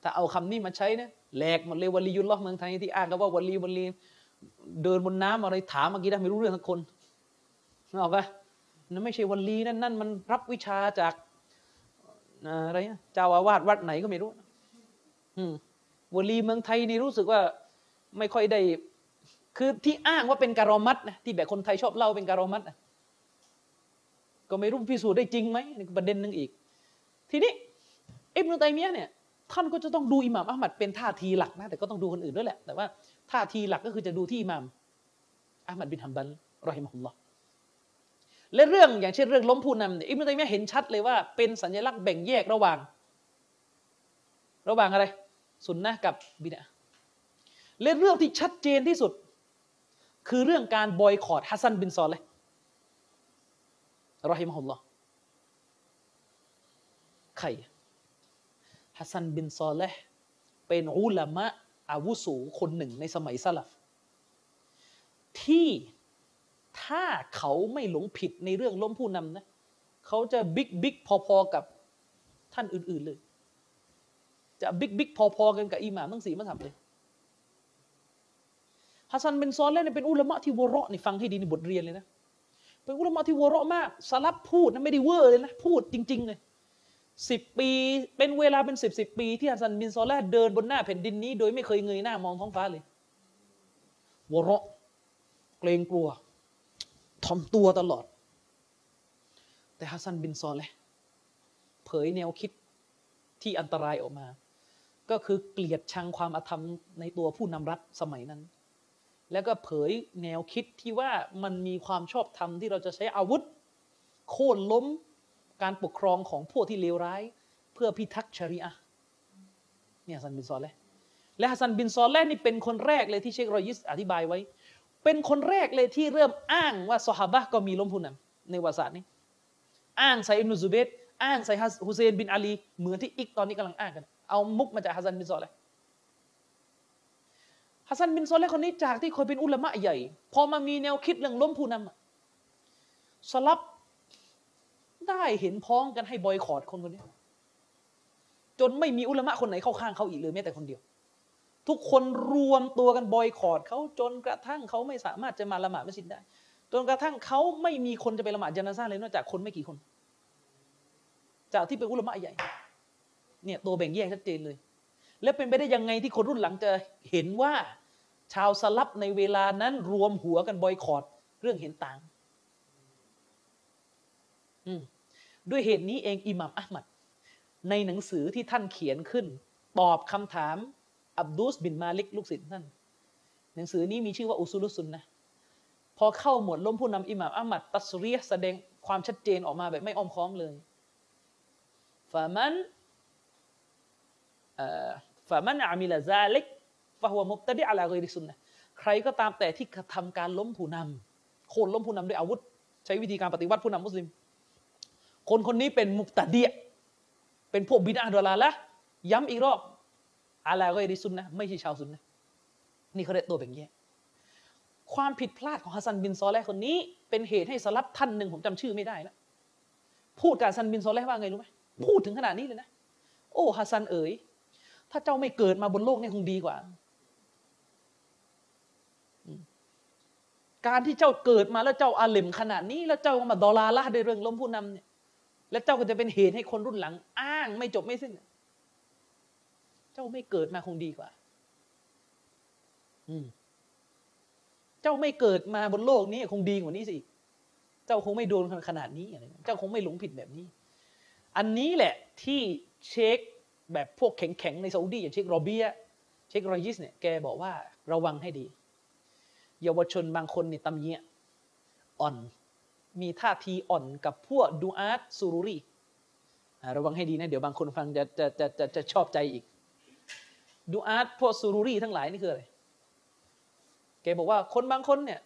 ถ้าเอาคำนี้มาใช้นะแหลกหมดเลยวลียุลลอฮ์เมืองไทยที่อ้างกันว่าวลีวลีเดินบนน้ำอะไรถามเมื่อกี้ได้ไม่รู้เรื่องสักคนนึกออกปะนั่นไม่ใช่วลีนั่นนั่นมันรับวิชาจากอะไรนะเจ้าอาวาสวัดไหนก็ไม่รู้ อืมวลีเมืองไทยนี่รู้สึกว่า ไม่ค่อยได้ คือที่อ้างว่าเป็นการอมัดนะที่แบบคนไทยชอบเล่าเป็นการอมัดนะก็ไม่รู้พิสูจน์ได้จริงไหมนี่ประเด็นหนึ่งอีก ทีนี้อิบนุตัยมียะเนี่ยท่านก็จะต้องดูอิหม่ามอัลมัดเป็นท่าทีหลักนะแต่ก็ต้องดูคนอื่นด้วยแหละ แต่ว่าท่าทีหลักก็คือจะดูที่อิหม่ามอัลมัดบินฮัมบัลรอฮิมะฮุลลอฮ์และเรื่องอย่างเช่นเรื่องล้มผู้นำเนี่ยอิบนุตัยมียะเห็นชัดเลยว่าเป็นสัญลักษณ์แบ่งแยกระหว่าง ระหว่างอะไร สุนนะกับบิดอะและเรื่องที่ชัดเจนที่สุด คือเรื่องการบอยคอตฮัสซันบินซอลและห์ رحمه اللهใครฮัสซันบินซอลเลห์เป็นอุลามะอาวุโสคนหนึ่งในสมัยสลัฟที่ถ้าเขาไม่หลงผิดในเรื่องล้มผู้นำนะเขาจะ big big พอๆกับท่านอื่น ๆเลย จะ big big พอๆกันกับอิหม่ามทั้งสี่มัซฮับเลย ฮัสซันเบนซอลเลห์เป็นอุลามะที่วะเราะนี่ฟังให้ดีในบทเรียนเลยนะเป็นอุลามะที่วะเราะมากสลัฟพูดนะไม่ได้เวอร์เลยนะพูดจริงๆเลยสิบปีเป็นเวลาเป็นสิบสิบปี ที่ฮัสซันบินซอลแลเดินบนหน้าแผ่นดินนี้ โดยไม่เคยเงยหน้ามองท้องฟ้าเลยวเราะเกรงกลัวถ่อมตัวตลอด แต่ฮัสซันบินซอลและห์เผยแนวคิดที่อันตรายออกมา ก็คือเกลียดชังความอาธรรมในตัวผู้นำรัฐสมัยนั้น แล้วก็เผยแนวคิดที่ว่ามันมีความชอบธรรมที่เราจะใช้อาวุธ โค่นล้มการปกครองของพวกที่เลวร้าย เพื่อพิทักษ์ชริอะเนี่ยฮัสซันบินซอลและและฮัสซันบินซอลแลนี่เป็นคนแรกเลยที่เชครอยิสอธิบายไว้ เป็นคนแรกเลยที่เริ่มอ้างว่าซอฮาบะก็มีล้มผู้นำในวาสตร์นี้ อ้างไซอิบนุซุเบตอ้างไซฮัสฮุเซนบินอาลีเหมือนที่อิกตอนนี้กำลังอ้างกัน เอามุกมาจากฮัสซันบินซอลแล ฮัสซันบินโซอลและคนนี้จากที่เคยเป็นอุลามะใหญ่ พอมามีแนวคิดเรื่องล้มผู้นำสลับได้เห็นพ้องกันให้บอยคอรดคนคนนี้ จนไม่มีอุลามะคนไหนเข้าข้างเขาอีกเลยแม้แต่คนเดียว ทุกคนรวมตัวกันบอยคอรดเขาจนกระทั่งเขาไม่สามารถจะมาละหมาดมัสยิดได้ จนกระทั่งเขาไม่มีคนจะไปละหมาดญานาซาเลยนอกจากคนไม่กี่คน จากที่เป็นอุลามะใหญ่ เนี่ยตัวแบ่งแยกชัดเจนเลย แล้วเป็นไปได้ยังไงที่คนรุ่นหลังจะเห็นว่า ชาวสลับในเวลานั้นรวมหัวกันบอยคอรดเรื่องเห็นต่างด้วยเหตุนี้เองอิหมัมอัลมัด ในหนังสือที่ท่านเขียนขึ้น ตอบคำถาม อับดุสบินมาลิกลูกศิษย์ท่านหนังสือนี้มีชื่อว่าอุซูลุสซุนนะพอเข้าหมวดล้มผู้นำอิหม่ามอัลมัด ตัสเรียแสดงความชัดเจนออกมาแบบไม่อ้อมค้อมเลยفمن فمن عمل ذلك فهو مبتدع على غير السنةใครก็ตามแต่ที่กระทำการล้มผู้นำโค่นล้มผู้นำด้วยอาวุธ ใช้วิธีการปฏิวัติผู้นำมุสลิม คนคนนี้เป็นมุบตะเดียะเป็นพวกบิดอะดอลาละย้ำอีกรอบعلى غير السنةไม่ใช่ชาวซุนนะนี่เขาเรียกตัวแบ่งแยกความผิดพลาดของฮัสซันบินซอแลห์คนนี้ เป็นเหตุให้สลัฟท่านหนึ่งผมจำชื่อไม่ได้แล้วพูดกับฮัสซันบินซอแลห์ว่าไงรู้ไหมพูดถึงขนาดนี้เลยนะ โอ้ฮัสซันเอ๋ยถ้าเจ้าไม่เกิดมาบนโลกนี่คงดีกว่า การที่เจ้าเกิดมาแล้วเจ้าอาเลมขนาดนี้ แล้วเจ้ามาดอลาละในเรื่องล้มผู้นำเนี่ยและเจ้าก็จะเป็นเหตุให้คนรุ่นหลัง อ้างไม่จบไม่สิ้น เจ้าไม่เกิดมาคงดีกว่า อืม เจ้าไม่เกิดมาบนโลกนี้คงดีกว่านี้สิ เจ้าคงไม่โดนขนาดนี้อะไรเจ้าคงไม่หลงผิดแบบนี้ อันนี้แหละที่เช็คแบบพวกแข็งๆในซาอุดีอย่างเช็คโรเบีย เช็ครอยิสเนี่ยแกบอกว่าระวังให้ดี เยาวชนบางคนนี่ตำเนียอ่อน มีท่าทีอ่อนกับพวกดูอาร์ตซูรุรีระวังให้ดีนะ เดี๋ยวบางคนฟังจะจะจะจะจะชอบใจอีก ดูอาร์ตพวกซูรุรีทั้งหลายนี่คืออะไรแกบอกว่าคนบางคนเนี่ย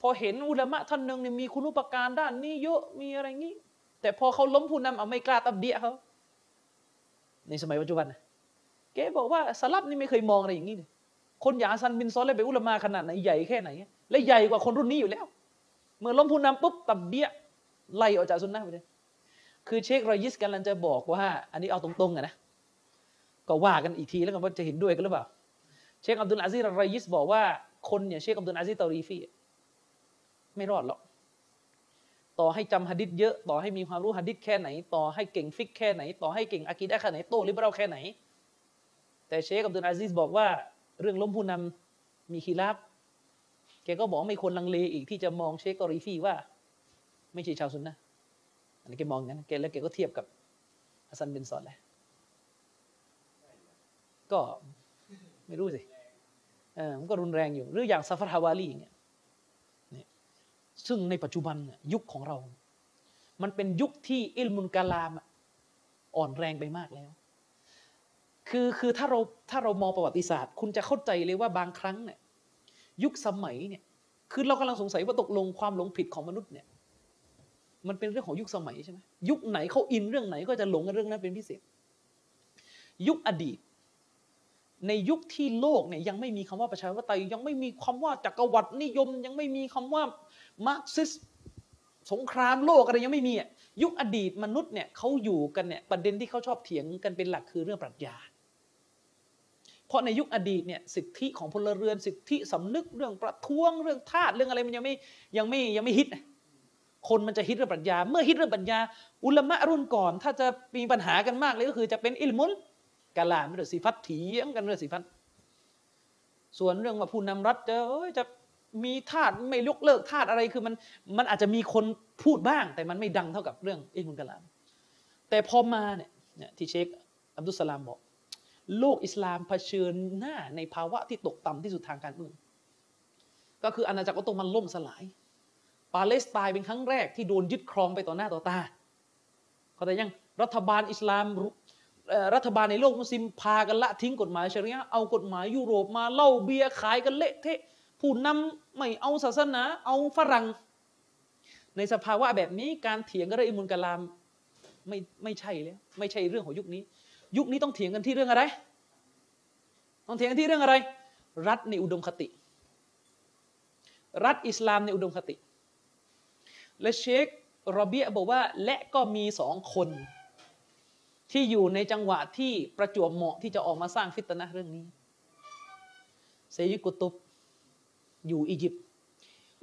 พอเห็นอุลามะท่านหนึ่งเนี่ยมีคุณุปการด้านนี้เยอะมีอะไรงี้ แต่พอเขาล้มผู้นำเอาไม่กล้าตับเดียเขาในสมัยปัจจุบันนะแกบอกว่าสลับนี่ไม่เคยมองอะไรอย่างนี้เลย คนอย่างฮัสซันบินซอลเลยเป็นอุลามะขนาดไหนใหญ่แค่ไหน และใหญ่กว่าคนรุ่นนี้อยู่แล้ว เมื่อล้มผู้นำปุ๊บตับเบี้ยไล่ออกจากซุนนะไปเลยคือเชครอยิสกันลันจะบอกว่า อันนี้เอาตรงๆอะนะก็ว่ากันอีกทีแล้วกันว่าจะเห็นด้วยกันหรือเปล่า เชคอับดุลอาซีรรอยิสบอกว่าคนเนี่ยเชคอับดุลอาซีตอรีฟีไม่รอดหรอกต่อให้จำฮะดิษเยอะ ต่อให้มีความรู้ฮะดิษแค่ไหน ต่อให้เก่งฟิกแค่ไหน ต่อให้เก่งอากีดะแค่ไหน โตลิเบรัลแค่ไหน แต่เชคอับดุลอาซีซบอกว่า เรื่องล้มผู้นำมีคีราบแกก็บอกไม่ควรลังเลอีกที่จะมองเชคกอรีฟีว่า ไม่ใช่ชาวซุนนะอันนี้แกมองงั้นแกแล้วแกก็เทียบกับฮัสซันเบนซอนแหละก็ไม่รู้สิเออมันก็รุนแรงอยู่ หรืออย่างซาฟาร์ฮาวาลีอย่างเงี้ยเนี่ยซึ่งในปัจจุบันยยุคของเรา มันเป็นยุคที่อิลมุนกาลามอ่อนแรงไปมากแล้ว คือคือถ้าเราถ้าเรามองประวัติศาสตร์ คุณจะเข้าใจเลยว่าบางครั้งเนี่ยยุคสมัยเนี่ย คือเรากำลังสงสัยว่าตกลงความหลงผิดของมนุษย์เนี่ย มันเป็นเรื่องของยุคสมัยใช่ไหมยุคไหนเขาอินเรื่องไหนก็จะหลงกันเรื่องนั้นเป็นพิเศษ ยุคอดีต ในยุคที่โลกเนี่ยยังไม่มีคำว่าประชาธิปไตยยังไม่มีคำว่าจักรวรรดินิยม ยังไม่มีคำว่ามาร์กซิสสงครามโลกอะไรยังไม่มีอะยุคอดีตมนุษย์เนี่ยเขาอยู่กันเนี่ยประเด็นที่เขาชอบเถียงกันเป็นหลักคือเรื่องปรัชญา เพราะในยุคอดีตเนี่ยสิทธิของพลเรือนสิทธิสำนึกเรื่องประท้วงเรื่องทาสเรื่องอะไรมันยังไม่ยังไม่ยังไม่ฮิตคนมันจะฮิตเรื่องปรัชญา เมื่อฮิตเรื่องปรัชญา อุลามะรุ่นก่อน ถ้าจะมีปัญหากันมากเลยก็คือจะเป็นอิลมุลกาลามเรื่องสิฟัตถียงกันเรื่องสิฟัตส่วนเรื่องว่าผู้นำรัฐจะจะมีทาสไม่ยกเลิกทาสอะไรคือมันมันอาจจะมีคนพูดบ้าง แต่มันไม่ดังเท่ากับเรื่องอิลมุลกาลาม แต่พอมาเนี่ยเนี่ยที่เชคอับดุสลามบอก โลกอิสลามเผชิญหน้าในภาวะที่ตกต่ำที่สุดทางการเมือง ก็คืออาณาจักรออตโตมันล่มสลาย ปาเลสไตน์เป็นครั้งแรกที่โดนยึดครองไปต่อหน้าต่อตาเขาแต่ยังรัฐบาลอิสลามรัฐบาลในโลกมุสลิมพากันละทิ้งกฎหมายชริยะเอากฎหมายยุโรปมาเล่าเบียร์ขายกันเละเทะผู้นำไม่เอาศาสนา เอาฝรั่ง ในสภาวะแบบนี้การเถียงกันเรื่องอิมุลกะลามไม่ไม่ใช่แล้ว ไม่ใช่เรื่องของยุคนี้ ยุคนี้ต้องเถียงกันที่เรื่องอะไร ต้องเถียงกันที่เรื่องอะไร รัฐในอุดมคติ รัฐอิสลามในอุดมคติ และเชครอเบียบอกว่า และก็มีสองคน ที่อยู่ในจังหวะที่ประจวบเหมาะที่จะออกมาสร้างฟิตนะเรื่องนี้เซยิกุตุบอยู่อียิปต์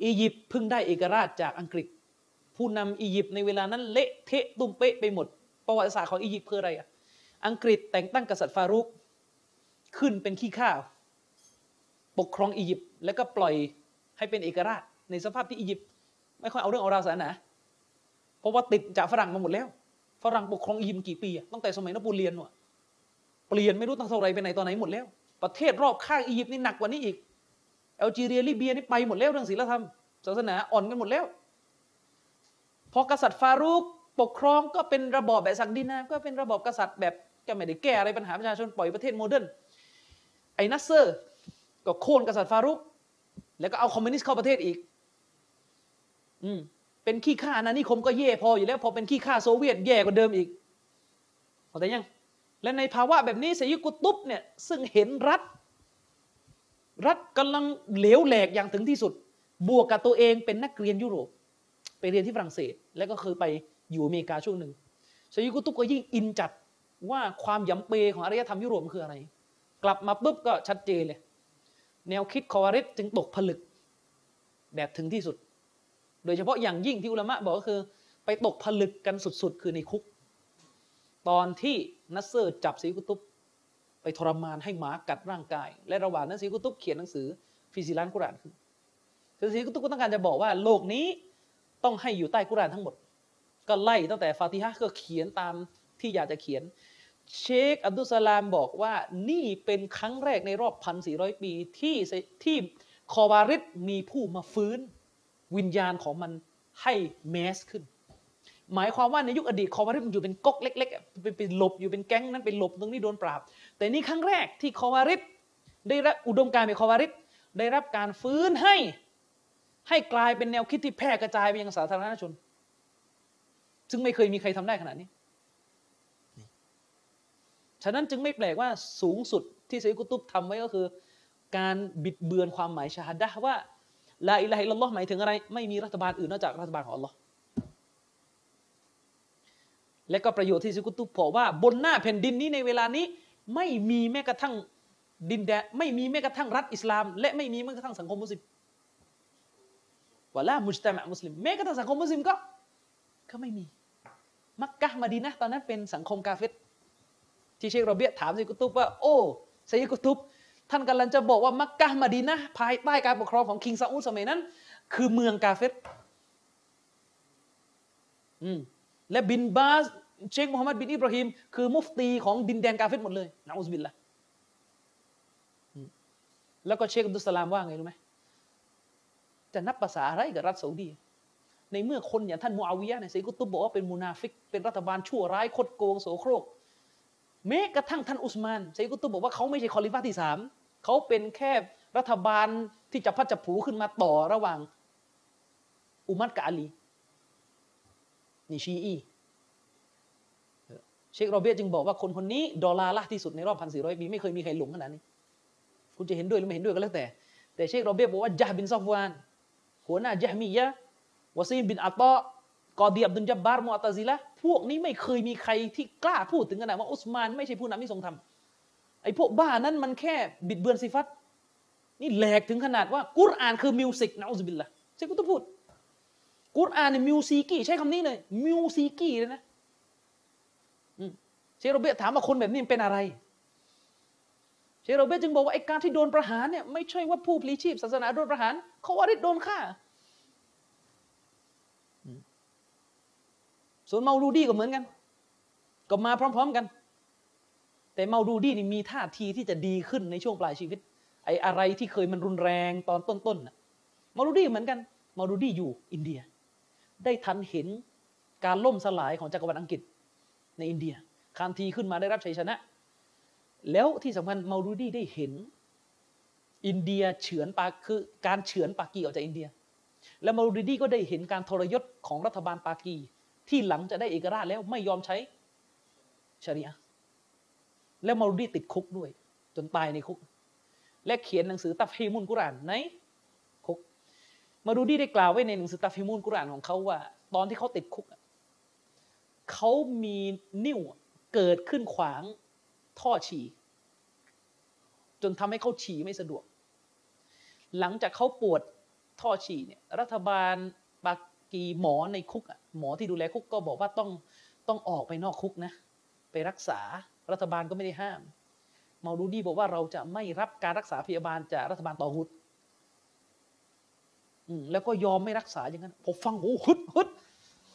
อียิปต์เพิ่งได้เอกราชจากอังกฤษ ผู้นำอียิปต์ในเวลานั้นเละเทะตุ้มเป๊ะไปหมด ประวัติศาสตร์ของอียิปต์คืออะไรอะ อังกฤษแต่งตั้งกษัตริย์ฟารุกขึ้นเป็นขี้ข้าว ปกครองอียิปต์แล้วก็ปล่อยให้เป็นเอกราช ในสภาพที่อียิปต์ไม่ค่อยเอาเรื่องเอาราวศาสนาเพราะว่าติดจากฝรั่งมาหมดแล้ว ฝรั่งปกครองอียิปต์กี่ปีตั้งแต่สมัยนโปเลียนว่ะเปลี่ยนไม่รู้ตั้งเท่าไรไปไหนตอนไหนหมดแล้ว ประเทศรอบข้างอียิปต์นี่หนักกว่านี้อีกแอลจีเรียลิเบียนี่ไปหมดแล้วเรื่องศีลธรรมศาสนาอ่อนกันหมดแล้ว พอกษัตริย์ฟารุกปกครองก็เป็นระบอบแบบสักดินา ก็เป็นระบอบกษัตริย์แบบ จะไม่ได้แก้อะไรปัญหาประชาชนปล่อยประเทศ modern ไอ้นัสเซอร์ ก็โค่นกษัตริย์ฟารุก แล้วก็เอาคอมมิวนิสต์เข้าประเทศอีก อืมเป็นขี้ข้านะนิคมก็แย่พออยู่แล้ว พอเป็นขี้ข้าโซเวียตแย่กว่าเดิมอีกเข้าใจยัง และในภาวะแบบนี้เสยุกุตุบเนี่ยซึ่งเห็นรัฐ รัฐกำลังเหลวแหลกอย่างถึงที่สุด บวกกับตัวเองเป็นนักเรียนยุโรป ไปเรียนที่ฝรั่งเศส แล้วก็เคยไปอยู่อเมริกาช่วงหนึ่งเสยุกุตุบก็ยิ่งอินจัด ว่าความยำเปของอารยธรรมยุโรปคืออะไร กลับมาปุ๊บก็ชัดเจนเลย แนวคิดคอวาริสจึงตกผลึกแบบถึงที่สุด โดยเฉพาะอย่างยิ่งที่อุลามะบอกก็คือ ไปตกผลึกกันสุดๆ คือในคุก ตอนที่นัสเซอร์จับซัยยิดกุตุบไปทรมานให้หมากัดร่างกาย และระหว่างนั้นซัยยิดกุตุบเขียนหนังสือ في ظلال القرآن ขึ้นคือซัยยิดกุตุบก็ต้องการจะบอกว่าโลกนี้ต้องให้อยู่ใต้กุรานทั้งหมด ก็ไล่ตั้งแต่ฟาติฮะก็เขียนตามที่อยากจะเขียน เชคอับดุสลามบอกว่านี่เป็นครั้งแรกในรอบพันสี่ร้อยปีที่ที่คอวาริจมีผู้มาฟื้น วิญญาณของมันให้แมสขึ้น หมายความว่าในยุคอดีตคอวาริสมันอยู่เป็นก๊กเล็กๆไปหลบอยู่เป็นแก๊งนั้นไปหลบตรงนี้โดนปราบ แต่นี่ครั้งแรกที่คอวาริสได้รับอุดมการณ์เป็นคอวาริสได้รับการฟื้นให้ให้กลายเป็นแนวคิดที่แพร่กระจายไปยังสาธารณชน ซึ่งไม่เคยมีใครทำได้ขนาดนี้ ฉะนั้นจึงไม่แปลกว่าสูงสุดที่ไซกุตุบทำไว้ก็คือ การบิดเบือนความหมายชาฮัดดะว่าลาอิลาฮิลลอฮ์หมายถึงอะไร ไม่มีรัฐบาลอื่นนอกจากรัฐบาลของอัลลอฮ์และก็ประโยชน์ที่ซิกุตุบอกว่าบนหน้าแผ่นดินนี้ในเวลานี้ไม่มีแม้กระทั่งดินแดนไม่มีแม้กระทั่งรัฐอิสลาม และไม่มีแม้กระทั่งสังคมมุสลิมวะลามุจตามะมุสลิมแม้กระทั่งสังคมมุสลิมก็ ก็ไม่มี มักกะมาดีนะตอนนั้นเป็นสังคมกาเฟร ที่เชครอเบียะถามซัยยิดกุตุบว่าโอ้ซัยยิดกุตุบท่านกำลังจะบอกว่ามักกะมาดีนะภายใต้การปกครองของ king ซาอุดสมัยนั้น คือเมืองกาเฟรอืมและบินบาสเชคมูฮัมหมัดบินอิบราฮิมคือมุฟตีของดินแดนกาเฟรหมดเลย نعوذ باللهแล้วก็เชคอับดุสลามว่าไงรู้ไหมจะนับภาษาอะไรกับรัฐซาอุดี ในเมื่อคนอย่างท่านมูอาวิยะเนี่ยซีกุตุบบอกว่าเป็นมูนาฟิก เป็นรัฐบาลชั่วร้ายคดโกงโสโครก แม้กระทั่งท่านอุสมานไซกุตุบอกว่าเขาไม่ใช่คอลิฟ้าที่สามเขาเป็นแค่รัฐบาลที่จะพัดจะผูขึ้นมาต่อระหว่าง อุมัดกับอาลีนี่ชีอีเชคโรเบียจึงบอกว่าคนคนนี้ดอลลาร์ละที่สุดในรอบพันสี่ร้อยปีไม่เคยมีใครหลงขนาดนี้ คุณจะเห็นด้วยหรือไม่เห็นด้วยก็แล้วแต่ แต่เชคโรเบียบอกว่าจาบินซอฟวาน หัวหน้าจามียะวาซีบินอัตตกอดีอับดุลจับบาร์มอัตซิละ พวกนี้ไม่เคยมีใครที่กล้าพูดถึงขนาดว่าอุสมานไม่ใช่ผู้นำที่ทรงธรรมไอ้พวกบ้านั้นมันแค่บิดเบือนสิฟัตนี่แหลกถึงขนาดว่ากุรอานคือมิวสิกนะอุสบิลละใช่กูต้องพูด กุรอานเนี่ยมิวสิกี้ใช้คำนี้เลยมิวสิกี้เลยนะเชโรเบตถามว่าคนแบบนี้เป็นอะไร เชโรเบตจึงบอกว่าไอ้การที่โดนประหารเนี่ยไม่ใช่ว่าผู้พลีชีพศาสนาโดนประหารเขาว่าได้โดนฆ่า ส่วนเมาลูดีก็เหมือนกัน ก็มาพร้อม ๆกัน แต่เมาดูดีนี่มีท่าทีที่จะดีขึ้นในช่วงปลายชีวิต ไอ้อะไรที่เคยมันรุนแรงตอนต้นๆน่ะเมาดูดีเหมือนกันเมาดูดีอยู่อินเดีย ได้ทันเห็นการล่มสลายของจักรวรรดิอังกฤษในอินเดีย คานทีขึ้นมาได้รับชัยชนะ แล้วที่สำคัญเมาดูดีได้เห็นอินเดียเฉือนปาคือการเฉือนปากีออกจากอินเดีย แล้วมาดูดีก็ได้เห็นการทรยศของรัฐบาลปากี ที่หลังจะได้เอกราชแล้วไม่ยอมใช้ชริอะห์แล้วมาดูดีติดคุกด้วย จนตายในคุก และเขียนหนังสือตัฟฮีมุนกุรานในคุก มาดูดีได้กล่าวไว้ในหนังสือตัฟฮีมุนกุรานของเขาว่า ตอนที่เขาติดคุกเขามีนิ่วเกิดขึ้นขวางท่อฉี่จนทำให้เขาฉี่ไม่สะดวก หลังจากเขาปวดท่อฉี่เนี่ยรัฐบาลปาก หมอในคุกหมอที่ดูแลคุกก็บอกว่าต้องต้องออกไปนอกคุกนะ ไปรักษารัฐบาลก็ไม่ได้ห้าม เมาดูดีบอกว่าเราจะไม่รับการรักษาพยาบาลจากรัฐบาลต่อฮุดแล้วก็ยอมไม่รักษาอย่างนั้นผมฟังโอ้ฮึดฮึด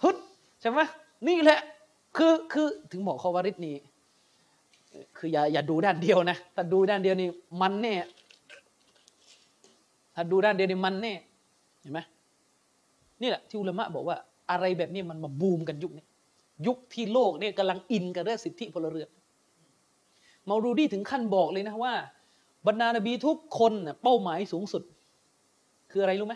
ฮึดใช่ไหมนี่แหละคือคือถึงบอกเขวาริดนี่คืออย่าอย่าดูด้านเดียวนะถ้าดูด้านเดียวนี่มันแน่ถ้าดูด้านเดียวนี่มันแน่เห็นไหม นี่แหละที่อุลามะบอกว่าอะไรแบบนี้มันมาบูมกันยุคนี้ ยุคที่โลกเนี่ยกำลังอินกับเรื่องสิทธิพลเรือนมารูดี้ถึงขั้นบอกเลยนะว่า บรรดานบีทุกคนเป้าหมายสูงสุด คืออะไรรู้ไหม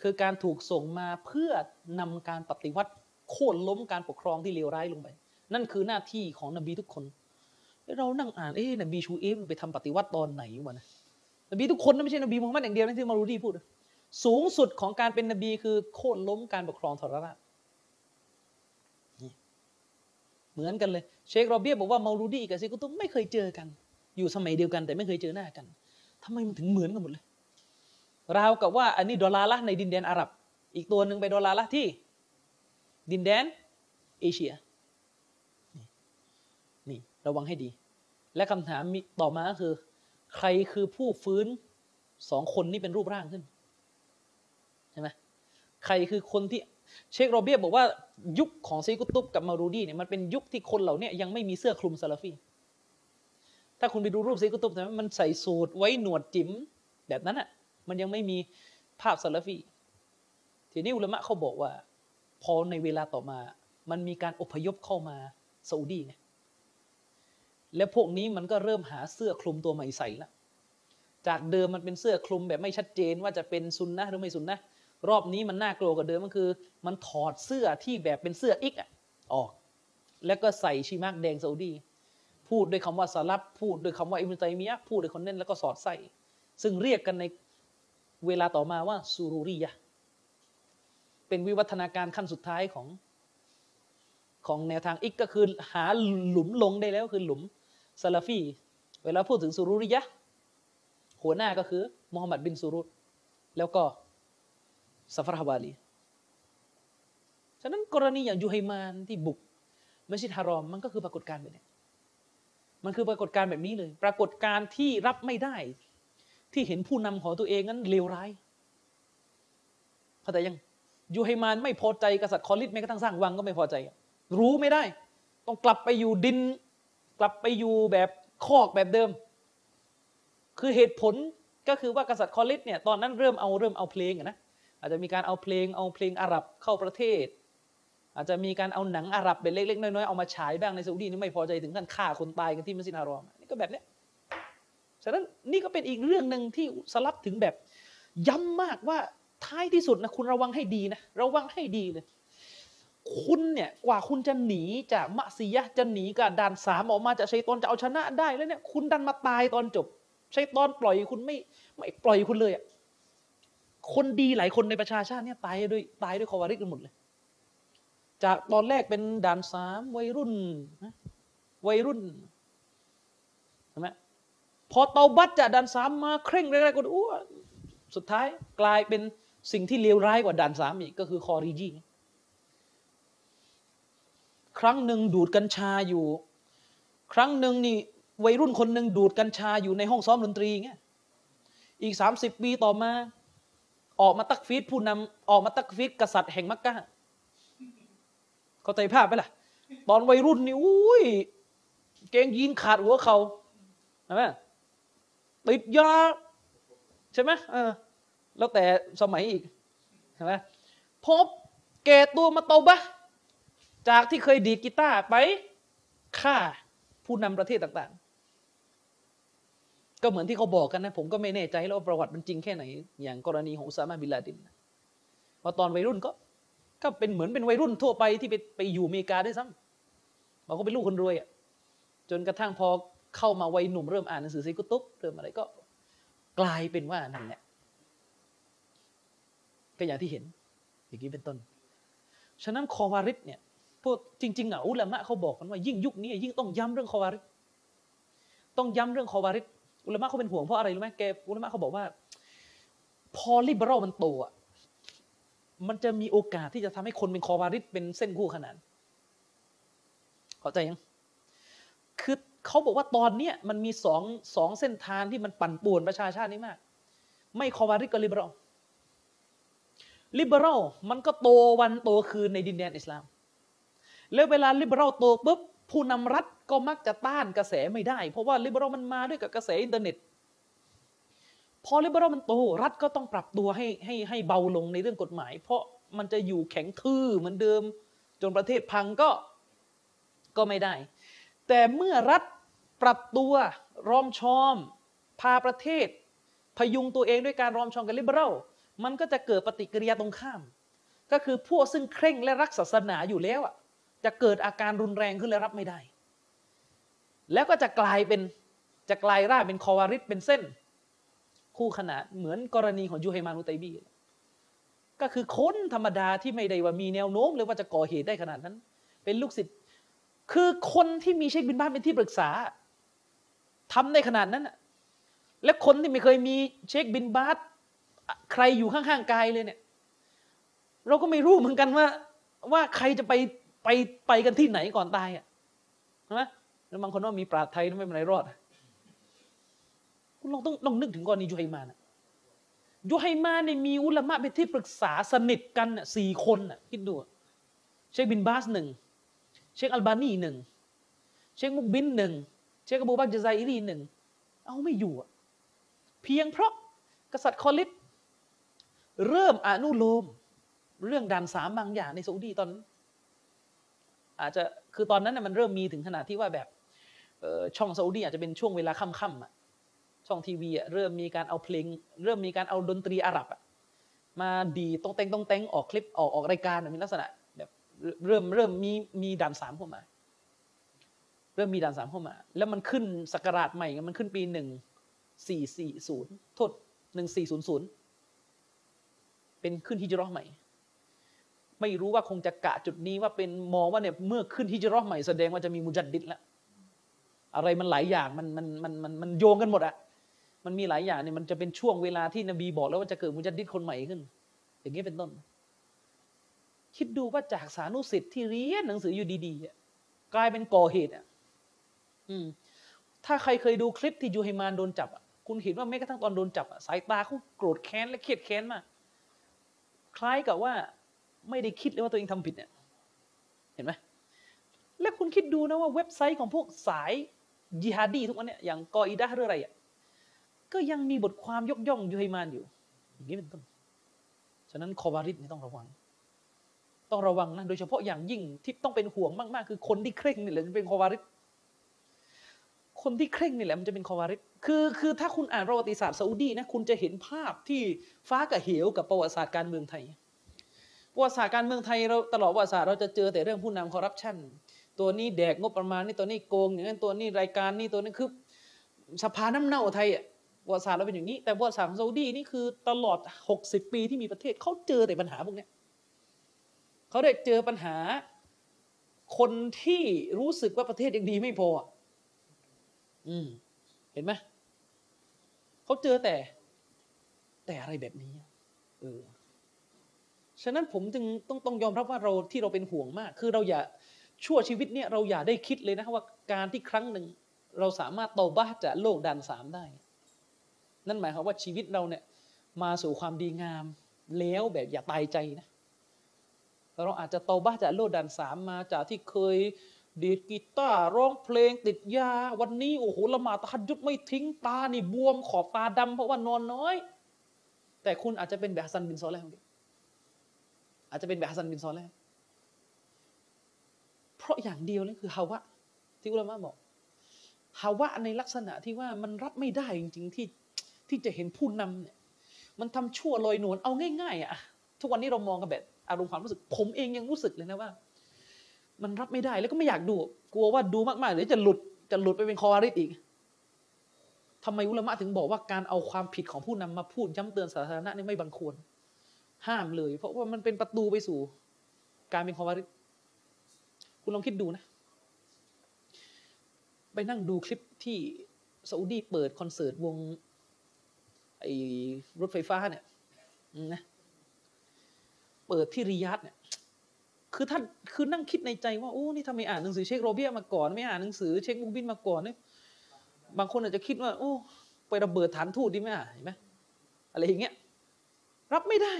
คือการถูกส่งมาเพื่อนำการปฏิวัติโค่นล้มการปกครองที่เลวร้ายลงไป นั่นคือหน้าที่ของนบีทุกคน เรานั่งอ่านเอ๊ะนบีชูเอฟไปทำปฏิวัติตอนไหนวะนะนบีทุกคนนะไม่ใช่นบีมุฮัมมัดอย่างเดียวนะที่มารูดี้พูด สูงสุดของการเป็นนบีคือโค่นล้มการปกครองทรราชเหมือนกันเลย เชคโรเบียบอกว่ามารูดีกับซิกุตุไม่เคยเจอกัน อยู่สมัยเดียวกันแต่ไม่เคยเจอหน้ากันทำไมมันถึงเหมือนกันหมดเลยราวกับว่าอันนี้ดอลลาร์ละในดินแดนอาหรับ อีกตัวหนึ่งไปดอลลาร์ละที่ ดินแดนเอเชียนี่ระวังให้ดี และคำถามต่อมาก็คือ ใครคือผู้ฟื้นสองคนนี้เป็นรูปร่างขึ้น ใครคือคนที่เชคโรเบียบอกว่ายุคของซีกุตุบกับมารูดีเนี่ยมันเป็นยุคที่คนเหล่านี้ยังไม่มีเสื้อคลุมซาลาฟีถ้าคุณไปดูรูปซีกุตุบนะมันใส่สูทไว้หนวดจิ๋มแบบนั้นอะมันยังไม่มีภาพซาลาฟีทีนี้อุลามะเขาบอกว่า พอในเวลาต่อมา มันมีการอพยพเข้ามาซาอุดีไงและพวกนี้มันก็เริ่มหาเสื้อคลุมตัวใหม่ใส่ละจากเดิมมันเป็นเสื้อคลุมแบบไม่ชัดเจนว่าจะเป็นซุนนะหรือไม่ซุนนะ รอบนี้มันน่ากลัวกว่าเดิมมันคือ มันถอดเสื้อที่แบบเป็นเสื้ออิกออก แล้วก็ใส่ชีมากแดงซาอุดีพูดด้วยคำว่าสลับพูดด้วยคำว่าอิมตัยมียะพูดด้วยคนเน้นแล้วก็สอดใส่ ซึ่งเรียกกันในเวลาต่อมาว่าซูรุรียะเป็นวิวัฒนาการขั้นสุดท้ายของของแนวทางอิกก็คือหาหลุมลงได้แล้วคือหลุมซาลาฟี เวลาพูดถึงซูรุริยะหัวหน้าก็คือมูฮัมหมัดบินซูรุตแล้วก็ ซาฟัรฮาวาลีฉะนั้นกรณีอย่างยูไฮมานที่บุกมัสยิดฮารอมมันก็คือปรากฏการณ์แบบนี้มันคือปรากฏการณ์แบบนี้เลย ปรากฏการณ์ที่รับไม่ได้ ที่เห็นผู้นำของตัวเองนั้นเลวร้ายเข้าใจยังยูไฮมานไม่พอใจกษัตริย์คอลิดแม้กระทั่งสร้างวังก็ไม่พอใจ รู้ไม่ได้ ต้องกลับไปอยู่ดิน กลับไปอยู่แบบคอกแบบเดิม คือเหตุผลก็คือว่ากษัตริย์คอลิดเนี่ยตอนนั้นเริ่มเอาเริ่มเอาเพลงนะ อาจจะมีการเอาเพลงเอาเพลงอาหรับเข้าประเทศ อาจจะมีการเอาหนังอาหรับเป็นเล็กๆน้อยๆเอามาฉายบ้างในซาอุดีนี่ไม่พอใจถึงขั้นฆ่าคนตายกันที่มัสยิดฮารอมนี่ก็แบบเนี้ยฉะนั้นนี่ก็เป็นอีกเรื่องหนึ่งที่สลับถึงแบบ ย้ำมากว่าท้ายที่สุดนะคุณระวังให้ดีนะระวังให้ดีเลยคุณเนี่ยกว่าคุณจะหนีจากมะซียะจะหนีกับด่านสามออกมาจากชัยตอนจะเอาชนะได้แล้วเนี่ยคุณดันมาตายตอนจบชัยตอนปล่อยคุณไม่ไม่ปล่อยคุณเลยอะ คนดีหลายคนในประชาชาติเนี่ยตายด้วยตายด้วยคอวาริกกันหมดเลย จากตอนแรกเป็นด่านสามวัยรุ่นวัยรุ่นใช่ไหมพอเตาบัตจากด่านสามมาเคร่งแรกๆก็อู้สุดท้ายกลายเป็นสิ่งที่เลวร้ายกว่าด่านสามอีกก็คือคอรีจีครั้งหนึ่งดูดกัญชาอยู่ ครั้งหนึ่งนี่วัยรุ่นคนหนึ่งดูดกัญชาอยู่ในห้องซ้อมดนตรีเงี้ยอีกสามสิบปีต่อมา ออกมาตักฟีดผู้นำออกมาตักฟีดกษัตริย์แห่งมักกะเข้าใจภาพไหมล่ะ ตอนวัยรุ่นนี่อุ้ยเกงยีนขาดหัวเขาใช่ไหมติดยาใช่ไหมเออ แล้วแต่สมัยอีกใช่ไหมพบแก่ตัวมาโตบะจากที่เคยดีกีตาร์ไปฆ่าผู้นำประเทศต่างๆ ก็เหมือนที่เขาบอกกันนะ ผมก็ไม่แน่ใจแล้วว่าประวัติมันจริงแค่ไหน อย่างกรณีของอุซามาบินลาดินพอตอนวัยรุ่นก็ ก็เป็นเหมือนเป็นวัยรุ่นทั่วไปที่ไปไปอยู่อเมริกาด้วยซ้ำเราก็เป็นลูกคนรวยอะจนกระทั่งพอเข้ามาวัยหนุ่มเริ่มอ่านหนังสือซีกุตุบเริ่มอะไรก็กลายเป็นว่านั่นแหละก็อย่างที่เห็น อย่างนี้เป็นต้น ฉะนั้นคอวาริดเนี่ยพวกจริงๆอะอุลามะเขาบอกกันว่ายิ่งยุคนี้ยิ่งต้องย้ำเรื่องคอวาริดต้องย้ำเรื่องคอวาริด อุลามะเขาเป็นห่วงเพราะอะไรรู้ไหมแกอุลามะเขาบอกว่า พอลิเบอรัลมันโตอะมันจะมีโอกาสที่จะทำให้คนเป็นคอวาริดเป็นเส้นคู่ขนานเข้าใจยัง คือเขาบอกว่าตอนเนี้ยมันมีสองสองเส้นทางที่มันปั่นป่วนประชาชาตินี้มาก ไม่คอวาริดก็ลิเบอรัลลิเบอรัลมันก็โตวันโตคืนในดินแดนอิสลาม แล้วเวลาลิเบอรัลโตปุ๊บ ผู้นำรัฐก็มักจะต้านกระแสไม่ได้ เพราะว่าลิเบอรัลมันมาด้วยกับกระแสอินเทอร์เน็ต พอลิเบอรัลมันโต รัฐก็ต้องปรับตัวให้ให้ให้เบาลงในเรื่องกฎหมาย เพราะมันจะอยู่แข็งทื่อเหมือนเดิม จนประเทศพังก็ก็ไม่ได้ แต่เมื่อรัฐปรับตัวรอมชอม พาประเทศ พยุงตัวเองด้วยการรอมชอมกับลิเบอรัลมันก็จะเกิดปฏิกิริยาตรงข้าม ก็คือพวกซึ่งเคร่งและรักศาสนาอยู่แล้วอะ จะเกิดอาการรุนแรงขึ้นและรับไม่ได้ แล้วก็จะกลายเป็นจะกลายร่างเป็นคอวาริดเป็นเส้น คู่ขนานเหมือนกรณีของยูไฮมานุไตบีก็คือคนธรรมดาที่ไม่ได้ว่ามีแนวโน้มเลยว่าจะก่อเหตุได้ขนาดนั้น เป็นลูกศิษย์คือคนที่มีเชคบินบาสเป็นที่ปรึกษาทำได้ขนาดนั้นและคนที่ไม่เคยมีเชคบินบาสใครอยู่ข้างๆกายเลยเนี่ย เราก็ไม่รู้เหมือนกันว่า ว่าใครจะไป ไปไปกันที่ไหนก่อนตายอะใช่ไหมแล้วบางคนว่ามีปราชญ์ไทยไม่เป็นไรรอด คุณลองต้องลองนึกถึงกรณียูไฮมานยูไฮมานเนี่ยมีอุลามะเป็นที่ปรึกษาสนิทกันสี่คนอะคิดดู เชคบินบาสหนึ่ง เชคอัลบานีหนึ่ง เชคมุกบิลหนึ่ง เชคอบูบักจาไซรีหนึ่ง เอาไม่อยู่อะเพียงเพราะกษัตริย์คอลิดเริ่มอนุโลม เรื่องด่านสามบางอย่างในซาอุดีตอนนั้น อาจจะคือตอนนั้นน่ะมันเริ่มมีถึงขนาดที่ว่าแบบช่องซาอุดีอาจจะเป็นช่วงเวลาค่ำๆอะช่องทีวีอะเริ่มมีการเอาเพลง เริ่มมีการเอาดนตรีอาหรับอะมาดีต้องเต้งต้องเต้งออกคลิปออกออกรายการมีลักษณะแบบเริ่มเริ่มมีมีด่านสามเข้ามา เริ่มมีด่านสามเข้ามา แล้วมันขึ้นสกราชใหม่มันขึ้นปีหนึ่งสี่สี่ศูนย์โทษหนึ่งสี่ศูนย์ศูนย์เป็นขึ้นฮิจรัชใหม่ ไม่รู้ว่าคงจะกะจุดนี้ว่าเป็นมองว่าเนี่ยเมื่อขึ้นฮิจรัชใหม่แสดงว่าจะมีมุจัดดิดแล้วอะไรมันหลายอย่างมันมันมันมันมันโยงกันหมดอะมันมีหลายอย่างเนี่ยมันจะเป็นช่วงเวลาที่นบีบอกแล้วว่าจะเกิดมุจัดดิดคนใหม่ขึ้น อย่างนี้เป็นต้น คิดดูว่าจากสานุสิทธิ์ที่เรียนหนังสืออยู่ดีๆกลายเป็นก่อเหตุอะอืม ถ้าใครเคยดูคลิปที่ยูไฮมานโดนจับอะคุณเห็นว่าแม้กระทั่งตอนโดนจับสายตาเขาโกรธแค้นและเครียดแค้นมากคล้ายกับว่า ไม่ได้คิดเลยว่าตัวเองทำผิดเนี่ย เห็นไหมและคุณคิดดูนะว่าเว็บไซต์ของพวกสายยิฮาดีทุกวันเนี่ยอย่างกออิดะหรืออะไรอะก็ยังมีบทความยกย่องยูไฮมานอยู่ อย่างนี้เป็นต้น ฉะนั้นคอวาริดนี่ต้องระวัง ต้องระวังนะ โดยเฉพาะอย่างยิ่งที่ต้องเป็นห่วงมาก ๆ คือคนที่เคร่งนี่แหละจะเป็นคอวาริดคนที่เคร่งนี่แหละมันจะเป็นคอวาริดคือคือถ้าคุณอ่านประวัติศาสตร์ซาอุดีนะคุณจะเห็นภาพที่ฟ้ากับเหวกับประวัติศาสตร์การเมืองไทย ประวัติศาสตร์การเมืองไทยเราตลอดประวัติศาสตร์เราจะเจอแต่เรื่องผู้นำคอร์รัปชันตัวนี้แดกงบประมาณนี่ตัวนี้โกงอย่างนั้นตัวนี้รายการนี่ตัวนี้คือสภาน้ำเน่าไทยอะประวัติศาสตร์เราเป็นอย่างนี้ แต่ประวัติศาสตร์ของซาอุดีนี่คือตลอด 60 ปีที่มีประเทศเขาเจอแต่ปัญหาพวกนี้เขาได้เจอปัญหาคนที่รู้สึกว่าประเทศยังดีไม่พออืม เห็นไหมเขาเจอแต่ แต่อะไรแบบนี้ เออ ฉะนั้นผมจึงต้องต้องยอมรับว่าเราที่เราเป็นห่วงมาก คือเราอย่าชั่วชีวิตเนี่ยเราอย่าได้คิดเลยนะว่าการที่ครั้งหนึ่งเราสามารถโตบ้าจากโลกดันสามได้ นั่นหมายความว่าชีวิตเราเนี่ยมาสู่ความดีงามแล้วแบบอย่าตายใจนะเราอาจจะเตาบ้าจากโลดด่านสามมาจากที่เคยดีดกีตาร์ร้องเพลงติดยา วันนี้โอ้โหละหมาดตะฮัดยุดไม่ทิ้งตานี่บวมขอบตาดำเพราะว่านอนน้อย แต่คุณอาจจะเป็นแบบซันบินซอลแล้ว อาจจะเป็นแบบฮัสซันบินซอลแล้วเพราะอย่างเดียวนี่นคือฮาวะ ที่อุลามะบอกฮาวะในลักษณะที่ว่ามันรับไม่ได้จริง ๆ ที่ที่จะเห็นผู้นำเนี่ย มันทำชั่วลอยนวลเอาง่าย ๆ อะ ทุกวันนี้เรามองกันแบบอารมณ์ความรู้สึก ผมเองยังรู้สึกเลยนะว่า มันรับไม่ได้แล้วก็ไม่อยากดู กลัวว่าดูมากๆเดี๋ยวจะหลุดจะหลุดไปเป็นคอวาริดอีกทำไมอุลามะถึงบอกว่าการเอาความผิดของผู้นำมาพูดย้ำเตือนสาธารณะนี่ไม่บังควร ห้ามเลย เพราะว่ามันเป็นประตูไปสู่ การเป็นคอวาริดคุณลองคิดดูนะ ไปนั่งดูคลิปที่ซาอุดีเปิดคอนเสิร์ตวงไอ้รถไฟฟ้าเนี่ยนะเปิดที่ริยาดเนี่ย คือท่านคือนั่งคิดในใจว่าโอ้นี่ทำไมอ่านหนังสือเชคโรเบียมาก่อน ไม่อ่านหนังสือเชคมุกบินมาก่อนเนี่ยบางคนอาจจะคิดว่า โอ้ไประเบิดฐานทูตดีไหมอะเห็นไหมอะไรอย่างเงี้ยรับไม่ได้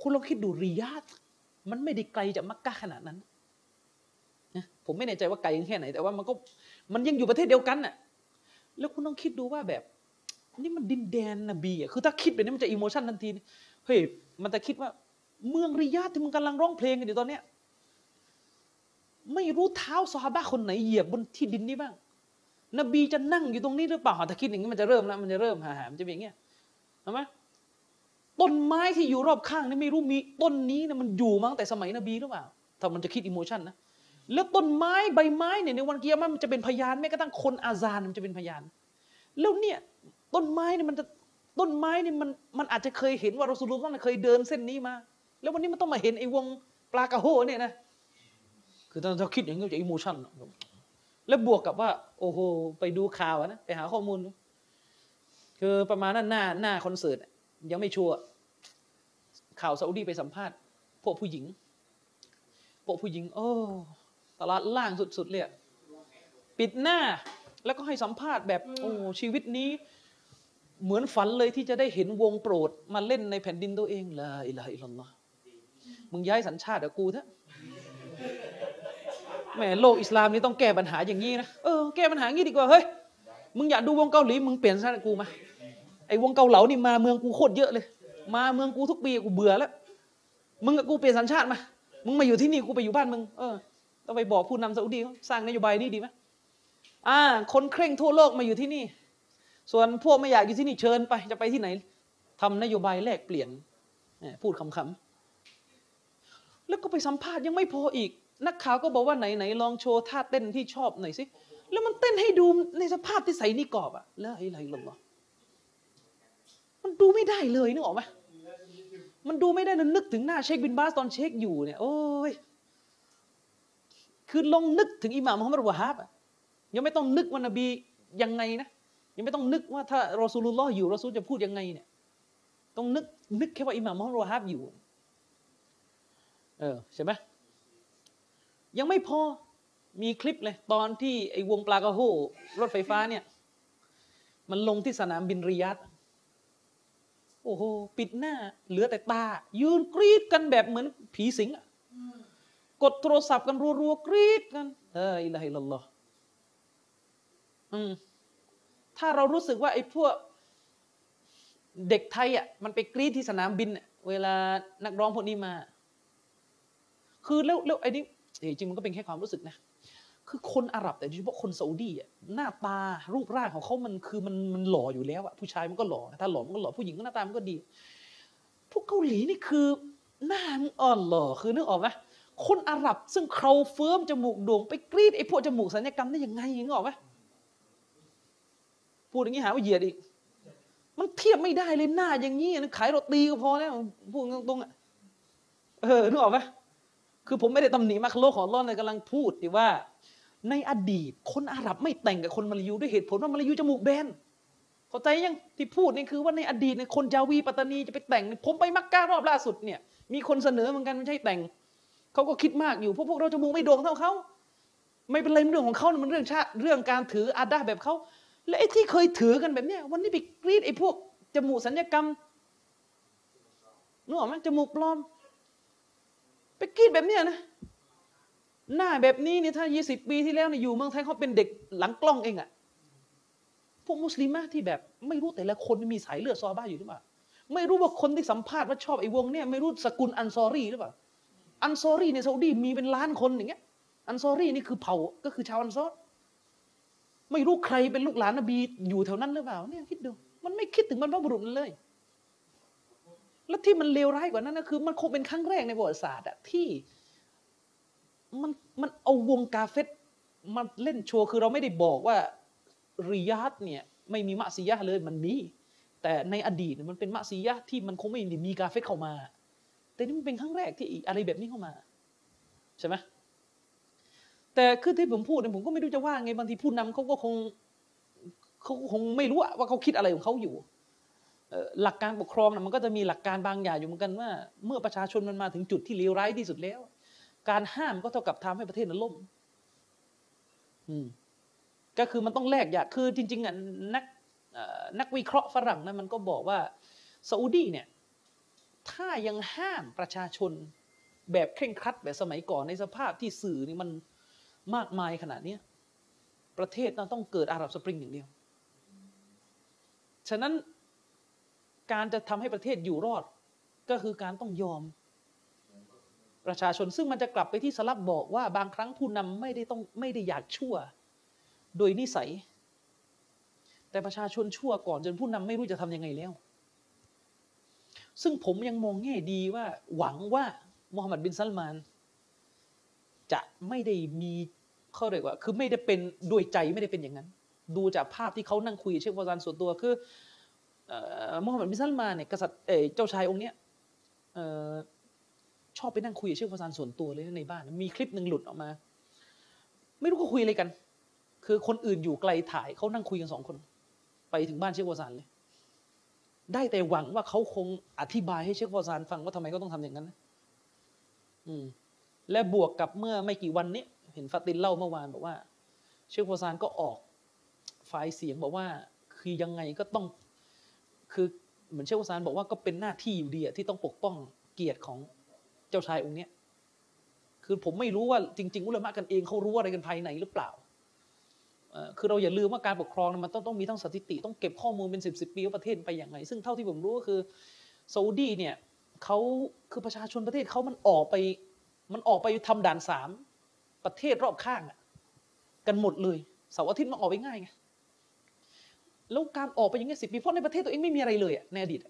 คุณลองคิดดูริยาดมันไม่ได้ไกลจากมักกะขนาดนั้นนะผมไม่แน่ใจว่าไกลแค่ไหน แต่ว่ามันก็มันยังอยู่ประเทศเดียวกันน่ะแล้วคุณต้องคิดดูว่าแบบ นี่มันดินแดนนบีอะคือถ้าคิดแบบนี้มันจะอิโมชันทันทีเฮ้ยมันจะคิดว่า เมืองริยาดที่มึงกำลังร้องเพลงกันอยู่ตอนเนี้ยไม่รู้เท้าซอฮาบะคนไหนเหยียบบนที่ดินนี้บ้าง นบีจะนั่งอยู่ตรงนี้หรือเปล่าถ้าคิดอย่างนี้มันจะเริ่มแล้วมันจะเริ่มหาๆมันจะเป็นอย่างเงี้ยเห็นไหม ต้นไม้ที่อยู่รอบข้างนี่ไม่รู้มีต้นนี้นะมันอยู่มาตั้งแต่สมัยนบีหรือเปล่าถ้ามันจะคิดอิโมชันนะแล้วต้นไม้ใบไม้เนี่ยในวันเกียร์มันจะเป็นพยานแม้กระทั่งคนอาซานมันจะเป็นพยาน แล้วเนี่ยต้นไม้เนี่ยมันจะต้นไม้เนี่ยมันมันอาจจะเคยเห็นว่ารอสูลุลลอฮ์เคยเดินเส้นนี้มา แล้ววันนี้มันต้องมาเห็นไอ้วงปลากระโหเนี่ยนะคือถ้าเราคิดอย่างนี้จะ emotion แล้วบวกกับว่า โอ้โห ไปดูข่าวนะไปหาข้อมูล คือประมาณนั้นหน้าหน้าคอนเสิร์ต ยังไม่ชัวร์ข่าวซาอุดีไปสัมภาษณ์ พวกผู้หญิง พวกผู้หญิง โอ้ตลาดล่างสุดๆเลยอะปิดหน้า แล้วก็ให้สัมภาษณ์แบบ โอ้ชีวิตนี้ เหมือนฝันเลยที่จะได้เห็นวงโปรด มาเล่นในแผ่นดินตัวเองلا إله إلا اللهมึงย้ายสัญชาติกับกูเถอะแหมโลกอิสลามนี่ต้องแก้ปัญหาอย่างนี้นะเออแก้ปัญหาอย่างนี้ดีกว่าเฮ้ยมึงอยากดูวงเกาหลีมึงเปลี่ยนชาติกูมา ไอ้วงเกาเหลานี่มาเมืองกูโคตรเยอะเลย มาเมืองกูทุกปีกูเบื่อแล้ว มึงกับกูเปลี่ยนสัญชาติมา มึงมาอยู่ที่นี่กูไปอยู่บ้านมึง เออ ต้องไปบอกผู้นำซาอุดีเขาสร้างนโยบายนี้ดีไหมอ่า คนเคร่งทั่วโลกมาอยู่ที่นี่ ส่วนพวกไม่อยากอยู่ที่นี่เชิญไป จะไปที่ไหนทำนโยบายแลกเปลี่ยน พูดคำๆแล้วก็ไปสัมภาษณ์ยังไม่พออีก นักข่าวก็บอกว่าไหนไหนลองโชว์ท่าเต้นที่ชอบหน่อยสิ แล้วมันเต้นให้ดูในสภาพที่ใส่นิกอบอะแล้วไอ้ไรหรอ มันดูไม่ได้เลยนึกออกไหมมันดูไม่ได้นะนึกถึงหน้าเชคบินบาสตอนเชคอยู่เนี่ย โอ้ยคือลองนึกถึงอิหม่ามมุฮัมมัดวะฮับอะยังไม่ต้องนึกว่านบียังไงนะยังไม่ต้องนึกว่าถ้ารอซูลุลลอฮ์อยู่รอซูลจะพูดยังไงเนี่ยต้องนึกนึกแค่ว่าอิหม่ามมุฮัมมัดวะฮับอยู่ เออใช่ไหมยังไม่พอมีคลิปเลยตอนที่ไอ้วงปลากระโหรถไฟฟ้าเนี่ย มันลงที่สนามบินริยัด โอ้โห ปิดหน้า เหลือแต่ตา ยืนกรีดกันแบบเหมือนผีสิงอะกดโทรศัพท์กันรัวๆกรีดกันเอออิละฮิลลอฮ์อืมถ้าเรารู้สึกว่าไอ้พวกเด็กไทยอะมันไปกรีดที่สนามบิน เวลานักร้องพวกนี้มา คือแล้วแล้วไอ้นี่จริงมันก็เป็นแค่ความรู้สึกนะ คือคนอาหรับแต่โดยเฉพาะคนซาอุดีอะหน้าตารูปร่างของเขามันคือมันมันหล่ออยู่แล้วอะผู้ชายมันก็หล่อถ้าหล่อมันก็หล่อผู้หญิงก็หน้าตามันก็ดี พวกเกาหลีนี่คือหน้ามันอ่อนหล่อคือนึกออกไหมคนอาหรับซึ่งเขาเฟิร์มจมูกโด่งไปกรีดไอ้พวกจมูกสัญญกรรมได้ยังไงนึกออกไหมพูดอย่างนี้หาว่าเหยียดอีก มันเทียบไม่ได้เลยหน้าอย่างนี้ขายโรตีก็พอแล้วพูดตรงๆอะเออนึกออกไหมคือผมไม่ได้ตำหนิมักโลของร้อนเลยกำลังพูดที่ว่า ในอดีตคนอาหรับไม่แต่งกับคนมาลายูด้วยเหตุผลว่ามาลายูจมูกแบนเข้าใจยังที่พูดนี่คือว่าในอดีตในคนจาวีปัตตานีจะไปแต่ง ผมไปมักกะรอบล่าสุดเนี่ยมีคนเสนอเหมือนกันไม่ใช่แต่งเขาก็คิดมากอยู่พวกพวกเราจมูกไม่โด่งเท่าเขาไม่เป็นไรเรื่องของเขามันเรื่องชาติเรื่องการถืออาดาแบบเขาและไอ้ที่เคยถือกันแบบเนี้ยวันนี้ไปกรีดไอ้พวกจมูกสัญญกรรมนึกออกไหมจมูกปลอม ไปคิดแบบเนี้ยนะ หน้าแบบนี้เนี่ยถ้ายี่สิบปีที่แล้วเนี่ยอยู่เมืองไทยเขาเป็นเด็กหลังกล้องเองอะพวกมุสลิมที่แบบไม่รู้แต่ละคนมีสายเลือดซอบ้าอยู่หรือเปล่าไม่รู้ว่าคนที่สัมภาษณ์ว่าชอบไอ้วงเนี่ยไม่รู้สกุลอันซอรี่หรือเปล่าอันซอรี่ในซาอุดีมีเป็นล้านคนอย่างเงี้ย อันซอรี่นี่คือเผ่าก็คือชาวอันซอรไม่รู้ใครเป็นลูกหลานนบีอยู่แถวนั้นหรือเปล่าเนี่ยคิดดูมันไม่คิดถึงบรรพบุรุษเลย แล้วที่มันเลวร้ายกว่านั้นนะคือ มันคงเป็นครั้งแรกในประวัติศาสตร์อะที่ มันมันเอาวงกาเฟตมาเล่นโชว์คือเราไม่ได้บอกว่าริยาดเนี่ยไม่มีมะซียะเลยมันมี แต่ในอดีตมันเป็นมะซียะที่มันคงไม่มีกาเฟตเข้ามา แต่นี่มันเป็นครั้งแรกที่อะไรแบบนี้เข้ามาใช่ไหมแต่คือที่ผมพูดเนี่ยผมก็ไม่รู้จะว่าไงบางทีผู้นำเขาก็คงเขาคงไม่รู้ว่าเขาคิดอะไรของเขาอยู่หลักการปกครองนะมันก็จะมีหลักการบางอย่างอยู่เหมือนกันว่า เมื่อประชาชนมันมาถึงจุดที่เลวร้ายที่สุดแล้ว การห้ามก็เท่ากับทำให้ประเทศนั้นล่ม อืม ก็คือมันต้องแลกอย่างคือจริง ๆอะนักนักวิเคราะห์ฝรั่งนะมันก็บอกว่าซาอุดีเนี่ย ถ้ายังห้ามประชาชนแบบเคร่งครัดแบบสมัยก่อนในสภาพที่สื่อนี่มันมากมายขนาดนี้ประเทศเราต้องเกิดอาหรับสปริงอย่างเดียว ฉะนั้นการจะทำให้ประเทศอยู่รอดก็คือการต้องยอม ประชาชนซึ่งมันจะกลับไปที่สลับบอกว่าบางครั้งผู้นำไม่ได้ต้องไม่ได้อยากชั่ว โดยนิสัย แต่ประชาชนชั่วก่อนจนผู้นำไม่รู้จะทำยังไงแล้ว ซึ่งผมยังมองแง่ดีว่าหวังว่ามูฮัมหมัดบินซัลมาน จะไม่ได้มีเขาเรียกว่า คือไม่ได้เป็นด้วยใจไม่ได้เป็นอย่างนั้น ดูจากภาพที่เขานั่งคุยเชฟวาซานส่วนตัวคือมูฮัมหมัดบินซัลมานเนี่ยกษัตริย์เจ้าชายองค์เนี้ย ชอบไปนั่งคุยกับเชฟฟาซานส่วนตัวเลยในบ้าน มีคลิปหนึ่งหลุดออกมา ไม่รู้ก็คุยอะไรกัน คือคนอื่นอยู่ไกลถ่ายเขานั่งคุยกันสองคน ไปถึงบ้านเชฟฟาซานเลย ได้แต่หวังว่าเขาคงอธิบายให้เชฟฟาซานฟังว่าทำไมเขาต้องทำอย่างนั้นอืม และบวกกับเมื่อไม่กี่วันนี้เห็นฟาตินเล่าเมื่อวานบอกว่า เชฟฟาซานก็ออกไฟล์เสียงบอกว่า คือยังไงก็ต้อง คือเหมือนเชฟวสานบอกว่าก็เป็นหน้าที่อยู่ดีอะที่ต้องปกป้องเกียรติของ เจ้าชายองค์เนี้ยคือผมไม่รู้ว่าจริง ๆ อุลามะกันเองเขารู้อะไรกันภายในหรือเปล่าคือเราอย่าลืมว่าการปกครองมันต้องต้องมีทั้งสถิติต้องเก็บข้อมูลเป็นสิบสิบปีว่าประเทศไปอย่างไรซึ่งเท่าที่ผมรู้ก็คือซาอุดีเนี่ยเขาคือประชาชนประเทศเขามันออกไป มันออกไปทำด่านสามประเทศรอบข้างกันหมดเลยเสาร์อาทิตย์มันออกไปง่ายไงแล้วการออกไปอย่างเงี้ยสิปีเพราะในประเทศตัวเองไม่มีอะไรเลยในอดีต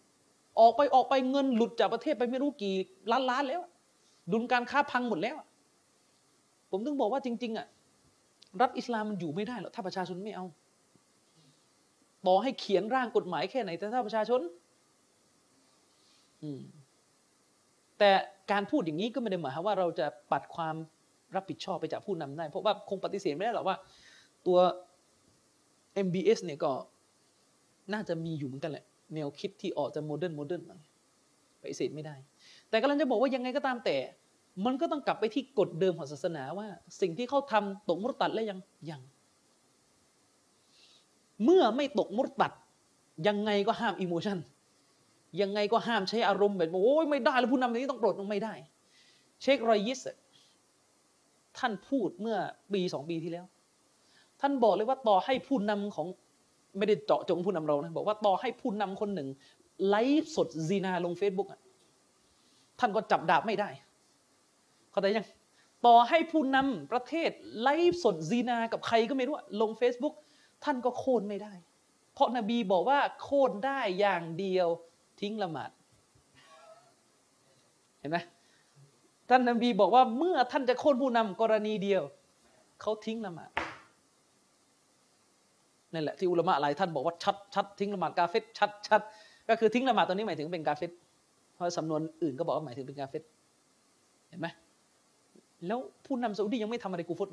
ออกไปออกไปเงินหลุดจากประเทศไปไม่รู้กี่ล้านล้านแล้ว ดุลการค้าพังหมดแล้ว ผมถึงบอกว่าจริง ๆ อะ รัฐอิสลามมันอยู่ไม่ได้หรอกถ้าประชาชนไม่เอา ต่อให้เขียนร่างกฎหมายแค่ไหน แต่ถ้าประชาชน อืมแต่การพูดอย่างนี้ก็ไม่ได้หมายว่าเราจะปัดความรับผิดชอบไปจากผู้นำได้ เพราะว่าคงปฏิเสธไม่ได้หรอกว่า ตัว MBS เนี่ยก็น่าจะมีอยู่เหมือนกันแหละ แนวคิดที่ออกจะ modern modern ปฏิเสธไม่ได้ แต่กำลังจะบอกว่ายังไงก็ตามแต่ มันก็ต้องกลับไปที่กฎเดิมของศาสนาว่า สิ่งที่เขาทำตกมุรตัดแล้วยังยัง เมื่อไม่ตกมุรตัด ยังไงก็ห้าม emotionยังไงก็ห้ามใช้อารมณ์แบบโอ้ยไม่ได้แล้วผู้นำนี้ต้องโกรธต้องไม่ได้ เชครอยยิสท่านพูดเมื่อปีสองปีที่แล้ว ท่านบอกเลยว่าต่อให้ผู้นำของ ไม่ได้เจาะจงผู้นำเรานะบอกว่าต่อให้ผู้นำคนหนึ่งไลฟ์สดซีนาลงเฟซบุ๊กท่านก็จับดาบไม่ได้ เข้าใจยัง ต่อให้ผู้นำประเทศไลฟ์สดซีนากับใครก็ไม่รู้ลง Facebook ท่านก็โค่นไม่ได้ เพราะนบีบอกว่าโค่นได้อย่างเดียวทิ้งละหมาด เห็นไหมท่านนบีบอกว่าเมื่อท่านจะโค่นผู้นำกรณีเดียวเขาทิ้งละหมาด นั่นแหละที่อุลามะหลายท่านบอกว่าชัดชัดทิ้งละหมาดกาเฟตชัดชัดก็คือทิ้งละหมาดตอนนี้หมายถึงเป็นกาเฟตเพราะสำนวนอื่นก็บอกว่าหมายถึงเป็นกาเฟตเห็นไหมแล้วผู้นำซาอุดียังไม่ทำอะไรกูฟต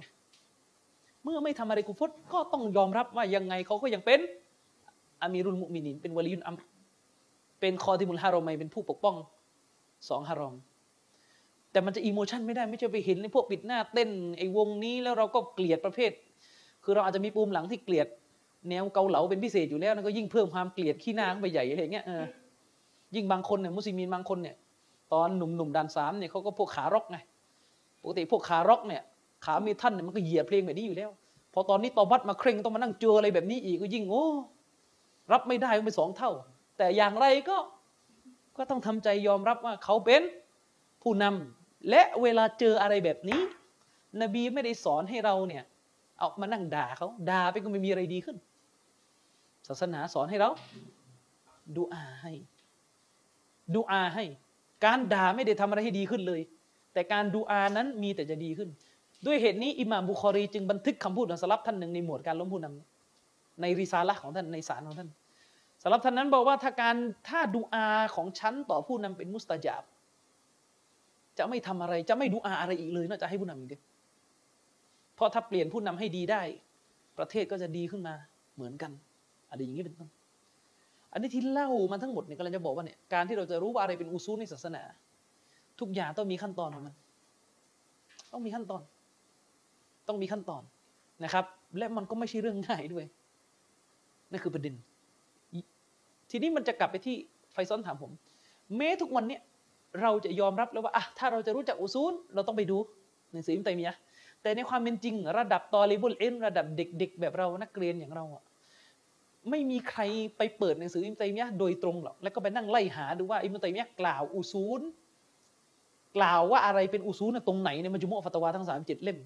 เมื่อไม่ทำอะไรกูฟตก็ต้องยอมรับว่ายังไงเขาก็ยังเป็นอามีรุลมุมินินเป็นวลียุนอัมเป็นคอที่มุลฮารอมัยเป็นผู้ปกป้องสองฮารอมแต่มันจะอิโมชันไม่ได้ไม่ใช่ไปเห็นในพวกปิดหน้าเต้นไอ้วงนี้แล้วเราก็เกลียดประเภท คือเราอาจจะมีปูมหลังที่เกลียด แนวเกาเหลาเป็นพิเศษอยู่แล้วนะก็ยิ่งเพิ่มความเกลียดขี้หน้าไปใหญ่อะไรเงี้ยยิ่งบางคนเนี่ยมุสลิมบางคนเนี่ยตตอนหนุ่มๆดันสามเนี่ยเขาก็พวกขารอกไงปกติพวกขารอกเนี่ยขามีท่านเนี่ยมันก็เหยียบเพลงแบบนี้อยู่แล้ว พอตอนนี้ตอบัตมาเคร่งต้องมานั่งเจออะไรแบบนี้อีกก็ยิ่งโอ้รับไม่ได้ก็ไปสองเท่า แต่อย่างไรก็ก็ต้องทำใจยอมรับว่าเขาเป็นผู้นำและเวลาเจออะไรแบบนี้ นบีไม่ได้สอนให้เราเนี่ยเอามานั่งด่าเขาด่าไปก็ไม่มีอะไรดีขึ้น ศาสนาสอนให้เราดูอาให้ดูอาให้ การด่าไม่ได้ทำอะไรให้ดีขึ้นเลย แต่การดูอานั้นมีแต่จะดีขึ้น ด้วยเหตุนี้อิหม่ามบุคอรี จึงบันทึกคำพูดของสลับท่านหนึ่งในหมวดการล้มผู้นำในริซาละของท่านในสารของท่านสลับท่านนั้นบอกว่าถ้าการถ้าดูอาของฉันต่อผู้นำเป็นมุสตาจาบ จะไม่ทำอะไรจะไม่ดูอาอะไรอีกเลยนอกจากให้ผู้นำอย่างเดียวเพราะถ้าเปลี่ยนผู้นำให้ดีได้ ประเทศก็จะดีขึ้นมาเหมือนกัน อะไรอย่างนี้เป็นต้น อันนี้ที่เล่ามาทั้งหมดเนี่ยกำลังจะบอกว่าเนี่ยการที่เราจะรู้ว่าอะไรเป็นอุซูลในศาสนา ทุกอย่างต้องมีขั้นตอนของมัน ต้องมีขั้นตอน ต้องมีขั้นตอนนะครับ และมันก็ไม่ใช่เรื่องง่ายด้วยนั่นคือประเด็น ทีนี้มันจะกลับไปที่ไฟซ้อนถามผมแม้ทุกวันเนี่ยเราจะยอมรับแล้วว่าอะถ้าเราจะรู้จักอุซูลเราต้องไปดูหนังสืออิมตัยมียะแต่ในความเป็นจริง ระดับตอริบุลเอ็นระดับเด็ก ๆ แบบเรานักเรียนอย่างเราอะ ไม่มีใครไปเปิดหนังสืออิมตัยมียะโดยตรงหรอกแล้วก็ไปนั่งไล่หาดูว่าอิมตัยมียะกล่าวอุซูลกล่าวว่าอะไรเป็นอุซูลนตรงไหนในมัจมุอฟัตวาทั้งสามเจ็ดเล่ม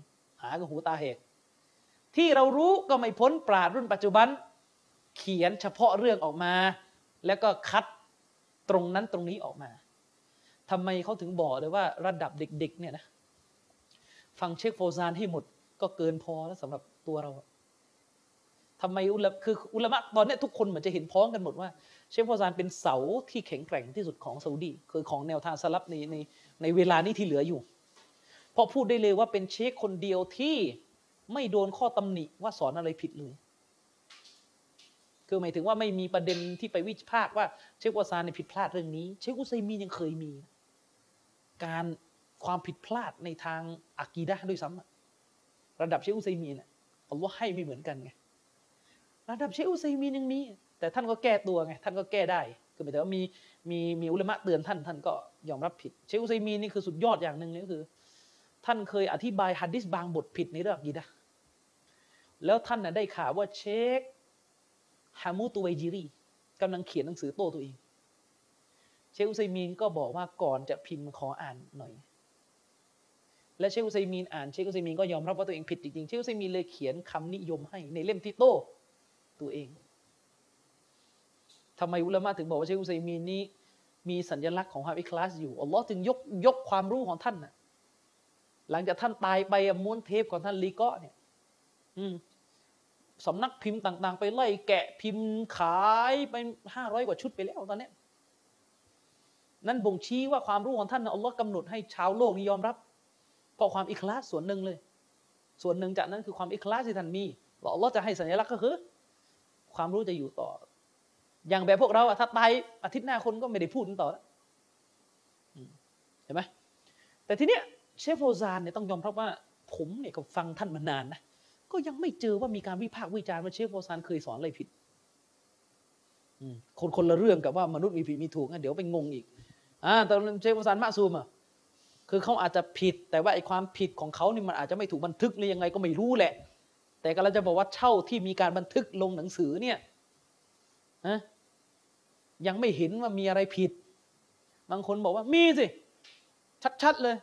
หากับหูตาแหกที่เรารู้ก็ไม่พ้นปราดรุ่นปัจจุบัน เขียนเฉพาะเรื่องออกมา แล้วก็คัดตรงนั้นตรงนี้ออกมาทำไมเขาถึงบอกเลยว่าระดับเด็ก ๆ เนี่ยนะ ฟังเชคโฟซานให้หมดก็เกินพอแล้วสำหรับตัวเรา ทำไมอุลคืออุลามะตอนนี้ทุกคนเหมือนจะเห็นพ้องกันหมดว่า เชคโฟซานเป็นเสาที่แข็งแกร่งที่สุดของซาอุดีคือของแนวทางสลับในในในเวลานี้ที่เหลืออยู่ เพราะพูดได้เลยว่าเป็นเชคคนเดียวที่ไม่โดนข้อตำหนิว่าสอนอะไรผิดเลย คือหมายถึงว่าไม่มีประเด็นที่ไปวิพากษ์ว่าเชควาซานในผิดพลาดเรื่องนี้ เชคอุซัยมียังเคยมี การความผิดพลาดในทางอากีดะด้วยซ้ำระดับเชคอุซัยมีนอัลลอฮ์ให้ไม่เหมือนกันไง ระดับเชคอุซัยมีนยังมี แต่ท่านก็แก้ตัวไงท่านก็แก้ได้คือหมายถึงว่ามีมีมีอุลามะเตือนท่านท่านก็ยอมรับผิด เชคอุซัยมีนนี่คือสุดยอดอย่างหนึ่งเลยก็คือ ท่านเคยอธิบายฮัดดิสบางบทผิดในเรื่องอกีดะแล้วท่านน่ะได้ข่าวว่าเชคฮามูตุไวจิรีกำลังเขียนหนังสือโต้ตัวเอง เชคอุซัยมีนก็บอกว่าก่อนจะพิมพ์ขออ่านหน่อย และเชคอุซัยมีนอ่านเชคอุซัยมีนก็ยอมรับว่าตัวเองผิดจริงๆเชคอุซัยมีนเลยเขียนคำนิยมให้ในเล่มที่โต้ ตัวเองทำไมอุลามะถึงบอกว่าเชคอุซัยมีนนี้ มีสัญลักษณ์ของความอิคลาสอยู่อัลลอฮ์จึงยกยกความรู้ของท่านนะหลังจากท่านตายไปม้วนเทปของท่านลีกะเนี่ย อืมสำนักพิมพ์ต่าง ๆ ไปไล่แกะพิมพ์ขายไปห้าร้อยกว่าชุดไปแล้วตอนนี้นั่นบ่งชี้ว่าความรู้ของท่านอัลลอฮ์กำหนดให้ชาวโลกนี้ยอมรับ เพราะความอิคลาสส่วนหนึ่งเลย ส่วนหนึ่งจากนั้นคือความอิคลาสที่ท่านมีว่าอัลลอฮ์จะให้สัญลักษณ์ก็คือ ความรู้จะอยู่ต่อ อย่างแบบพวกเราอะถ้าตายอาทิตย์หน้าคนก็ไม่ได้พูดต่อแล้วเห็นไหมแต่ทีเนี้ยเชฟโฟซานเนี่ยต้องยอมรับว่าผมเนี่ยก็ฟังท่านมานานนะก็ยังไม่เจอว่ามีการวิพากษ์วิจารณ์ว่าเชฟโฟซานเคยสอนอะไรผิดคนคนละเรื่องกับว่ามนุษย์มีผิดมีถูกนะเดี๋ยวไปงงอีกอ่าแต่เชฟโฟซานมาซูมอะคือเขาอาจจะผิด แต่ว่าไอ้ความผิดของเขานี่มันอาจจะไม่ถูกบันทึกหรือยังไงก็ไม่รู้แหละ แต่ก็เราจะบอกว่าเช่าที่มีการบันทึกลงหนังสือเนี่ยนะยังไม่เห็นว่ามีอะไรผิด บางคนบอกว่ามีสิ ชัดๆเลย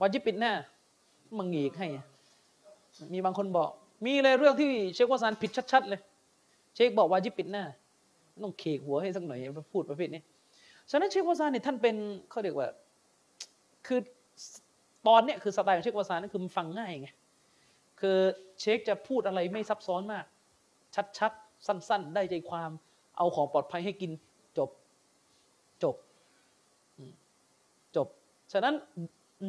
วาจิปิดหน้ามังงีกให้ มีบางคนบอก มีเลยเรื่องที่เชควาซานผิดชัด ๆ เลย เชคบอกวาจิปิดหน้า ต้องเคกหัวให้สักหน่อยพูดประเภทนี้ฉะนั้นเชควาซานเนี่ยท่านเป็นเขาเรียกว่า คือตอนเนี้ยคือสไตล์ของเชควาซานนั่นคือมันฟังง่ายไง คือเชคจะพูดอะไรไม่ซับซ้อนมาก ชัดๆ สั้น ๆ ได้ใจความ เอาของปลอดภัยให้กินจบจบจบ ฉะนั้น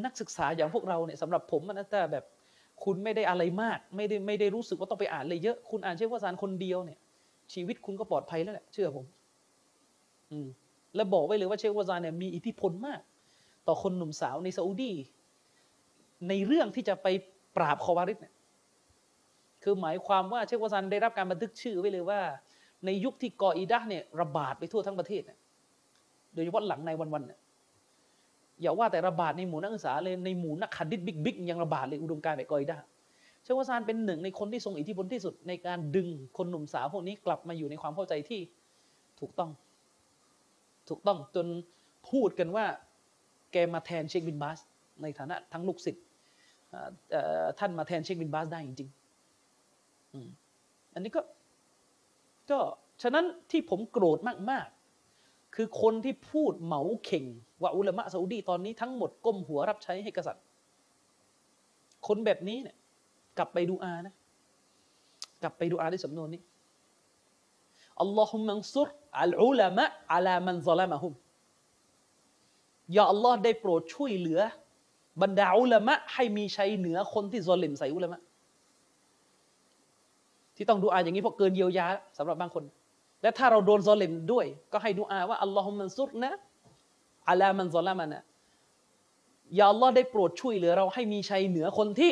นักศึกษาอย่างพวกเราเนี่ยสำหรับผมนะแต่แบบคุณไม่ได้อะไรมาก ไม่ได้ไม่ได้รู้สึกว่าต้องไปอ่านเลยเยอะ คุณอ่านเชฟวาซานคนเดียวเนี่ย ชีวิตคุณก็ปลอดภัยแล้วแหละเชื่อผม อืมแล้วบอกไว้เลยว่าเชฟวาซานเนี่ยมีอิทธิพลมาก ต่อคนหนุ่มสาวในซาอุดี ในเรื่องที่จะไปปราบคอวาริสเนี่ย คือหมายความว่าเชฟวาซานได้รับการบันทึกชื่อไว้เลยว่า ในยุคที่กออิดะเนี่ยระบาดไปทั่วทั้งประเทศเนี่ยโดยเฉพาะหลังในวันๆเนี่ยอย่าว่าแต่ระบาดในหมู่นักศึกษาเลยในหมู่นักขัดดิษบิ๊กบิ๊กยังระบาดเลยอุดมการณ์แบบกอยได้เชควาซานเป็นหนึ่งในคนที่ทรงอิทธิพลที่สุดในการดึงคนหนุ่มสาวพวกนี้กลับมาอยู่ในความเข้าใจที่ถูกต้อง ถูกต้องจนพูดกันว่า แกมาแทนเชคบินบาส ในฐานะทั้งลูกศิษย์ท่านมาแทนเชคบินบาสได้จริงๆ อันนี้ก็ก็ฉะนั้นที่ผมโกรธมากๆ คือคนที่พูดเหมาเข่ง ว่าอุลามะซาอุดีตอนนี้ทั้งหมดก้มหัวรับใช้ให้กษัตริย์ คนแบบนี้เนี่ย กลับไปดูอานะ กลับไปดูอาในสำนวนนี้อัลลอฮุมังซุรอัลอุลามะอัลามันซะลามะฮุมยาอัลลอฮ์ได้โปรดช่วยเหลือ บรรดาอุลามะให้มีชัยเหนือคนที่ซอลิมใส่อุลามะ ที่ต้องดูอาอย่างนี้เพราะเกินเยียวยาสำหรับบางคน และถ้าเราโดนซอลิมด้วย ก็ให้ดูอาว่าอัลลอฮุมันซุรนะอัลามันซอลามานะย่าอัลลอฮ์ได้โปรดช่วยเหลือเราให้มีชัยเหนือคนที่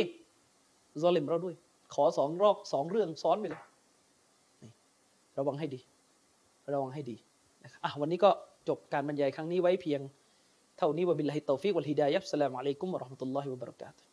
ซอลิมเราด้วย ขอสองรอบสองเรื่องซ้อนไปเลยระวังให้ดี ระวังให้ดีนะครับอะวันนี้ก็จบการบรรยายครั้งนี้ไว้เพียง เท่านี้وبالله التوفيق والهداية والسلام عليكم ورحمة الله وبركاته